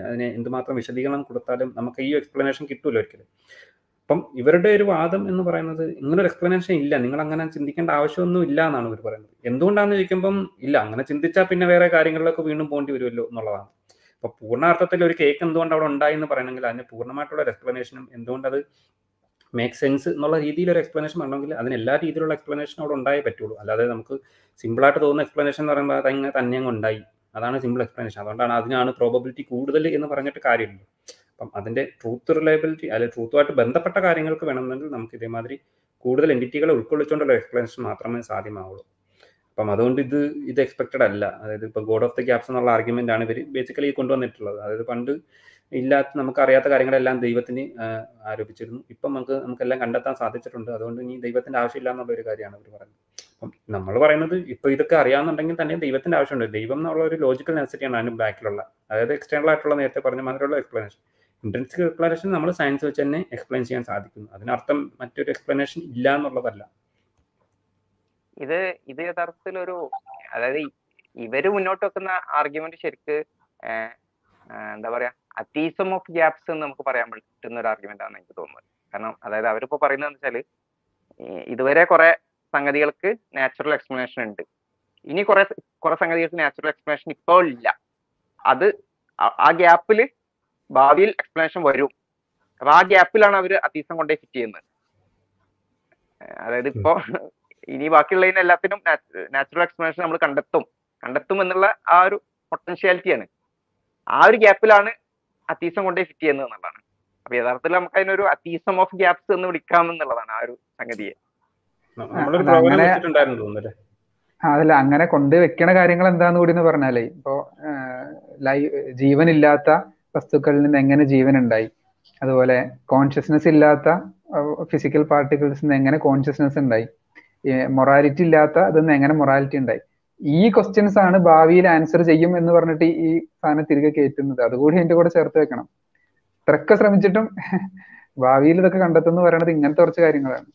അതിനെ എന്തുമാത്രം വിശദീകരണം കൊടുത്താലും നമുക്ക് ഈ എക്സ്പ്ലനേഷൻ കിട്ടൂല ഒരിക്കലും. അപ്പം ഇവരുടെ ഒരു വാദം എന്ന് പറയുന്നത് ഇങ്ങനൊരു എക്സ്പ്ലനേഷൻ ഇല്ല. നിങ്ങൾ അങ്ങനെ ചിന്തിക്കേണ്ട ആവശ്യമൊന്നും ഇല്ല എന്നാണ് ഇവർ പറയുന്നത്. എന്തുകൊണ്ടാണെന്ന് ചോദിക്കുമ്പം ഇല്ല അങ്ങനെ ചിന്തിച്ചാൽ പിന്നെ വേറെ കാര്യങ്ങളിലൊക്കെ വീണ്ടും പോകേണ്ടി വരുമല്ലോ എന്നുള്ളതാണ്. അപ്പൊ പൂർണാർത്ഥത്തിൽ ഒരു കേക്ക് എന്തുകൊണ്ട് അവിടെ ഉണ്ടായി എന്ന് പറയണമെങ്കിൽ അതിന് പൂർണമായിട്ടുള്ള ഒരു എക്സ്പ്ലനേഷനും എന്തുകൊണ്ട് അത് മേക്ക് സെൻസ് എന്നുള്ള രീതിയിൽ ഒരു എക്സ്പ്ലനേഷൻ വേണമെങ്കിൽ അതിന് എല്ലാ രീതിയിലുള്ള എക്സ്പ്ലനേഷൻ അവിടെ ഉണ്ടായേ പറ്റുള്ളൂ. അല്ലാതെ നമുക്ക് സിമ്പിളായിട്ട് തോന്നുന്ന എക്സ്പ്ലനേഷൻ എന്ന് പറയുമ്പോൾ അതങ്ങനെ തന്നെ ഉണ്ടായി. അതാണ് സിമ്പിൾ എക്സ്പ്ലനേഷൻ അതുകൊണ്ടാണ് അതിനാണ് പ്രോബബിലിറ്റി കൂടുതൽ എന്ന് പറഞ്ഞിട്ട് കാര്യമില്ല. അപ്പം അതിന്റെ ട്രൂത്ത് റിലയബിലിറ്റി അല്ലെങ്കിൽ ട്രൂത്തുമായിട്ട് ബന്ധപ്പെട്ട കാര്യങ്ങൾക്ക് വേണമെന്നുണ്ടെങ്കിൽ നമുക്ക് ഇതേമാതിരി കൂടുതൽ എന്റിറ്റികളെ ഉൾക്കൊള്ളിച്ചുകൊണ്ടുള്ള എക്സ്പ്ലനേഷൻ മാത്രമേ സാധ്യമാവുള്ളൂ. അപ്പം അതുകൊണ്ട് ഇത് ഇത് എക്സ്പെക്റ്റഡ് അല്ല. അതായത് ഇപ്പോൾ ഗോഡ് ഓഫ് ദി ഗ്യാപ്സ് എന്നുള്ള ആർഗ്യുമെന്റ് ആണ് ഇവർ ബേസിക്കലി കൊണ്ടുവന്നിട്ടുള്ളത്. അതായത് പണ്ട് ഇല്ലാത്ത നമുക്ക് അറിയാത്ത കാര്യങ്ങളെല്ലാം ദൈവത്തിന് ആരോപിച്ചിരുന്നു. ഇപ്പം നമുക്ക് നമുക്കെല്ലാം കണ്ടെത്താൻ സാധിച്ചിട്ടുണ്ട്. അതുകൊണ്ട് ഇനി ദൈവത്തിന്റെ ആവശ്യമില്ല എന്നുള്ള ഒരു കാര്യമാണ് അവർ പറയുന്നത്. അപ്പം നമ്മൾ പറയുന്നത് ഇപ്പൊ ഇതൊക്കെ അറിയാമെന്നുണ്ടെങ്കിൽ തന്നെ ദൈവത്തിന്റെ ആവശ്യമുണ്ട്. ദൈവം എന്നുള്ള ഒരു ലോജിക്കൽ നെസറ്റിയാണ് അതിന് ബാക്കിലുള്ള അതായത് എക്സ്റ്റേണൽ ആയിട്ടുള്ള നേരത്തെ പറഞ്ഞ മാതിരിയുള്ള എക്സ്പ്ലനേഷൻ ഇൻട്രൻസിക് എക്സ്പ്ലനേഷൻ നമ്മൾ സയൻസ് വെച്ച് തന്നെ എക്സ്പ്ലെയിൻ ചെയ്യാൻ സാധിക്കുന്നു. അതിനർത്ഥം മറ്റൊരു എക്സ്പ്ലനേഷൻ ഇല്ല എന്നുള്ളതല്ല. ഇത് ഇത് യഥാർത്ഥത്തിൽ ഒരു അതായത് ഇവർ മുന്നോട്ട് വെക്കുന്ന ആർഗ്യുമെന്റ് ശരിക്ക് എന്താ പറയാ അത്തീസം ഓഫ് ഗ്യാപ്സ് എന്ന് നമുക്ക് പറയാൻ പറ്റുന്ന ഒരു ആർഗ്യുമെന്റ് ആണ് എനിക്ക് തോന്നുന്നത്. കാരണം അതായത് അവരിപ്പോ പറയുന്നത് വെച്ചാൽ ഇതുവരെ കുറെ സംഗതികൾക്ക് നാച്ചുറൽ എക്സ്പ്ലനേഷൻ ഉണ്ട്. ഇനി കുറെ കുറെ സംഗതികൾക്ക് നാച്ചുറൽ എക്സ്പ്ലനേഷൻ ഇപ്പോൾ ഇല്ല. അത് ആ ഗ്യാപ്പിൽ ഭാവിയിൽ എക്സ്പ്ലനേഷൻ വരും. അപ്പൊ ആ ഗ്യാപ്പിലാണ് അവർ അതീസം കൊണ്ടേ ഫിറ്റ് ചെയ്യുന്നത്. അതായത് ഇപ്പോ ഇനി ബാക്കിയുള്ളതിന് എല്ലാത്തിനും നാച്ചുറൽ എക്സ്പ്ലനേഷൻ നമ്മൾ കണ്ടെത്തും. കണ്ടെത്തും എന്നുള്ള ആ ഒരു പൊട്ടൻഷ്യാലിറ്റിയാണ് ആ ഒരു ഗ്യാപ്പിലാണ് അതീസം കൊണ്ടേ ഫിറ്റ് ചെയ്യുന്നത് എന്നുള്ളതാണ്. അപ്പൊ യഥാർത്ഥത്തിൽ നമുക്ക് അതിനൊരു അതീസം ഓഫ് ഗ്യാപ്സ് എന്ന് വിളിക്കാം എന്നുള്ളതാണ് ആ ഒരു സംഗതിയെ. അതല്ല അങ്ങനെ കൊണ്ട് വെക്കണ കാര്യങ്ങൾ എന്താന്ന് കൂടി എന്ന് പറഞ്ഞാലേ ഇപ്പോ ലൈവ് ജീവനില്ലാത്ത വസ്തുക്കളിൽ നിന്ന് എങ്ങനെ ജീവൻ ഉണ്ടായി അതുപോലെ കോൺഷ്യസ്നെസ് ഇല്ലാത്ത ഫിസിക്കൽ പാർട്ടിക്കിൾസ് നിന്ന് എങ്ങനെ കോൺഷ്യസ്നെസ് ഉണ്ടായി? മൊറാലിറ്റി ഇല്ലാത്ത അതിൽ നിന്ന് എങ്ങനെ മൊറാലിറ്റി ഉണ്ടായി? ഈ ക്വസ്റ്റ്യൻസ് ആണ് ഭാവിയിൽ ആൻസർ ചെയ്യും എന്ന് പറഞ്ഞിട്ട് ഈ സാധനം തിരികെ കയറ്റുന്നത് അതുകൂടി അതിന്റെ കൂടെ ചേർത്ത് വെക്കണം. ഇത്രക്കെ ശ്രമിച്ചിട്ടും ഭാവിയിൽ ഇതൊക്കെ കണ്ടെത്തുന്നു പറയണത് ഇങ്ങനത്തെ കുറച്ച് കാര്യങ്ങളാണ്.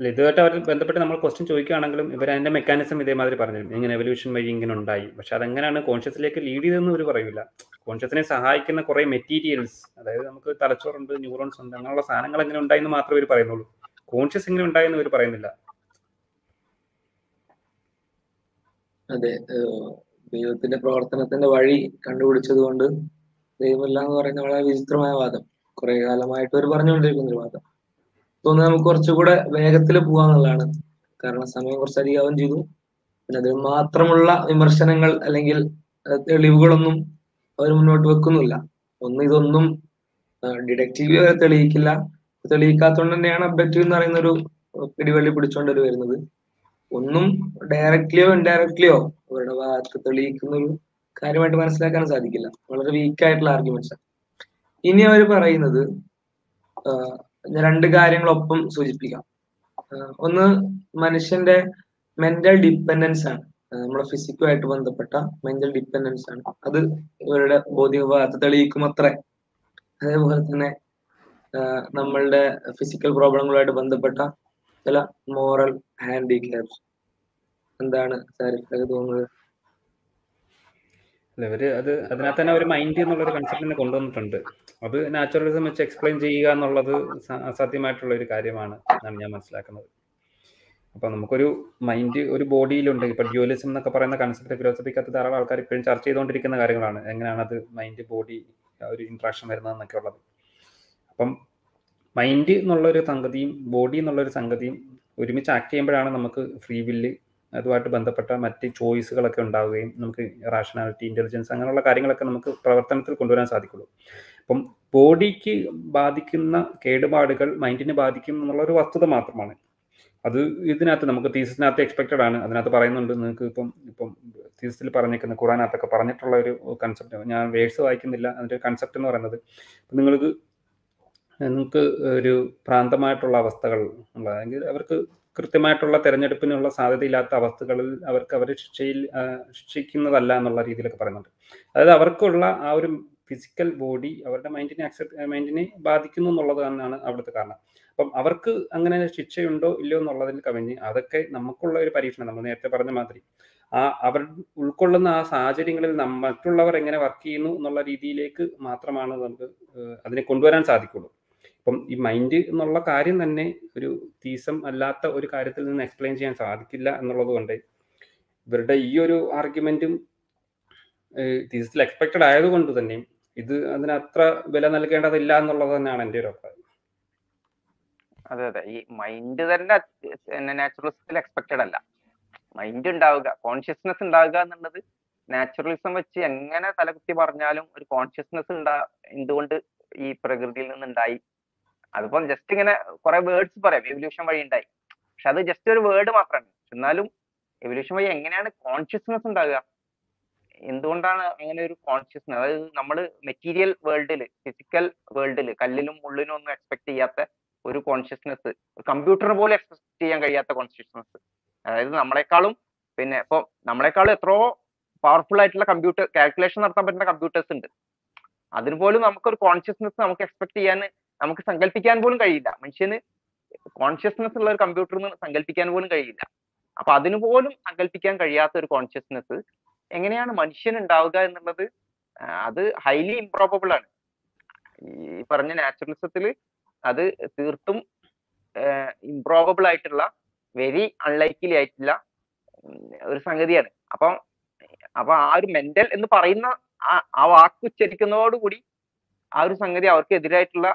അല്ല ഇതുമായിട്ട് അവർ ബന്ധപ്പെട്ട് നമ്മൾ ക്വസ്റ്റ്യൻ ചോദിക്കുകയാണെങ്കിലും ഇവർ അതിന്റെ മെക്കാനിസം ഇതേമാതിരി പറഞ്ഞു ഇങ്ങനെ എവല്യൂഷൻ വഴി ഇങ്ങനെ ഉണ്ടായി. പക്ഷെ അതെങ്ങനെയാണ് കോൺഷ്യസിലേക്ക് ലീഡ് ചെയ്തതെന്ന് ഒരു പറയൂല. കോൺഷ്യസിനെ സഹായിക്കുന്ന കുറെ മെറ്റീരിയൽസ് അതായത് നമുക്ക് തലച്ചോറുണ്ട് ന്യൂറോൺസ് ഉണ്ട് അങ്ങനെയുള്ള സാധനങ്ങൾ എങ്ങനെ ഉണ്ടായെന്ന് മാത്രമേ ഇവർ പറയുന്നുള്ളൂ. കോൺഷ്യസ് എങ്ങനെ ഉണ്ടായെന്ന് ഇവർ പറയുന്നില്ല. അതെ ദൈവത്തിന്റെ പ്രവർത്തനത്തിന്റെ വഴി കണ്ടുപിടിച്ചത് കൊണ്ട് ദൈവമില്ല എന്ന് പറയുന്ന വളരെ വിചിത്രമായ വാദം. കുറെ കാലമായിട്ട് അവർ പറഞ്ഞുകൊണ്ടിരിക്കുന്ന ഒരു വാദം. തോന്നുന്നു നമുക്ക് കുറച്ചുകൂടെ വേഗത്തിൽ പോവാന്നുള്ളതാണ് കാരണം സമയം കുറച്ചധികം ആവുകയും ചെയ്തു. പിന്നെ അതിന് മാത്രമുള്ള വിമർശനങ്ങൾ അല്ലെങ്കിൽ തെളിവുകളൊന്നും അവർ മുന്നോട്ട് വെക്കുന്നില്ല. ഒന്ന് ഇതൊന്നും ഡിഡക്റ്റീവ് തെളിയിക്കില്ല. തെളിയിക്കാത്തതുകൊണ്ട് തന്നെയാണ് അബ്ജക്റ്റീവ് എന്ന് പറയുന്ന ഒരു പിടിവള്ളി പിടിച്ചുകൊണ്ട് വരുന്നത്. ഒന്നും ഡയറക്ട്ലിയോ ഇൻഡയറക്ട്ലിയോ അവരുടെ ഭാഗത്ത് തെളിയിക്കുന്ന ഒരു കാര്യമായിട്ട് മനസ്സിലാക്കാൻ സാധിക്കില്ല. വളരെ വീക്ക് ആയിട്ടുള്ള ആർഗ്യുമെന്റ്സ് ഇനി അവർ പറയുന്നത് രണ്ട് കാര്യങ്ങളൊപ്പം സൂചിപ്പിക്കാം. ഒന്ന് മനുഷ്യന്റെ മെന്റൽ ഡിപ്പെൻഡൻസ് ആണ്. നമ്മുടെ ഫിസിക്കുമായിട്ട് ബന്ധപ്പെട്ട മെന്റൽ ഡിപ്പെൻഡൻസ് ആണ്. അത് ഇവരുടെ ഭൗതിക ഭാഗത്ത് തെളിയിക്കും അത്രേ അതേപോലെ തന്നെ നമ്മളുടെ ഫിസിക്കൽ പ്രോബ്ലങ്ങളുമായിട്ട് ബന്ധപ്പെട്ട ചില മോറൽ ഹാൻഡിക്യാപ്സ് എന്താണ് സാരിഫൊക്കെ തോന്നുന്നത്? ഇവർ അത് അതിനകത്ത് തന്നെ ഒരു മൈൻഡ് എന്നുള്ള ഒരു കൺസെപ്റ്റിനെ കൊണ്ടുവന്നിട്ടുണ്ട്. അത് നാച്ചുറലിസം വെച്ച് എക്സ്പ്ലെയിൻ ചെയ്യുക എന്നുള്ളത് അസാധ്യമായിട്ടുള്ള ഒരു കാര്യമാണ് എന്നാണ് ഞാൻ മനസ്സിലാക്കുന്നത്. അപ്പൊ നമുക്കൊരു മൈൻഡ് ഒരു ബോഡിയിലുണ്ട് ഇപ്പൊ ഡ്യൂലിസം എന്നൊക്കെ പറയുന്ന കൺസെപ്റ്റ് ഫിലോസഫിക്കകത്ത് ധാരാളം ആൾക്കാർ ഇപ്പോഴും ചർച്ച ചെയ്തുകൊണ്ടിരിക്കുന്ന കാര്യങ്ങളാണ്. എങ്ങനെയാണ് അത് മൈൻഡ് ബോഡി ഒരു ഇൻട്രാക്ഷൻ വരുന്നതെന്നൊക്കെ ഉള്ളത്. അപ്പം മൈൻഡ് എന്നുള്ള ഒരു സംഗതിയും ബോഡി എന്നുള്ള ഒരു സംഗതിയും ഒരുമിച്ച് ആക്ട് ചെയ്യുമ്പോഴാണ് നമുക്ക് ഫ്രീ വില്ല് അതുമായിട്ട് ബന്ധപ്പെട്ട മറ്റ് ചോയ്സുകളൊക്കെ ഉണ്ടാവുകയും നമുക്ക് റാഷണാലിറ്റി ഇന്റലിജൻസ് അങ്ങനെയുള്ള കാര്യങ്ങളൊക്കെ നമുക്ക് പ്രവർത്തനത്തിൽ കൊണ്ടുവരാൻ സാധിക്കുള്ളൂ. അപ്പം ബോഡിക്ക് ബാധിക്കുന്ന കേടുപാടുകൾ മൈൻഡിനെ ബാധിക്കും എന്നുള്ള ഒരു വസ്തുത മാത്രമാണ്. അത് ഇതിനകത്ത് നമുക്ക് തീസിനകത്ത് എക്സ്പെക്റ്റഡ് ആണ്. അതിനകത്ത് പറയുന്നുണ്ട് നിങ്ങൾക്ക് ഇപ്പം ഇപ്പം തീസിൽ പറഞ്ഞേക്കുന്ന ഖുറാനകത്തൊക്കെ പറഞ്ഞിട്ടുള്ള ഒരു കൺസെപ്റ്റ് ഞാൻ വേഴ്സ് വായിക്കുന്നില്ല. അതിന്റെ കൺസെപ്റ്റ് എന്ന് പറയുന്നത് നിങ്ങൾക്ക് നിങ്ങൾക്ക് ഒരു ഭ്രാന്തമായിട്ടുള്ള അവസ്ഥകൾ ഉള്ള അല്ലെങ്കിൽ അവർക്ക് കൃത്യമായിട്ടുള്ള തെരഞ്ഞെടുപ്പിനുള്ള സാധ്യതയില്ലാത്ത അവസ്ഥകളിൽ അവർക്ക് അവരെ ശിക്ഷയിൽ ശിക്ഷിക്കുന്നതല്ല എന്നുള്ള രീതിയിലൊക്കെ പറയുന്നുണ്ട്. അതായത് അവർക്കുള്ള ആ ഒരു ഫിസിക്കൽ ബോഡി അവരുടെ മൈൻഡിനെ അക്സെപ്റ്റ് മൈൻഡിനെ ബാധിക്കുന്നു എന്നുള്ളത് തന്നെയാണ് അവിടുത്തെ കാരണം. അപ്പം അവർക്ക് അങ്ങനെ ശിക്ഷയുണ്ടോ ഇല്ലയോ എന്നുള്ളതിൽ കവിഞ്ഞ് അതൊക്കെ നമുക്കുള്ള ഒരു പരീക്ഷണം. നമ്മൾ നേരത്തെ പറഞ്ഞ മാതിരി ആ അവർ ഉൾക്കൊള്ളുന്ന ആ സാഹചര്യങ്ങളിൽ മറ്റുള്ളവർ എങ്ങനെ വർക്ക് ചെയ്യുന്നു എന്നുള്ള രീതിയിലേക്ക് മാത്രമാണ് നമുക്ക് അതിനെ കൊണ്ടുവരാൻ സാധിക്കുള്ളൂ. അപ്പം ഈ മൈൻഡ് എന്നുള്ള കാര്യം തന്നെ ഒരു തീസം അല്ലാത്ത ഒരു കാര്യത്തിൽ നിന്ന് എക്സ്പ്ലെയിൻ ചെയ്യാൻ സാധിക്കില്ല എന്നുള്ളത് കൊണ്ട് ഇവരുടെ ഈ ഒരു ആർഗ്യുമെന്റും തീസത്തിൽ എക്സ്പെക്റ്റഡ് ആയതുകൊണ്ട് തന്നെയും ഇത് അതിന് അത്ര വില നൽകേണ്ടതില്ല എന്നുള്ളത് തന്നെയാണ് എന്റെ ഒരു അഭിപ്രായം. അതെ അതെ. ഈ മൈൻഡ് തന്നെ നാച്ചുറലിസത്തിൽ എക്സ്പെക്റ്റഡ് അല്ല. മൈൻഡ് ഉണ്ടാവുക കോൺഷ്യസ്നെസ് ഉണ്ടാവുക എന്നുള്ളത് നാച്ചുറലിസം വെച്ച് എങ്ങനെ തലകുത്തി പറഞ്ഞാലും ഒരു കോൺഷ്യസ്നെസ് ഉണ്ടാ എന്തുകൊണ്ട് ഈ പ്രകൃതിയിൽ നിന്നുണ്ടായി അതിപ്പം ജസ്റ്റ് ഇങ്ങനെ കുറെ വേർഡ്സ് പറയാം. എവല്യൂഷൻ വഴി ഉണ്ടായി. പക്ഷെ അത് ജസ്റ്റ് ഒരു വേർഡ് മാത്രമാണ്. എന്നാലും എവല്യൂഷൻ വഴി എങ്ങനെയാണ് കോൺഷ്യസ്നെസ് ഉണ്ടാകുക? എന്തുകൊണ്ടാണ് അങ്ങനെ ഒരു കോൺഷ്യസ്നെസ് അതായത് നമ്മൾ മെറ്റീരിയൽ വേൾഡിൽ ഫിസിക്കൽ വേൾഡിൽ കല്ലിലും ഉള്ളിലും ഒന്നും എക്സ്പെക്ട് ചെയ്യാത്ത ഒരു കോൺഷ്യസ്നെസ് കമ്പ്യൂട്ടറിന് പോലും എക്സ്പെക്ട് ചെയ്യാൻ കഴിയാത്ത കോൺഷ്യസ്നെസ് അതായത് നമ്മളെക്കാളും പിന്നെ ഇപ്പൊ നമ്മളെക്കാളും എത്രയോ പവർഫുൾ ആയിട്ടുള്ള കമ്പ്യൂട്ടർ കാൽക്കുലേഷൻ നടത്താൻ പറ്റുന്ന കമ്പ്യൂട്ടേഴ്സ് ഉണ്ട്. അതിന് പോലും നമുക്കൊരു കോൺഷ്യസ്നെസ് നമുക്ക് എക്സ്പെക്ട് ചെയ്യാൻ നമുക്ക് സങ്കല്പിക്കാൻ പോലും കഴിയില്ല. മനുഷ്യന് കോൺഷ്യസ്നെസ് ഉള്ള ഒരു കമ്പ്യൂട്ടറിന് സങ്കല്പിക്കാൻ പോലും കഴിയില്ല. അപ്പൊ അതിന് പോലും സങ്കല്പിക്കാൻ കഴിയാത്ത ഒരു കോൺഷ്യസ്നെസ് എങ്ങനെയാണ് മനുഷ്യൻ ഉണ്ടാവുക എന്നുള്ളത് അത് ഹൈലി ഇംപ്രോബിൾ ആണ്. ഈ പറഞ്ഞ നാച്ചുറലിസത്തിൽ അത് തീർത്തും ഇംപ്രോബിൾ ആയിട്ടുള്ള വെരി അൺലൈക്കിലി ആയിട്ടുള്ള ഒരു സംഗതിയാണ്. അപ്പം അപ്പൊ ആ ഒരു മെന്റൽ എന്ന് പറയുന്ന ആ വാക്ക് ഉച്ചരിക്കുന്നതോടുകൂടി ആ ഒരു സംഗതി അവർക്ക് എതിരായിട്ടുള്ള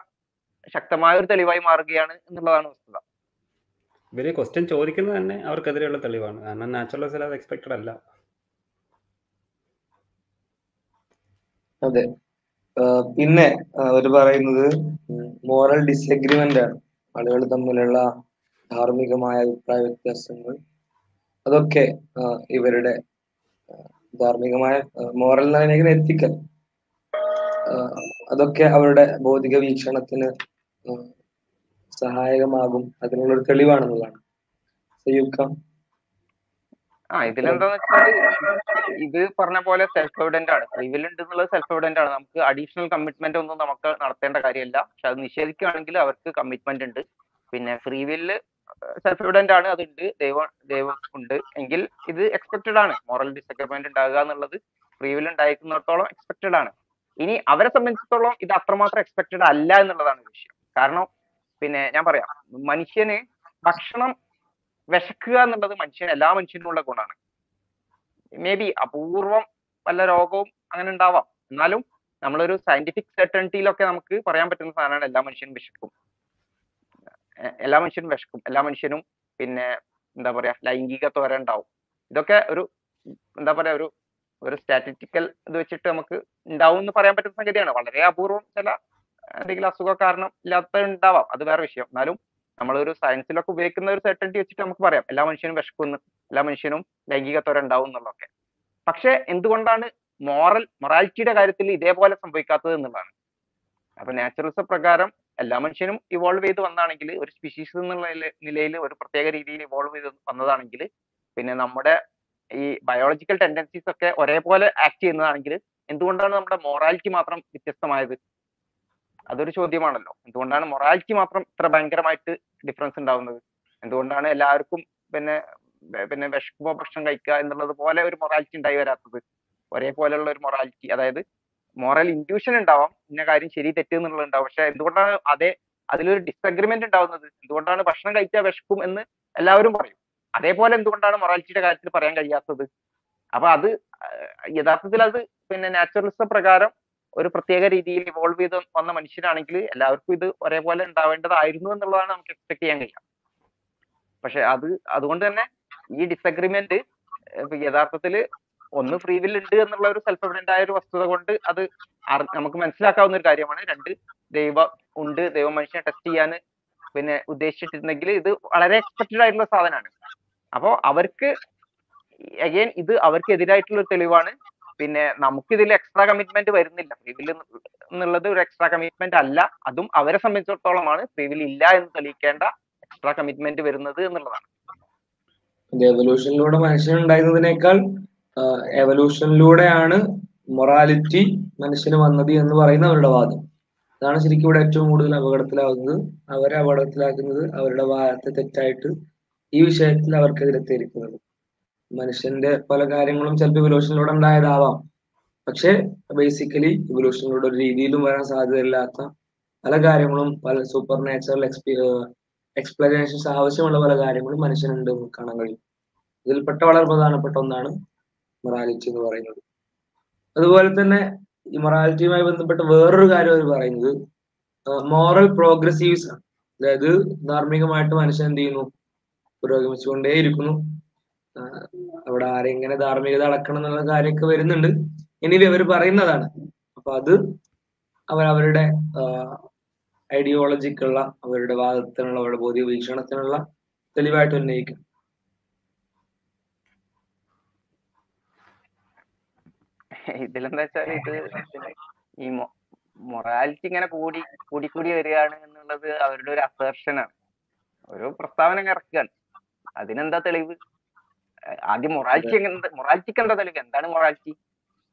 ശക്തമായ ഒരു തെളിവായി മാറുകയാണ് എന്നുള്ളതാണ് വസ്തുത. ഇവർ ക്വസ്റ്റ്യൻ ചോദിക്കുന്നത് തന്നെ അവർക്കെതിരെയുള്ള തെളിവാണ്. കാരണം നാച്ചുറലിസം അത് എക്സ്പെക്ടഡ് അല്ല. അതെ. പിന്നെ അവർ പറയുന്നത് മോറൽ ഡിസഗ്രിമെന്റ് ആണ്. ആളുകൾ തമ്മിലുള്ള ധാർമ്മികമായ അഭിപ്രായ വ്യത്യാസങ്ങൾ. അതൊക്കെ ഇവരുടെ ധാർമ്മികമായ മോറൽ എന്നതിനെ എത്തിക്കൽ അതൊക്കെ അവരുടെ ഭൗതിക വീക്ഷണത്തിന് ആ, അതിനുള്ള ഒരു തെളിവാണെന്നുള്ളതാണ്. സയുക്ക ആ ഇതിലെന്താന്ന് വെച്ചാൽ ഇത് പറഞ്ഞ പോലെ സെൽഫ് എവിഡന്റ് ആണ്. ഫ്രീ വിൽ ഉണ്ട് എന്നുള്ളത് സെൽഫ് എവിഡന്റ് ആണ്. നമുക്ക് അഡീഷണൽ കമ്മിറ്റ്മെന്റ് ഒന്നും നമുക്ക് നടത്തേണ്ട കാര്യമില്ല. പക്ഷെ അത് നിഷേധിക്കുകയാണെങ്കിൽ അവർക്ക് കമ്മിറ്റ്മെന്റ് ഉണ്ട്. പിന്നെ ഫ്രീ വില്ല് സെൽഫ് എവിഡന്റ് ആണ്. അതുണ്ട്. ദൈവം ദൈവം ഉണ്ട്. എങ്കിൽ ഇത് എക്സ്പെക്റ്റഡ് ആണ്. മോറൽ ഡിസഗ്രിമെന്റ് ഉണ്ടാകുക എന്നുള്ളത് ഫ്രീ വിൽ ഉണ്ടായിരിക്കുന്നിടത്തോളം എക്സ്പെക്റ്റഡ് ആണ്. ഇനി അവരെ സംബന്ധിച്ചിടത്തോളം ഇത് അത്രമാത്രം എക്സ്പെക്റ്റഡ് അല്ല എന്നുള്ളതാണ് വിഷയം. കാരണം പിന്നെ ഞാൻ പറയാം മനുഷ്യന് ഭക്ഷണം വിശക്കുക എന്നുള്ളത് മനുഷ്യൻ എല്ലാ മനുഷ്യനും ഉള്ള ഗുണമാണ്. മേ ബി അപൂർവം വല്ല രോഗവും അങ്ങനെ ഉണ്ടാവാം. എന്നാലും നമ്മളൊരു സയന്റിഫിക് സെർട്ടണിറ്റിയിലൊക്കെ നമുക്ക് പറയാൻ പറ്റുന്ന സാധനമാണ് എല്ലാ മനുഷ്യനും വിശക്കും. എല്ലാ മനുഷ്യനും വിശക്കും. എല്ലാ മനുഷ്യനും പിന്നെ എന്താ പറയാ ലൈംഗിക ത്വര ഉണ്ടാവും. ഇതൊക്കെ ഒരു എന്താ പറയാ ഒരു ഒരു സ്റ്റാറ്റിസ്റ്റിക്കൽ ഇത് വെച്ചിട്ട് നമുക്ക് ഉണ്ടാവും എന്ന് പറയാൻ പറ്റുന്ന സംഗതിയാണ്. വളരെ അപൂർവം ചില എന്തെങ്കിലും അസുഖ കാരണം ഇല്ലാത്ത ഉണ്ടാവാം അത് വേറെ വിഷയം. എന്നാലും നമ്മളൊരു സയൻസിലൊക്കെ ഉപയോഗിക്കുന്ന ഒരു സെർട്ടനിറ്റി വെച്ചിട്ട് നമുക്ക് പറയാം. എല്ലാ മനുഷ്യനും വിശക്കുന്നു എല്ലാ മനുഷ്യനും ലൈംഗിക ഉണ്ടാവും എന്നുള്ളതൊക്കെ. പക്ഷെ എന്തുകൊണ്ടാണ് മോറൽ മൊറാലിറ്റിയുടെ കാര്യത്തിൽ ഇതേപോലെ സംഭവിക്കാത്തത് എന്നുള്ളതാണ്. അപ്പൊ നാച്ചുറൽസ് പ്രകാരം എല്ലാ മനുഷ്യനും ഇവോൾവ് ചെയ്ത് വന്നാണെങ്കിൽ ഒരു സ്പീഷീസ് എന്നുള്ള നിലയിൽ ഒരു പ്രത്യേക രീതിയിൽ ഇവോൾവ് ചെയ്ത് വന്നതാണെങ്കിൽ പിന്നെ നമ്മുടെ ഈ ബയോളജിക്കൽ ടെൻഡൻസീസ് ഒക്കെ ഒരേപോലെ ആക്ട് ചെയ്യുന്നതാണെങ്കിൽ എന്തുകൊണ്ടാണ് നമ്മുടെ മൊറാലിറ്റി മാത്രം വ്യത്യസ്തമായത്? അതൊരു ചോദ്യമാണല്ലോ. എന്തുകൊണ്ടാണ് മൊറാലിറ്റി മാത്രം ഇത്ര ഭയങ്കരമായിട്ട് ഡിഫറൻസ് ഉണ്ടാവുന്നത്? എന്തുകൊണ്ടാണ് എല്ലാവർക്കും പിന്നെ പിന്നെ വിശക്കുമ്പോ ഭക്ഷണം കഴിക്കുക എന്നുള്ളത് പോലെ ഒരു മൊറാലിറ്റി ഉണ്ടായി വരാത്തത്? ഒരേപോലെയുള്ള ഒരു മൊറാലിറ്റി അതായത് മോറൽ ഇൻഡ്യൂഷൻ ഉണ്ടാവാം ഇന്ന കാര്യം ശരി തെറ്റ് എന്നുള്ളത് ഉണ്ടാവും. പക്ഷെ എന്തുകൊണ്ടാണ് അതേ അതിലൊരു ഡിസഗ്രിമെന്റ് ഉണ്ടാവുന്നത്? എന്തുകൊണ്ടാണ് ഭക്ഷണം കഴിച്ചാൽ വിശക്കും എന്ന് എല്ലാവരും പറയും. അതേപോലെ എന്തുകൊണ്ടാണ് മൊറാലിറ്റിയുടെ കാര്യത്തിൽ പറയാൻ കഴിയാത്തത്? അപ്പൊ അത് യഥാർത്ഥത്തിൽ അത് പിന്നെ നാച്ചുറലിസം പ്രകാരം ഒരു പ്രത്യേക രീതിയിൽ ഇവോൾവ് ചെയ്ത് വന്ന മനുഷ്യരാണെങ്കിൽ എല്ലാവർക്കും ഇത് ഒരേപോലെ ഉണ്ടാവേണ്ടതായിരുന്നു എന്നുള്ളതാണ് നമുക്ക് എക്സ്പെക്ട് ചെയ്യാൻ കഴിയുക. പക്ഷെ അത് അതുകൊണ്ട് തന്നെ ഈ ഡിസഗ്രിമെന്റ് യഥാർത്ഥത്തിൽ ഒന്ന് ഫ്രീ വിൽ ഉണ്ട് എന്നുള്ള ഒരു സെൽഫ് എവിഡന്റ് ആയ ഒരു വസ്തുത കൊണ്ട് അത് നമുക്ക് മനസ്സിലാക്കാവുന്ന ഒരു കാര്യമാണ്. രണ്ട് ദൈവം ഉണ്ട് ദൈവ മനുഷ്യനെ ടെസ്റ്റ് ചെയ്യാൻ പിന്നെ ഉദ്ദേശിച്ചിട്ടുണ്ടെങ്കിൽ ഇത് വളരെ എക്സ്പെക്റ്റഡ് ആയിട്ടുള്ള സാധനമാണ്. അപ്പോൾ അവർക്ക് അഗൈൻ ഇത് അവർക്ക് എതിരായിട്ടുള്ള ഒരു തെളിവാണ്. പിന്നെ നമുക്ക് ഇതിൽ എക്സ്ട്രാ കമ്മിറ്റ്മെന്റ് വരുന്നില്ല ഫ്രീ എന്നുള്ളത് ഒരു എക്സ്ട്രാ കമ്മിറ്റ്മെന്റ് അല്ല. അതും അവരെ സംബന്ധിച്ചിടത്തോളമാണ്. ഫ്രീ വിൽ ഇല്ല എന്ന് തെളിയിക്കേണ്ട എക്സ്ട്രാ കമ്മിറ്റ്മെന്റ് വരുന്നത് എന്നുള്ളതാണ്. എവല്യൂഷനിലൂടെ മനുഷ്യൻ ഉണ്ടായിരുന്നതിനേക്കാൾ എവല്യൂഷനിലൂടെയാണ് മൊറാലിറ്റി മനുഷ്യന് വന്നത് എന്ന് പറയുന്ന അവരുടെ വാദം. അതാണ് ശരിക്കും ഇവിടെ ഏറ്റവും കൂടുതൽ അപകടത്തിലാവുന്നത് അവരെ അപകടത്തിലാക്കുന്നത് അവരുടെ വാദത്തെ തെറ്റായിട്ട് ഈ വിഷയത്തിൽ അവർക്കെതിരെ തിരിക്കുന്നത് മനുഷ്യന്റെ പല കാര്യങ്ങളും ചിലപ്പോൾ ഇവല്യൂഷനിലൂടെ ഉണ്ടായതാവാം. പക്ഷെ ബേസിക്കലി ഇവല്യൂഷനിലൂടെ ഒരു രീതിയിലും വരാൻ സാധ്യതയില്ലാത്ത പല കാര്യങ്ങളും പല സൂപ്പർ നാച്ചുറൽ എക്സ്പീ എക്സ്പ്ലനേഷൻസ് ആവശ്യമുള്ള പല കാര്യങ്ങളും മനുഷ്യനുണ്ട് കാണാൻ കഴിയും. ഇതിൽപ്പെട്ട വളരെ പ്രധാനപ്പെട്ട ഒന്നാണ് മൊറാലിറ്റി എന്ന് പറയുന്നത്. അതുപോലെ തന്നെ ഈ മൊറാലിറ്റിയുമായി ബന്ധപ്പെട്ട് വേറൊരു കാര്യം അവർ പറയുന്നത് മോറൽ പ്രോഗ്രസീവ്സ് ആണ് അതായത് ധാർമ്മികമായിട്ട് മനുഷ്യൻ എന്ത് ചെയ്യുന്നു? പുരോഗമിച്ചുകൊണ്ടേയിരിക്കുന്നു. അവിടെ ആരെങ്ങനെ ധാർമ്മികത അടക്കണം എന്നുള്ള കാര്യമൊക്കെ വരുന്നുണ്ട്. ഇനി അവർ പറയുന്നതാണ്. അപ്പൊ അത് അവർ അവരുടെ ഐഡിയോളജിക്കുള്ള അവരുടെ വാദത്തിനുള്ള അവരുടെ ബോധ്യ വീക്ഷണത്തിനുള്ള തെളിവായിട്ട് ഉന്നയിക്കും. ഇതിലെന്താ വെച്ചാൽ ഇത് ഈ മൊറാലിറ്റി ഇങ്ങനെ കൂടി കൂടി കൂടി വരികയാണ് എന്നുള്ളത് അവരുടെ ഒരു അസേർഷനാണ് ഒരു പ്രസ്താവന ഇറക്കുകയാണ്. അതിനെന്താ തെളിവ്? ആദ്യം മൊറാലിറ്റി മൊറാലിറ്റിക്ക് എന്താ തെളിവ് എന്താണ് മൊറാലിറ്റി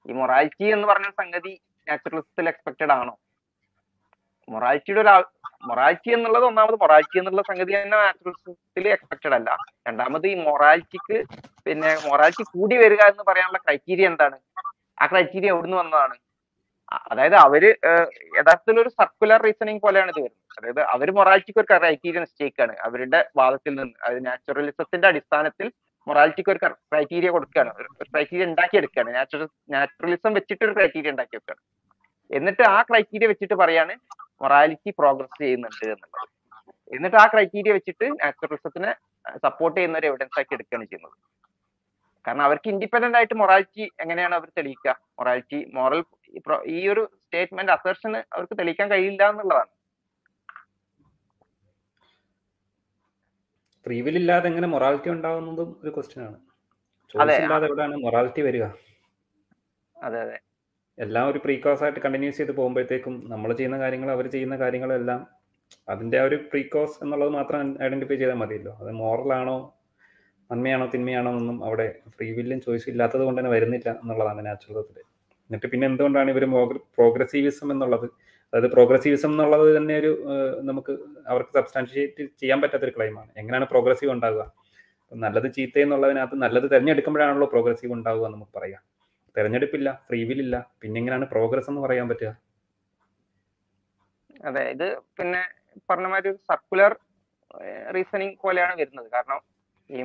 ഈ മൊറാലിറ്റി എന്ന് പറഞ്ഞ സംഗതി നാച്ചുറലിസത്തിൽ എക്സ്പെക്റ്റഡ് ആണോ? മൊറാലിറ്റിയുടെ ഒരു മൊറാലിറ്റി എന്നുള്ളത് ഒന്നാമത് മൊറാലിറ്റി എന്നുള്ള സംഗതി തന്നെ നാച്ചുറലിസത്തിൽ എക്സ്പെക്റ്റഡ് അല്ല. രണ്ടാമത് ഈ മൊറാലിറ്റിക്ക് പിന്നെ മൊറാലിറ്റി കൂടി വരിക എന്ന് പറയാനുള്ള ക്രൈറ്റീരിയ എന്താണ്? ആ ക്രൈറ്റീരിയ എവിടുന്ന് വന്നതാണ്? അതായത് അവർ യഥാർത്ഥത്തിൽ ഒരു സർക്കുലർ റീസണിങ് പോലെയാണ് ഇത് വരുന്നത്. അതായത് അവർ മൊറാലിറ്റിക്ക് ഒരു ക്രൈറ്റീരിയ മിസ്റ്റേക്ക് അവരുടെ വാദത്തിൽ നിന്ന് അതായത് നാച്ചുറലിസത്തിന്റെ അടിസ്ഥാനത്തിൽ മൊറാലിറ്റിക്ക് ഒരു ക്രൈറ്റീരിയ കൊടുക്കുകയാണ് ഒരു ക്രൈറ്റീരിയ ഉണ്ടാക്കിയെടുക്കുകയാണ് നാച്ചുറൽ നാച്ചുറലിസം വെച്ചിട്ട് ഒരു ക്രൈറ്റീരിയ ഉണ്ടാക്കി ഉണ്ടാക്കിയെടുക്കുകയാണ് എന്നിട്ട് ആ ക്രൈറ്റീരിയ വെച്ചിട്ട് പറയാണ് മൊറാലിറ്റി പ്രോഗ്രസ് ചെയ്യുന്നുണ്ട് എന്നുള്ളത്. എന്നിട്ട് ആ ക്രൈറ്റീരിയ വെച്ചിട്ട് നാച്ചുറലിസത്തിനെ സപ്പോർട്ട് ചെയ്യുന്ന ഒരു എവിഡൻസ് ആക്കി എടുക്കുകയാണ് ചെയ്യുന്നത്. കാരണം അവർക്ക് ഇൻഡിപെൻഡന്റ് ആയിട്ട് മൊറാലിറ്റി എങ്ങനെയാണ് അവർ തെളിയിക്കുക? മൊറാലിറ്റി മോറൽ ഈ ഒരു സ്റ്റേറ്റ്മെന്റ് അസേർഷന് അവർക്ക് തെളിയിക്കാൻ കഴിയില്ല എന്നുള്ളതാണ്. ഫ്രീ വിൽ ഇല്ലാതെ എങ്ങനെ മൊറാലിറ്റി ഉണ്ടാവുന്നതും ഒരു ക്വസ്റ്റ്യൻ ആണ്. ചോയ്സ് ഇല്ലാതെ എവിടെയാണ് മൊറാലിറ്റി വരിക? അതെ അതെ. എല്ലാം ഒരു പ്രീകോസ് ആയിട്ട് കണ്ടിന്യൂസ് ചെയ്ത് പോകുമ്പോഴത്തേക്കും നമ്മൾ ചെയ്യുന്ന കാര്യങ്ങൾ അവർ ചെയ്യുന്ന കാര്യങ്ങളെല്ലാം അതിന്റെ ആ ഒരു പ്രീകോസ് എന്നുള്ളത് മാത്രം ഐഡന്റിഫൈ ചെയ്താൽ മതിയല്ലോ. അത് മോറൽ ആണോ നന്മയാണോ തിന്മയാണോ എന്നൊന്നും അവിടെ ഫ്രീ വില്ലും ചോയ്സ് ഇല്ലാത്തത് കൊണ്ട് തന്നെ വരുന്നില്ല എന്നുള്ളതാണ് നാച്ചുറൽ എന്നിട്ട് പിന്നെ എന്തുകൊണ്ടാണ് ഇവർ പ്രോഗ്രസീവിസം എന്നുള്ളത് അതായത് പ്രോഗ്രസീവിസം എന്നുള്ളത് തന്നെ ഒരു നമുക്ക് അവർക്ക് സബ്സ്റ്റാൻഷിയേറ്റ് ചെയ്യാൻ പറ്റാത്തൊരു ക്ലൈമാണ് എങ്ങനെയാണ് പ്രോഗ്രസീവ് ഉണ്ടാകുക നല്ലത് ചീത്ത എന്നുള്ളതിനകത്ത് നല്ലത് തിരഞ്ഞെടുക്കുമ്പോഴാണല്ലോ പ്രോഗ്രസീവ് ഉണ്ടാവുക നമുക്ക് പറയാം. തിരഞ്ഞെടുപ്പില്ല ഫ്രീ വിൽ ഇല്ല. പിന്നെ എങ്ങനെയാണ് പ്രോഗ്രസ് എന്ന് പറയാൻ പറ്റുക? അതെ ഇത് പിന്നെ പറഞ്ഞ മാതിരി സർക്കുലർ റീസണിങ് പോലെയാണ് വരുന്നത്. കാരണം ഈ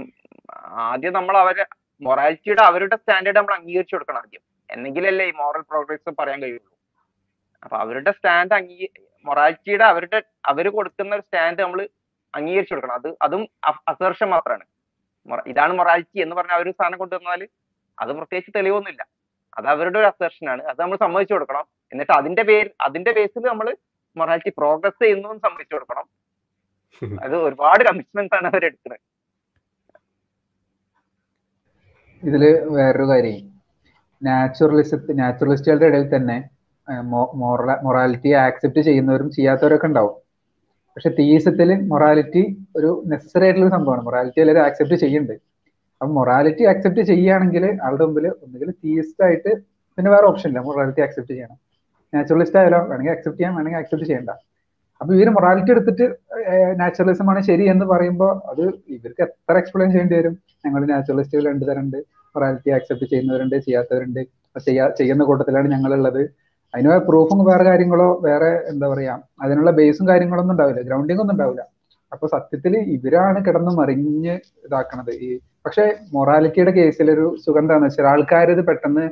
ആദ്യം നമ്മൾ അവരെ മൊറാലിറ്റിയുടെ അവരുടെ സ്റ്റാൻഡേർഡ് നമ്മൾ അംഗീകരിച്ചു കൊടുക്കണം ആദ്യം. എന്നെങ്കിലല്ലേ ഈ മോറൽ പ്രോഗ്രസ് പറയാൻ കഴിയുള്ളൂ. അപ്പൊ അവരുടെ സ്റ്റാൻഡ് അംഗീ മൊറാലിറ്റിയുടെ അവരുടെ അവർ കൊടുക്കുന്ന ഒരു സ്റ്റാൻഡ് നമ്മൾ അംഗീകരിച്ചു കൊടുക്കണം. അത് അതും അസർഷൻ മാത്രമാണ് ഇതാണ് മൊറാലിറ്റി എന്ന് പറഞ്ഞ അവർ സാധനം കൊണ്ടുവന്നാൽ അത് പ്രത്യേകിച്ച് തെളിവൊന്നുമില്ല. അത് അവരുടെ ഒരു അസർഷനാണ് അത് നമ്മൾ സമ്മതിച്ചു കൊടുക്കണം. എന്നിട്ട് അതിന്റെ പേര് അതിന്റെ ബേസിൽ നമ്മൾ മൊറാലിറ്റി പ്രോഗ്രസ് ചെയ്യുന്നു സമ്മതിച്ചു കൊടുക്കണം. അത് ഒരുപാട് കമ്മിറ്റ്മെന്റ്സ് ആണ് അവർ എടുക്കുന്നത് ഇതിൽ വേറൊരു കാര്യം. നാച്ചുറലിസ്റ്റ് നാച്ചുറലിസ്റ്റുകളുടെ ഇടയിൽ തന്നെ മൊറാലിറ്റി ആക്സെപ്റ്റ് ചെയ്യുന്നവരും ചെയ്യാത്തവരൊക്കെ ഉണ്ടാവും. പക്ഷെ തീസത്തിൽ മൊറാലിറ്റി ഒരു നെസസറി ആയിട്ടുള്ള സംഭവമാണ്. മൊറാലിറ്റി എല്ലാവരും ആക്സെപ്റ്റ് ചെയ്യുന്നുണ്ട്. അപ്പൊ മൊറാലിറ്റി ആക്സെപ്റ്റ് ചെയ്യുകയാണെങ്കിൽ ആളുടെ മുമ്പിൽ ഒന്നുകിൽ തീയിസ്റ്റ് ആയിട്ട് പിന്നെ വേറെ ഓപ്ഷൻ ഇല്ല. മൊറാലിറ്റി ആക്സെപ്റ്റ് ചെയ്യണം. നാച്ചുറലിസ്റ്റ് ആയാലോ വേണമെങ്കിൽ അക്സെപ്റ്റ് ചെയ്യാം വേണമെങ്കിൽ അക്സെപ്റ്റ് ചെയ്യണ്ട. അപ്പൊ ഇവർ മൊറാലിറ്റി എടുത്തിട്ട് നാച്ചുറലിസം ആണ് ശരി എന്ന് പറയുമ്പോൾ അത് ഇവർക്ക് എത്ര എക്സ്പ്ലെയിൻ ചെയ്യേണ്ടി വരും? ഞങ്ങൾ നാച്ചുറലിസ്റ്റുകൾ രണ്ട് തരണ്ട് മൊറാലിറ്റി ആക്സെപ്റ്റ് ചെയ്യുന്നവരുണ്ട് ചെയ്യാത്തവരുണ്ട്. ചെയ്യുന്ന കൂട്ടത്തിലാണ് ഞങ്ങളുള്ളത്. അതിന് പ്രൂഫും വേറെ കാര്യങ്ങളോ വേറെ എന്താ പറയാ അതിനുള്ള ബേസും കാര്യങ്ങളൊന്നും ഉണ്ടാവില്ല ഗ്രൗണ്ടിങ് ഒന്നും ഉണ്ടാവില്ല. അപ്പൊ സത്യത്തിൽ ഇവരാണ് കിടന്ന് മറിഞ്ഞ് ഇതാക്കണത്. ഈ പക്ഷെ മൊറാലിറ്റിയുടെ കേസിൽ ഒരു സുഖം എന്താണെന്ന് വെച്ചാൽ ആൾക്കാരത് പെട്ടെന്ന്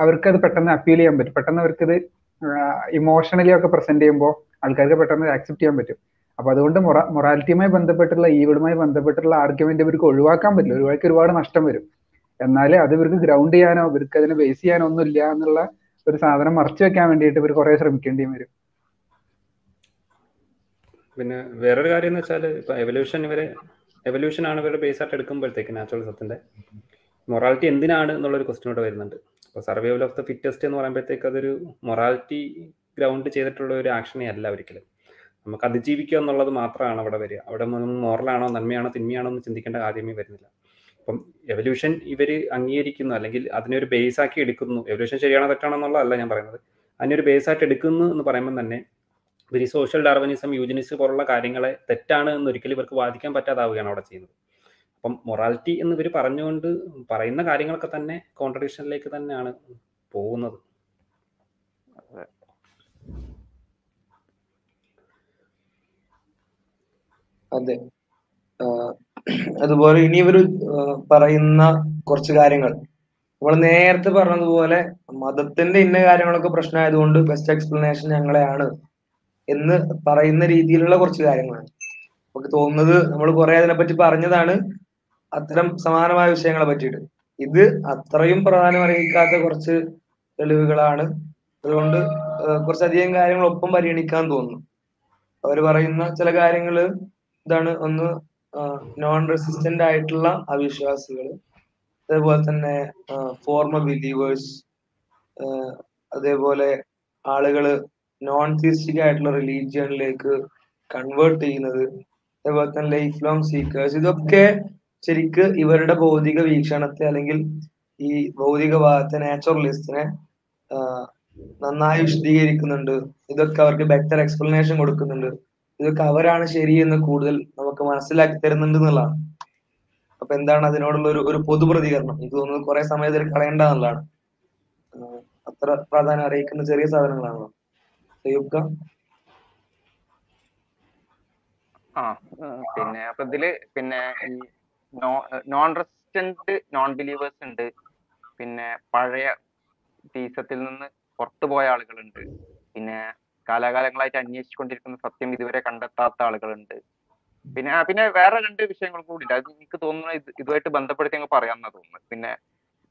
അവർക്കത് പെട്ടെന്ന് അപ്പീൽ ചെയ്യാൻ പറ്റും. പെട്ടെന്ന് അവർക്കത് ഇമോഷണലി ഒക്കെ പ്രസന്റ് ചെയ്യുമ്പോൾ ആൾക്കാർക്ക് പെട്ടെന്ന് ആക്സെപ്റ്റ് ചെയ്യാൻ പറ്റും. അപ്പൊ അതുകൊണ്ട് മൊറ മൊറാലിറ്റിയുമായി ബന്ധപ്പെട്ടുള്ള ഈവിടുമായി ബന്ധപ്പെട്ടുള്ള ആർഗ്യുമെന്റ് ഇവർക്ക് ഒഴിവാക്കാൻ പറ്റില്ല. ഒഴിവാക്കി ഒരുപാട് നഷ്ടം വരും. എന്നാലേ അത് ഇവർക്ക് ഗ്രൗണ്ട് ചെയ്യാനോ ഇവർക്ക് അതിനെ ബേസ് ചെയ്യാനോ ഒന്നും ഇല്ല എന്നുള്ള ഒരു സാധനം മറച്ചു വെക്കാൻ വേണ്ടിയിട്ട് ഇവർ കുറെ ശ്രമിക്കേണ്ടി വരും പിന്നെ വേറൊരു കാര്യം എന്ന് വെച്ചാൽ ഇപ്പൊ എവല്യൂഷൻ ഇവരെ എവല്യൂഷൻ ആണ് ഇവരുടെ ബേസ് ആയിട്ട് എടുക്കുമ്പോഴത്തേക്ക് നാച്ചുറൽ സത്തിന്റെ മൊറാലിറ്റി എന്തിനാണ് എന്നുള്ളൊരു ക്വസ്റ്റ്യൻ ഇവിടെ വരുന്നുണ്ട്. അപ്പോൾ സർവൈവൽ ഓഫ് ദ ഫിറ്റസ്റ്റ് എന്ന് പറയുമ്പോഴത്തേക്ക് അതൊരു മൊറാലിറ്റി ഗ്രൗണ്ട് ചെയ്തിട്ടുള്ള ഒരു ആക്ഷനേ അല്ല ഒരിക്കലും. നമുക്ക് അതിജീവിക്കുക എന്നുള്ളത് മാത്രമാണ് അവിടെ വരിക. അവിടെ മോറലാണോ നന്മയാണോ തിന്മയാണോ എന്ന് ചിന്തിക്കേണ്ട കാര്യമേ വരുന്നില്ല. അപ്പം എവല്യൂഷൻ ഇവർ അംഗീകരിക്കുന്നു അല്ലെങ്കിൽ അതിനൊരു ബേസ് ആക്കി എടുക്കുന്നു. എവല്യൂഷൻ ശരിയാണോ തെറ്റാണോ എന്നുള്ളതല്ല ഞാൻ പറയുന്നത്. അതിനൊരു ബേസ് ആയിട്ട് എടുക്കുന്നു എന്ന് പറയുമ്പോൾ തന്നെ ഇവർ ഈ സോഷ്യൽ ഡാർവനിസം യൂജനിസം പോലുള്ള കാര്യങ്ങളെ തെറ്റാണ് എന്ന് ഒരിക്കലും ഇവർക്ക് വാദിക്കാൻ പറ്റാതാവുകയാണ് അവിടെ ചെയ്യുന്നത്. അപ്പം മൊറാലിറ്റി എന്ന് ഇവർ പറഞ്ഞുകൊണ്ട് പറയുന്ന കാര്യങ്ങളൊക്കെ തന്നെ കോൺട്രഡിക്ഷനിലേക്ക് തന്നെയാണ് പോകുന്നത്. അതെ. അതുപോലെ ഇനി ഇവർ പറയുന്ന കുറച്ച് കാര്യങ്ങൾ. നമ്മൾ നേരത്തെ പറഞ്ഞതുപോലെ മതത്തിന്റെ ഇന്ന കാര്യങ്ങളൊക്കെ പ്രശ്നമായതുകൊണ്ട് ബെസ്റ്റ് എക്സ്പ്ലനേഷൻ ഞങ്ങളെയാണ് എന്ന് പറയുന്ന രീതിയിലുള്ള കുറച്ച് കാര്യങ്ങളാണ്. നമുക്ക് തോന്നുന്നത് നമ്മൾ കുറെ അതിനെപ്പറ്റി പറഞ്ഞതാണ്. അത്തരം സമാനമായ വിഷയങ്ങളെ പറ്റിയിട്ട്. ഇത് അത്രയും പ്രാധാന്യം അറിയിക്കാത്ത കുറച്ച് തെളിവുകളാണ്. അതുകൊണ്ട് കുറച്ചധികം കാര്യങ്ങൾ ഒപ്പം പരിഗണിക്കാൻ തോന്നുന്നു. അവർ പറയുന്ന ചില കാര്യങ്ങൾ ഇതാണ് ഒന്ന് നോൺ റെസിസ്റ്റന്റ് ആയിട്ടുള്ള അവിശ്വാസികൾ. അതേപോലെ തന്നെ ഫോർമർ ബിലീവേഴ്സ് അതേപോലെ ആളുകൾ നോൺ തിയറിസ്റ്റിക് ആയിട്ടുള്ള റിലീജിയനിലേക്ക് കൺവേർട്ട് ചെയ്യുന്നത്. അതേപോലെ തന്നെ ലൈഫ് ലോങ് സീക്കേഴ്സ് ഇതൊക്കെ ശരിക്ക് ഇവരുടെ ഭൗതിക വീക്ഷണത്തെ അല്ലെങ്കിൽ ഈ ഭൗതികവാദത്തെ നാച്ചുറലിസ്റ്റിനെ നന്നായി വിശദീകരിക്കുന്നുണ്ട്. ഇതൊക്കെ അവർക്ക് ബെറ്റർ എക്സ്പ്ലനേഷൻ കൊടുക്കുന്നുണ്ട്. ഇതൊക്കെ അവരാണ് ശരിയെന്ന് കൂടുതൽ നമുക്ക് മനസ്സിലാക്കി തരുന്നുണ്ട് എന്നുള്ളതാണ്. അപ്പൊ എന്താണ് അതിനോടുള്ള ഒരു ഒരു പൊതു പ്രതികരണം? എനിക്ക് തോന്നുന്നത് കുറെ സമയത്തിൽ കളയേണ്ട എന്നുള്ളതാണ്. അത്ര പ്രാധാന്യം അറിയിക്കുന്ന ചെറിയ സാധനങ്ങളാണല്ലോ. സയ്യൂബ്ക്ക? ആ പിന്നെ അപ്പൊ ഇതിൽ പിന്നെ ഈ നോൺ റെസിസ്റ്റന്റ് നോൺ ബിലീവേഴ്സ് ഉണ്ട്. പിന്നെ പഴയ ടീസത്തിൽ നിന്ന് പുറത്തു പോയ ആളുകളുണ്ട്. പിന്നെ കാലാകാലങ്ങളായിട്ട് അന്വേഷിച്ചുകൊണ്ടിരിക്കുന്ന സത്യം ഇതുവരെ കണ്ടെത്താത്ത ആളുകളുണ്ട്. പിന്നെ പിന്നെ വേറെ രണ്ട് വിഷയങ്ങൾ കൂടി ഉണ്ട്. അത് എനിക്ക് തോന്നുന്നു ഇത് ഇതുമായിട്ട് ബന്ധപ്പെടുത്തി അങ്ങ് പറയാമെന്നാ തോന്നുന്നു പിന്നെ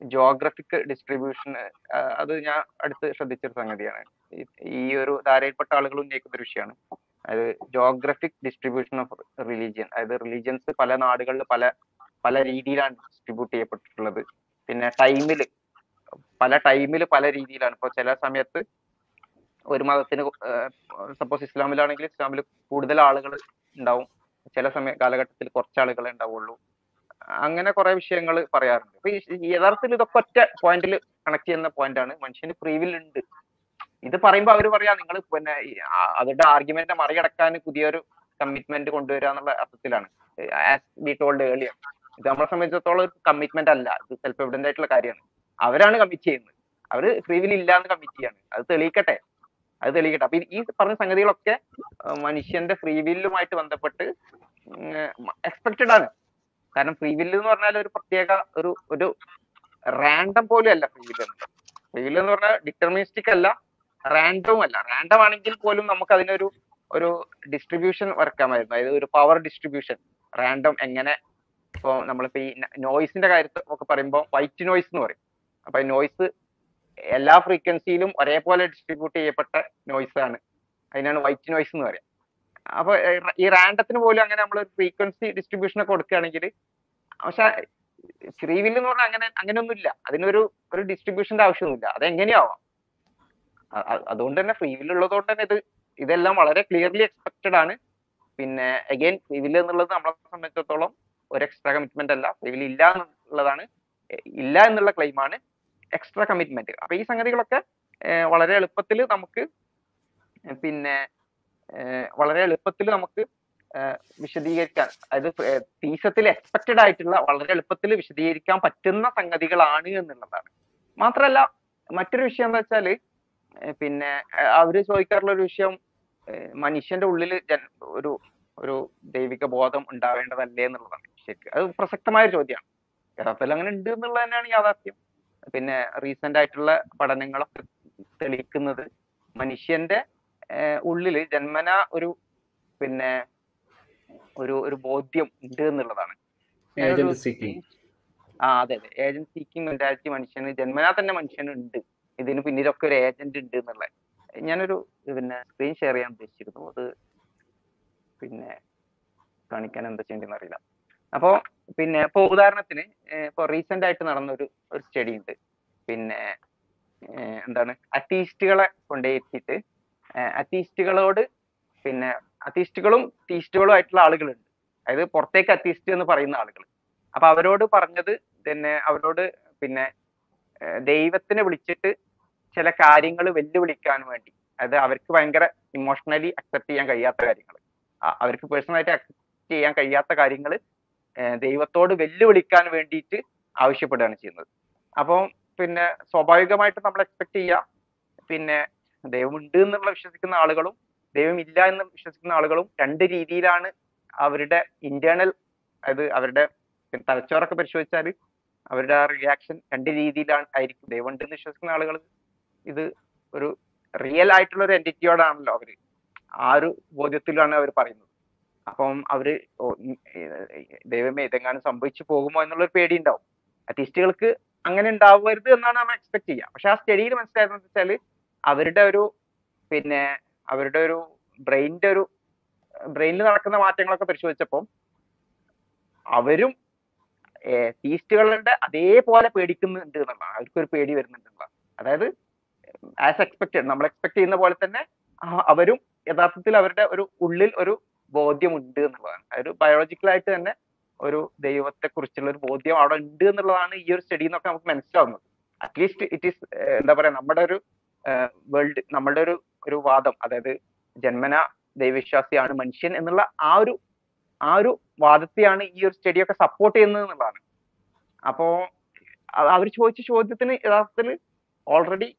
ജോഗ്രഫിക് ഡിസ്ട്രിബ്യൂഷൻ അത് ഞാൻ അടുത്ത് ശ്രദ്ധിച്ചൊരു സംഗതിയാണ്. ഈ- ഈ ഒരു ധാരയിൽപ്പെട്ട ആളുകൾ ഉന്നയിക്കുന്ന ഒരു വിഷയമാണ്. അതായത് ജോഗ്രഫിക് ഡിസ്ട്രിബ്യൂഷൻ ഓഫ് റിലീജിയൻ അതായത് റിലീജിയൻസ് പല നാടുകളിൽ പല പല രീതിയിലാണ് ഡിസ്ട്രിബ്യൂട്ട് ചെയ്യപ്പെട്ടിട്ടുള്ളത്. പിന്നെ ടൈമിൽ പല ടൈമിൽ പല രീതിയിലാണ്. ഇപ്പോൾ ചില സമയത്ത് ഒരു മതത്തിന് സപ്പോസ് ഇസ്ലാമിലാണെങ്കിൽ ഇസ്ലാമിൽ കൂടുതൽ ആളുകൾ ഉണ്ടാവും. ചില സമയ കാലഘട്ടത്തിൽ കുറച്ച് ആളുകളെ ഉണ്ടാവുള്ളൂ. അങ്ങനെ കുറെ വിഷയങ്ങൾ പറയാറുണ്ട്. അപ്പൊ യഥാർത്ഥത്തിൽ ഇതൊക്കെ ഒറ്റ പോയിന്റിൽ കണക്ട് ചെയ്യുന്ന പോയിന്റ് ആണ്. മനുഷ്യന് ഫ്രീ വിൽ ഉണ്ട്. ഇത് പറയുമ്പോൾ അവർ പറയാ നിങ്ങൾ പിന്നെ അവരുടെ ആർഗ്യുമെന്റ് മറികടക്കാൻ പുതിയൊരു കമ്മിറ്റ്മെന്റ് കൊണ്ടുവരിക എന്നുള്ള അർത്ഥത്തിലാണ്. ആസ് ബി ടോൾഡ് ഏർലിയർ ഇത് നമ്മളെ സംബന്ധിച്ചിടത്തോളം ഒരു കമ്മിറ്റ്മെന്റ് അല്ല. ഇത് സെൽഫ് എവിഡന്റ് ആയിട്ടുള്ള കാര്യമാണ്. അവരാണ് കമ്മിറ്റ് ചെയ്യുന്നത്. അവർ ഫ്രീവിൽ ഇല്ല എന്ന് കമ്മിറ്റ് ചെയ്യാണ്. അത് തെളിയിക്കട്ടെ. അത് തെളിയിക്കട്ടെ. അപ്പൊ ഈ പറഞ്ഞ സംഗതികളൊക്കെ മനുഷ്യന്റെ ഫ്രീ വില്ലുമായിട്ട് ബന്ധപ്പെട്ട് എക്സ്പെക്റ്റഡ് ആണ്. കാരണം ഫ്രീ വില്ല് എന്ന് പറഞ്ഞാൽ ഒരു പ്രത്യേക ഒരു ഒരു റാൻഡം പോലും അല്ല ഫ്രീ വില്ല് ഫ്രീ വില്ല് എന്ന് പറഞ്ഞാൽ ഡിറ്റർമിനിസ്റ്റിക് അല്ല റാൻഡവും അല്ല. റാൻഡം ആണെങ്കിൽ പോലും നമുക്ക് അതിനൊരു ഒരു ഡിസ്ട്രിബ്യൂഷൻ വരക്കാമായിരുന്നു അതായത് ഒരു പവർ ഡിസ്ട്രിബ്യൂഷൻ റാൻഡം എങ്ങനെ ഇപ്പൊ നമ്മളിപ്പോ ഈ നോയ്സിന്റെ കാര്യത്തിൽ ഒക്കെ പറയുമ്പോൾ വൈറ്റ് നോയ്സ് എന്ന് പറയും. അപ്പൊ നോയ്സ് എല്ലാ ഫ്രീക്വൻസിയിലും ഒരേപോലെ ഡിസ്ട്രിബ്യൂട്ട് ചെയ്യപ്പെട്ട നോയ്സ് ആണ്. അതിനാണ് വൈറ്റ് നോയ്സ് എന്ന് പറയാം. അപ്പൊ ഈ റാൻഡത്തിന് പോലും അങ്ങനെ നമ്മൾ ഫ്രീക്വൻസി ഡിസ്ട്രിബ്യൂഷൻ കൊടുക്കുകയാണെങ്കിൽ പക്ഷെ ശ്രീവില്ല് എന്ന് പറഞ്ഞാൽ അങ്ങനെ അങ്ങനെയൊന്നുമില്ല. അതിനൊരു ഒരു ഡിസ്ട്രിബ്യൂഷന്റെ ആവശ്യമൊന്നുമില്ല. അതെങ്ങനെയാവാം? അതുകൊണ്ട് തന്നെ ഫ്രീവിൽ ഉള്ളതുകൊണ്ട് തന്നെ ഇത് ഇതെല്ലാം വളരെ ക്ലിയർലി എക്സ്പെക്റ്റഡ് ആണ്. പിന്നെ അഗൈൻ ഫ്രീവിൽ എന്നുള്ളത് നമ്മളെ സംബന്ധിച്ചിടത്തോളം ഒരു എക്സ്ട്രാ കമ്മിറ്റ്മെന്റ് അല്ല. ഫ്രീവിൽ ഇല്ല എന്നുള്ളതാണ് ഇല്ല എന്നുള്ള ക്ലെയിമാണ് എക്സ്ട്രാ കമ്മിറ്റ്മെന്റ് അപ്പൊ ഈ സംഗതികളൊക്കെ വളരെ എളുപ്പത്തിൽ നമുക്ക് പിന്നെ വളരെ എളുപ്പത്തിൽ നമുക്ക് വിശദീകരിക്കാൻ അതായത് തീസത്തിൽ എക്സ്പെക്റ്റഡ് ആയിട്ടുള്ള വളരെ എളുപ്പത്തിൽ വിശദീകരിക്കാൻ പറ്റുന്ന സംഗതികളാണ് എന്നുള്ളതാണ്. മാത്രമല്ല മറ്റൊരു വിഷയം എന്താ വെച്ചാൽ പിന്നെ അവർ ചോദിക്കാറുള്ള ഒരു വിഷയം മനുഷ്യന്റെ ഉള്ളിൽ ഒരു ഒരു ദൈവിക ബോധം ഉണ്ടാവേണ്ടതല്ലേ എന്നുള്ളതാണ്. ശരിക്കും അത് പ്രസക്തമായ ചോദ്യമാണ്. യഥാർത്ഥത്തിൽ അങ്ങനെ ഉണ്ട് എന്നുള്ളത് തന്നെയാണ് യാഥാർത്ഥ്യം. പിന്നെ റീസെന്റ് ആയിട്ടുള്ള പഠനങ്ങളൊക്കെ തെളിയിക്കുന്നത് മനുഷ്യന്റെ ഉള്ളിൽ ജന്മനാ ഒരു പിന്നെ ഒരു ഒരു ബോധ്യം ഉണ്ട് എന്നുള്ളതാണ്. ആ അതെ അതെ. ഏജന്റ് സീക്കിംഗ് മെന്റാലിറ്റി മനുഷ്യന് ജന്മനാ തന്നെ മനുഷ്യന് ഉണ്ട് ഇതിന് പിന്നിലൊക്കെ ഒരു ഏജന്റ് ഉണ്ട് എന്നുള്ള. ഞാനൊരു പിന്നെ സ്ക്രീൻ ഷെയർ ചെയ്യാൻ ഉദ്ദേശിച്ചിരുന്നു. അത് പിന്നെ കാണിക്കാൻ എന്താ ചെയ്യേണ്ടതെന്ന് അറിയില്ല. അപ്പോ പിന്നെ ഇപ്പൊ ഉദാഹരണത്തിന് ഇപ്പോ റീസെന്റ് ആയിട്ട് നടന്ന ഒരു ഒരു സ്റ്റഡി ഉണ്ട്. പിന്നെ എന്താണ് അത്തീസ്റ്റുകളെ കൊണ്ടുപോയിട്ട് അത്തീസ്റ്റുകളോട് പിന്നെ അത്തീസ്റ്റുകളും തീസ്റ്റുകളും ആയിട്ടുള്ള ആളുകളുണ്ട്. അതായത് പുറത്തേക്ക് അത്തീസ്റ്റ് എന്ന് പറയുന്ന ആളുകൾ അപ്പൊ അവരോട് പറഞ്ഞത് പിന്നെ അവരോട് പിന്നെ ദൈവത്തിനെ വിളിച്ചിട്ട് ചില കാര്യങ്ങൾ വെല്ലുവിളിക്കാൻ വേണ്ടി. അതായത് അവർക്ക് ഭയങ്കര ഇമോഷണലി അക്സെപ്റ്റ് ചെയ്യാൻ കഴിയാത്ത കാര്യങ്ങൾ അവർക്ക് പേഴ്സണലായിട്ട് അക്സെപ്റ്റ് ചെയ്യാൻ കഴിയാത്ത കാര്യങ്ങൾ ദൈവത്തോട് വെല്ലുവിളിക്കാൻ വേണ്ടിയിട്ട് ആവശ്യപ്പെടുകയാണ് ചെയ്യുന്നത്. അപ്പം പിന്നെ സ്വാഭാവികമായിട്ട് നമ്മൾ എക്സ്പെക്ട് ചെയ്യാം പിന്നെ ദൈവമുണ്ട് എന്നുള്ള വിശ്വസിക്കുന്ന ആളുകളും ദൈവം ഇല്ല എന്ന് വിശ്വസിക്കുന്ന ആളുകളും രണ്ട് രീതിയിലാണ് അവരുടെ ഇന്റേണൽ അതായത് അവരുടെ തലച്ചോറൊക്കെ പരിശോധിച്ചാൽ അവരുടെ ആ റിയാക്ഷൻ രണ്ട് രീതിയിലാണ് ആയിരിക്കും. ദൈവം എന്ന് വിശ്വസിക്കുന്ന ആളുകൾ ഇത് ഒരു റിയൽ ആയിട്ടുള്ള ഒരു എന്റിറ്റിയോടാണല്ലോ അവർ ആ ഒരു ബോധ്യത്തിലാണ് അവർ പറയുന്നത്. അപ്പം അവർ ദൈവമേ ഇതെങ്ങാനും സംഭവിച്ചു പോകുമോ എന്നുള്ളൊരു പേടി ഉണ്ടാവും അറ്റിസ്റ്റുകൾക്ക് അങ്ങനെ ഉണ്ടാവരുത് എന്നാണ് നമ്മൾ എക്സ്പെക്ട് ചെയ്യുക. പക്ഷെ ആ സ്റ്റഡിയിൽ മനസ്സിലായത് വെച്ചാൽ അവരുടെ ഒരു പിന്നെ അവരുടെ ഒരു ബ്രെയിനിന്റെ ഒരു ബ്രെയിനിൽ നടക്കുന്ന മാറ്റങ്ങളൊക്കെ പരിശോധിച്ചപ്പോൾ അവരും തീസ്റ്റുകളുടെ അതേപോലെ പേടിക്കുന്നുണ്ട് എന്നുള്ളതാണ്. അവർക്കൊരു പേടി വരുന്നുണ്ട് എന്നുള്ളതാണ്. അതായത് ആസ് എക്സ്പെക്റ്റഡ് നമ്മൾ എക്സ്പെക്ട് ചെയ്യുന്ന പോലെ തന്നെ അവരും യഥാർത്ഥത്തിൽ അവരുടെ ഒരു ഉള്ളിൽ ഒരു ബോധ്യമുണ്ട് എന്നുള്ളതാണ്. ബയോളജിക്കൽ ആയിട്ട് തന്നെ ഒരു ദൈവത്തെ കുറിച്ചുള്ള ഒരു ബോധ്യം അവിടെ ഉണ്ട് എന്നുള്ളതാണ് ഈ ഒരു സ്റ്റഡി എന്നൊക്കെ നമുക്ക് മനസ്സിലാവുന്നത്. അറ്റ്ലീസ്റ്റ് ഇറ്റ് ഈസ് എന്താ പറയാ നമ്മുടെ ഒരു വേൾഡ് നമ്മുടെ ഒരു ഒരു വാദം അതായത് ജന്മന ദൈവവിശ്വാസിയാണ് മനുഷ്യൻ എന്നുള്ള ആ ഒരു ആ ഒരു വാദത്തെയാണ് ഈ ഒരു സ്റ്റഡിയൊക്കെ സപ്പോർട്ട് ചെയ്യുന്നത് എന്നുള്ളതാണ്. അപ്പോ അവർ ചോദിച്ച ചോദ്യത്തിന് യഥാർത്ഥത്തിൽ ഓൾറെഡി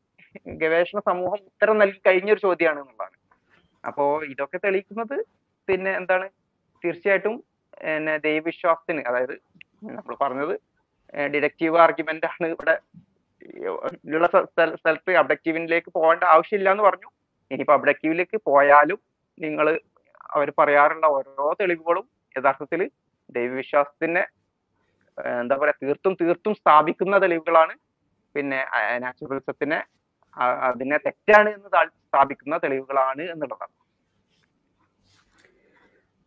ഗവേഷണ സമൂഹം ഉത്തരം നൽകി കഴിഞ്ഞ ഒരു ചോദ്യമാണ് എന്നുള്ളതാണ്. അപ്പോ ഇതൊക്കെ തെളിയിക്കുന്നത് പിന്നെ എന്താണ്? തീർച്ചയായിട്ടും പിന്നെ ദൈവവിശ്വാസത്തിന് അതായത് നമ്മൾ പറഞ്ഞത് ഡിഡക്റ്റീവ് ആർഗ്യുമെന്റ് ആണ് ഇവിടെ സ്ഥലത്ത് അബ്ഡക്റ്റീവിലേക്ക് പോകേണ്ട ആവശ്യമില്ല എന്ന് പറഞ്ഞു. ഇനിയിപ്പോ അബ്ഡക്റ്റീവിലേക്ക് പോയാലും നിങ്ങൾ അവർ പറയാറുള്ള ഓരോ തെളിവുകളും യഥാർത്ഥത്തിൽ ദൈവവിശ്വാസത്തിനെ എന്താ പറയാ തീർത്തും തീർത്തും സ്ഥാപിക്കുന്ന തെളിവുകളാണ്. പിന്നെ നാച്ചുറലിസത്തിനെ അതിനെ തെറ്റാണ് എന്ന് സ്ഥാപിക്കുന്ന തെളിവുകളാണ് എന്നുള്ളതാണ്.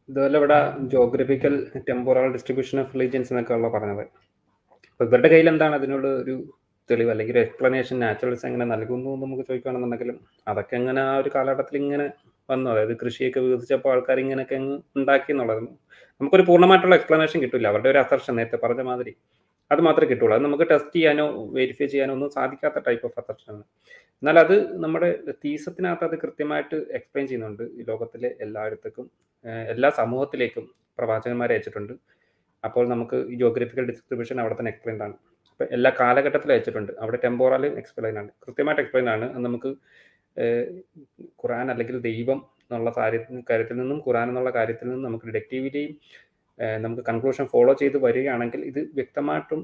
ഇതുപോലെ ഇവിടെ geographical temporal distribution of religions എന്നൊക്കെയുള്ള പറഞ്ഞത്. അപ്പോൾ ഇവരുടെ കയ്യിൽ എന്താണ് അതിനുള്ള ഒരു തെളിവ് അല്ലെങ്കിൽ എക്സ്പ്ലനേഷൻ നാച്ചുറൽസ് എങ്ങനെ നൽകുന്നു എന്ന് നമുക്ക് ചോദിക്കുകയാണെന്നുണ്ടെങ്കിലും അതൊക്കെ എങ്ങനെ ആ ഒരു കാലഘട്ടത്തിൽ ഇങ്ങനെ വന്നു. അതായത് കൃഷിയൊക്കെ വികസിച്ചപ്പോൾ ആൾക്കാർ ഇങ്ങനെയൊക്കെ ഉണ്ടാക്കി എന്നുള്ളത് നമുക്കൊരു പൂർണമായിട്ടുള്ള എക്സ്പ്ലനേഷൻ കിട്ടില്ല അവരുടെ ഒരു അസർഷൻ നേരത്തെ പറഞ്ഞ മാതിരി. അത് മാത്രമേ കിട്ടുള്ളൂ അത് നമുക്ക് ടെസ്റ്റ് ചെയ്യാനോ വെരിഫൈ ചെയ്യാനോ ഒന്നും സാധിക്കാത്ത ടൈപ്പ് ഓഫ് അസപ്ഷനാണ് എന്നാൽ അത് നമ്മുടെ തീസത്തിനകത്ത് അത് കൃത്യമായിട്ട് എക്സ്പ്ലെയിൻ ചെയ്യുന്നുണ്ട്. ഈ ലോകത്തിലെ എല്ലായിടത്തേക്കും എല്ലാ സമൂഹത്തിലേക്കും പ്രവാചകന്മാരെ അയച്ചിട്ടുണ്ട്. അപ്പോൾ നമുക്ക് ഈ ജോഗ്രഫിക്കൽ ഡിസ്ട്രിബ്യൂഷൻ അവിടെ തന്നെ എക്സ്പ്ലെയിൻ ആണ്. അപ്പോൾ എല്ലാ കാലഘട്ടത്തിലും അയച്ചിട്ടുണ്ട്. അവിടെ ടെമ്പോറാലും എക്സ്പ്ലെയിൻ ആണ്. കൃത്യമായിട്ട് എക്സ്പ്ലെയിൻ ആണ്. നമുക്ക് ഖുറാൻ അല്ലെങ്കിൽ ദൈവം എന്നുള്ള കാര്യത്തിൽ നിന്നും ഖുറാൻ എന്നുള്ള കാര്യത്തിൽ നിന്നും നമുക്ക് ഡിഡക്റ്റീവിലെയും നമുക്ക് കൺക്ലൂഷൻ ഫോളോ ചെയ്ത് വരികയാണെങ്കിൽ ഇത് വ്യക്തമായിട്ടും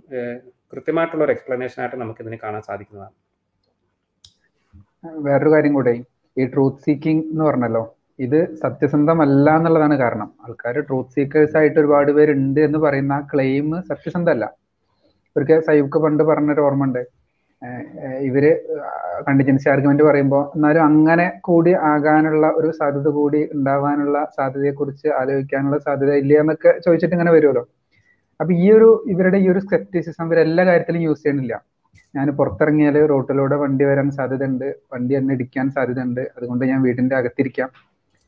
കൃത്യമായിട്ടുള്ള ഒരു എക്സ്പ്ലനേഷൻ ആയിട്ട് നമുക്ക് ഇതിനെ കാണാൻ സാധിക്കുന്നതാണ്. വേറൊരു കാര്യം കൂടെ ഈ ട്രൂത്ത് സീക്കിംഗ് എന്ന് പറഞ്ഞല്ലോ ഇത് സത്യസന്ധമല്ല എന്നുള്ളതാണ് കാരണം. ആൾക്കാർ ട്രൂത്ത് സീക്കേഴ്സ് ആയിട്ട് ഒരുപാട് പേരുണ്ട് എന്ന് പറയുന്ന ആ ക്ലെയിം സത്യസന്ധമല്ല. ഒരിക്കൽ സയ്യൂക്ക് പണ്ട് പറഞ്ഞൊരു ഓർമ്മ ഉണ്ട് ഇവർ കണ്ടിജൻസി ആർഗ്യുമെന്റ് പറയുമ്പോൾ എന്നാലും അങ്ങനെ കൂടി ആകാനുള്ള ഒരു സാധ്യത കൂടി ഉണ്ടാവാനുള്ള സാധ്യതയെ കുറിച്ച് ആലോചിക്കാനുള്ള സാധ്യത ഇല്ല എന്നൊക്കെ ചോദിച്ചിട്ട് ഇങ്ങനെ വരുമല്ലോ അപ്പൊ ഈ ഒരു ഇവരുടെ ഈ ഒരു സ്കെപ്റ്റിസിസം ഇവർ എല്ലാ കാര്യത്തിലും യൂസ് ചെയ്യണില്ല ഞാൻ പുറത്തിറങ്ങിയാൽ റോട്ടിലൂടെ വണ്ടി വരാൻ സാധ്യത ഉണ്ട് വണ്ടി എന്നെ ഇടിക്കാൻ സാധ്യത ഉണ്ട് അതുകൊണ്ട് ഞാൻ വീടിന്റെ അകത്തിരിക്കാം.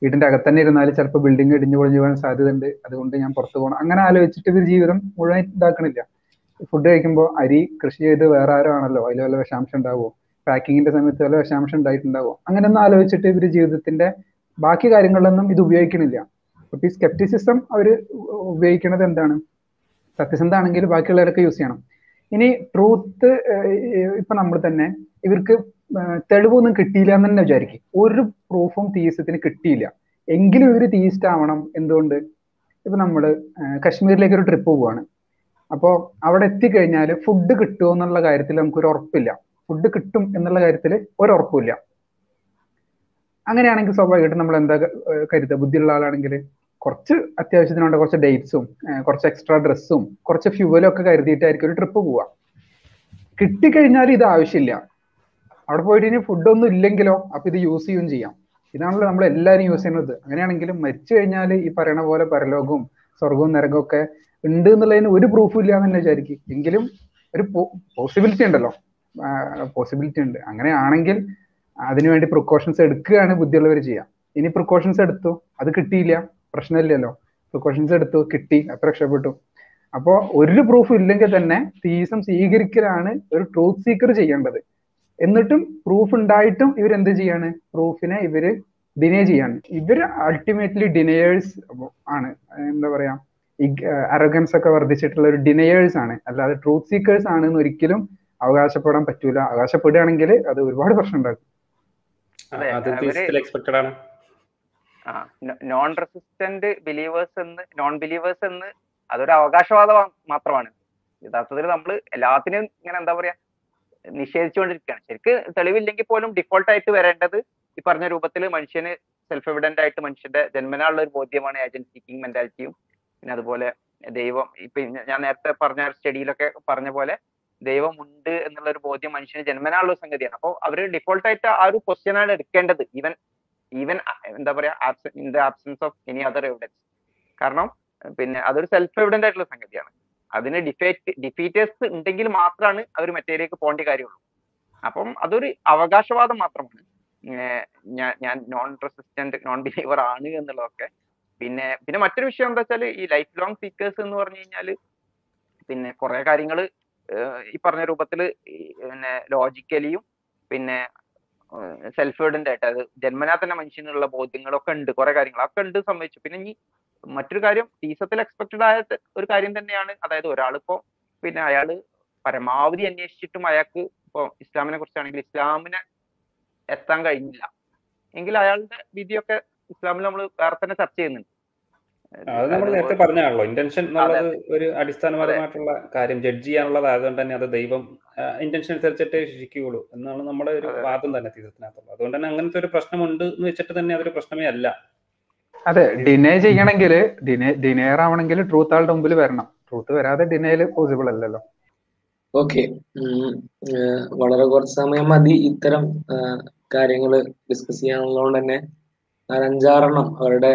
വീടിന്റെ അകത്ത് തന്നെ ഇരുന്നാൽ ചിലപ്പോൾ ബിൽഡിംഗ് ഇടിഞ്ഞു പൊളിഞ്ഞു പോകാൻ സാധ്യത ഉണ്ട് അതുകൊണ്ട് ഞാൻ പുറത്തു പോകണം. അങ്ങനെ ആലോചിച്ചിട്ട് ഇവർ ജീവിതം മുഴുവൻ ഇതാക്കണില്ല. ഫുഡ് കഴിക്കുമ്പോൾ അരി കൃഷി ചെയ്ത് വേറെ ആരോ ആണല്ലോ അതിൽ വല്ല വിഷാംശം ഉണ്ടാവുമോ പാക്കിങ്ങിന്റെ സമയത്ത് വല്ല വിഷാംശം ഉണ്ടായിട്ടുണ്ടാവോ? അങ്ങനെയൊന്നും ആലോചിച്ചിട്ട് ഇവർ ജീവിതത്തിന്റെ ബാക്കി കാര്യങ്ങളിലൊന്നും ഇത് ഉപയോഗിക്കണില്ല. അപ്പൊ ഈ സ്കെപ്റ്റിസിസം അവർ ഉപയോഗിക്കുന്നത് എന്താണ്? സത്യസന്ധ ആണെങ്കിൽ ബാക്കിയുള്ളവരൊക്കെ യൂസ് ചെയ്യണം. ഇനി ട്രൂത്ത് ഇപ്പൊ നമ്മൾ തന്നെ ഇവർക്ക് തെളിവൊന്നും കിട്ടിയില്ല എന്ന് തന്നെ വിചാരിക്കും. ഒരു പ്രൂഫും തീസത്തിന് കിട്ടിയില്ല. എങ്കിലും ഇവർ തീസ്റ്റ് ആവണം എന്തുകൊണ്ട്? ഇപ്പൊ നമ്മൾ കശ്മീരിലേക്ക് ഒരു ട്രിപ്പ് പോവാണ്. അപ്പോൾ അവിടെ എത്തിക്കഴിഞ്ഞാൽ ഫുഡ് കിട്ടുമോ എന്നുള്ള കാര്യത്തിൽ നമുക്കൊരു ഉറപ്പില്ല. ഫുഡ് കിട്ടും എന്നുള്ള കാര്യത്തിൽ ഒരു ഉറപ്പില്ല അങ്ങനെയാണെങ്കിൽ സ്വാഭാവികമായിട്ടും നമ്മൾ എന്താ കരുതുക? ബുദ്ധിയുള്ള ആളാണെങ്കിൽ കുറച്ച് അത്യാവശ്യത്തിനുണ്ട് കുറച്ച് ഡേറ്റ്സും കുറച്ച് എക്സ്ട്രാ ഡ്രസ്സും കുറച്ച് ഫ്യൂവലും ഒക്കെ കരുതിയിട്ടായിരിക്കും ഒരു ട്രിപ്പ് പോവുക. കിട്ടിക്കഴിഞ്ഞാൽ ഇത് ആവശ്യമില്ല. അവിടെ പോയിട്ട് ഇനി ഫുഡൊന്നും ഇല്ലെങ്കിലോ അപ്പൊ ഇത് യൂസ് ചെയ്യുകയും ചെയ്യാം. ഇതാണല്ലോ നമ്മൾ എല്ലാവരും യൂസ് ചെയ്യുന്നത്. അങ്ങനെയാണെങ്കിലും മരിച്ചു കഴിഞ്ഞാൽ ഈ പറയണ പോലെ പരലോകവും സ്വർഗവും നരകവും ഒക്കെ ഉണ്ട് എന്നുള്ളതിന് ഒരു പ്രൂഫും ഇല്ല എന്ന് തന്നെ വിചാരിക്കും. എങ്കിലും ഒരു പോസിബിലിറ്റി ഉണ്ടല്ലോ. പോസിബിലിറ്റി ഉണ്ട്. അങ്ങനെയാണെങ്കിൽ അതിനുവേണ്ടി പ്രിക്കോഷൻസ് എടുക്കുകയാണ് ബുദ്ധിയുള്ളവർ ചെയ്യാം. ഇനി പ്രിക്കോഷൻസ് എടുത്തു. അത് കിട്ടിയില്ല. പ്രശ്നമില്ലല്ലോ. പ്രിക്കോഷൻസ് എടുത്തു. കിട്ടി. അത്ര രക്ഷപ്പെട്ടു. അപ്പോൾ ഒരു പ്രൂഫ് ഇല്ലെങ്കിൽ തന്നെ തീസം സ്വീകരിക്കലാണ് ഒരു ട്രൂത്ത് സീക്കർ ചെയ്യേണ്ടത്. എന്നിട്ടും പ്രൂഫ് ഉണ്ടായിട്ടും ഇവർ എന്ത് ചെയ്യാണ്? പ്രൂഫിനെ ഇവർ ഡിനേ ചെയ്യാണ്. ഇവർ അൾട്ടിമേറ്റ്ലി ഡിനയേഴ്സ് ആണ്. എന്താ പറയാ? ഈ അറഗൻസ് ഒക്കെ വർദ്ധിച്ചിട്ടുള്ള ഒരു ഡിനയേഴ്സ് ആണ്. അല്ലാതെ ട്രൂത്ത് സീക്കേഴ്സ് ആണ് എന്ന് ഒരിക്കലും അവകാശപ്പെടാൻ പറ്റൂല. അവകാശപ്പെടുകയാണെങ്കിൽ അത് ഒരുപാട് പ്രശ്നം ഉണ്ടാക്കും. നോൺ റെസിസ്റ്റന്റ് ബിലീവേഴ്സ് എന്ന് നോൺ ബിലീവേഴ്സ് എന്ന് അതൊരു അവകാശവാദം മാത്രമാണ്. യഥാർത്ഥത്തിൽ നമ്മൾ എല്ലാത്തിനും ഇങ്ങനെ എന്താ പറയാ നിഷേധിച്ചുകൊണ്ടിരിക്കുകയാണ്. ശരിക്ക് തെളിവില്ലെങ്കിൽ പോലും ഡിഫോൾട്ട് ആയിട്ട് വരേണ്ടത് ഈ പറഞ്ഞ രൂപത്തിൽ മനുഷ്യന് സെൽഫ് എവിഡന്റ് ആയിട്ട് മനുഷ്യന്റെ ജന്മനാളുള്ള ഒരു ബോധ്യമാണ് ഏജൻസിക്കിങ് മെന്റാലിറ്റിയും പിന്നെ അതുപോലെ ദൈവം ഇപ്പൊ ഞാൻ നേരത്തെ പറഞ്ഞ സ്റ്റഡിയിലൊക്കെ പറഞ്ഞ പോലെ ദൈവം ഉണ്ട് എന്നുള്ള ഒരു ബോധ്യം മനുഷ്യന് ജന്മനാളുള്ള സംഗതിയാണ്. അപ്പോൾ അവർ ഡിഫോൾട്ട് ആയിട്ട് ആ ഒരു ക്വസ്റ്റ്യൻ ആണ് എടുക്കേണ്ടത്. ഈവൻ ഈവൻ എന്താ പറയാ in the absence of any other evidence കാരണം പിന്നെ അതൊരു സെൽഫ് എവിഡന്റ് ആയിട്ടുള്ള സംഗതിയാണ്. അതിന് ഡിഫേറ്റ് ഡിഫീറ്റേഴ്സ് ഉണ്ടെങ്കിൽ മാത്രമാണ് അവർ മറ്റേലേക്ക് പോകേണ്ട കാര്യമുള്ളൂ. അപ്പം അതൊരു അവകാശവാദം മാത്രമാണ്. ഞാൻ ഞാൻ നോൺ റെസിസ്റ്റന്റ് നോൺ ബിലീവർ ആണ് എന്നുള്ളതൊക്കെ പിന്നെ പിന്നെ മറ്റൊരു വിഷയം എന്താ വെച്ചാൽ ഈ ലൈഫ് ലോങ് സീക്കേഴ്സ് എന്ന് പറഞ്ഞു കഴിഞ്ഞാൽ പിന്നെ കുറെ കാര്യങ്ങൾ ഈ പറഞ്ഞ രൂപത്തിൽ പിന്നെ ലോജിക്കലിയും പിന്നെ സെൽഫ് എവിഡന്റ് ആയിട്ട് അത് ജന്മനാ തന്നെ മനുഷ്യനുള്ള ബോധ്യങ്ങളൊക്കെ ഉണ്ട് കുറെ കാര്യങ്ങൾ ഒക്കെ ഉണ്ട് സംഭവിച്ചു പിന്നെ ഈ മറ്റൊരു കാര്യം ടീസത്തിൽ എക്സ്പെക്ടഡ് ആയ ഒരു കാര്യം തന്നെയാണ്. അതായത് ഒരാളിപ്പോ പിന്നെ അയാൾ പരമാവധി അന്വേഷിച്ചിട്ടും അയാൾക്ക് ഇപ്പൊ ഇസ്ലാമിനെ കുറിച്ചാണെങ്കിൽ ഇസ്ലാമിനെ എത്താൻ കഴിഞ്ഞില്ല. എങ്കിൽ അയാളുടെ വിധിയൊക്കെ ഇസ്ലാമിൽ നമ്മൾ വേറെ തന്നെ ചർച്ച ചെയ്യുന്നുണ്ട്. അത് നമ്മൾ നേരത്തെ പറഞ്ഞാണല്ലോ ഇന്റൻഷൻ എന്നുള്ളത് ഒരു അടിസ്ഥാനപരമായിട്ടുള്ള കാര്യം. ജഡ്ജ് ചെയ്യാനുള്ളത് ആയതുകൊണ്ട് തന്നെ അത് ദൈവം ഇന്റൻഷൻ അനുസരിച്ചിട്ടേ ശിക്ഷിക്കുകയുള്ളൂ എന്നാണ് നമ്മുടെ ഒരു വാദം തന്നെ തീരത്തിനകത്തുള്ളത് അതുകൊണ്ട് തന്നെ അങ്ങനത്തെ ഒരു പ്രശ്നമുണ്ട് എന്ന് വെച്ചിട്ട് തന്നെ അതൊരു പ്രശ്നമേ അല്ല. അതെ ഡിനേ ചെയ്യണമെങ്കിൽ ഡിനേ ഡിനേർ ആവണമെങ്കിൽ ട്രൂത്ത് ആളുടെ മുമ്പിൽ വരണം. ട്രൂത്ത് വരാതെ ഡിനേയിൽ പോസിബിൾ അല്ലല്ലോ. ഓക്കെ വളരെ കുറച്ച് സമയം മതി ഇത്തരം കാര്യങ്ങൾ ഡിസ്കസ് ചെയ്യാനുള്ളതുകൊണ്ട് തന്നെ. അഞ്ചാറെണ്ണം അവരുടെ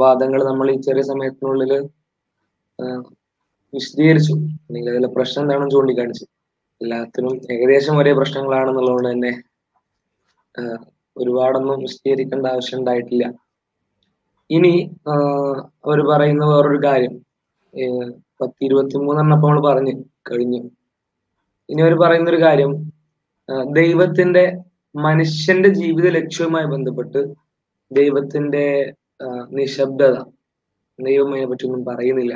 വാദങ്ങൾ നമ്മൾ ഈ ചെറിയ സമയത്തിനുള്ളിൽ വിശദീകരിച്ചു. അല്ലെങ്കിൽ അതിലെ പ്രശ്നം എന്താണെന്ന് ചൂണ്ടിക്കാണിച്ചു. എല്ലാത്തിനും ഏകദേശം ഒരേ പ്രശ്നങ്ങളാണെന്നുള്ളതുകൊണ്ട് തന്നെ ഒരുപാടൊന്നും വിശദീകരിക്കേണ്ട ആവശ്യം ഉണ്ടായിട്ടില്ല. ഇനി അവർ പറയുന്ന വേറൊരു കാര്യം. പത്തി പത്ത് ഇരുപത്തി മൂന്നെണ്ണപ്പം നമ്മൾ പറഞ്ഞു കഴിഞ്ഞു. ഇനി അവർ പറയുന്ന ഒരു കാര്യം ദൈവത്തിന്റെ മനുഷ്യന്റെ ജീവിത ലക്ഷ്യവുമായി ബന്ധപ്പെട്ട് ദൈവത്തിന്റെ നിശബ്ദത. ദൈവം അതിനെ പറ്റി ഒന്നും പറയുന്നില്ല.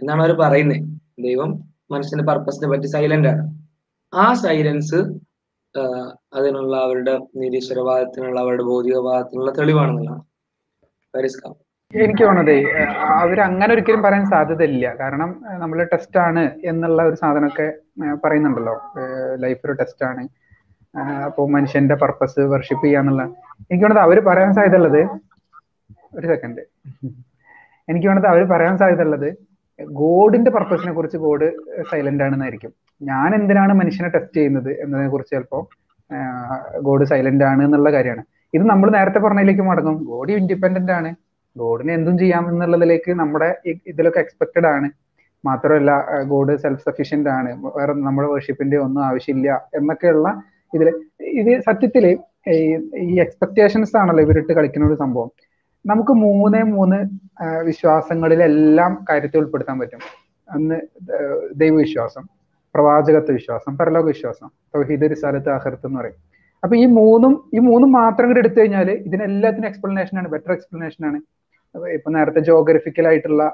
എന്നാണ് അവർ പറയുന്നത് ദൈവം മനുഷ്യന്റെ പർപ്പസിനെ പറ്റി സൈലന്റ് ആണ്. ആ സൈലൻസ് അതിനുള്ള അവരുടെ നിരീശ്വരവാദത്തിനുള്ള അവരുടെ ഭൗതികവാദത്തിനുള്ള തെളിവാണെന്നുള്ളതാണ്. എനിക്ക് തോന്നുന്നത് അവർ അങ്ങനെ ഒരിക്കലും പറയാൻ സാധ്യതയില്ല. കാരണം നമ്മൾ ടെസ്റ്റ് ആണ് എന്നുള്ള ഒരു സാധനമൊക്കെ പറയുന്നുണ്ടല്ലോ. ലൈഫ് ഒരു ടെസ്റ്റ് ആണ്. അപ്പോൾ മനുഷ്യന്റെ പർപ്പസ് വർഷിപ്പ് ചെയ്യാന്നുള്ള എനിക്ക് തോന്നുന്നത് അവർ പറയാൻ സാധ്യതയുള്ളത് ഒരു സെക്കൻഡ് എനിക്ക് വേണത് അവർ പറയാൻ സാധ്യതയുള്ളത് ഗോഡിന്റെ പർപ്പസിനെ കുറിച്ച് ഗോഡ് സൈലന്റ് ആണെന്നായിരിക്കും. ഞാൻ എന്തിനാണ് മനുഷ്യനെ ടെസ്റ്റ് ചെയ്യുന്നത് എന്നതിനെ കുറിച്ച് ചിലപ്പോ ഗോഡ് സൈലന്റ് ആണ് എന്നുള്ള കാര്യമാണ്. ഇത് നമ്മൾ നേരത്തെ പറഞ്ഞതിലേക്ക് മടങ്ങും. ഗോഡ് ഇൻഡിപെൻഡന്റ് ആണ്. ഗോഡിന് എന്തും ചെയ്യാം എന്നുള്ളതിലേക്ക് നമ്മുടെ ഇതിലൊക്കെ എക്സ്പെക്റ്റഡ് ആണ്. മാത്രമല്ല ഗോഡ് സെൽഫ് സഫീഷ്യന്റ് ആണ്. വേറെ നമ്മുടെ വേർഷിപ്പിന്റെ ഒന്നും ആവശ്യമില്ല എന്നൊക്കെയുള്ള ഇതിൽ ഇത് സത്യത്തിൽ ഈ ഈ എക്സ്പെക്ടേഷൻസ് ആണല്ലോ ഇവരിട്ട് കളിക്കുന്ന ഒരു സംഭവം. നമുക്ക് മൂന്നേ മൂന്ന് വിശ്വാസങ്ങളിലെല്ലാം കാര്യത്തെ ഉൾപ്പെടുത്താൻ പറ്റും. അന്ന് ദൈവവിശ്വാസം പ്രവാചകത്വ വിശ്വാസം പരലോക വിശ്വാസം തൗഹീദ് റിസാലത്ത് ആഹർത്ത് എന്ന് പറയും. അപ്പൊ ഈ മൂന്നും ഈ മൂന്നും മാത്രം കൂടി എടുത്തു കഴിഞ്ഞാൽ ഇതിനെല്ലാത്തിനും എക്സ്പ്ലനേഷൻ ആണ് ബെറ്റർ എക്സ്പ്ലനേഷൻ ആണ്. ഇപ്പൊ നേരത്തെ ജോഗ്രഫിക്കൽ ആയിട്ടുള്ള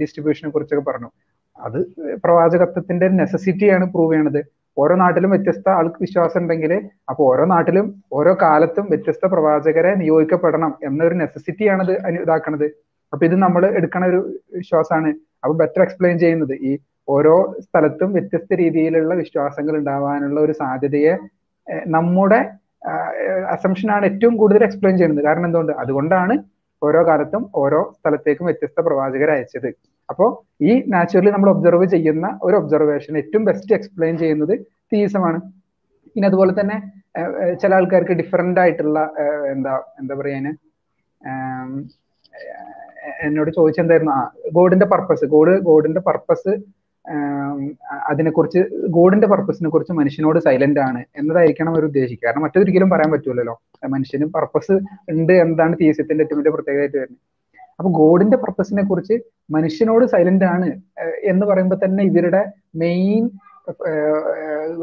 ഡിസ്ട്രിബ്യൂഷനെ കുറിച്ചൊക്കെ പറഞ്ഞു. അത് പ്രവാചകത്വത്തിന്റെ നെസസിറ്റിയാണ് പ്രൂവ് ചെയ്യണത്. ഓരോ നാട്ടിലും വ്യത്യസ്ത ആൾക്ക് വിശ്വാസം ഉണ്ടെങ്കിൽ അപ്പൊ ഓരോ നാട്ടിലും ഓരോ കാലത്തും വ്യത്യസ്ത പ്രവാചകരെ നിയോഗിക്കപ്പെടണം എന്നൊരു നെസസിറ്റിയാണ് ഇത് ഇതാക്കണത്. അപ്പൊ ഇത് നമ്മൾ എടുക്കണ ഒരു വിശ്വാസമാണ്. അപ്പൊ ബെറ്റർ എക്സ്പ്ലെയിൻ ചെയ്യുന്നത്. ഈ ഓരോ സ്ഥലത്തും വ്യത്യസ്ത രീതിയിലുള്ള വിശ്വാസങ്ങൾ ഉണ്ടാവാനുള്ള ഒരു സാധ്യതയെ നമ്മുടെ അസംഷനാണ് ഏറ്റവും കൂടുതൽ എക്സ്പ്ലെയിൻ ചെയ്യുന്നത്. കാരണം എന്തുകൊണ്ട്? അതുകൊണ്ടാണ് ഓരോ കാലത്തും ഓരോ സ്ഥലത്തേക്കും വ്യത്യസ്ത പ്രവാചകരെ അയച്ചത്. അപ്പോ ഈ നാച്ചുറലി നമ്മൾ ഒബ്സർവ് ചെയ്യുന്ന ഒരു ഒബ്സർവേഷൻ ഏറ്റവും ബെസ്റ്റ് എക്സ്പ്ലെയിൻ ചെയ്യുന്നത് തീസമാണ് പിന്നെ അതുപോലെ തന്നെ ചില ആൾക്കാർക്ക് ഡിഫറെന്റ് ആയിട്ടുള്ള എന്താ എന്താ പറയാ എന്നോട് ചോദിച്ചെന്തായിരുന്നു? ആ ഗോഡിന്റെ പർപ്പസ് ഗോഡ് ഗോഡിന്റെ പർപ്പസ് അതിനെക്കുറിച്ച് ഗോഡിന്റെ പർപ്പസിനെ കുറിച്ച് മനുഷ്യനോട് സൈലന്റ് ആണ് എന്നതായിരിക്കണം അവർ ഉദ്ദേശിക്കുക. കാരണം മറ്റൊരിക്കലും പറയാൻ പറ്റൂലല്ലോ. മനുഷ്യന് പർപ്പസ് ഉണ്ട് എന്നതാണ് തീസത്തിന്റെ ഏറ്റവും വലിയ പ്രത്യേകതയായിട്ട് വരുന്നത്. അപ്പൊ ഗോഡിന്റെ പർപ്പസിനെ കുറിച്ച് മനുഷ്യനോട് സൈലന്റ് ആണ് എന്ന് പറയുമ്പോൾ തന്നെ ഇവരുടെ മെയിൻ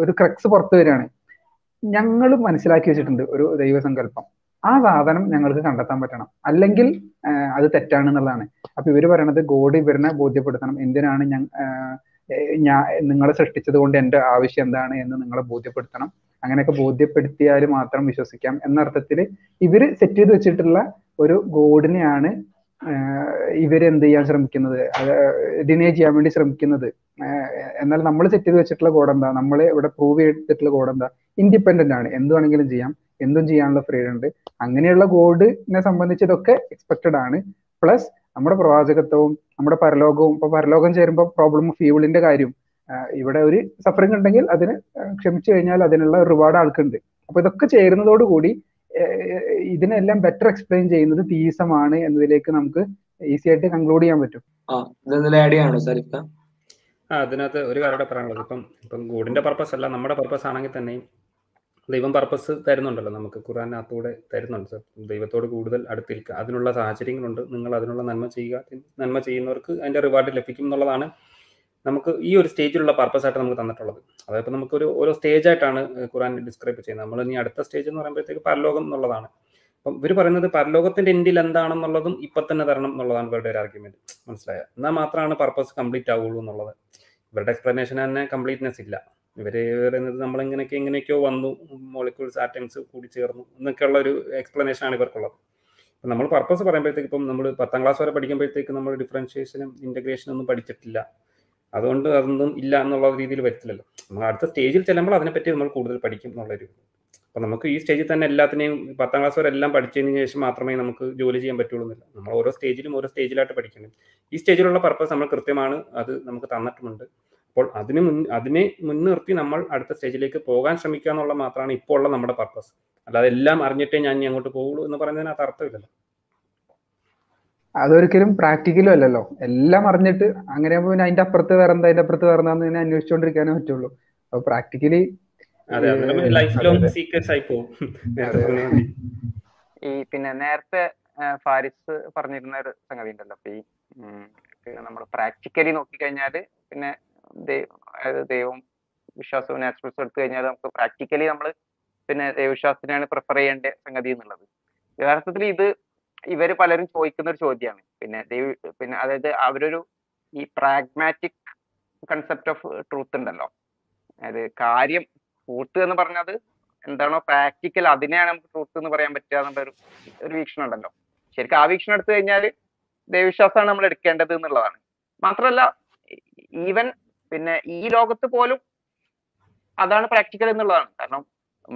ഒരു ക്രക്സ് പുറത്തു വരികയാണ്. ഞങ്ങൾ മനസ്സിലാക്കി വെച്ചിട്ടുണ്ട് ഒരു ദൈവസങ്കല്പം. ആ സാധനം ഞങ്ങൾക്ക് കണ്ടെത്താൻ പറ്റണം. അല്ലെങ്കിൽ അത് തെറ്റാണ് എന്നുള്ളതാണ്. അപ്പൊ ഇവർ പറയണത് ഗോഡ് ഇവരിനെ ബോധ്യപ്പെടുത്തണം. എന്തിനാണ് ഞാൻ ഞാൻ നിങ്ങളെ സൃഷ്ടിച്ചത് കൊണ്ട് എന്റെ ആവശ്യം എന്താണ് എന്ന് നിങ്ങളെ ബോധ്യപ്പെടുത്തണം. അങ്ങനെയൊക്കെ ബോധ്യപ്പെടുത്തിയാൽ മാത്രം വിശ്വസിക്കാം. എന്ന അർത്ഥത്തിൽ ഇവർ സെറ്റ് ചെയ്ത് വെച്ചിട്ടുള്ള ഒരു ഗോഡിനെയാണ് ഇവർ എന്ത് ചെയ്യാൻ ശ്രമിക്കുന്നത്? ഡിനേ ചെയ്യാൻ വേണ്ടി ശ്രമിക്കുന്നത്. എന്നാൽ നമ്മൾ സെറ്റ് ചെയ്ത് വെച്ചിട്ടുള്ള കോഡ് എന്താ? നമ്മൾ ഇവിടെ പ്രൂവ് ചെയ്തിട്ടുള്ള കോഡ് എന്താ? ഇൻഡിപെൻഡന്റ് ആണ്. എന്ത് വേണമെങ്കിലും ചെയ്യാം. എന്തും ചെയ്യാനുള്ള ഫ്രീഡം ഉണ്ട്. അങ്ങനെയുള്ള കോഡിനെ സംബന്ധിച്ച് ഇതൊക്കെ എക്സ്പെക്റ്റഡ് ആണ്. പ്ലസ് നമ്മുടെ പ്രവാചകത്വവും നമ്മുടെ പരലോകവും ഇപ്പൊ പരലോകം ചേരുമ്പോൾ പ്രോബ്ലം ഓഫ് കാര്യം ഇവിടെ ഒരു സഫറിംഗ് ഉണ്ടെങ്കിൽ അതിന് ക്ഷമിച്ചു കഴിഞ്ഞാൽ അതിനുള്ള റിവാർഡ് ആൾക്കുണ്ട്. അപ്പൊ ഇതൊക്കെ ചേരുന്നതോടുകൂടി ഇതിനെല്ലാം ബെറ്റർ എക്സ്പ്ലെയിൻ ചെയ്യുന്നത് തീസമാണ് എന്നതിലേക്ക് നമുക്ക് ഈസി ആയിട്ട് കൺക്ലൂഡ് ചെയ്യാൻ പറ്റും. അതിനകത്ത് ഒരു കാര്യം കൂടെ പറയാനുള്ളത്. ഇപ്പം ഇപ്പം ഗോഡിന്റെ പർപ്പസ് അല്ല നമ്മുടെ പർപ്പസ് ആണെങ്കിൽ തന്നെയും ദൈവം പർപ്പസ് തരുന്നുണ്ടല്ലോ നമുക്ക്. ഖുറാനകത്തൂടെ തരുന്നുണ്ട് സർ. ദൈവത്തോട് കൂടുതൽ അടുത്തിരിക്കുക. അതിനുള്ള സാഹചര്യങ്ങളുണ്ട്. നിങ്ങൾ അതിനുള്ള നന്മ ചെയ്യുക. നന്മ ചെയ്യുന്നവർക്ക് അതിന്റെ റിവാർഡ് ലഭിക്കും എന്നുള്ളതാണ് നമുക്ക് ഈ ഒരു സ്റ്റേജിലുള്ള പർപ്പസ് ആയിട്ട് നമുക്ക് തന്നിട്ടുള്ളത്. അതായത് നമുക്കൊരു ഓരോ സ്റ്റേജ് ആയിട്ടാണ് ഖുറാൻ ഡിസ്ക്രൈബ് ചെയ്യുന്നത്. നമ്മൾ ഇനി അടുത്ത സ്റ്റേജ് എന്ന് പറയുമ്പോഴത്തേക്ക് പരലോകം എന്നുള്ളതാണ്. അപ്പം ഇവർ പറയുന്നത് പരലോകത്തിന്റെ എൻഡിൽ എന്താണെന്നുള്ളതും ഇപ്പൊ തന്നെ തരണം എന്നുള്ളതാണ് ഇവരുടെ ഒരു ആർഗ്യുമെന്റ് മനസ്സിലായോ? എന്നാൽ മാത്രമാണ് പർപ്പസ് കംപ്ലീറ്റ് ആവുള്ളൂ എന്നുള്ളത്. ഇവരുടെ എക്സ്പ്ലനേഷൻ തന്നെ കംപ്ലീറ്റ്നെസ് ഇല്ല. ഇവർ പറയുന്നത് നമ്മൾ ഇങ്ങനെയൊക്കെ എങ്ങനെയൊക്കെയോ വന്നു മോളിക്യൂൾസ് ആറ്റംസ് കൂടി ചേർന്നു എന്നൊക്കെയുള്ള ഒരു എക്സ്പ്ലനേഷൻ ആണ് ഇവർക്കുള്ളത്. അപ്പം നമ്മൾ പർപ്പസ് പറയുമ്പോഴത്തേക്ക് ഇപ്പം നമ്മൾ പത്താം ക്ലാസ് വരെ പഠിക്കുമ്പോഴത്തേക്ക് നമ്മൾ ഡിഫറൻഷിയേഷനും ഇന്റഗ്രേഷനും ഒന്നും പഠിച്ചിട്ടില്ല. അതുകൊണ്ട് അതൊന്നും ഇല്ല എന്നുള്ള രീതിയിൽ വരത്തില്ലല്ലോ. നമ്മൾ അടുത്ത സ്റ്റേജിൽ ചെല്ലുമ്പോൾ അതിനെപ്പറ്റി നമ്മൾ കൂടുതൽ പഠിക്കും എന്നുള്ളൊരു അപ്പം നമുക്ക് ഈ സ്റ്റേജിൽ തന്നെ എല്ലാത്തിനെയും പത്താം ക്ലാസ് വരെ എല്ലാം പഠിച്ചതിന് ശേഷം മാത്രമേ നമുക്ക് ജോലി ചെയ്യാൻ പറ്റുള്ളൂ എന്നില്ല നമ്മൾ ഓരോ സ്റ്റേജിലും ഓരോ സ്റ്റേജിലായിട്ട് പഠിക്കണം. ഈ സ്റ്റേജിലുള്ള പർപ്പസ് നമ്മൾ കൃത്യമാണ് അത് നമുക്ക് തന്നിട്ടുമുണ്ട്. അപ്പോൾ അതിന് മുൻ അതിനെ മുൻനിർത്തി നമ്മൾ അടുത്ത സ്റ്റേജിലേക്ക് പോകാൻ ശ്രമിക്കുക എന്നുള്ള മാത്രമാണ് ഇപ്പോൾ ഉള്ള നമ്മുടെ പർപ്പസ് അല്ലാതെ എല്ലാം അറിഞ്ഞിട്ടേ ഞാൻ അങ്ങോട്ട് പോകുള്ളൂ എന്ന് പറയുന്നതിനകത്ത് അർത്ഥമില്ലല്ലോ. അതൊരിക്കലും പ്രാക്ടിക്കലും അല്ലല്ലോ. എല്ലാം അറിഞ്ഞിട്ട് അങ്ങനെ പിന്നെ അതിന്റെ അപ്പുറത്ത് വേറെ എന്താ അതിന്റെ അപ്പുറത്ത് വേറെ എന്താന്ന് അന്വേഷിച്ചോണ്ടിരിക്കാനേ അന്വേഷിച്ചുകൊണ്ടിരിക്കാനേ പറ്റുള്ളൂ. അപ്പൊ പ്രാക്ടിക്കലി ഈ പിന്നെ നേരത്തെ ഫാരിസ് പറഞ്ഞിരുന്ന ഒരു സംഗതി ഉണ്ടല്ലോ. അപ്പൊ ഈ പിന്നെ നമ്മൾ പ്രാക്ടിക്കലി നോക്കിക്കഴിഞ്ഞാൽ പിന്നെ ദൈ- അതായത് ദൈവം വിശ്വാസവും നാച്ചുറൽസും എടുത്തു കഴിഞ്ഞാൽ നമുക്ക് പ്രാക്ടിക്കലി നമ്മൾ പിന്നെ ദൈവവിശ്വാസത്തിനാണ് പ്രിഫർ ചെയ്യേണ്ട സംഗതി എന്നുള്ളത്. യഥാർത്ഥത്തിൽ ഇത് ഇവർ പലരും ചോദിക്കുന്ന ഒരു ചോദ്യമാണ് പിന്നെ പിന്നെ അതായത് അവരൊരു ഈ പ്രാഗ്മാറ്റിക് കൺസെപ്റ്റ് ഓഫ് ട്രൂത്ത് ഉണ്ടല്ലോ. അതായത് കാര്യം ട്രൂത്ത് എന്ന് പറഞ്ഞത് എന്താണോ പ്രാക്ടിക്കൽ അതിനെയാണ് നമുക്ക് ട്രൂത്ത് എന്ന് പറയാൻ പറ്റുക എന്നുള്ള ഒരു ഒരു വീക്ഷണം ഉണ്ടല്ലോ. ശരിക്കും ആ വീക്ഷണം എടുത്തു കഴിഞ്ഞാൽ ദൈവവിശ്വാസമാണ് നമ്മൾ എടുക്കേണ്ടത് എന്നുള്ളതാണ്. മാത്രമല്ല ഈവൻ പിന്നെ ഈ ലോകത്ത് പോലും അതാണ് പ്രാക്ടിക്കൽ എന്നുള്ളതാണ്. കാരണം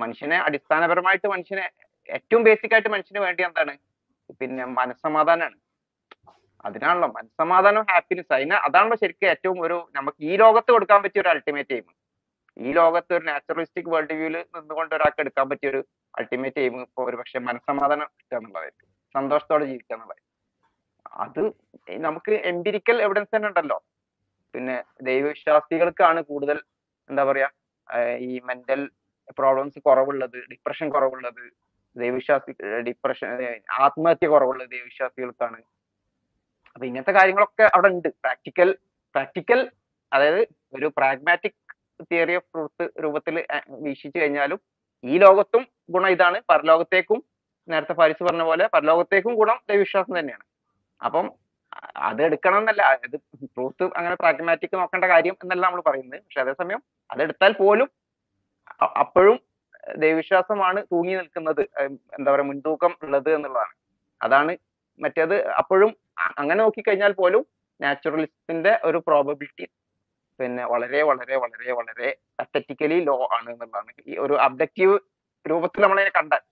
മനുഷ്യനെ അടിസ്ഥാനപരമായിട്ട് മനുഷ്യനെ ഏറ്റവും ബേസിക് ആയിട്ട് മനുഷ്യന് വേണ്ടി എന്താണ്? പിന്നെ മനസ്സമാധാനമാണ് അതിനാണല്ലോ മനസ്സമാധാനം ഹാപ്പിനെസ് അതിന് അതാണല്ലോ ശരിക്കും ഏറ്റവും ഒരു നമുക്ക് ഈ ലോകത്ത് കൊടുക്കാൻ പറ്റിയ ഒരു അൾട്ടിമേറ്റ് എയിം ഈ ലോകത്ത് ഒരു നാച്ചുറലിസ്റ്റിക് വേൾഡ് വ്യൂവിൽ നിന്നുകൊണ്ട് ഒരാൾക്ക് എടുക്കാൻ പറ്റിയ ഒരു അൾട്ടിമേറ്റ് എയിം ഇപ്പൊ ഒരു പക്ഷെ മനസ്സമാധാനം കിട്ടുക എന്നുള്ളതായിരിക്കും സന്തോഷത്തോടെ ജീവിക്കുക എന്നുള്ളത്. അത് നമുക്ക് എംപിരിക്കൽ എവിഡൻസ് തന്നെ ഉണ്ടല്ലോ. പിന്നെ ദൈവവിശ്വാസികൾക്കാണ് കൂടുതൽ എന്താ പറയാ ഈ മെന്റൽ പ്രോബ്ലംസ് കുറവുള്ളത് ഡിപ്രഷൻ കുറവുള്ളത് ദൈവവിശ്വാസി ഡിപ്രഷൻ ആത്മഹത്യ കുറവുള്ള ദൈവവിശ്വാസികൾക്കാണ്. അപ്പൊ ഇങ്ങനത്തെ കാര്യങ്ങളൊക്കെ അവിടെ ഉണ്ട് പ്രാക്ടിക്കൽ പ്രാക്ടിക്കൽ അതായത് ഒരു പ്രാഗ്മാറ്റിക് തിയറി ഓഫ് ട്രൂത്ത് രൂപത്തിൽ വീക്ഷിച്ചു കഴിഞ്ഞാലും ഈ ലോകത്തും ഗുണം ഇതാണ്. പരലോകത്തേക്കും നേരത്തെ ഫാരിസ് പറഞ്ഞ പോലെ പരലോകത്തേക്കും ഗുണം ദൈവവിശ്വാസം തന്നെയാണ്. അപ്പം അത് എടുക്കണം എന്നല്ല. അത് ട്രൂത്ത് അങ്ങനെ പ്രാഗ്മാറ്റിക് നോക്കേണ്ട കാര്യം എന്നല്ല നമ്മൾ പറയുന്നത്. പക്ഷെ അതേസമയം അതെടുത്താൽ പോലും അപ്പോഴും ദൈവവിശ്വാസമാണ് തൂങ്ങി നിൽക്കുന്നത്. എന്താ പറയാ മുൻതൂക്കം ഉള്ളത് എന്നുള്ളതാണ്. അതാണ് മറ്റേത്. അപ്പോഴും അങ്ങനെ നോക്കിക്കഴിഞ്ഞാൽ പോലും നാച്ചുറലിസത്തിന്റെ ഒരു പ്രോബബിലിറ്റി പിന്നെ വളരെ വളരെ വളരെ വളരെ അത്തറ്റിക്കലി ലോ ആണ് എന്നുള്ളതാണ്. ഈ ഒരു അബ്ജക്റ്റീവ് രൂപത്തിൽ നമ്മളതിനെ കണ്ടാൽ.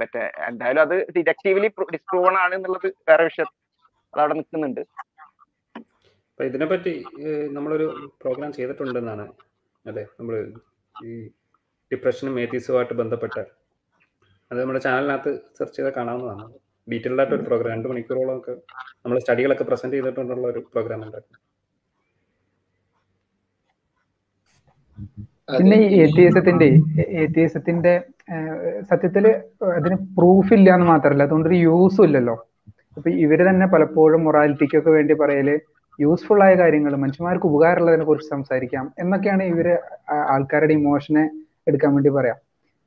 മറ്റേ എന്തായാലും അത് ഡിഡക്റ്റീവ്ലി ഡിസ്പ്രൂവൺ ആണ് എന്നുള്ളത് വേറെ വിഷയം. അതവിടെ നിൽക്കുന്നുണ്ട്. ഇതിനെ ഇതിനെപ്പറ്റി നമ്മളൊരു പ്രോഗ്രാം ചെയ്തിട്ടുണ്ടെന്നാണ്. അതെ നമ്മൾ ഈ ഡിപ്രഷനും മേത്തീസുമായിട്ട് ബന്ധപ്പെട്ട. അത് നമ്മുടെ ചാനലിനകത്ത് സെർച്ച് ചെയ്താൽ കാണാവുന്നതാണ്. ഡീറ്റെയിൽഡ് ആയിട്ട് ഒരു പ്രോഗ്രാം രണ്ട് മണിക്കൂറോളം ഒക്കെ നമ്മൾ സ്റ്റഡികളൊക്കെ പ്രസന്റ് ചെയ്തിട്ടുള്ള ഒരു പ്രോഗ്രാം ഉണ്ടായിരുന്നു. പിന്നെ ഈ ഏത്തിയസത്തിന്റെ ഏത്തിയസത്തിന്റെ സത്യത്തിൽ അതിന് പ്രൂഫ് ഇല്ല എന്ന് മാത്രമല്ല അതുകൊണ്ടൊരു യൂസും ഇല്ലല്ലോ. അപ്പൊ ഇവർ തന്നെ പലപ്പോഴും മൊറാലിറ്റിക്കൊക്കെ വേണ്ടി പറയൽ യൂസ്ഫുൾ ആയ കാര്യങ്ങൾ മനുഷ്യന്മാർക്ക് ഉപകാരമുള്ളതിനെ കുറിച്ച് സംസാരിക്കാം എന്നൊക്കെയാണ് ഇവർ ആൾക്കാരുടെ ഇമോഷനെ എടുക്കാൻ വേണ്ടി പറയാം.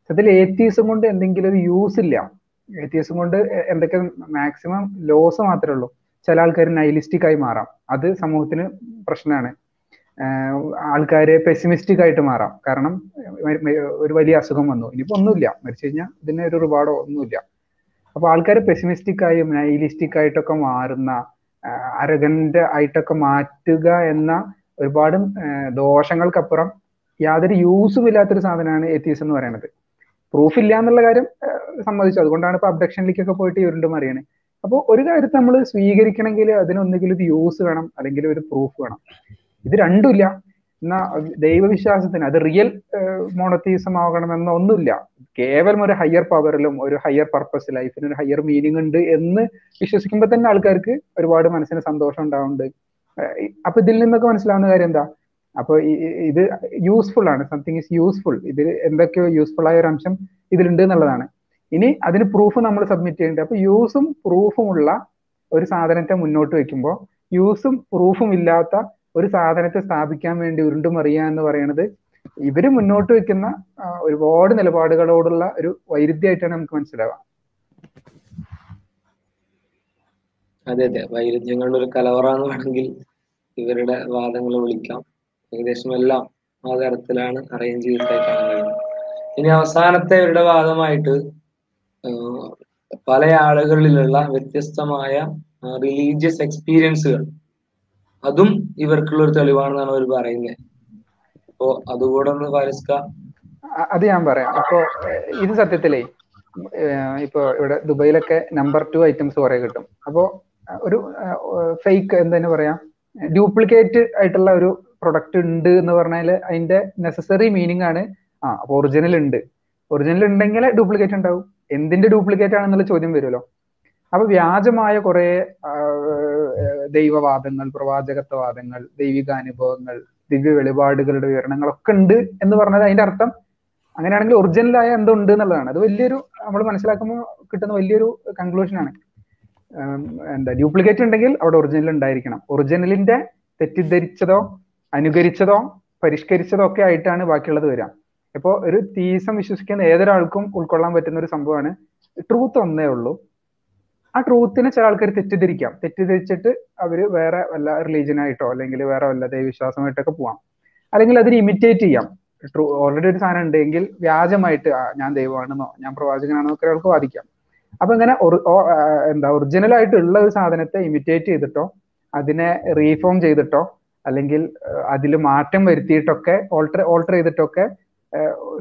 സത്യത്തിൽ ഏത്തീസം കൊണ്ട് എന്തെങ്കിലും ഒരു യൂസ് ഇല്ല. ഏത്തീസം കൊണ്ട് എന്തൊക്കെ മാക്സിമം ലോസ് മാത്രമേ ഉള്ളൂ. ചില ആൾക്കാർ നൈലിസ്റ്റിക് ആയി മാറാം. അത് സമൂഹത്തിന് പ്രശ്നമാണ്. ആൾക്കാരെ പെസിമിസ്റ്റിക് ആയിട്ട് മാറാം. കാരണം ഒരു വലിയ അസുഖം വന്നു. ഇനിയിപ്പോ ഒന്നുമില്ല. മരിച്ചു കഴിഞ്ഞാൽ ഇതിന് ഒരു റിവാർഡോ ഒന്നുമില്ല. അപ്പൊ ആൾക്കാർ പെസിമിസ്റ്റിക് ആയും നൈലിസ്റ്റിക് ആയിട്ടൊക്കെ മാറുന്ന അരകന്റെ ആയിട്ടൊക്കെ മാറ്റുക എന്ന ഒരുപാട് ദോഷങ്ങൾക്കപ്പുറം യാതൊരു യൂസും ഇല്ലാത്തൊരു സാധനമാണ് എത്തീസ് എന്ന് പറയുന്നത്. പ്രൂഫ് ഇല്ല എന്നുള്ള കാര്യം സമ്മതിച്ചു. അതുകൊണ്ടാണ് ഇപ്പൊ അബ്ഡക്ഷനിലേക്കൊക്കെ പോയിട്ട് ഇവരുണ്ടും അറിയണേ അപ്പോൾ ഒരു കാര്യത്തെ നമ്മൾ സ്വീകരിക്കണമെങ്കിൽ അതിനൊന്നുകിൽ ഒരു യൂസ് വേണം അല്ലെങ്കിൽ ഒരു പ്രൂഫ് വേണം. ഇത് രണ്ടുമില്ല എന്നാ ദൈവവിശ്വാസത്തിന് അത് റിയൽ മോണത്തീസം ആകണമെന്നോ ഒന്നുമില്ല. കേവലം ഒരു ഹയർ പവറിലും ഒരു ഹയർ പർപ്പസ് ലൈഫിന് ഒരു ഹയർ മീനിങ് ഉണ്ട് എന്ന് വിശ്വസിക്കുമ്പോൾ തന്നെ ആൾക്കാർക്ക് ഒരുപാട് മനസ്സിന് സന്തോഷം ഉണ്ടാവുന്നുണ്ട്. അപ്പൊ ഇതിൽ നിന്നൊക്കെ മനസ്സിലാവുന്ന കാര്യം എന്താ? അപ്പൊ ഈ- ഈ- ഇത് യൂസ്ഫുൾ ആണ്. സംതിങ് ഈസ് യൂസ്ഫുൾ ഇതിൽ എന്തൊക്കെയോ യൂസ്ഫുൾ ആയ ഒരു അംശം ഇതിലുണ്ട് എന്നുള്ളതാണ്. ഇനി അതിന് പ്രൂഫ് നമ്മൾ സബ്മിറ്റ് ചെയ്യേണ്ടത്. അപ്പൊ യൂസും പ്രൂഫും ഉള്ള ഒരു സാധനത്തെ മുന്നോട്ട് വെക്കുമ്പോൾ യൂസും പ്രൂഫും ഇല്ലാത്ത ഒരു സാധനത്തെ സ്ഥാപിക്കാൻ വേണ്ടി ഉരുണ്ടുമറിയുക എന്ന് പറയുന്നത് ഇവർ മുന്നോട്ട് വെക്കുന്ന ഒരുപാട് നിലപാടുകളോടുള്ള ഒരു വൈരുദ്ധ്യമായിട്ടാണ് നമുക്ക് മനസ്സിലാവുക. അതെ അതെ. വൈരുദ്ധ്യങ്ങളുടെ ഒരു കലവറ എന്ന് വേണമെങ്കിൽ ഇവരുടെ വാദങ്ങൾ വിളിക്കാം. ഏകദേശം എല്ലാം ആ തരത്തിലാണ് അറേഞ്ച് ചെയ്തിട്ടായി കാണാൻ കഴിയുന്നത് ഇനി അവസാനത്തെ ഇവരുടെ വാദമായിട്ട് പല ആളുകളിലുള്ള വ്യത്യസ്തമായ റിലീജിയസ് എക്സ്പീരിയൻസുകൾ അതും ഇവർക്കുള്ള ഒരു തെളിവാണെന്നാണ് അവർ പറയുന്നത് അപ്പോ അതുകൂടെ ഒന്ന് പാലിസ്ക. അത് ഞാൻ പറയാം. അപ്പോ ഇത് സത്യത്തിലേ ഇപ്പൊ ഇവിടെ ദുബൈയിലൊക്കെ നമ്പർ ടു ഐറ്റംസ് കുറെ കിട്ടും. അപ്പോ ഒരു ഫേക്ക് എന്തെന്ന് പറയാ? ഡ്യൂപ്ലിക്കേറ്റ് ആയിട്ടുള്ള ഒരു പ്രൊഡക്റ്റ് ഉണ്ട് എന്ന് പറഞ്ഞാൽ അതിന്റെ നെസസറി മീനിങ് ആണ്. ആ അപ്പൊ ഒറിജിനൽ ഉണ്ട്. ഒറിജിനൽ ഉണ്ടെങ്കിൽ ഡ്യൂപ്ലിക്കേറ്റ് ഉണ്ടാവും. എന്തിന്റെ ഡ്യൂപ്ലിക്കേറ്റ് ആണെന്നുള്ള ചോദ്യം വരുമല്ലോ. അപ്പൊ വ്യാജമായ കുറെ ദൈവവാദങ്ങൾ പ്രവാചകത്വവാദങ്ങൾ ദൈവികാനുഭവങ്ങൾ ദിവ്യ വെളിപാടുകളുടെ വിവരണങ്ങളൊക്കെ ഉണ്ട് എന്ന് പറഞ്ഞത് അതിന്റെ അർത്ഥം. അങ്ങനെയാണെങ്കിൽ ഒറിജിനലായ എന്തോ ഉണ്ട് എന്നുള്ളതാണ്. അത് വലിയൊരു നമ്മൾ മനസ്സിലാക്കുമ്പോൾ കിട്ടുന്ന വലിയൊരു കൺക്ലൂഷൻ ആണ്. എന്താ ഡ്യൂപ്ലിക്കേറ്റ് ഉണ്ടെങ്കിൽ അവിടെ ഒറിജിനൽ ഉണ്ടായിരിക്കണം. ഒറിജിനലിന്റെ തെറ്റിദ്ധരിച്ചതോ അനുകരിച്ചതോ പരിഷ്കരിച്ചതോ ഒക്കെ ആയിട്ടാണ് ബാക്കിയുള്ളത് വരിക. ഇപ്പോൾ ഒരു തീസം വിശ്വസിക്കുന്ന ഏതൊരാൾക്കും ഉൾക്കൊള്ളാൻ പറ്റുന്ന ഒരു സംഭവമാണ് ട്രൂത്ത് ഒന്നേ ഉള്ളൂ. ആ ട്രൂത്തിനെ ചില ആൾക്കാർ തെറ്റിദ്ധരിക്കാം. തെറ്റിദ്ധരിച്ചിട്ട് അവർ വേറെ വല്ല റിലീജിയനായിട്ടോ അല്ലെങ്കിൽ വേറെ വല്ല ദൈവവിശ്വാസമായിട്ടൊക്കെ പോവാം. അല്ലെങ്കിൽ അതിന് ഇമിറ്റേറ്റ് ചെയ്യാം. ട്രൂ ഓൾറെഡി ഒരു സാധനം ഉണ്ടെങ്കിൽ വ്യാജമായിട്ട് ഞാൻ ദൈവമാണെന്നോ ഞാൻ പ്രവാചകനാണെന്നോ ഒക്കെ ഒരാൾക്ക് വാദിക്കാം. അപ്പൊ ഇങ്ങനെ എന്താ ഒറിജിനൽ ആയിട്ടുള്ള ഒരു സാധനത്തെ ഇമിറ്റേറ്റ് ചെയ്തിട്ടോ അതിനെ റീഫോം ചെയ്തിട്ടോ അല്ലെങ്കിൽ അതിൽ മാറ്റം വരുത്തിയിട്ടൊക്കെ ഓൾട്ടർ ഓൾട്ടർ ചെയ്തിട്ടൊക്കെ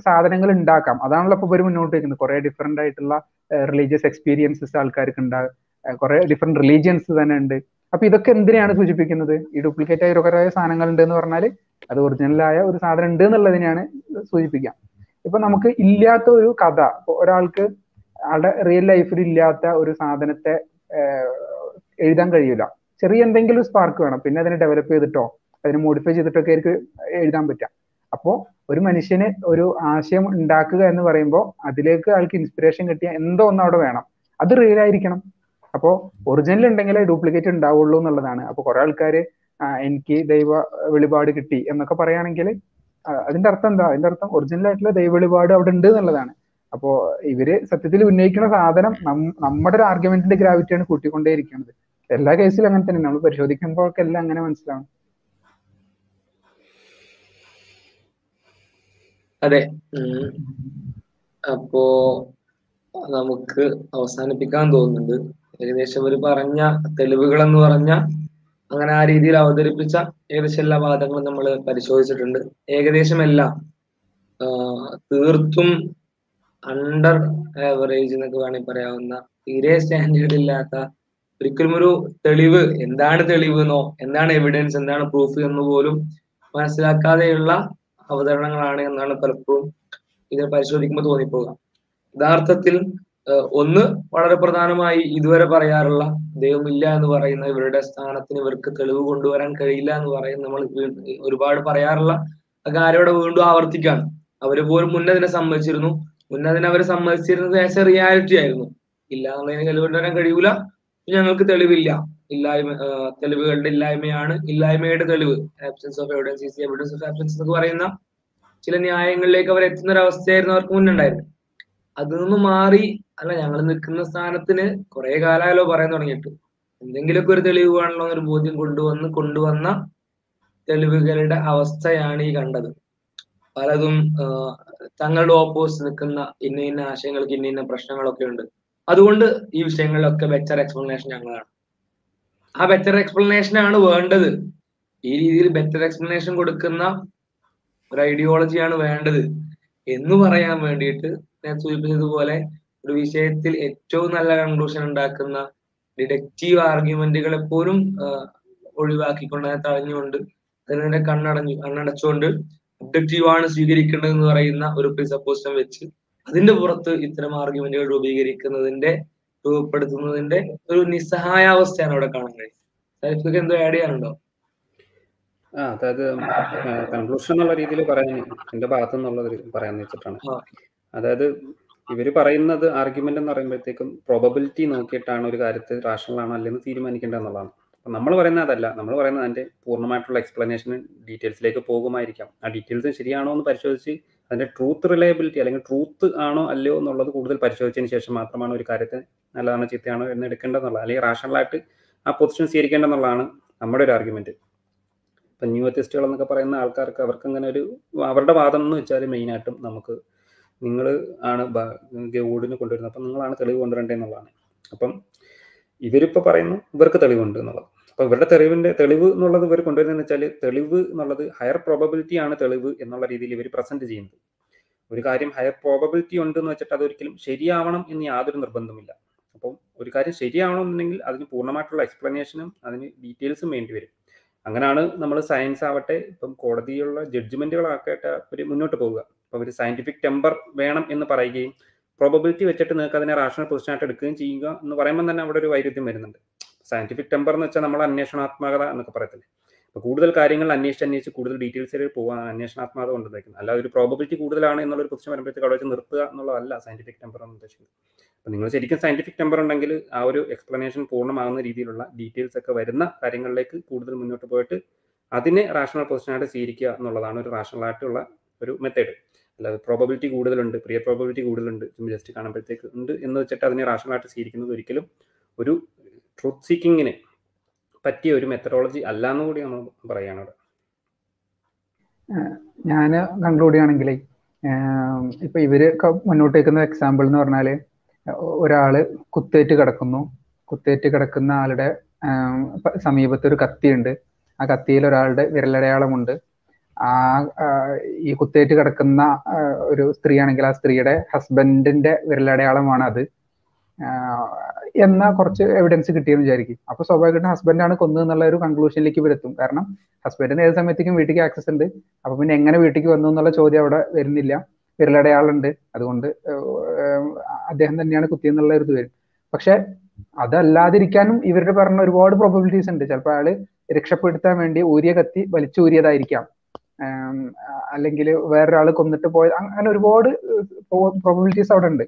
സാധനങ്ങൾ ഉണ്ടാക്കാം. അതാണല്ലോ ഇപ്പൊ ഇവർ മുന്നോട്ട് വയ്ക്കുന്നത് കുറെ ഡിഫറെന്റ് ആയിട്ടുള്ള റിലീജിയസ് എക്സ്പീരിയൻസസ് ആൾക്കാർക്ക് ഉണ്ടാകും കുറെ ഡിഫറെന്റ് റിലീജിയൻസ് തന്നെ ഉണ്ട്. അപ്പൊ ഇതൊക്കെ എന്തിനാണ് സൂചിപ്പിക്കുന്നത്? ഈ ഡ്യൂപ്ലിക്കേറ്റ് ആയ കുറെ സാധനങ്ങൾ ഉണ്ട് എന്ന് പറഞ്ഞാൽ അത് ഒറിജിനലായ ഒരു സാധനം ഉണ്ട് എന്നുള്ളതിനെയാണ് സൂചിപ്പിക്കുക. ഇപ്പൊ നമുക്ക് ഇല്ലാത്ത ഒരു കഥ ഒരാൾക്ക് ആളുടെ റിയൽ ലൈഫിൽ ഇല്ലാത്ത ഒരു സാധനത്തെ എഴുതാൻ കഴിയില്ല ചെറിയ എന്തെങ്കിലും സ്പാർക്ക് വേണം. പിന്നെ അതിനെ ഡെവലപ്പ് ചെയ്തിട്ടോ അതിനെ മോഡിഫൈ ചെയ്തിട്ടൊക്കെ ആയിരിക്കും എഴുതാൻ പറ്റുക. അപ്പോ ഒരു മനുഷ്യന് ഒരു ആശയം ഉണ്ടാക്കുക എന്ന് പറയുമ്പോൾ അതിലേക്ക് ആൾക്ക് ഇൻസ്പിറേഷൻ കിട്ടിയ എന്തോ ഒന്ന് അവിടെ വേണം. അത് റിയൽ ആയിരിക്കണം. അപ്പോ ഒറിജിനൽ ഉണ്ടെങ്കിലേ ഡ്യൂപ്ലിക്കേറ്റ് ഉണ്ടാവുള്ളൂ എന്നുള്ളതാണ്. അപ്പൊ കുറെ ആൾക്കാര് എനിക്ക് ദൈവ വെളിപാട് കിട്ടി എന്നൊക്കെ പറയുകയാണെങ്കിൽ അതിന്റെ അർത്ഥം എന്താ? അതിന്റെ അർത്ഥം ഒറിജിനൽ ആയിട്ടുള്ള ദൈവ വെളിപാട് അവിടെ ഉണ്ട് എന്നുള്ളതാണ്. അപ്പോ ഇവർ സത്യത്തിൽ ഉന്നയിക്കുന്ന സാധനം നമ്മുടെ ഒരു ആർഗ്യുമെന്റിന്റെ ഗ്രാവിറ്റിയാണ് കൂട്ടിക്കൊണ്ടേയിരിക്കുന്നത്. എല്ലാ കേസിലും അങ്ങനെ തന്നെ. നമ്മൾ പരിശോധിക്കുമ്പോഴൊക്കെ എല്ലാം അങ്ങനെ മനസ്സിലാവും. അതെ. അപ്പോ നമുക്ക് അവസാനിപ്പിക്കാൻ തോന്നുന്നുണ്ട്. ഏകദേശം ഒരു പറഞ്ഞ തെളിവുകൾ എന്ന് പറഞ്ഞ അങ്ങനെ ആ രീതിയിൽ അവതരിപ്പിച്ച ഏകദേശം എല്ലാ വാദങ്ങളും നമ്മൾ പരിശോധിച്ചിട്ടുണ്ട്. ഏകദേശം എല്ലാം തീർത്തും അണ്ടർ ആവറേജ് എന്നൊക്കെ വേണമെങ്കിൽ പറയാവുന്ന തീരെ സ്റ്റാൻഡേർഡ് ഇല്ലാത്ത ഒരിക്കലും ഒരു തെളിവ് എന്താണ് തെളിവ് എന്നോ എന്താണ് എവിഡൻസ് എന്താണ് പ്രൂഫ് എന്ന് പോലും മനസ്സിലാക്കാതെയുള്ള അവതരണങ്ങളാണ് എന്നാണ് പലപ്പോഴും ഇത് പരിശോധിക്കുമ്പോൾ തോന്നിപ്പോകുക യഥാർത്ഥത്തിൽ ഒന്ന് വളരെ പ്രധാനമായി ഇതുവരെ പറയാറുള്ള ദൈവമില്ല എന്ന് പറയുന്ന ഇവരുടെ സ്ഥാനത്തിന് ഇവർക്ക് തെളിവ് കൊണ്ടുവരാൻ കഴിയില്ല എന്ന് പറയുന്ന നമ്മൾ ഒരുപാട് പറയാറുള്ള കാര്യം ഇവിടെ വീണ്ടും ആവർത്തിക്കാണ്. അവർ പോലും മുന്നതിനെ സമ്മതിച്ചിരുന്നു. മുന്നതിനെ അവർ സമ്മതിച്ചിരുന്നത് ആസ് എ റിയാലിറ്റി ആയിരുന്നു. ഇല്ല എന്നുള്ളതിന് തെളിവ് കൊണ്ടുവരാൻ കഴിയൂല. ഞങ്ങൾക്ക് തെളിവില്ല. ഇല്ലായ്മ തെളിവുകളുടെ ഇല്ലായ്മയാണ്. ഇല്ലായ്മയുടെ തെളിവ് absence of evidence is evidence of absence എന്നൊക്കെ പറയുന്ന ചില ന്യായങ്ങളിലേക്ക് അവർ എത്തുന്ന ഒരു അവസ്ഥയായിരുന്നു അവർക്ക് മുന്നുണ്ടായിരുന്നു അതിൽ നിന്ന് മാറി അല്ല ഞങ്ങൾ നിൽക്കുന്ന സ്ഥാനത്തിന് കുറെ കാലമായാലോ പറയാൻ തുടങ്ങിയിട്ട്. എന്തെങ്കിലുമൊക്കെ ഒരു തെളിവ് വേണമല്ലോ എന്നൊരു ബോധ്യം കൊണ്ടുവന്ന് കൊണ്ടുവന്ന തെളിവുകളുടെ അവസ്ഥയാണ് ഈ കണ്ടത്. പലതും തങ്ങളുടെ ഓപ്പോസിറ്റ് നിൽക്കുന്ന ഇന്ന ഇന്ന ആശയങ്ങൾക്ക് ഇന്ന ഇന്ന പ്രശ്നങ്ങളൊക്കെ ഉണ്ട്. അതുകൊണ്ട് ഈ വിഷയങ്ങളിലൊക്കെ ബെറ്റർ എക്സ്പ്ലനേഷൻ ഞങ്ങളാണ് ആ ബെറ്റർ എക്സ്പ്ലനേഷൻ ആണ് വേണ്ടത്. ഈ രീതിയിൽ ബെറ്റർ എക്സ്പ്ലനേഷൻ കൊടുക്കുന്ന ഒരു ഐഡിയോളജിയാണ് വേണ്ടത്. എന്ന് പറയാൻ വേണ്ടിയിട്ട് ഞാൻ സൂചിപ്പിച്ചതുപോലെ ഒരു വിഷയത്തിൽ ഏറ്റവും നല്ല കൺക്ലൂഷൻ ഉണ്ടാക്കുന്ന ഡിഡക്റ്റീവ് ആർഗ്യുമെന്റുകളെ പോലും ഒഴിവാക്കിക്കൊണ്ട് അതിനെ തടഞ്ഞുകൊണ്ട് അതിനെ കണ്ണടഞ്ഞു കണ്ണടച്ചുകൊണ്ട് ഒബ്ജക്റ്റീവ് ആണ് സ്വീകരിക്കേണ്ടത് എന്ന് പറയുന്ന ഒരു പ്രിസപ്പോസിറ്റം വെച്ച് അതിന്റെ പുറത്ത് ഇത്തരം ആർഗ്യുമെന്റുകൾ രൂപീകരിക്കുന്നതിന്റെ രൂപപ്പെടുത്തുന്നതിന്റെ ഒരു നിസ്സഹായാവസ്ഥയാണ് അവിടെ കാണാൻ കഴിയുന്നത്. എന്തോ ആഡ് ചെയ്യാനുണ്ടോ? ആ അതായത് കൺക്ലൂഷൻ എന്നുള്ള രീതിയിൽ പറയാൻ എന്റെ ഭാഗത്തു നിന്നുള്ളത് പറയാന്ന് വെച്ചിട്ടാണ്. അതായത് ഇവർ പറയുന്നത് ആർഗ്യുമെന്റ് എന്ന് പറയുമ്പോഴത്തേക്കും പ്രോബബിലിറ്റി നോക്കിയിട്ടാണ് ഒരു കാര്യത്തിൽ റാഷണൽ ആണോ അല്ലെന്ന് തീരുമാനിക്കേണ്ടത് എന്നുള്ളതാണ്. നമ്മൾ പറയുന്നത് അതല്ല. നമ്മൾ പറയുന്നത് അതിന്റെ പൂർണമായിട്ടുള്ള എക്സ്പ്ലനേഷൻ ഡീറ്റെയിൽസിലേക്ക് പോകുമായിരിക്കാം. ആ ഡീറ്റെയിൽസ് ശരിയാണോ എന്ന് പരിശോധിച്ച് അതിന്റെ ട്രൂത്ത് റിലയബിലിറ്റി അല്ലെങ്കിൽ ട്രൂത്ത് ആണോ അല്ലയോ എന്നുള്ളത് കൂടുതൽ പരിശോധിച്ചതിന് ശേഷം മാത്രമാണ് ഒരു കാര്യത്തെ നല്ലതാണോ ചീത്തയാണോ എന്ന് എടുക്കേണ്ടതെന്നുള്ളത്. അല്ലെങ്കിൽ റാഷണലായിട്ട് ആ പൊസിഷൻ സ്വീകരിക്കേണ്ടതെന്നുള്ളതാണ് നമ്മുടെ ഒരു ആർഗ്യുമെന്റ് ഇപ്പം ന്യൂ അത്യസ്റ്റുകൾ എന്നൊക്കെ പറയുന്ന ആൾക്കാർക്ക് അവർക്ക് അങ്ങനെ ഒരു അവരുടെ വാദം എന്ന് വെച്ചാൽ മെയിനായിട്ടും നമുക്ക് നിങ്ങൾ ആണ് ഗൗഡിന് കൊണ്ടുവരുന്നത്. അപ്പം നിങ്ങളാണ് തെളിവ് കൊണ്ടുവരേണ്ടത് എന്നുള്ളതാണ്. അപ്പം ഇവരിപ്പോൾ പറയുന്നു ഇവർക്ക് തെളിവുണ്ട് എന്നുള്ളത്. അപ്പോൾ ഇവരുടെ തെളിവിന്റെ തെളിവ് എന്നുള്ളത് ഇവർ കൊണ്ടുവരുന്നതെന്ന് വെച്ചാൽ തെളിവ് എന്നുള്ളത് ഹയർ പ്രോബബിലിറ്റി ആണ് തെളിവ് എന്നുള്ള രീതിയിൽ ഇവർ പ്രസന്റ് ചെയ്യുന്നത്. ഒരു കാര്യം ഹയർ പ്രോബബിലിറ്റി ഉണ്ട് എന്ന് വെച്ചിട്ട് അതൊരിക്കലും ശരിയാവണം എന്ന് യാതൊരു നിർബന്ധമില്ല അപ്പം ഒരു കാര്യം ശരിയാവണമെന്നുണ്ടെങ്കിൽ അതിന് പൂർണമായിട്ടുള്ള എക്സ്പ്ലനേഷനും അതിന് ഡീറ്റെയിൽസും വേണ്ടി വരും. അങ്ങനെയാണ് നമ്മൾ സയൻസ് ആവട്ടെ ഇപ്പം കോടതിയുള്ള ജഡ്ജ്മെന്റുകളാക്കട്ടെ അവർ മുന്നോട്ട് പോവുക. അപ്പോൾ ഒരു സയന്റിഫിക് ടെമ്പർ വേണം എന്ന് പറയുകയും പ്രോബബിലിറ്റി വെച്ചിട്ട് നിങ്ങൾക്ക് അതിനെ റാഷണൽ പൊസിഷനായിട്ട് എടുക്കുകയും ചെയ്യുക എന്ന് പറയുമ്പോൾ തന്നെ അവിടെ ഒരു വൈരുദ്ധ്യം വരുന്നുണ്ട്. സയന്റിഫിക് ടെമ്പർ എന്ന് വെച്ചാൽ നമ്മൾ അന്വേഷണാത്മകത എന്നൊക്കെ പറയത്തില്ലേ? അപ്പോൾ കൂടുതൽ കാര്യങ്ങൾ അന്വേഷിച്ച് അന്വേഷിച്ച് കൂടുതൽ ഡീറ്റെയിൽസിൽ പോകാൻ അന്വേഷണാത്മകത കൊണ്ടുവന്നേക്കുന്നത്. അല്ല ഒരു പ്രോബബിലിറ്റി കൂടുതലാണ് എന്നുള്ളൊരു പൊസിഷൻ വരുമ്പോഴത്തേക്ക് അവിടെ വെച്ച് നിർത്തുക എന്നുള്ളതല്ല സയന്റിഫിക് ടെമ്പർ എന്ന് ഉദ്ദേശിക്കുന്നത്. അപ്പോൾ നിങ്ങൾ ശരിക്കും സയന്റിഫിക് ടെമ്പർ ഉണ്ടെങ്കിൽ ആ ഒരു എക്സ്പ്ലനേഷൻ പൂർണമാകുന്ന രീതിയിലുള്ള ഡീറ്റെയിൽസ് ഒക്കെ വരുന്ന കാര്യങ്ങളിലേക്ക് കൂടുതൽ മുന്നോട്ട് പോയിട്ട് അതിനെ റാഷണൽ പൊസിഷനായിട്ട് സ്വീകരിക്കുക എന്നുള്ളതാണ് ഒരു റാഷണൽ ആയിട്ടുള്ള ഒരു മെത്തേഡ് അല്ലാതെ പ്രോബബിലിറ്റി കൂടുതലുണ്ട് പ്രിയ പ്രോബബിലിറ്റി കൂടുതലുണ്ട് ജസ്റ്റ് കാണുമ്പോഴത്തേക്ക് ഉണ്ട് എന്ന് വെച്ചിട്ട് അതിനെ റാഷണൽ ആയിട്ട് സ്വീകരിക്കുന്നത് ഒരിക്കലും ഒരു ട്രൂത്ത് സീക്കിങ്ങിന് പറ്റിയ ഒരു മെത്തഡോളജി അല്ല എന്ന് കൂടി നമ്മൾ പറയാണ് ഞാൻ കൺക്ലൂഡ് ചെയ്യുകയാണെങ്കിൽ ഇപ്പൊ ഇവർ മുന്നോട്ട് വെക്കുന്ന എക്സാമ്പിൾ എന്ന് പറഞ്ഞാൽ ഒരാൾ കുത്തേറ്റ് കിടക്കുന്നു. കുത്തേറ്റ് കിടക്കുന്ന ആളുടെ സമീപത്ത് ഒരു കത്തിയുണ്ട്. ആ കത്തിയിൽ ഒരാളുടെ വിരലടയാളമുണ്ട്. ആ ഈ കുത്തേറ്റ് കിടക്കുന്ന ഒരു സ്ത്രീ ആണെങ്കിൽ ആ സ്ത്രീയുടെ ഹസ്ബൻഡിന്റെ വിരലടയാളമാണ് അത്. എന്ന കുറച്ച് എവിഡൻസ് കിട്ടിയെന്ന് വിചാരിക്കും. അപ്പൊ സ്വാഭാവികമായിട്ടും ഹസ്ബൻഡാണ് കൊന്നതെന്നുള്ള ഒരു കൺക്ലൂഷനിലേക്ക് ഇവരെത്തും കാരണം ഹസ്ബൻഡിന് ഏത് സമയത്തേക്കും വീട്ടിലേക്ക് ആക്സസ് ഉണ്ട്. അപ്പൊ പിന്നെ എങ്ങനെ വീട്ടിലേക്ക് വന്നു എന്നുള്ള ചോദ്യം അവിടെ വരുന്നില്ല. വിരലടയാളുണ്ട്. അതുകൊണ്ട് അദ്ദേഹം തന്നെയാണ് കുത്തിയെന്നുള്ള ഒരു ഇത് വരും. പക്ഷെ അതല്ലാതിരിക്കാനും ഇവരുടെ പറഞ്ഞ ഒരുപാട് പ്രോബബിലിറ്റീസ് ഉണ്ട്. ചിലപ്പോൾ അയാൾ രക്ഷപ്പെടുത്താൻ വേണ്ടി ഊരിയ കത്തി വലിച്ചൂരിയതായിരിക്കാം. അല്ലെങ്കിൽ വേറൊരാൾ കൊന്നിട്ട് പോയ അങ്ങനെ ഒരുപാട് പ്രോബബിലിറ്റീസ് അവിടെ ഉണ്ട്.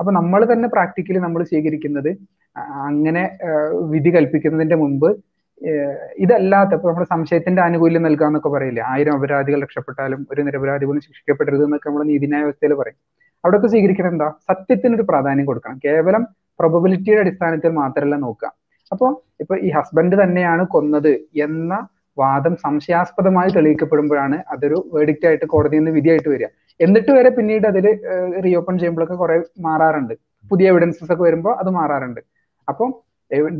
അപ്പൊ നമ്മൾ തന്നെ പ്രാക്ടിക്കലി നമ്മൾ സ്വീകരിക്കുന്നത് അങ്ങനെ വിധി കൽപ്പിക്കുന്നതിന്റെ മുമ്പ് ഇതല്ലാത്ത ഇപ്പൊ നമ്മുടെ സംശയത്തിന്റെ ആനുകൂല്യം നൽകുക എന്നൊക്കെ പറയില്ലേ? ആയിരം അപരാധികൾ രക്ഷപ്പെട്ടാലും ഒരു നിരപരാധി പോലും ശിക്ഷിക്കപ്പെടരുത് എന്നൊക്കെ നമ്മൾ നീതിന്യായ വ്യവസ്ഥയിൽ പറയും. അവിടെയൊക്കെ സ്വീകരിക്കണം എന്താ? സത്യത്തിനൊരു പ്രാധാന്യം കൊടുക്കണം. കേവലം പ്രൊബബിലിറ്റിയുടെ അടിസ്ഥാനത്തിൽ മാത്രമല്ല നോക്കുക. അപ്പോൾ ഇപ്പൊ ഈ ഹസ്ബൻഡ് തന്നെയാണ് കൊന്നത് എന്ന വാദം സംശയാസ്പദമായി തെളിയിക്കപ്പെടുമ്പോഴാണ് അതൊരു വേഡിക്റ്റ് ആയിട്ട് കോടതിയിൽ നിന്ന് വിധിയായിട്ട് വരിക. എന്നിട്ട് വരെ പിന്നീട് അതിൽ റീഓപ്പൺ ചെയ്യുമ്പോഴൊക്കെ കുറെ മാറാറുണ്ട്. പുതിയ എവിഡൻസസ് ഒക്കെ വരുമ്പോൾ അത് മാറാറുണ്ട്. അപ്പം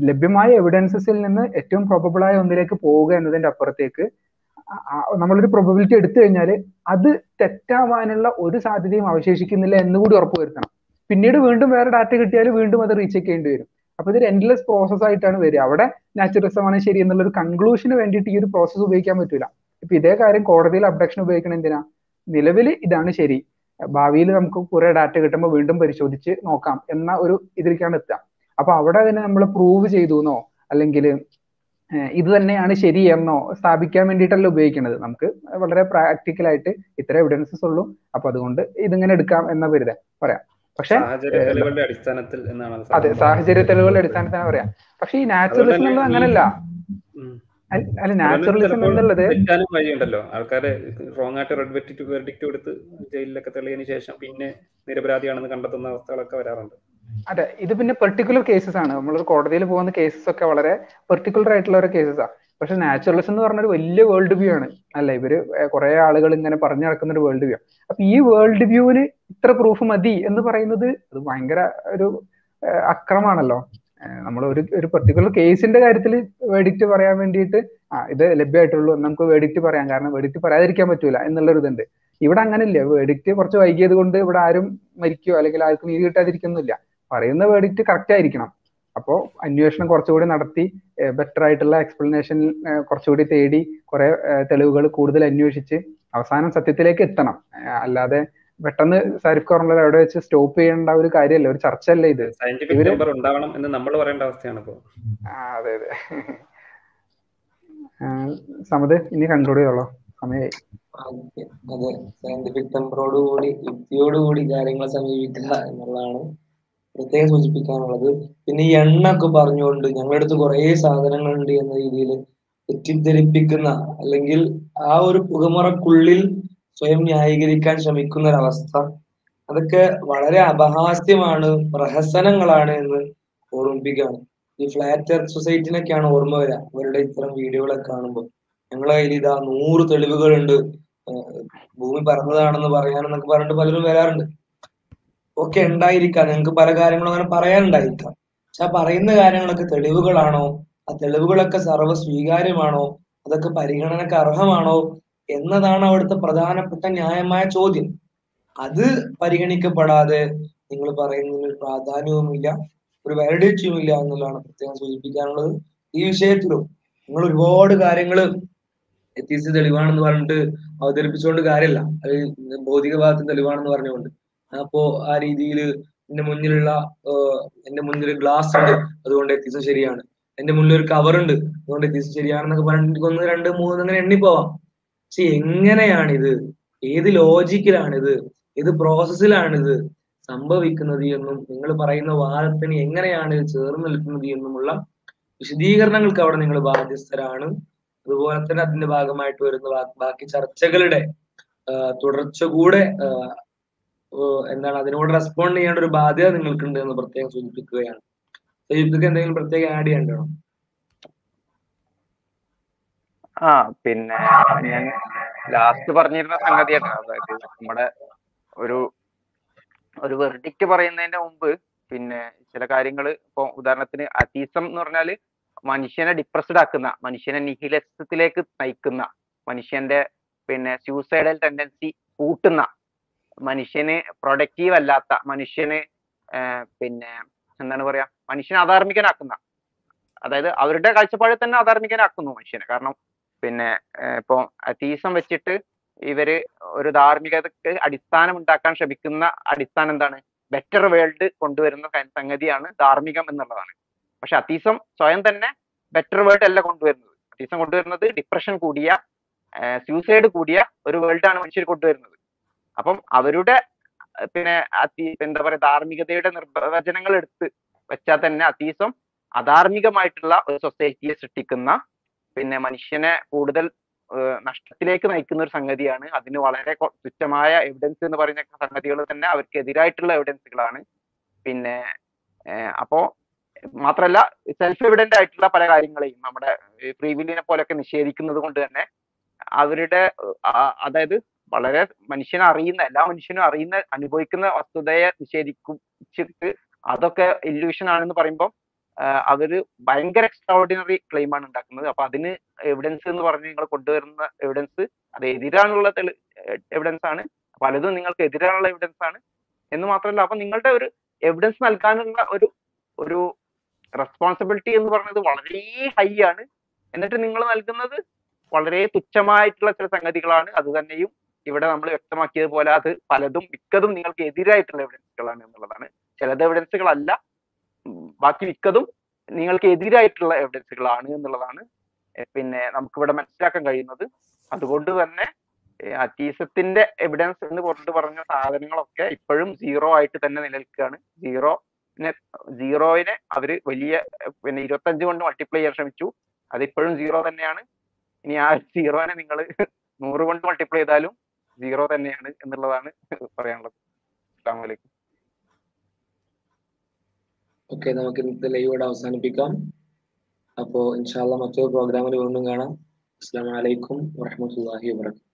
ലഭ്യമായ എവിഡൻസസിൽ നിന്ന് ഏറ്റവും പ്രോബബിൾ ആയ ഒന്നിലേക്ക് പോവുക എന്നതിന്റെ അപ്പുറത്തേക്ക് നമ്മളൊരു പ്രോബബിലിറ്റി എടുത്തു കഴിഞ്ഞാൽ അത് തെറ്റാവാനുള്ള ഒരു സാധ്യതയും അവശേഷിക്കുന്നില്ല എന്നുകൂടി ഉറപ്പുവരുത്തണം പിന്നീട് വീണ്ടും വേറെ ഡാറ്റ കിട്ടിയാൽ വീണ്ടും അത് റീചെക്ക് ചെയ്യേണ്ടി വരും. അപ്പൊ ഇതൊരു എൻഡ്ലെസ് പ്രോസസ് ആയിട്ടാണ് വരിക. അവിടെ നാച്ചുറലിസമാണ് ശരി എന്നുള്ള ഒരു കൺക്ലൂഷന് വേണ്ടിയിട്ട് ഈ ഒരു പ്രോസസ്സ് ഉപയോഗിക്കാൻ പറ്റൂല. ഇപ്പൊ ഇതേ കാര്യം കോടതിയിൽ അബ്ഡക്ഷൻ ഉപയോഗിക്കണം എന്തിനാ? നിലവിൽ ഇതാണ് ശരി. ഭാവിയിൽ നമുക്ക് കുറെ ഡാറ്റ കിട്ടുമ്പോൾ വീണ്ടും പരിശോധിച്ച് നോക്കാം എന്ന ഒരു ഇതിലേക്കാണ് എത്തുക. അപ്പൊ അവിടെ തന്നെ നമ്മൾ പ്രൂവ് ചെയ്തു എന്നോ അല്ലെങ്കിൽ ഇത് തന്നെയാണ് ശരി എന്നോ സ്ഥാപിക്കാൻ വേണ്ടിയിട്ടല്ല ഉപയോഗിക്കുന്നത് നമുക്ക് വളരെ പ്രാക്ടിക്കലായിട്ട് ഇത്ര എവിഡൻസസ് ഉള്ളൂ. അപ്പൊ അതുകൊണ്ട് ഇതിങ്ങനെ എടുക്കാം എന്ന പരിധി പറയാം. പക്ഷെ അടിസ്ഥാനത്തിൽ എന്നാണ് അതെ സാഹചര്യ തെളിവുകളുടെ അടിസ്ഥാനത്തിൽ പറയാം. പക്ഷെ ഈ നാച്ചുറലിസം എന്നുള്ളത് അങ്ങനല്ല. അല്ല നാച്ചുറലിസം എന്നുള്ളത് വഴിയുണ്ടല്ലോ. ആൾക്കാരെ റോങ് ആയിട്ട് റെഡ് വെർഡിക്റ്റ് കൊടുത്ത് ജയിലിലൊക്കെ തെളിയതിനു ശേഷം പിന്നെ നിരപരാധിയാണെന്ന് കണ്ടെത്തുന്ന അവസ്ഥകളൊക്കെ വരാറുണ്ട്. അതെ ഇത് പിന്നെ പെർട്ടിക്കുലർ കേസസ് ആണ്. നമ്മൾ കോടതിയിൽ പോകുന്ന കേസസ് ഒക്കെ വളരെ പെർട്ടിക്കുലർ ആയിട്ടുള്ള ഒരു കേസസ് ആണ് പക്ഷെ നാച്ചുറലിസം എന്ന് പറഞ്ഞൊരു വലിയ വേൾഡ് വ്യൂ ആണ്. അല്ല? ഇവർ കുറെ ആളുകൾ ഇങ്ങനെ പറഞ്ഞു നടക്കുന്ന ഒരു വേൾഡ് വ്യൂ അപ്പൊ ഈ വേൾഡ് വ്യൂവിന് ഇത്ര പ്രൂഫ് മതി എന്ന് പറയുന്നത് അത് ഭയങ്കര ഒരു അക്രമാണല്ലോ. നമ്മൾ ഒരു ഒരു പെർട്ടിക്കുലർ കേസിന്റെ കാര്യത്തിൽ വേഡിക്റ്റ് പറയാൻ വേണ്ടിയിട്ട് ആ ഇത് ലഭ്യമായിട്ടുള്ളൂ നമുക്ക് വേഡിക്റ്റ് പറയാം. കാരണം വേഡിക്റ്റ് പറയാതിരിക്കാൻ പറ്റൂല എന്നുള്ളൊരു ഇതുണ്ട്. ഇവിടെ അങ്ങനെയില്ല? വേഡിക്റ്റ് കുറച്ച് വൈകിയത് കൊണ്ട് ഇവിടെ ആരും മരിക്കുകയോ അല്ലെങ്കിൽ ആർക്കും നീതി കിട്ടാതിരിക്കുന്നില്ല പറയുന്ന വേഡിക്റ്റ് കറക്റ്റ് ആയിരിക്കണം. അപ്പോൾ അന്വേഷണം കുറച്ചുകൂടി നടത്തി ബെറ്റർ ആയിട്ടുള്ള എക്സ്പ്ലനേഷൻ കുറച്ചുകൂടി തേടി കുറെ തെളിവുകൾ കൂടുതൽ അന്വേഷിച്ച് അവസാനം സത്യത്തിലേക്ക് എത്തണം. അല്ലാതെ പെട്ടെന്ന് സാരിഫ് കോർണർ അവിടെ വെച്ച് സ്റ്റോപ്പ് ചെയ്യേണ്ട ഒരു കാര്യമല്ല ഒരു ചർച്ചയല്ല ഇത്. ഉണ്ടാവണം എന്ന് നമ്മൾ പറയേണ്ട അവസ്ഥയാണ് ഇപ്പോൾ അതെ അതെ. സമത് ഇനി കൺക്ലൂഡ് ചെയ്തോളോ. സമയമായി അതെ സയന്റിഫിക് ടെമ്പറോടുകൂടി യുക്തിയോടുകൂടി കാര്യങ്ങളെ സമീപിക്കുക എന്നുള്ളതാണ് പ്രത്യേകം സൂചിപ്പിക്കാനുള്ളത്. പിന്നെ ഈ എണ്ണ ഒക്കെ പറഞ്ഞുകൊണ്ട് ഞങ്ങളുടെ അടുത്ത് കുറേ സാധനങ്ങളുണ്ട് എന്ന രീതിയിൽ തെറ്റിദ്ധരിപ്പിക്കുന്ന അല്ലെങ്കിൽ ആ ഒരു പുകമുറക്കുള്ളിൽ സ്വയം ന്യായീകരിക്കാൻ ശ്രമിക്കുന്ന ഒരവസ്ഥ അതൊക്കെ വളരെ അപഹാസ്യമാണ് പ്രഹസനങ്ങളാണ് എന്ന് ഓർമ്മിപ്പിക്കുകയാണ് ഈ ഫ്ലാറ്റ് എർത്ത് സൊസൈറ്റിനൊക്കെയാണ് ഓർമ്മ വരിക. അവരുടെ ഇത്തരം വീഡിയോകളൊക്കെ കാണുമ്പോൾ. ഞങ്ങളെ കയ്യിൽ ഇതാ നൂറ് തെളിവുകളുണ്ട്. ഭൂമി പറന്നതാണെന്ന് പറയാനെന്നൊക്കെ പറഞ്ഞിട്ട് പലരും വരാറുണ്ട്. ഒക്കെ ഉണ്ടായിരിക്കാം. നിങ്ങൾക്ക് പല കാര്യങ്ങളും അങ്ങനെ പറയാനുണ്ടായിരിക്കാം. പക്ഷെ ആ പറയുന്ന കാര്യങ്ങളൊക്കെ തെളിവുകളാണോ? ആ തെളിവുകളൊക്കെ സർവ സ്വീകാര്യമാണോ അതൊക്കെ പരിഗണനക്ക് അർഹമാണോ? എന്നതാണ് അവിടുത്തെ പ്രധാനപ്പെട്ട ന്യായമായ ചോദ്യം. അത് പരിഗണിക്കപ്പെടാതെ നിങ്ങൾ പറയുന്നതിന് പ്രാധാന്യവുമില്ല ഒരു വാലിഡിറ്റിയും ഇല്ല എന്നുള്ളതാണ് പ്രത്യേകം സൂചിപ്പിക്കാനുള്ളത്. ഈ വിഷയത്തിലും നിങ്ങൾ ഒരുപാട് കാര്യങ്ങൾ എത്തിച്ച് തെളിവാണെന്ന് പറഞ്ഞിട്ട് അവതരിപ്പിച്ചുകൊണ്ട് കാര്യമില്ല അത് ഭൗതികവാദത്തിന് തെളിവാണെന്ന് പറഞ്ഞുകൊണ്ട്. അപ്പോ ആ രീതിയിൽ എന്റെ മുന്നിലുള്ള എന്റെ മുന്നിൽ ഗ്ലാസ് ഉണ്ട് അതുകൊണ്ട് എത്തിസം ശരിയാണ്. എന്റെ മുന്നിൽ ഒരു കവർ ഉണ്ട് അതുകൊണ്ട് എത്തിസം ശരിയാണെന്നൊക്കെ പറഞ്ഞിട്ട് ഒന്ന് രണ്ട് മൂന്ന് അങ്ങനെ എണ്ണി പോവാം പക്ഷെ എങ്ങനെയാണിത്? ഏത് ലോജിക്കിലാണിത് ഏത് പ്രോസസ്സിലാണിത് സംഭവിക്കുന്നത് എന്നും നിങ്ങൾ പറയുന്ന വാദത്തിന് എങ്ങനെയാണ് ഇത് ചേർന്ന് നിൽക്കുന്നത് എന്നുമുള്ള വിശദീകരണങ്ങൾക്ക് അവിടെ നിങ്ങൾ ബാധ്യസ്ഥരാണ്. അതുപോലെ തന്നെ അതിന്റെ ഭാഗമായിട്ട് വരുന്ന ബാക്കി ചർച്ചകളുടെ തുടർച്ച കൂടെ എന്താണ് അതിനോട് റെസ്പോണ്ട് ചെയ്യേണ്ട ഒരു ബാധ്യത നിങ്ങൾക്കുണ്ട് എന്ന് പ്രത്യേകം സൂചിപ്പിക്കുകയാണ്. സയ്യിദ്ക്ക് എന്തെങ്കിലും പ്രത്യേകം ആഡ് ചെയ്യണ്ടോ ആ പിന്നെ ഞാൻ ലാസ്റ്റ് പറഞ്ഞിരുന്ന സംഗതിയാണ് അതായത് നമ്മുടെ ഒരു ഒരു വെർഡിക്റ്റ് പറയുന്നതിന്റെ മുമ്പ് പിന്നെ ചില കാര്യങ്ങൾ ഇപ്പൊ ഉദാഹരണത്തിന് അതീസം എന്ന് പറഞ്ഞാൽ മനുഷ്യനെ ഡിപ്രസ്ഡ് ആക്കുന്ന മനുഷ്യനെ നിഹിലത്തിലേക്ക് നയിക്കുന്ന മനുഷ്യന്റെ പിന്നെ സ്യൂസൈഡൽ ടെൻഡൻസി കൂട്ടുന്ന മനുഷ്യന് പ്രൊഡക്റ്റീവ് അല്ലാത്ത മനുഷ്യനെ പിന്നെ എന്താണ് പറയാ മനുഷ്യനെ അധാർമികനാക്കുന്ന. അതായത് അവരുടെ കാഴ്ചപ്പാടിൽ തന്നെ അധാർമികനാക്കുന്നു മനുഷ്യനെ. കാരണം പിന്നെ ഇപ്പോ അത്തീസം വെച്ചിട്ട് ഇവർ ഒരു ധാർമ്മികതക്ക് അടിസ്ഥാനം ഉണ്ടാക്കാൻ ശ്രമിക്കുന്ന അടിസ്ഥാനം എന്താണ്? ബെറ്റർ വേൾഡ് കൊണ്ടുവരുന്ന സംഗതിയാണ് ധാർമ്മികം എന്നുള്ളതാണ്. പക്ഷെ അതീസം സ്വയം തന്നെ ബെറ്റർ വേൾഡ് അല്ല കൊണ്ടുവരുന്നത്. അതീസം കൊണ്ടുവരുന്നത് ഡിപ്രഷൻ കൂടിയ സൂസൈഡ് കൂടിയ ഒരു വേൾഡാണ് മനുഷ്യർ കൊണ്ടുവരുന്നത്. അപ്പം അവരുടെ പിന്നെ എന്താ പറയാ ധാർമ്മികതയുടെ നിർവചനങ്ങൾ എടുത്ത് വെച്ചാൽ തന്നെ അതീസം അധാർമികമായിട്ടുള്ള ഒരു സൊസൈറ്റിയെ സൃഷ്ടിക്കുന്ന പിന്നെ മനുഷ്യനെ കൂടുതൽ നഷ്ടത്തിലേക്ക് നയിക്കുന്ന ഒരു സംഗതിയാണ്. അതിന് വളരെ തുച്ഛമായ എവിഡൻസ് എന്ന് പറയുന്ന സംഗതികൾ തന്നെ അവർക്ക് എതിരായിട്ടുള്ള എവിഡൻസുകളാണ് പിന്നെ അപ്പോ മാത്രല്ല സെൽഫ് എവിഡന്റ് ആയിട്ടുള്ള പല കാര്യങ്ങളെയും നമ്മുടെ ഫ്രീ വില്ലിനെ പോലെയൊക്കെ നിഷേധിക്കുന്നത് കൊണ്ട് തന്നെ അവരുടെ അതായത് വളരെ മനുഷ്യനെ അറിയുന്ന എല്ലാ മനുഷ്യനും അറിയുന്ന അനുഭവിക്കുന്ന വസ്തുതയെ നിഷേധിച്ചിട്ട് അതൊക്കെ ഇല്യൂഷൻ ആണെന്ന് പറയുമ്പോൾ അവർ ഭയങ്കര എക്സ്ട്രാ ഓർഡിനറി ക്ലെയിം ആണ് ഉണ്ടാക്കുന്നത്. അപ്പൊ അതിന് എവിഡൻസ് എന്ന് പറഞ്ഞ് നിങ്ങൾ കൊണ്ടുവരുന്ന എവിഡൻസ് അത് എതിരാനുള്ള എവിഡൻസ് ആണ്. പലതും നിങ്ങൾക്ക് എതിരാനുള്ള എവിഡൻസ് ആണ് എന്ന് മാത്രമല്ല അപ്പൊ നിങ്ങളുടെ ഒരു എവിഡൻസ് നൽകാനുള്ള ഒരു ഒരു റെസ്പോൺസിബിലിറ്റി എന്ന് പറയുന്നത് വളരെ ഹൈ ആണ്. എന്നിട്ട് നിങ്ങൾ നൽകുന്നത് വളരെ തുച്ഛമായിട്ടുള്ള ചില സംഗതികളാണ്. അത് തന്നെയും ഇവിടെ നമ്മൾ വ്യക്തമാക്കിയതുപോലെ അത് പലതും മിക്കതും നിങ്ങൾക്ക് എതിരായിട്ടുള്ള എവിഡൻസുകളാണ് എന്നുള്ളതാണ്. ചിലത് എവിഡൻസുകളല്ല ബാക്കി മിക്കതും നിങ്ങൾക്ക് എതിരായിട്ടുള്ള എവിഡൻസുകളാണ് എന്നുള്ളതാണ്. പിന്നെ നമുക്കിവിടെ മനസ്സിലാക്കാൻ കഴിയുന്നത്. അതുകൊണ്ട് തന്നെ അറ്റീസത്തിന്റെ എവിഡൻസ് എന്ന് കൊണ്ട് പറഞ്ഞ സാധനങ്ങളൊക്കെ ഇപ്പോഴും സീറോ ആയിട്ട് തന്നെ നിലനിൽക്കുകയാണ്. സീറോ സീറോയിനെ അവർ വലിയ പിന്നെ ഇരുപത്തഞ്ച് കൊണ്ട് മൾട്ടിപ്ലൈ ചെയ്യാൻ ശ്രമിച്ചു. അതിപ്പോഴും സീറോ തന്നെയാണ്. ഇനി ആ സീറോനെ നിങ്ങൾ നൂറ് കൊണ്ട് മൾട്ടിപ്ലൈ ചെയ്താലും സീറോ തന്നെയാണ് എന്നുള്ളതാണ് പറയാനുള്ളത്. അസ്സാം വലൈക്കും ഓക്കെ നമുക്ക് ഇന്നത്തെ ലൈവ് ഇവിടെ അവസാനിപ്പിക്കാം. അപ്പോൾ ഇൻഷാല്ല മറ്റൊരു പ്രോഗ്രാമിൽ വീണ്ടും കാണാം. അസ്സാം വലൈക്കും വാഹമത്തല്ലാഹി വാബർക്കാത്തു